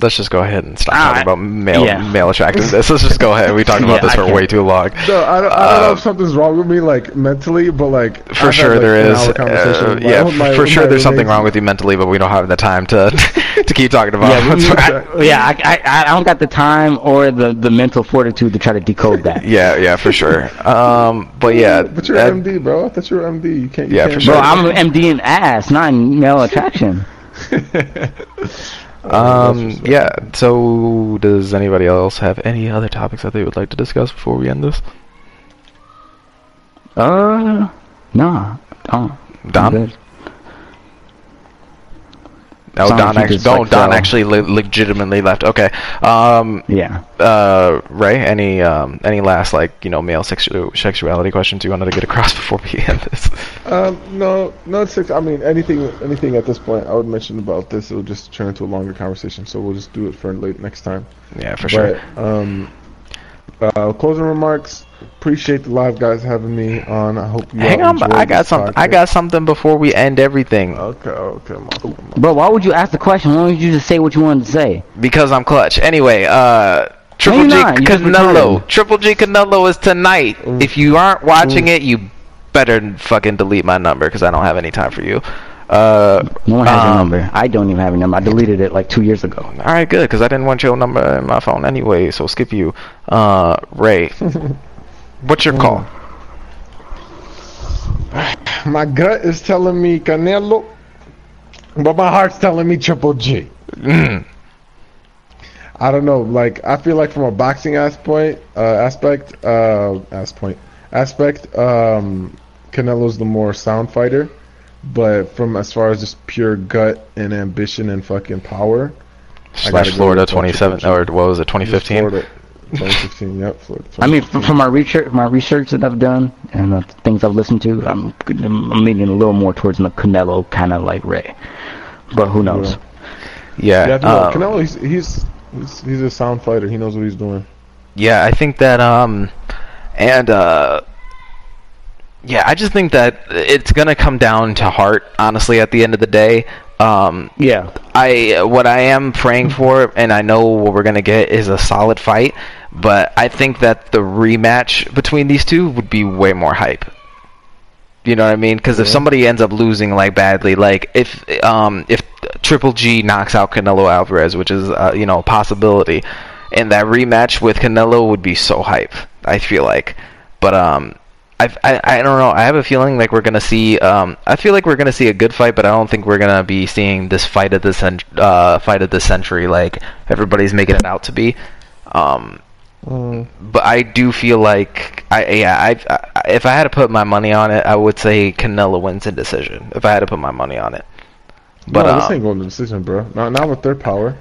let's just go ahead and stop talking about male yeah. male attractiveness. let's just go ahead. We talked about Yeah, this for way too long. No, I don't, I don't know Uh, if something's wrong with me like mentally, but like For I've sure had, like, there is. Uh, with my- yeah, my- for with sure my there's something wrong with you mentally, but we don't have the time to to keep talking about. Yeah, it. we- I, yeah, I, I, I don't got the time or the, the mental fortitude to try to decode that. yeah, yeah, for sure. Um, but yeah, But you're that- MD, bro. I thought you were MD. You can't. You Yeah, can't for Bro. I'm an MD in ass, not in male attraction. Um, yeah. So, does anybody else have any other topics that they would like to discuss before we end this? Uh, nah, don't. I'm Don, good. Oh, Sounds Don actually, it's Don, like Don fell. actually le- legitimately left. Okay. Um, Yeah. uh, Ray, any um, any last like you know male sexu- sexuality questions you wanted to get across before we end this? Um, no, no, six. I mean, anything, anything at this point, I would mention about this. It will just turn into a longer conversation. So we'll just do it for late next time. Yeah, for sure. Um, uh, closing remarks. Appreciate the live guys having me on. I hope you. Hang all on, but I got this something. I got something before we end everything Okay, okay, my- my- Bro, why would you ask the question? Why don't you just say what you wanted to say? because I'm clutch. Anyway, uh. Triple you're G not. Canelo. Triple G Canelo is tonight. If you aren't watching it, you better fucking delete my number because I don't have any time for you. Uh, No one has your um, number. I don't even have your number. I deleted it like two years ago. All right, good, because I didn't want your number in my phone anyway, so skip you. Uh, Ray, what's your call? My gut is telling me Canelo, but my heart's telling me Triple G. Mm. I don't know. Like I feel like from a boxing aspect, uh, aspect, uh, aspect, aspect, um, Canelo's the more sound fighter. But from as far as just pure gut and ambition and fucking power, Slash go Florida with 27, or what was it, 2015? Florida, 2015. Yep. Florida, I mean, 2015. from my research, my research that I've done and the things I've listened to, I'm, I'm leaning a little more towards the Canelo kind of like Ray. But who knows? Yeah, yeah, no, uh, Canelo, he's, he's he's he's a sound fighter. He knows what he's doing. yeah, I think that, um, and, uh, yeah, I just think that it's gonna come down to heart, honestly, at the end of the day. Um, Yeah. I what I am praying for, and I know what we're gonna get is a solid fight. But I think that the rematch between these two would be way more hype. You know what I mean? Because if somebody ends up losing like badly, like if um if Triple G knocks out Canelo Alvarez, which is uh, you know a possibility, and that rematch with Canelo would be so hype. I feel like, but um. I've, I I don't know. I have a feeling like we're gonna see. Um, I feel like we're gonna see a good fight, but I don't think we're gonna be seeing this fight of the cent- uh, fight of the century like everybody's making it out to be. Um, but I do feel like I yeah I, I if I had to put my money on it, I would say Canelo wins in decision. If I had to put my money on it, but no, this um, ain't going to decision, bro. Not not with their power.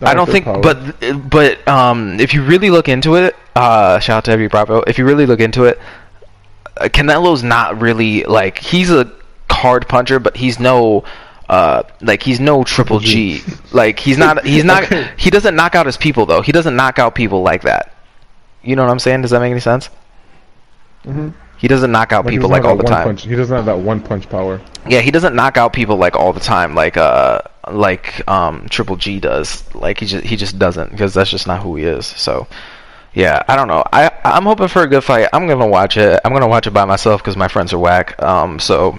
Not I don't think, power. but but um, if you really look into it, uh, shout out to Heavy Bravo. If you really look into it, uh, Canelo's not really like he's a hard puncher, but he's no. Uh, like he's no Triple G. Like he's not. He's not. Okay. He doesn't knock out his people though. He doesn't knock out people like that. You know what I'm saying? Does that make any sense? Mhm. He doesn't knock out Like, people like all the time. Punch. He doesn't have that one punch power. Yeah, he doesn't knock out people like all the time, like uh, like um, Triple G does. Like he just he just doesn't because that's just not who he is. So, yeah, I don't know. I I'm hoping for a good fight. I'm gonna watch it. I'm gonna watch it by myself because my friends are whack. Um, so,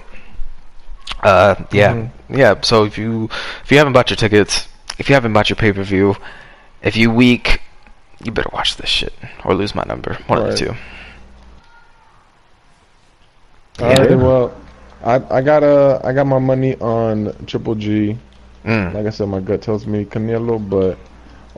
uh, yeah, yeah. So if you if you haven't bought your tickets, if you haven't bought your pay per view, if you weak, you better watch this shit or lose my number. One of the two. All right, well, I I got uh I got my money on Triple G. Mm. Like I said, my gut tells me Canelo, but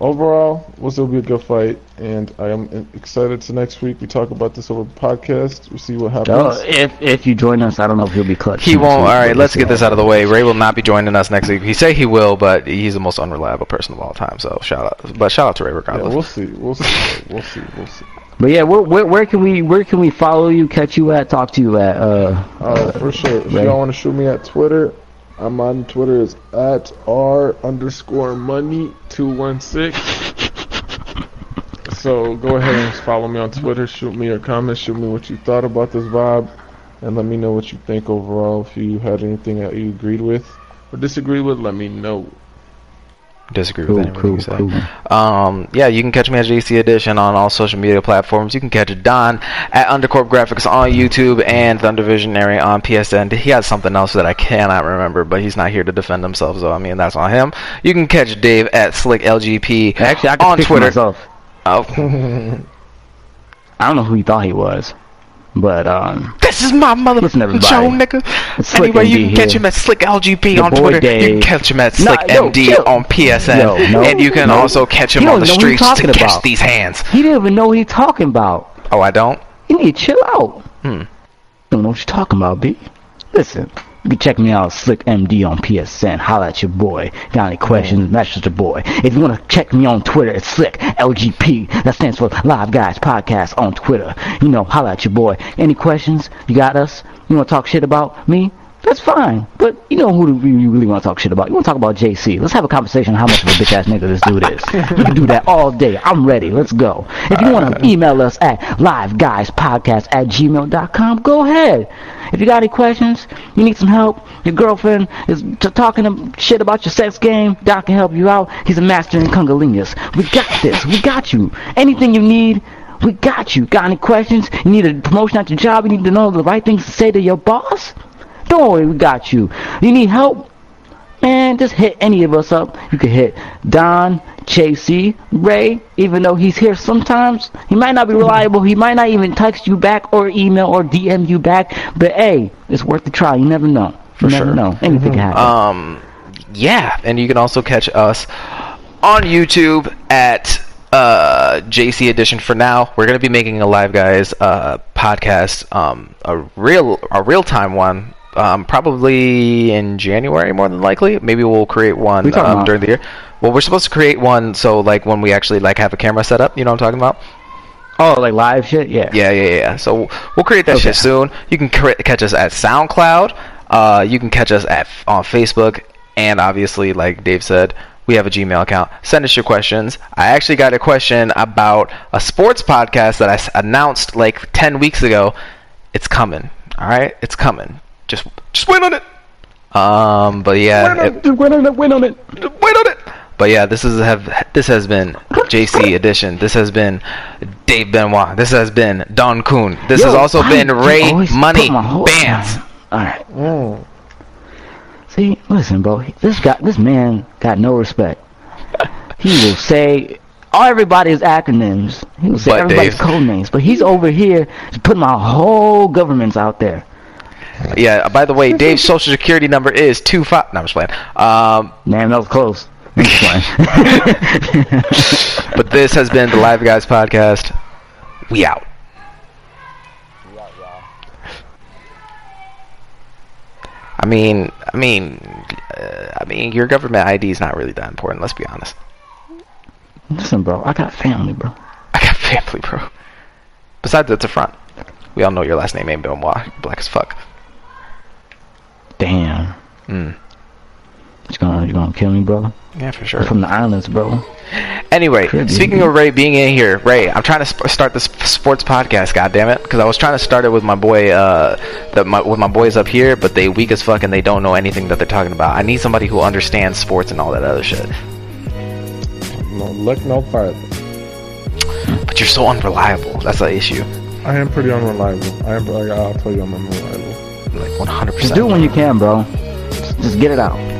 overall, will still be a good fight, and I am excited to next week. We talk about this over the podcast. We see what happens. Oh, if if you join us, I don't know if he'll be clutch. He won't. week, All but right, we'll let's get this out of the way. Ray will not be joining us next week. He say he will, but he's the most unreliable person of all time. So shout out, but shout out to Ray yeah, we'll see. We'll see. We'll see. We'll see. But yeah, where, where where can we where can we follow you, catch you at, talk to you at? Uh, Uh, for sure. If Ray. y'all want to shoot me at Twitter, I'm on Twitter is at r underscore money two one six. So go ahead and follow me on Twitter. Shoot me your comments. Shoot me what you thought about this vibe, and let me know what you think overall. If you had anything that you agreed with or disagreed with, let me know. Disagree cool, with anything cool, you say. cool. Um, yeah, you can catch me at JC Edition on all social media platforms. You can catch Don at Undercorp Graphics on YouTube and Thunder Visionary on PSN. He has something else that I cannot remember, but he's not here to defend himself, so I mean that's on him. You can catch Dave at Slick LGP Actually, I can on Twitter. myself. Oh, I don't know who he thought he was, but um, this is my mother Listen, everybody. show, nigga. Anyway, you can catch him at Slick LGP on Twitter. You can catch him at Nah, Slick yo, MD chill. on PSN, Yo, no, and you can no. also catch him on the streets to talking catch about. these hands. he didn't even know what he's talking about. Oh, I don't. You need to chill out. Hmm. Don't know what you're talking about, B. Listen, You can check me out, Slick MD on PSN. Holla at your boy. Got any questions? Message the boy. If you want to check me on Twitter, it's Slick LGP. That stands for Live Guys Podcast on Twitter. You know, holla at your boy. Any questions? You got us? You want to talk shit about me? That's fine, but you know who do you really want to talk shit about? You want to talk about JC? Let's have a conversation how much of a bitch ass nigga this dude is. We can do that all day. I'm ready. Let's go. If you want to uh. email us at liveguyspodcast at gmail.com, go ahead. If you got any questions, you need some help, your girlfriend is t- talking shit about your sex game, Doc can help you out. He's a master in cunnilingus. We got this. We got you. Anything you need, we got you. Got any questions? You need a promotion at your job? You need to know the right things to say to your boss? Don't worry, we got you. You need help? Man, just hit any of us up. You can hit Don, JC, Ray, even though he's here sometimes. He might not be reliable. He might not even text you back or email or DM you back. But hey, it's worth the try. You never know. For you never sure. know. Anything can happen. Um, yeah, and you can also catch us on YouTube at uh, JC Edition. For now, we're gonna be making a live guys uh, podcast, um, a real a real time one. Um, probably in January, more than likely. Maybe we'll create one um, during the year. Well, we're supposed to create one so like when we actually like have a camera set up. You know what I'm talking about? oh, like live shit? Yeah. Yeah, yeah, yeah. So we'll create that Okay. shit soon. You can cre- catch us at SoundCloud. Uh, you can catch us at on Facebook, and obviously, like Dave said, we have a Gmail account. Send us your questions. I actually got a question about a sports podcast that I s- announced like ten weeks ago. It's coming. All right, it's coming. Just, just wait on it. Um, but yeah, it- Wait on it. Wait on it. wait on it. But yeah, this is have this has been JC edition. This has been Dave Benoit. This has been Don Kuhn. This has also been Ray Money put my whole- Bands. All right. See, listen, bro. This guy, this man got no respect. He will say all everybody's acronyms. He will say But everybody's Dave- code names, but he's over here putting my whole governments out there. Yeah. By the way, Dave's social security number is two five. No, I'm just playing. Um, Man, that was close. I'm just playing. but this has been the Live Guys podcast. We out. I mean, I mean, uh, I mean, your government ID is not really that important. Let's be honest. listen, bro. I got family, bro. I got family, bro. Besides, it's a front. We all know your last name ain't. You're black as fuck. Damn. Mm. You gonna you gonna kill me, brother? Yeah, for sure. I'm from the islands, bro. Anyway, Could be. speaking of Ray being in here, Ray, I'm trying to sp- start this sports podcast. God damn it, because I was trying to start it with my boy, uh, the, my, with my boys up here, but they weak as fuck and they don't know anything that they're talking about. I need somebody who understands sports and all that other shit. No, look no further. But you're so unreliable. That's the issue. I am pretty unreliable. I am. Like I'll tell you, I'm unreliable. Like 100. Just do it when you can, bro. Just, just get it out.